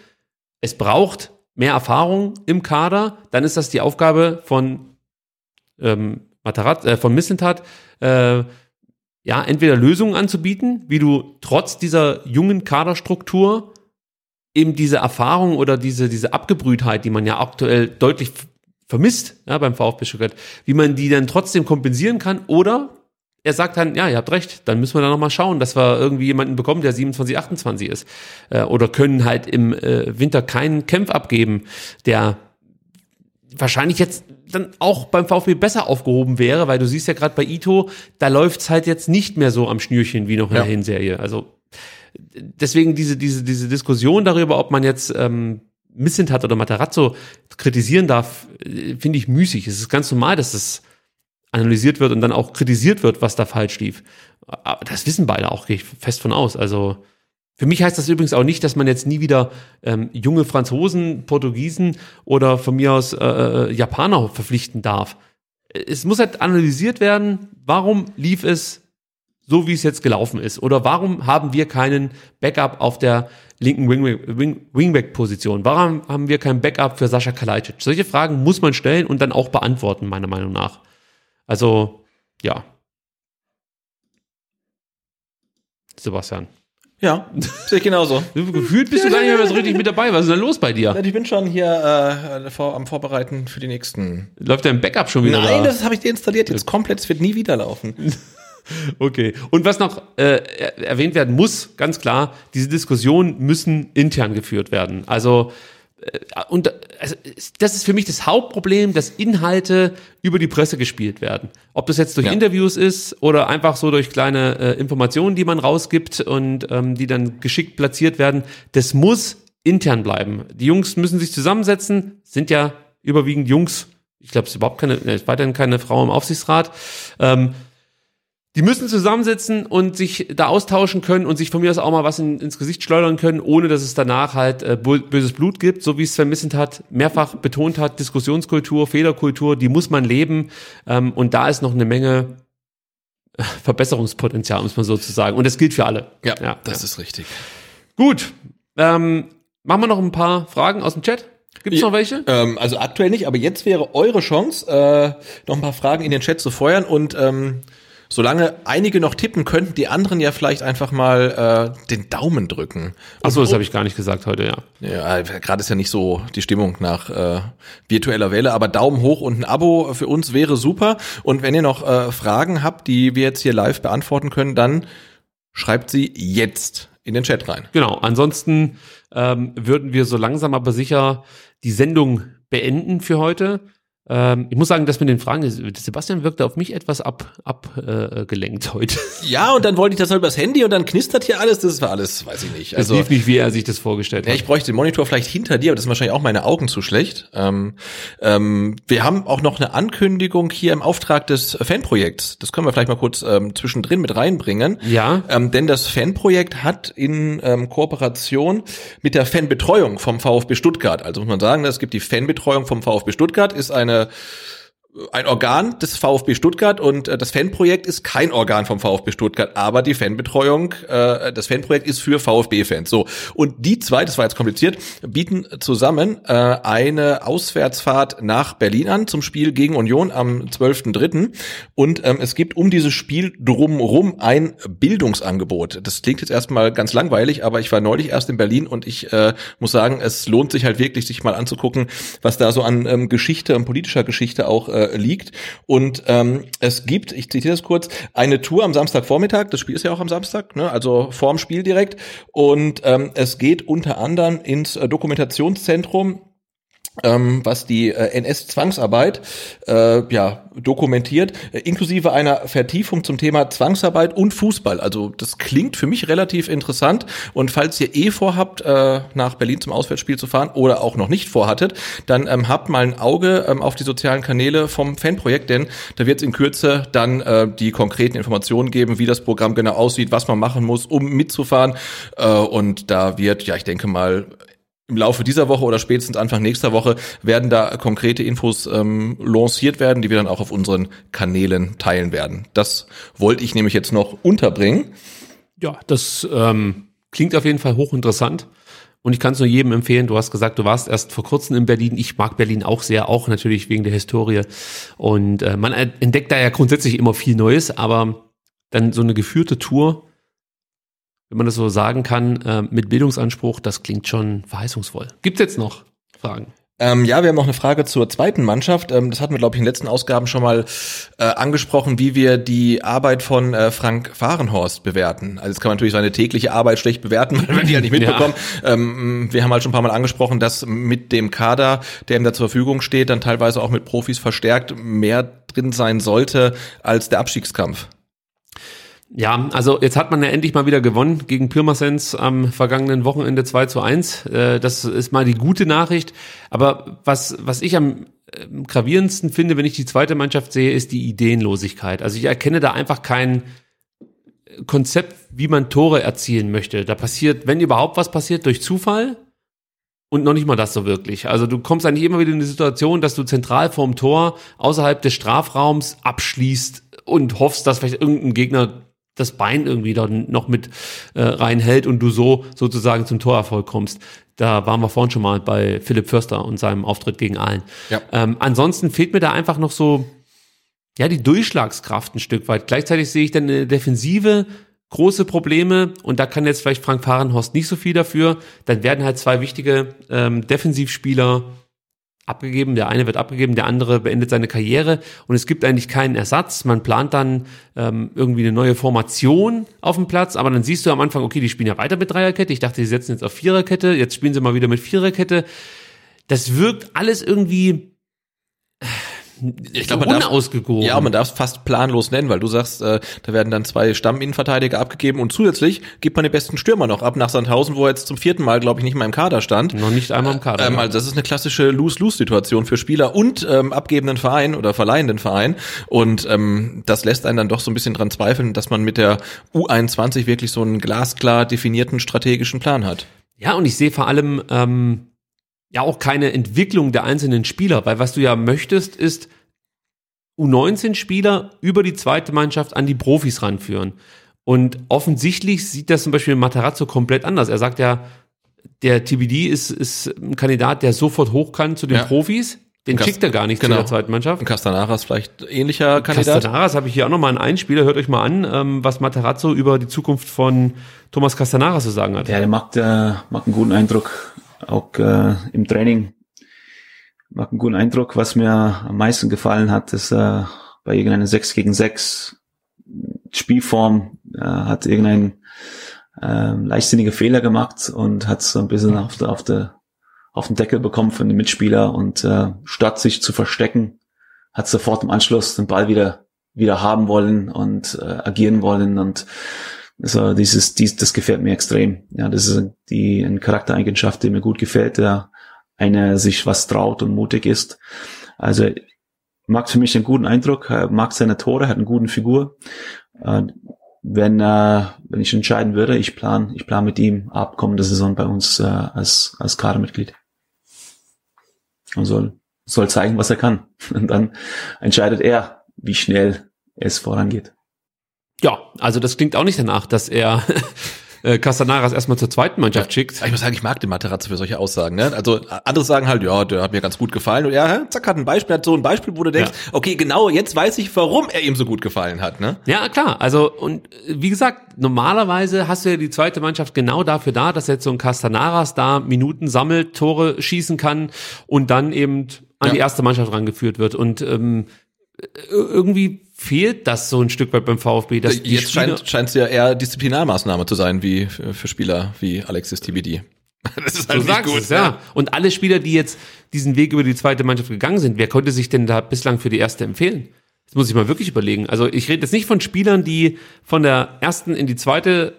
es braucht mehr Erfahrung im Kader, dann ist das die Aufgabe von ähm, Matarazzo, äh, von Missentat, äh, ja, entweder Lösungen anzubieten, wie du trotz dieser jungen Kaderstruktur eben diese Erfahrung oder diese, diese Abgebrühtheit, die man ja aktuell deutlich vermisst, ja, beim VfB Stuttgart, wie man die dann trotzdem kompensieren kann oder er sagt dann, ja, ihr habt recht, dann müssen wir da nochmal schauen, dass wir irgendwie jemanden bekommen, der 27, 28 ist. Äh, oder können halt im äh, Winter keinen Kämpf abgeben, der wahrscheinlich jetzt dann auch beim VfB besser aufgehoben wäre, weil du siehst ja gerade bei Ito, da läuft's halt jetzt nicht mehr so am Schnürchen wie noch in Ja. der Hinserie. Also deswegen diese, diese, diese Diskussion darüber, ob man jetzt ähm, Missint hat oder Matarazzo kritisieren darf, äh, finde ich müßig. Es ist ganz normal, dass das analysiert wird und dann auch kritisiert wird, was da falsch lief. Aber das wissen beide auch, gehe ich fest von aus. Also für mich heißt das übrigens auch nicht, dass man jetzt nie wieder ähm, junge Franzosen, Portugiesen oder von mir aus äh, äh, Japaner verpflichten darf. Es muss halt analysiert werden, warum lief es so, wie es jetzt gelaufen ist? Oder warum haben wir keinen Backup auf der linken Wingback- Wing- Wingback-Position? Warum haben wir kein Backup für Sascha Kalajdzic? Solche Fragen muss man stellen und dann auch beantworten, meiner Meinung nach. Also, ja. Sebastian. Ja, sehe ich genauso. Gefühlt bist du gar nicht mehr so richtig mit dabei. Was ist denn los bei dir? Ich bin schon hier äh, vor, am Vorbereiten für die nächsten. Läuft dein Backup schon wieder? Nein, da? das habe ich deinstalliert jetzt komplett. Es wird nie wieder laufen. Okay. Und was noch äh, er- erwähnt werden muss, ganz klar, diese Diskussionen müssen intern geführt werden. Also und also, das ist für mich das Hauptproblem, dass Inhalte über die Presse gespielt werden. Ob das jetzt durch Ja. Interviews ist oder einfach so durch kleine äh, Informationen, die man rausgibt und ähm, die dann geschickt platziert werden, das muss intern bleiben. Die Jungs müssen sich zusammensetzen, sind ja überwiegend Jungs. Ich glaube, es ist überhaupt keine, ne, ist weiterhin keine Frau im Aufsichtsrat. Ähm, die müssen zusammensitzen und sich da austauschen können und sich von mir aus auch mal was in, ins Gesicht schleudern können, ohne dass es danach halt äh, böses Blut gibt, so wie es Sven Missentat mehrfach betont hat, Diskussionskultur, Fehlerkultur, die muss man leben ähm, und da ist noch eine Menge äh, Verbesserungspotenzial, muss man so zu sagen. Und das gilt für alle. Ja, Ja, das ja. ist richtig. Gut, ähm, machen wir noch ein paar Fragen aus dem Chat. Gibt es noch welche? Ähm, also aktuell nicht, aber jetzt wäre eure Chance, äh, noch ein paar Fragen in den Chat zu feuern und ähm, solange einige noch tippen, könnten die anderen ja vielleicht einfach mal äh, den Daumen drücken. Achso, das habe ich gar nicht gesagt heute, ja. Ja, gerade ist ja nicht so die Stimmung nach äh, virtueller Welle, aber Daumen hoch und ein Abo für uns wäre super. Und wenn ihr noch äh, Fragen habt, die wir jetzt hier live beantworten können, dann schreibt sie jetzt in den Chat rein. Genau, ansonsten ähm, würden wir so langsam aber sicher die Sendung beenden für heute. Ähm, ich muss sagen, dass mit den Fragen, Sebastian wirkte auf mich etwas abgelenkt ab, äh, gelenkt heute. Ja, und dann wollte ich das halt übers Handy und dann knistert hier alles. Das war alles, weiß ich nicht. Also lief nicht, wie er sich das vorgestellt Ja, hat. ich bräuchte den Monitor vielleicht hinter dir, aber das sind wahrscheinlich auch meine Augen zu schlecht. Ähm, ähm, wir haben auch noch eine Ankündigung hier im Auftrag des Fanprojekts. Das können wir vielleicht mal kurz ähm, zwischendrin mit reinbringen. Ja. Ähm, denn das Fanprojekt hat in ähm, Kooperation mit der Fanbetreuung vom VfB Stuttgart, also muss man sagen, es gibt die Fanbetreuung vom VfB Stuttgart, ist eine äh, ein Organ des VfB Stuttgart und äh, das Fanprojekt ist kein Organ vom VfB Stuttgart, aber die Fanbetreuung, äh, das Fanprojekt ist für VfB-Fans. So und die zwei, das war jetzt kompliziert, bieten zusammen äh, eine Auswärtsfahrt nach Berlin an zum Spiel gegen Union am 12.3. Und ähm, es gibt um dieses Spiel drumrum ein Bildungsangebot. Das klingt jetzt erstmal ganz langweilig, aber ich war neulich erst in Berlin und ich äh, muss sagen, es lohnt sich halt wirklich, sich mal anzugucken, was da so an ähm, Geschichte und politischer Geschichte auch äh, liegt. Und ähm, es gibt, ich zitiere das kurz, eine Tour am Samstagvormittag, das Spiel ist ja auch am Samstag, ne? also vorm Spiel direkt. Und ähm, es geht unter anderem ins äh, Dokumentationszentrum ähm, was die äh, NS-Zwangsarbeit äh, ja, dokumentiert, äh, inklusive einer Vertiefung zum Thema Zwangsarbeit und Fußball. Also das klingt für mich relativ interessant. Und falls ihr eh vorhabt, äh, nach Berlin zum Auswärtsspiel zu fahren oder auch noch nicht vorhattet, dann ähm, habt mal ein Auge ähm, auf die sozialen Kanäle vom Fanprojekt, denn da wird es in Kürze dann äh, die konkreten Informationen geben, wie das Programm genau aussieht, was man machen muss, um mitzufahren. Äh, und da wird, ja, ich denke mal, im Laufe dieser Woche oder spätestens Anfang nächster Woche werden da konkrete Infos ähm, lanciert werden, die wir dann auch auf unseren Kanälen teilen werden. Das wollte ich nämlich jetzt noch unterbringen. Ja, das ähm, klingt auf jeden Fall hochinteressant. Und ich kann es nur jedem empfehlen. Du hast gesagt, du warst erst vor kurzem in Berlin. Ich mag Berlin auch sehr, auch natürlich wegen der Historie. Und äh, man entdeckt da ja grundsätzlich immer viel Neues, aber dann so eine geführte Tour wenn man das so sagen kann, äh, mit Bildungsanspruch, das klingt schon verheißungsvoll. Gibt es jetzt noch Fragen? Ähm, ja, wir haben noch eine Frage zur zweiten Mannschaft. Ähm, das hatten wir, glaube ich, in den letzten Ausgaben schon mal äh, angesprochen, wie wir die Arbeit von äh, Frank Fahrenhorst bewerten. Also jetzt kann man natürlich seine tägliche Arbeit schlecht bewerten, weil wir die halt nicht mitbekommen. Ja. Ähm, wir haben halt schon ein paar Mal angesprochen, dass mit dem Kader, der ihm da zur Verfügung steht, dann teilweise auch mit Profis verstärkt mehr drin sein sollte als der Abstiegskampf. Ja, also jetzt hat man ja endlich mal wieder gewonnen gegen Pirmasens am vergangenen Wochenende 2 zu 1. Äh, das ist mal die gute Nachricht. Aber was, was ich am gravierendsten finde, wenn ich die zweite Mannschaft sehe, ist die Ideenlosigkeit. Also ich erkenne da einfach kein Konzept, wie man Tore erzielen möchte. Da passiert, wenn überhaupt was passiert, durch Zufall. Und noch nicht mal das so wirklich. Also du kommst eigentlich immer wieder in die Situation, dass du zentral vorm Tor außerhalb des Strafraums abschließt und hoffst, dass vielleicht irgendein Gegner das Bein irgendwie da noch mit äh, reinhält und du so sozusagen zum Torerfolg kommst. Da waren wir vorhin schon mal bei Philipp Förster und seinem Auftritt gegen Aalen. Ja. Ähm, ansonsten fehlt mir da einfach noch so, ja, die Durchschlagskraft ein Stück weit. Gleichzeitig sehe ich dann eine Defensive große Probleme und da kann jetzt vielleicht Frank Fahrenhorst nicht so viel dafür. Dann werden halt zwei wichtige ähm, Defensivspieler abgegeben, der eine wird abgegeben, der andere beendet seine Karriere und es gibt eigentlich keinen Ersatz. Man plant dann ähm, irgendwie eine neue Formation auf dem Platz, aber dann siehst du am Anfang, okay, die spielen ja weiter mit Dreierkette. Ich dachte, sie setzen jetzt auf Viererkette, jetzt spielen sie mal wieder mit Viererkette. Das wirkt alles irgendwie ich glaube, man unausgegoren. Darf, ja, man darf es fast planlos nennen, weil du sagst, äh, da werden dann zwei Stamminnenverteidiger abgegeben und zusätzlich gibt man den besten Stürmer noch ab nach Sandhausen, wo er jetzt zum vierten Mal, glaube ich, nicht mal im Kader stand. Noch nicht einmal im Kader. Ähm, also das ist eine klassische Lose-Lose-Situation für Spieler und ähm, abgebenden Verein oder verleihenden Verein und ähm, das lässt einen dann doch so ein bisschen dran zweifeln, dass man mit der U21 wirklich so einen glasklar definierten strategischen Plan hat. Ja, und ich sehe vor allem ähm, ja auch keine Entwicklung der einzelnen Spieler, weil was du ja möchtest, ist U19-Spieler über die zweite Mannschaft an die Profis ranführen. Und offensichtlich sieht das zum Beispiel Matarazzo komplett anders. Er sagt ja, der TBD ist, ist ein Kandidat, der sofort hoch kann zu den ja. Profis. Den Kast schickt er gar nicht genau. zu der zweiten Mannschaft. Und Castanaras vielleicht ähnlicher Kandidat. Castanaras habe ich hier auch nochmal einen Einspieler. Hört euch mal an, ähm, was Matarazzo über die Zukunft von Thomas Castanaras zu sagen hat. Ja, der macht, äh, macht einen guten Eindruck auch äh, im Training macht einen guten Eindruck. Was mir am meisten gefallen hat, ist äh, bei irgendeiner 6 gegen 6 Spielform äh, hat irgendein äh, leichtsinniger Fehler gemacht und hat so ein bisschen auf, der, auf, der, auf den Deckel bekommen von dem Mitspieler und äh, statt sich zu verstecken, hat sofort im Anschluss den Ball wieder wieder haben wollen und äh, agieren wollen und also dieses, dies, das gefällt mir extrem. Ja, das ist die eine Charaktereigenschaft, die mir gut gefällt, der einer sich was traut und mutig ist. Also macht für mich einen guten Eindruck, mag seine Tore, hat eine gute Figur. Äh, wenn, äh, wenn ich entscheiden würde, ich plan, ich plan mit ihm ab kommende Saison bei uns äh, als, als Kadermitglied. Und soll, soll zeigen, was er kann. Und dann entscheidet er, wie schnell es vorangeht. Ja, also das klingt auch nicht danach, dass er äh, Castanaras erstmal zur zweiten Mannschaft ja, schickt. Ich muss sagen, ich mag den Materazzo für solche Aussagen. Ne? Also andere sagen halt, ja, der hat mir ganz gut gefallen. Und ja, zack, hat ein Beispiel, hat so ein Beispiel, wo du denkst, ja. okay, genau, jetzt weiß ich, warum er ihm so gut gefallen hat. Ne? Ja, klar. Also und wie gesagt, normalerweise hast du ja die zweite Mannschaft genau dafür da, dass jetzt so ein Castanaras da Minuten sammelt, Tore schießen kann und dann eben an Ja. die erste Mannschaft rangeführt wird. Und ähm, irgendwie fehlt das so ein Stück weit beim VfB. Dass Jetzt Spieler- scheint scheint es ja eher Disziplinarmaßnahme zu sein, wie für, Spieler wie Alexis TBD. Das ist halt Du sagst es, ja. Und alle Spieler, die jetzt diesen Weg über die zweite Mannschaft gegangen sind, wer konnte sich denn da bislang für die erste empfehlen? Das muss ich mal wirklich überlegen. Also ich rede jetzt nicht von Spielern, die von der ersten in die zweite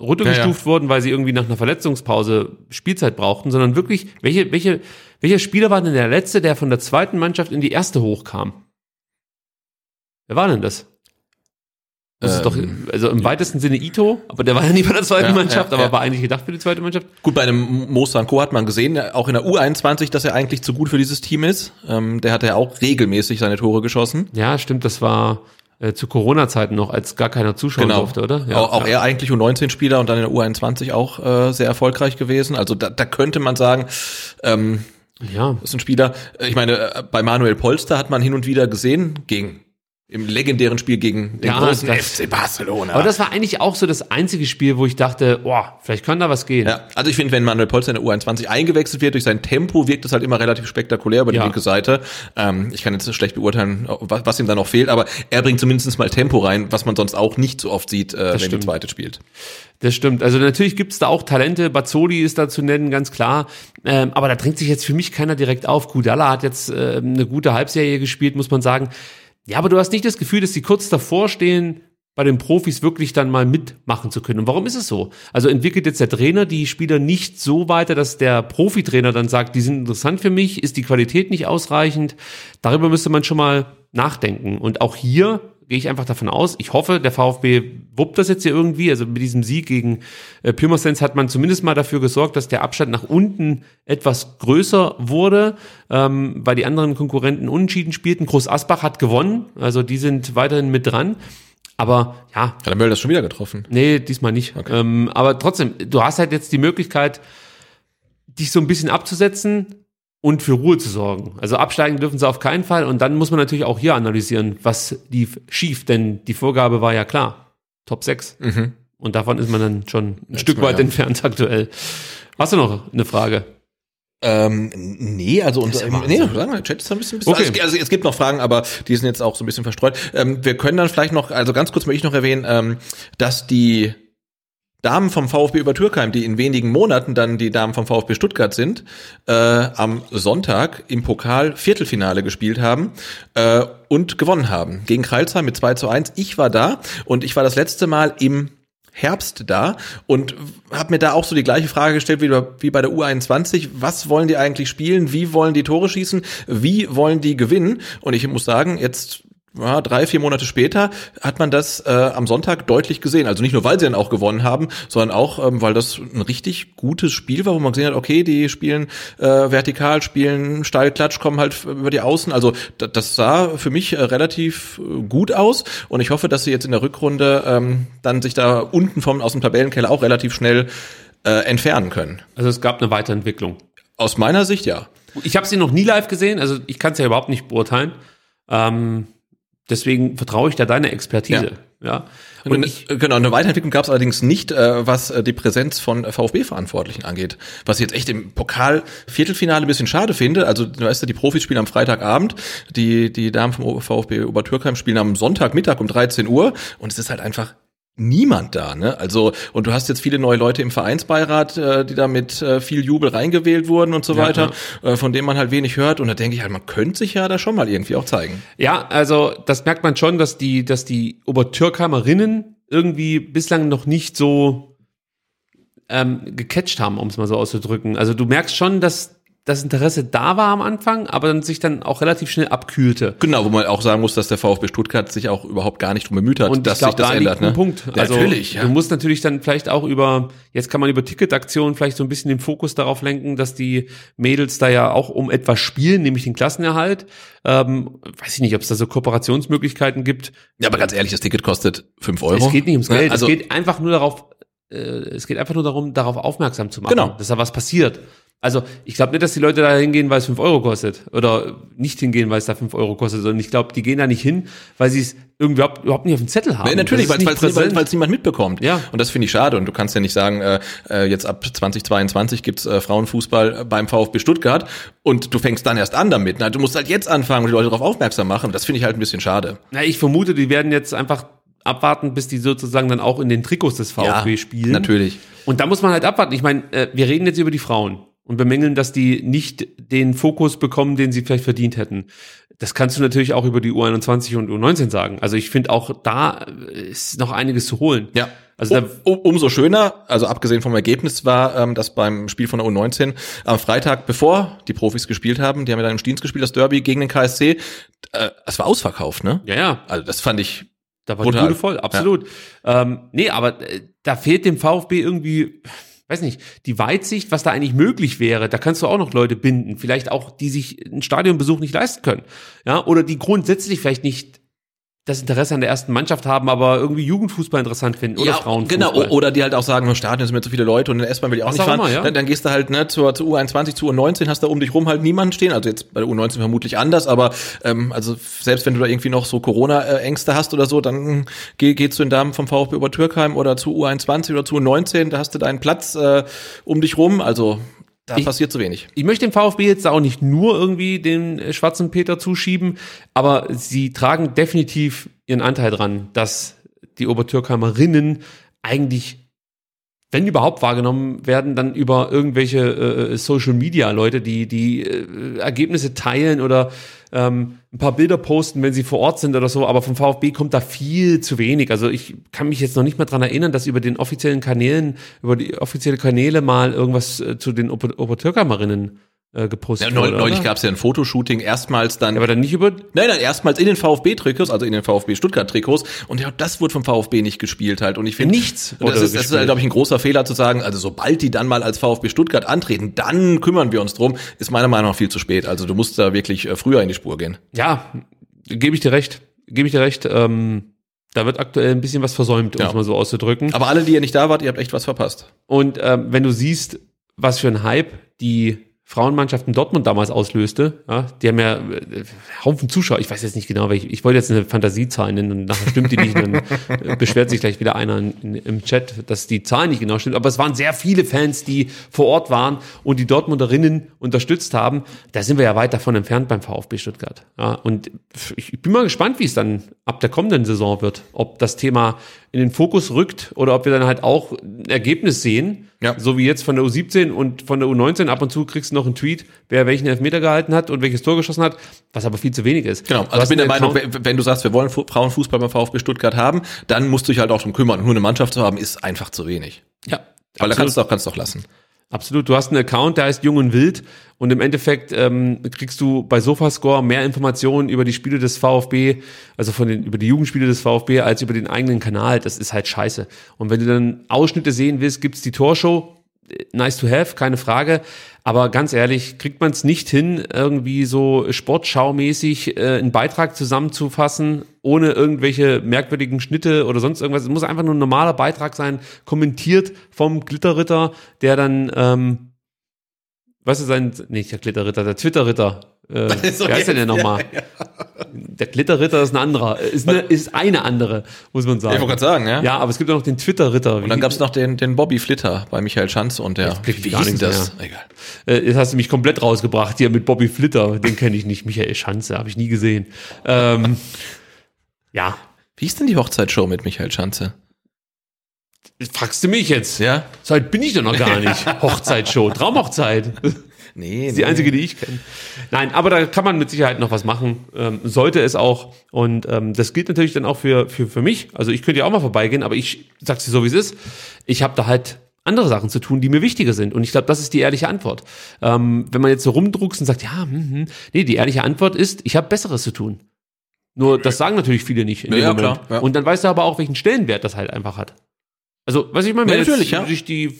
runtergestuft Ja, wurden, weil sie irgendwie nach einer Verletzungspause Spielzeit brauchten, sondern wirklich, welche, welche, welcher Spieler war denn der letzte, der von der zweiten Mannschaft in die erste hochkam? Wer war denn das? Das ist doch, Ähm, also im weitesten Sinne Ito, aber der war ja nie bei der zweiten Ja, Mannschaft, ja, aber ja. war eigentlich gedacht für die zweite Mannschaft. Gut, bei einem Mo Sanko hat man gesehen, auch in der U21, dass er eigentlich zu gut für dieses Team ist. Ähm, der hat ja auch regelmäßig seine Tore geschossen. Ja, stimmt, das war äh, zu Corona-Zeiten noch, als gar keiner zuschauen durfte, oder? Ja, auch, auch er eigentlich U19-Spieler und dann in der U21 auch äh, sehr erfolgreich gewesen. Also da, da könnte man sagen, ähm, Ja, ist ein Spieler. äh, Ich meine, äh, bei Manuel Polster hat man hin und wieder gesehen gegen im legendären Spiel gegen den Ja, großen das- FC Barcelona. aber das war eigentlich auch so das einzige Spiel, wo ich dachte, boah, vielleicht kann da was gehen. Ja, also ich finde, wenn Manuel Polster in der U21 eingewechselt wird, durch sein Tempo wirkt es halt immer relativ spektakulär über die Ja. linke Seite. Ähm, ich kann jetzt schlecht beurteilen, was, was ihm da noch fehlt, aber er bringt zumindest mal Tempo rein, was man sonst auch nicht so oft sieht, äh, wenn stimmt. die zweite spielt. Das stimmt. Also natürlich gibt's da auch Talente. Bazzoli ist da zu nennen, ganz klar. Ähm, aber da drängt sich jetzt für mich keiner direkt auf. Kudala hat jetzt äh, eine gute Halbserie gespielt, muss man sagen. Ja, aber du hast nicht das Gefühl, dass die kurz davor stehen, bei den Profis wirklich dann mal mitmachen zu können. Und warum ist es so? Also entwickelt jetzt der Trainer die Spieler nicht so weiter, dass der Profitrainer dann sagt, die sind interessant für mich, ist die Qualität nicht ausreichend? Darüber müsste man schon mal nachdenken. Und auch hier gehe ich einfach davon aus, ich hoffe, der VfB wuppt das jetzt hier irgendwie. Also mit diesem Sieg gegen äh, Pirmasens hat man zumindest mal dafür gesorgt, dass der Abstand nach unten etwas größer wurde, ähm, weil die anderen Konkurrenten unentschieden spielten. Groß Asbach hat gewonnen, also die sind weiterhin mit dran. Aber ja, Hat der Möller das schon wieder getroffen? Nee, diesmal nicht. Ähm, aber trotzdem, du hast halt jetzt die Möglichkeit, dich so ein bisschen abzusetzen und für Ruhe zu sorgen. Also absteigen dürfen sie auf keinen Fall. Und dann muss man natürlich auch hier analysieren, was lief schief, denn die Vorgabe war ja klar. Top 6. Mhm. Und davon ist man dann schon ein Stück mal, weit ja. entfernt aktuell. Hast du noch eine Frage? Ähm, nee, also unser, ja nee, sagen Chat ist ein bisschen, bisschen Okay. also, es- also es gibt noch Fragen, aber die sind jetzt auch so ein bisschen verstreut. Ähm, wir können dann vielleicht noch, also ganz kurz möchte ich noch erwähnen, ähm, dass die Damen vom VfB über Türkheim, die in wenigen Monaten dann die Damen vom VfB Stuttgart sind, äh, am Sonntag im Pokal Viertelfinale gespielt haben äh, und gewonnen haben. Gegen Kreilsheim mit 2 zu 1. Ich war da und ich war das letzte Mal im Herbst da und habe mir da auch so die gleiche Frage gestellt wie, wie bei der U21. Was wollen die eigentlich spielen? Wie wollen die Tore schießen? Wie wollen die gewinnen? Und ich muss sagen, jetzt ja, drei, vier Monate später hat man das äh, am Sonntag deutlich gesehen. Also nicht nur, weil sie dann auch gewonnen haben, sondern auch, ähm, weil das ein richtig gutes Spiel war, wo man gesehen hat, okay, die spielen äh, vertikal, spielen steil, klatsch, kommen halt über die Außen. Also da- das sah für mich äh, relativ äh, gut aus und ich hoffe, dass sie jetzt in der Rückrunde ähm, dann sich da unten vom aus dem Tabellenkeller auch relativ schnell äh, entfernen können. Also es gab eine Weiterentwicklung. Aus meiner Sicht ja. Ich habe sie noch nie live gesehen, also ich kann es ja überhaupt nicht beurteilen. Ähm, deswegen vertraue ich da deiner Expertise. Ja. Und Und ich, genau, eine Weiterentwicklung gab es allerdings nicht, äh, was äh, die Präsenz von VfB-Verantwortlichen angeht. Was ich jetzt echt im Pokal-Viertelfinale ein bisschen schade finde. Also, du weißt ja, die Profis spielen am Freitagabend, die, die Damen vom VfB Obertürkheim spielen am Sonntagmittag um 13 Uhr und es ist halt einfach niemand da, ne? Also und du hast jetzt viele neue Leute im Vereinsbeirat, äh, die da mit äh, viel Jubel reingewählt wurden und so Ja, weiter, Äh, von denen man halt wenig hört und da denke ich halt, man könnte sich ja da schon mal irgendwie auch zeigen. Ja, also das merkt man schon, dass die, dass die Obertürkheimerinnen irgendwie bislang noch nicht so ähm, gecatcht haben, um es mal so auszudrücken. Also du merkst schon, dass das Interesse da war am Anfang, aber dann sich dann auch relativ schnell abkühlte. Genau, wo man auch sagen muss, dass der VfB Stuttgart sich auch überhaupt gar nicht drum bemüht hat, Und dass ich glaube, sich das da ändert. Ne? Punkt. Ja, Also natürlich, ja. du musst natürlich dann vielleicht auch über, jetzt kann man über Ticketaktionen vielleicht so ein bisschen den Fokus darauf lenken, dass die Mädels da ja auch um etwas spielen, nämlich den Klassenerhalt. Ähm, weiß ich nicht, ob es da so Kooperationsmöglichkeiten gibt. Ja, aber ganz ehrlich, das Ticket kostet 5 Euro. Es geht nicht ums Ne? Geld, Also, es geht einfach nur darauf, äh, es geht einfach nur darum, darauf aufmerksam zu machen, Genau. dass da was passiert. Also ich glaube nicht, dass die Leute da hingehen, weil es fünf Euro kostet. Oder nicht hingehen, weil es da fünf Euro kostet, sondern ich glaube, die gehen da nicht hin, weil sie es irgendwie überhaupt, überhaupt nicht auf dem Zettel haben. Nee, natürlich, weil es niemand mitbekommt. Ja. Und das finde ich schade. Und du kannst ja nicht sagen, äh, äh, jetzt ab 2022 gibt's äh, Frauenfußball beim VfB Stuttgart und du fängst dann erst an damit. Na, du musst halt jetzt anfangen und die Leute darauf aufmerksam machen. Das finde ich halt ein bisschen schade. Na, ich vermute, die werden jetzt einfach abwarten, bis die sozusagen dann auch in den Trikots des VfB spielen. Natürlich. Und da muss man halt abwarten. Ich meine, äh, wir reden jetzt über die Frauen und bemängeln, dass die nicht den Fokus bekommen, den sie vielleicht verdient hätten. Das kannst du natürlich auch über die U21 und U19 sagen. Also ich finde auch da äh, ist noch einiges zu holen. Ja. Also um, um, umso schöner, also abgesehen vom Ergebnis war, ähm, dass beim Spiel von der U19 am Freitag, bevor die Profis gespielt haben, die haben ja dann im Stiens gespielt, das Derby gegen den KSC, äh, es war ausverkauft, ne? ja, ja, Also das fand ich da war Brutal. die Bude voll, absolut. Ähm, nee, aber äh, da fehlt dem VfB irgendwie, weiß nicht, die Weitsicht, was da eigentlich möglich wäre. Da kannst du auch noch Leute binden, vielleicht auch, die sich einen Stadionbesuch nicht leisten können. Ja, oder die grundsätzlich vielleicht nicht das Interesse an der ersten Mannschaft haben, aber irgendwie Jugendfußball interessant finden oder Frauenfußball. Genau, oder die halt auch sagen, im Stadion sind mir zu viele Leute und in der S-Bahn will ich auch Was nicht fahren. immer, ja. dann, dann gehst du halt ne, zur, zur U21, zur U19, hast da um dich rum halt niemanden stehen. Also jetzt bei der U19 vermutlich anders, aber ähm, also selbst wenn du da irgendwie noch so Corona-Ängste hast oder so, dann geh, geh zu den Damen vom VfB über Türkheim oder zu U21 oder zu U19, da hast du deinen Platz äh, um dich rum. Also da Ich- passiert zu wenig. ich möchte dem VfB jetzt auch nicht nur irgendwie den äh, schwarzen Peter zuschieben, aber sie tragen definitiv ihren Anteil dran, dass die Obertürkheimerinnen eigentlich, wenn überhaupt wahrgenommen werden, dann über irgendwelche äh, Social Media Leute, die die äh, Ergebnisse teilen oder ähm, ein paar Bilder posten, wenn sie vor Ort sind oder so, aber vom VfB kommt da viel zu wenig. Also ich kann mich jetzt noch nicht mehr dran erinnern, dass über den offiziellen Kanälen, über die offizielle Kanäle mal irgendwas äh, zu den Ober Obertürkheimerinnen äh, gepostet Ja, neu, wurde. neulich gab es ja ein Fotoshooting erstmals dann Ja, aber dann nicht über Nein, nein, erstmals in den VfB-Trikots, also in den VfB Stuttgart-Trikots. Und ja, das wurde vom VfB nicht gespielt halt. Und ich finde, Nichts das ist, das ist halt, glaube ich, ein großer Fehler zu sagen, also sobald die dann mal als VfB Stuttgart antreten, dann kümmern wir uns drum, ist meiner Meinung nach viel zu spät. Also du musst da wirklich äh, früher in die Spur gehen. Ja, gebe ich dir recht. Gebe ich dir recht. Ähm, da wird aktuell ein bisschen was versäumt, um Ja. es mal so auszudrücken. Aber alle, die ihr nicht da wart, ihr habt echt was verpasst. Und ähm, wenn du siehst, was für ein Hype die Frauenmannschaft in Dortmund damals auslöste, ja, die haben ja äh, Haufen Zuschauer, ich weiß jetzt nicht genau, aber ich, ich wollte jetzt eine Fantasiezahl nennen und nachher stimmt die nicht, und dann äh, beschwert sich gleich wieder einer in, in, im Chat, dass die Zahl nicht genau stimmt, aber es waren sehr viele Fans, die vor Ort waren und die Dortmunderinnen unterstützt haben. Da sind wir ja weit davon entfernt beim VfB Stuttgart. Ja, und ich bin mal gespannt, wie es dann ab der kommenden Saison wird, ob das Thema in den Fokus rückt oder ob wir dann halt auch ein Ergebnis sehen, Ja. so wie jetzt von der U17 und von der U19 ab und zu kriegst du noch einen Tweet, wer welchen Elfmeter gehalten hat und welches Tor geschossen hat, was aber viel zu wenig ist. Genau, also ich bin der Meinung, Account- wenn, du sagst, wir wollen Fu- Frauenfußball beim VfB Stuttgart haben, dann musst du dich halt auch drum kümmern. Nur eine Mannschaft zu haben, ist einfach zu wenig. ja, Weil da absolut. kannst du auch, kannst du auch lassen. Absolut. Du hast einen Account, der heißt Jung und Wild und im Endeffekt ähm, kriegst du bei Sofascore mehr Informationen über die Spiele des VfB, also von den über die Jugendspiele des VfB als über den eigenen Kanal. Das ist halt scheiße. Und wenn du dann Ausschnitte sehen willst, gibt's die Torshow. Nice to have, keine Frage. Aber ganz ehrlich, kriegt man es nicht hin, irgendwie so sportschaumäßig äh, einen Beitrag zusammenzufassen, ohne irgendwelche merkwürdigen Schnitte oder sonst irgendwas. Es muss einfach nur ein normaler Beitrag sein, kommentiert vom Glitterritter, der dann, ähm, was ist sein, nicht der Glitterritter, der Twitterritter. Äh, wer heißt denn der ja, nochmal? Der Glitterritter ist ein anderer, ist eine, ist eine andere, muss man sagen. Ich wollte gerade sagen, ja. Ja, aber es gibt auch noch den Twitter-Ritter. Und dann gab's noch den, den Bobby Flitter bei Michael Schanz und der, wie gar nichts das? Egal. Äh, Jetzt hast du mich komplett rausgebracht hier mit Bobby Flitter. Den kenne ich nicht. Michael Schanze, habe ich nie gesehen. Ähm, ja, Wie ist denn die Hochzeitsshow mit Michael Schanze? fragst du mich jetzt? Ja? So alt bin ich doch noch gar nicht. Hochzeitshow, Traumhochzeit. Nee, Das ist die einzige, die ich kenne. Nein, aber da kann man mit Sicherheit noch was machen. Ähm, sollte es auch. Und ähm, das gilt natürlich dann auch für, für, für mich. Also ich könnte ja auch mal vorbeigehen, aber ich sag's dir so, wie es ist. Ich habe da halt andere Sachen zu tun, die mir wichtiger sind. Und ich glaube, das ist die ehrliche Antwort. Ähm, wenn man jetzt so rumdruckst und sagt, ja, hm, hm, nee, die ehrliche Antwort ist, ich habe Besseres zu tun. Nur das sagen natürlich viele nicht in Ja, dem Moment. klar, ja. Und dann weißt du aber auch, welchen Stellenwert das halt einfach hat. Also, was ich meine, wenn Ja, natürlich, jetzt ja. sich die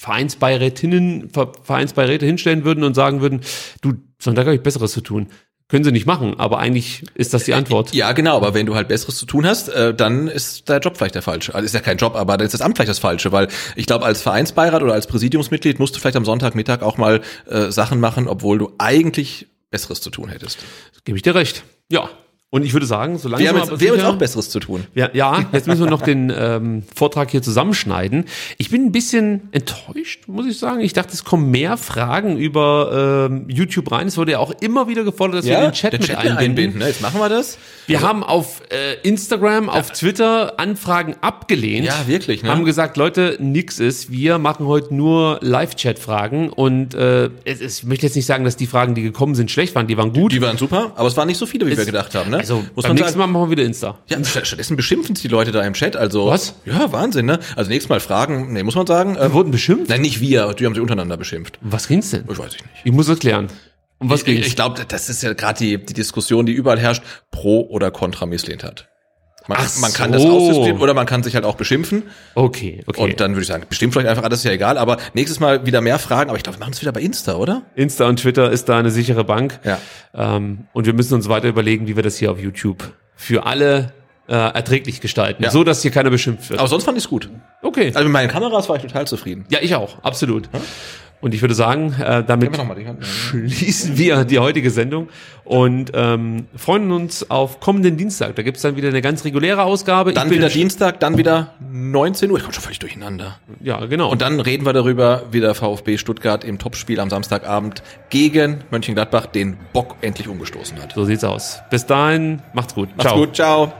Vereinsbeirätinnen, Ver- Vereinsbeiräte hinstellen würden und sagen würden, du, Sonntag habe ich Besseres zu tun. Können sie nicht machen, aber eigentlich ist das die Antwort. Ja, genau, aber wenn du halt Besseres zu tun hast, äh, dann ist der Job vielleicht der falsche. Also ist ja kein Job, aber dann ist das Amt vielleicht das falsche, weil ich glaube, als Vereinsbeirat oder als Präsidiumsmitglied musst du vielleicht am Sonntagmittag auch mal äh, Sachen machen, obwohl du eigentlich Besseres zu tun hättest. Gebe ich dir recht. Ja. Und ich würde sagen, solange Wir haben jetzt, wir haben jetzt auch Besseres zu tun. Ja, ja, jetzt müssen wir noch den ähm, Vortrag hier zusammenschneiden. Ich bin ein bisschen enttäuscht, muss ich sagen. Ich dachte, es kommen mehr Fragen über ähm, YouTube rein. Es wurde ja auch immer wieder gefordert, dass wir den Chat, mit Chat einbinden. ne? Jetzt machen wir das. Wir haben auf äh, Instagram, auf Twitter Anfragen abgelehnt. Ja, wirklich, ne? Haben gesagt, Leute, nix ist. Wir machen heute nur Live-Chat-Fragen. Und äh, es, es, ich möchte jetzt nicht sagen, dass die Fragen, die gekommen sind, schlecht waren. Die waren gut. Die waren super, aber es waren nicht so viele, wie wir gedacht haben. Ne? Also Muss beim man nächsten sagen. Mal machen wir wieder Insta. Ja, st- stattdessen beschimpfen es die Leute da im Chat. Also Was? Ja, Wahnsinn, ne? Also nächstes Mal Fragen, nee, muss man sagen. Wir Ähm, wurden beschimpft? nein, nicht wir, die haben sich untereinander beschimpft. Was ging's denn? Ich weiß ich nicht. Ich muss erklären. Um was ich ging's? ich glaube, das ist ja gerade die, die Diskussion, die überall herrscht, pro oder contra Misslehnt hat. Man, man kann das so. ausdiskutieren oder man kann sich halt auch beschimpfen. okay, okay. Und dann würde ich sagen, bestimmt vielleicht einfach alles ist ja egal, aber nächstes Mal wieder mehr Fragen. Aber ich glaube, wir machen es wieder bei Insta, oder? Insta und Twitter ist da eine sichere Bank. Ja. Ähm, und wir müssen uns weiter überlegen, wie wir das hier auf YouTube für alle äh, erträglich gestalten, Ja. so dass hier keiner beschimpft wird. Aber sonst fand ich es gut. Okay. Also mit meinen Kameras war ich total zufrieden. Ja, ich auch, absolut. Und ich würde sagen, äh, damit mal Hand. schließen wir die heutige Sendung und ähm, freuen uns auf kommenden Dienstag. Da gibt's dann wieder eine ganz reguläre Ausgabe. Dann wieder Dienstag, dann wieder 19 Uhr. Ich komme schon völlig durcheinander. Ja, genau. Und dann reden wir darüber, wie der VfB Stuttgart im Topspiel am Samstagabend gegen Mönchengladbach den Bock endlich umgestoßen hat. so sieht's aus. Bis dahin, macht's gut. Macht's gut, ciao.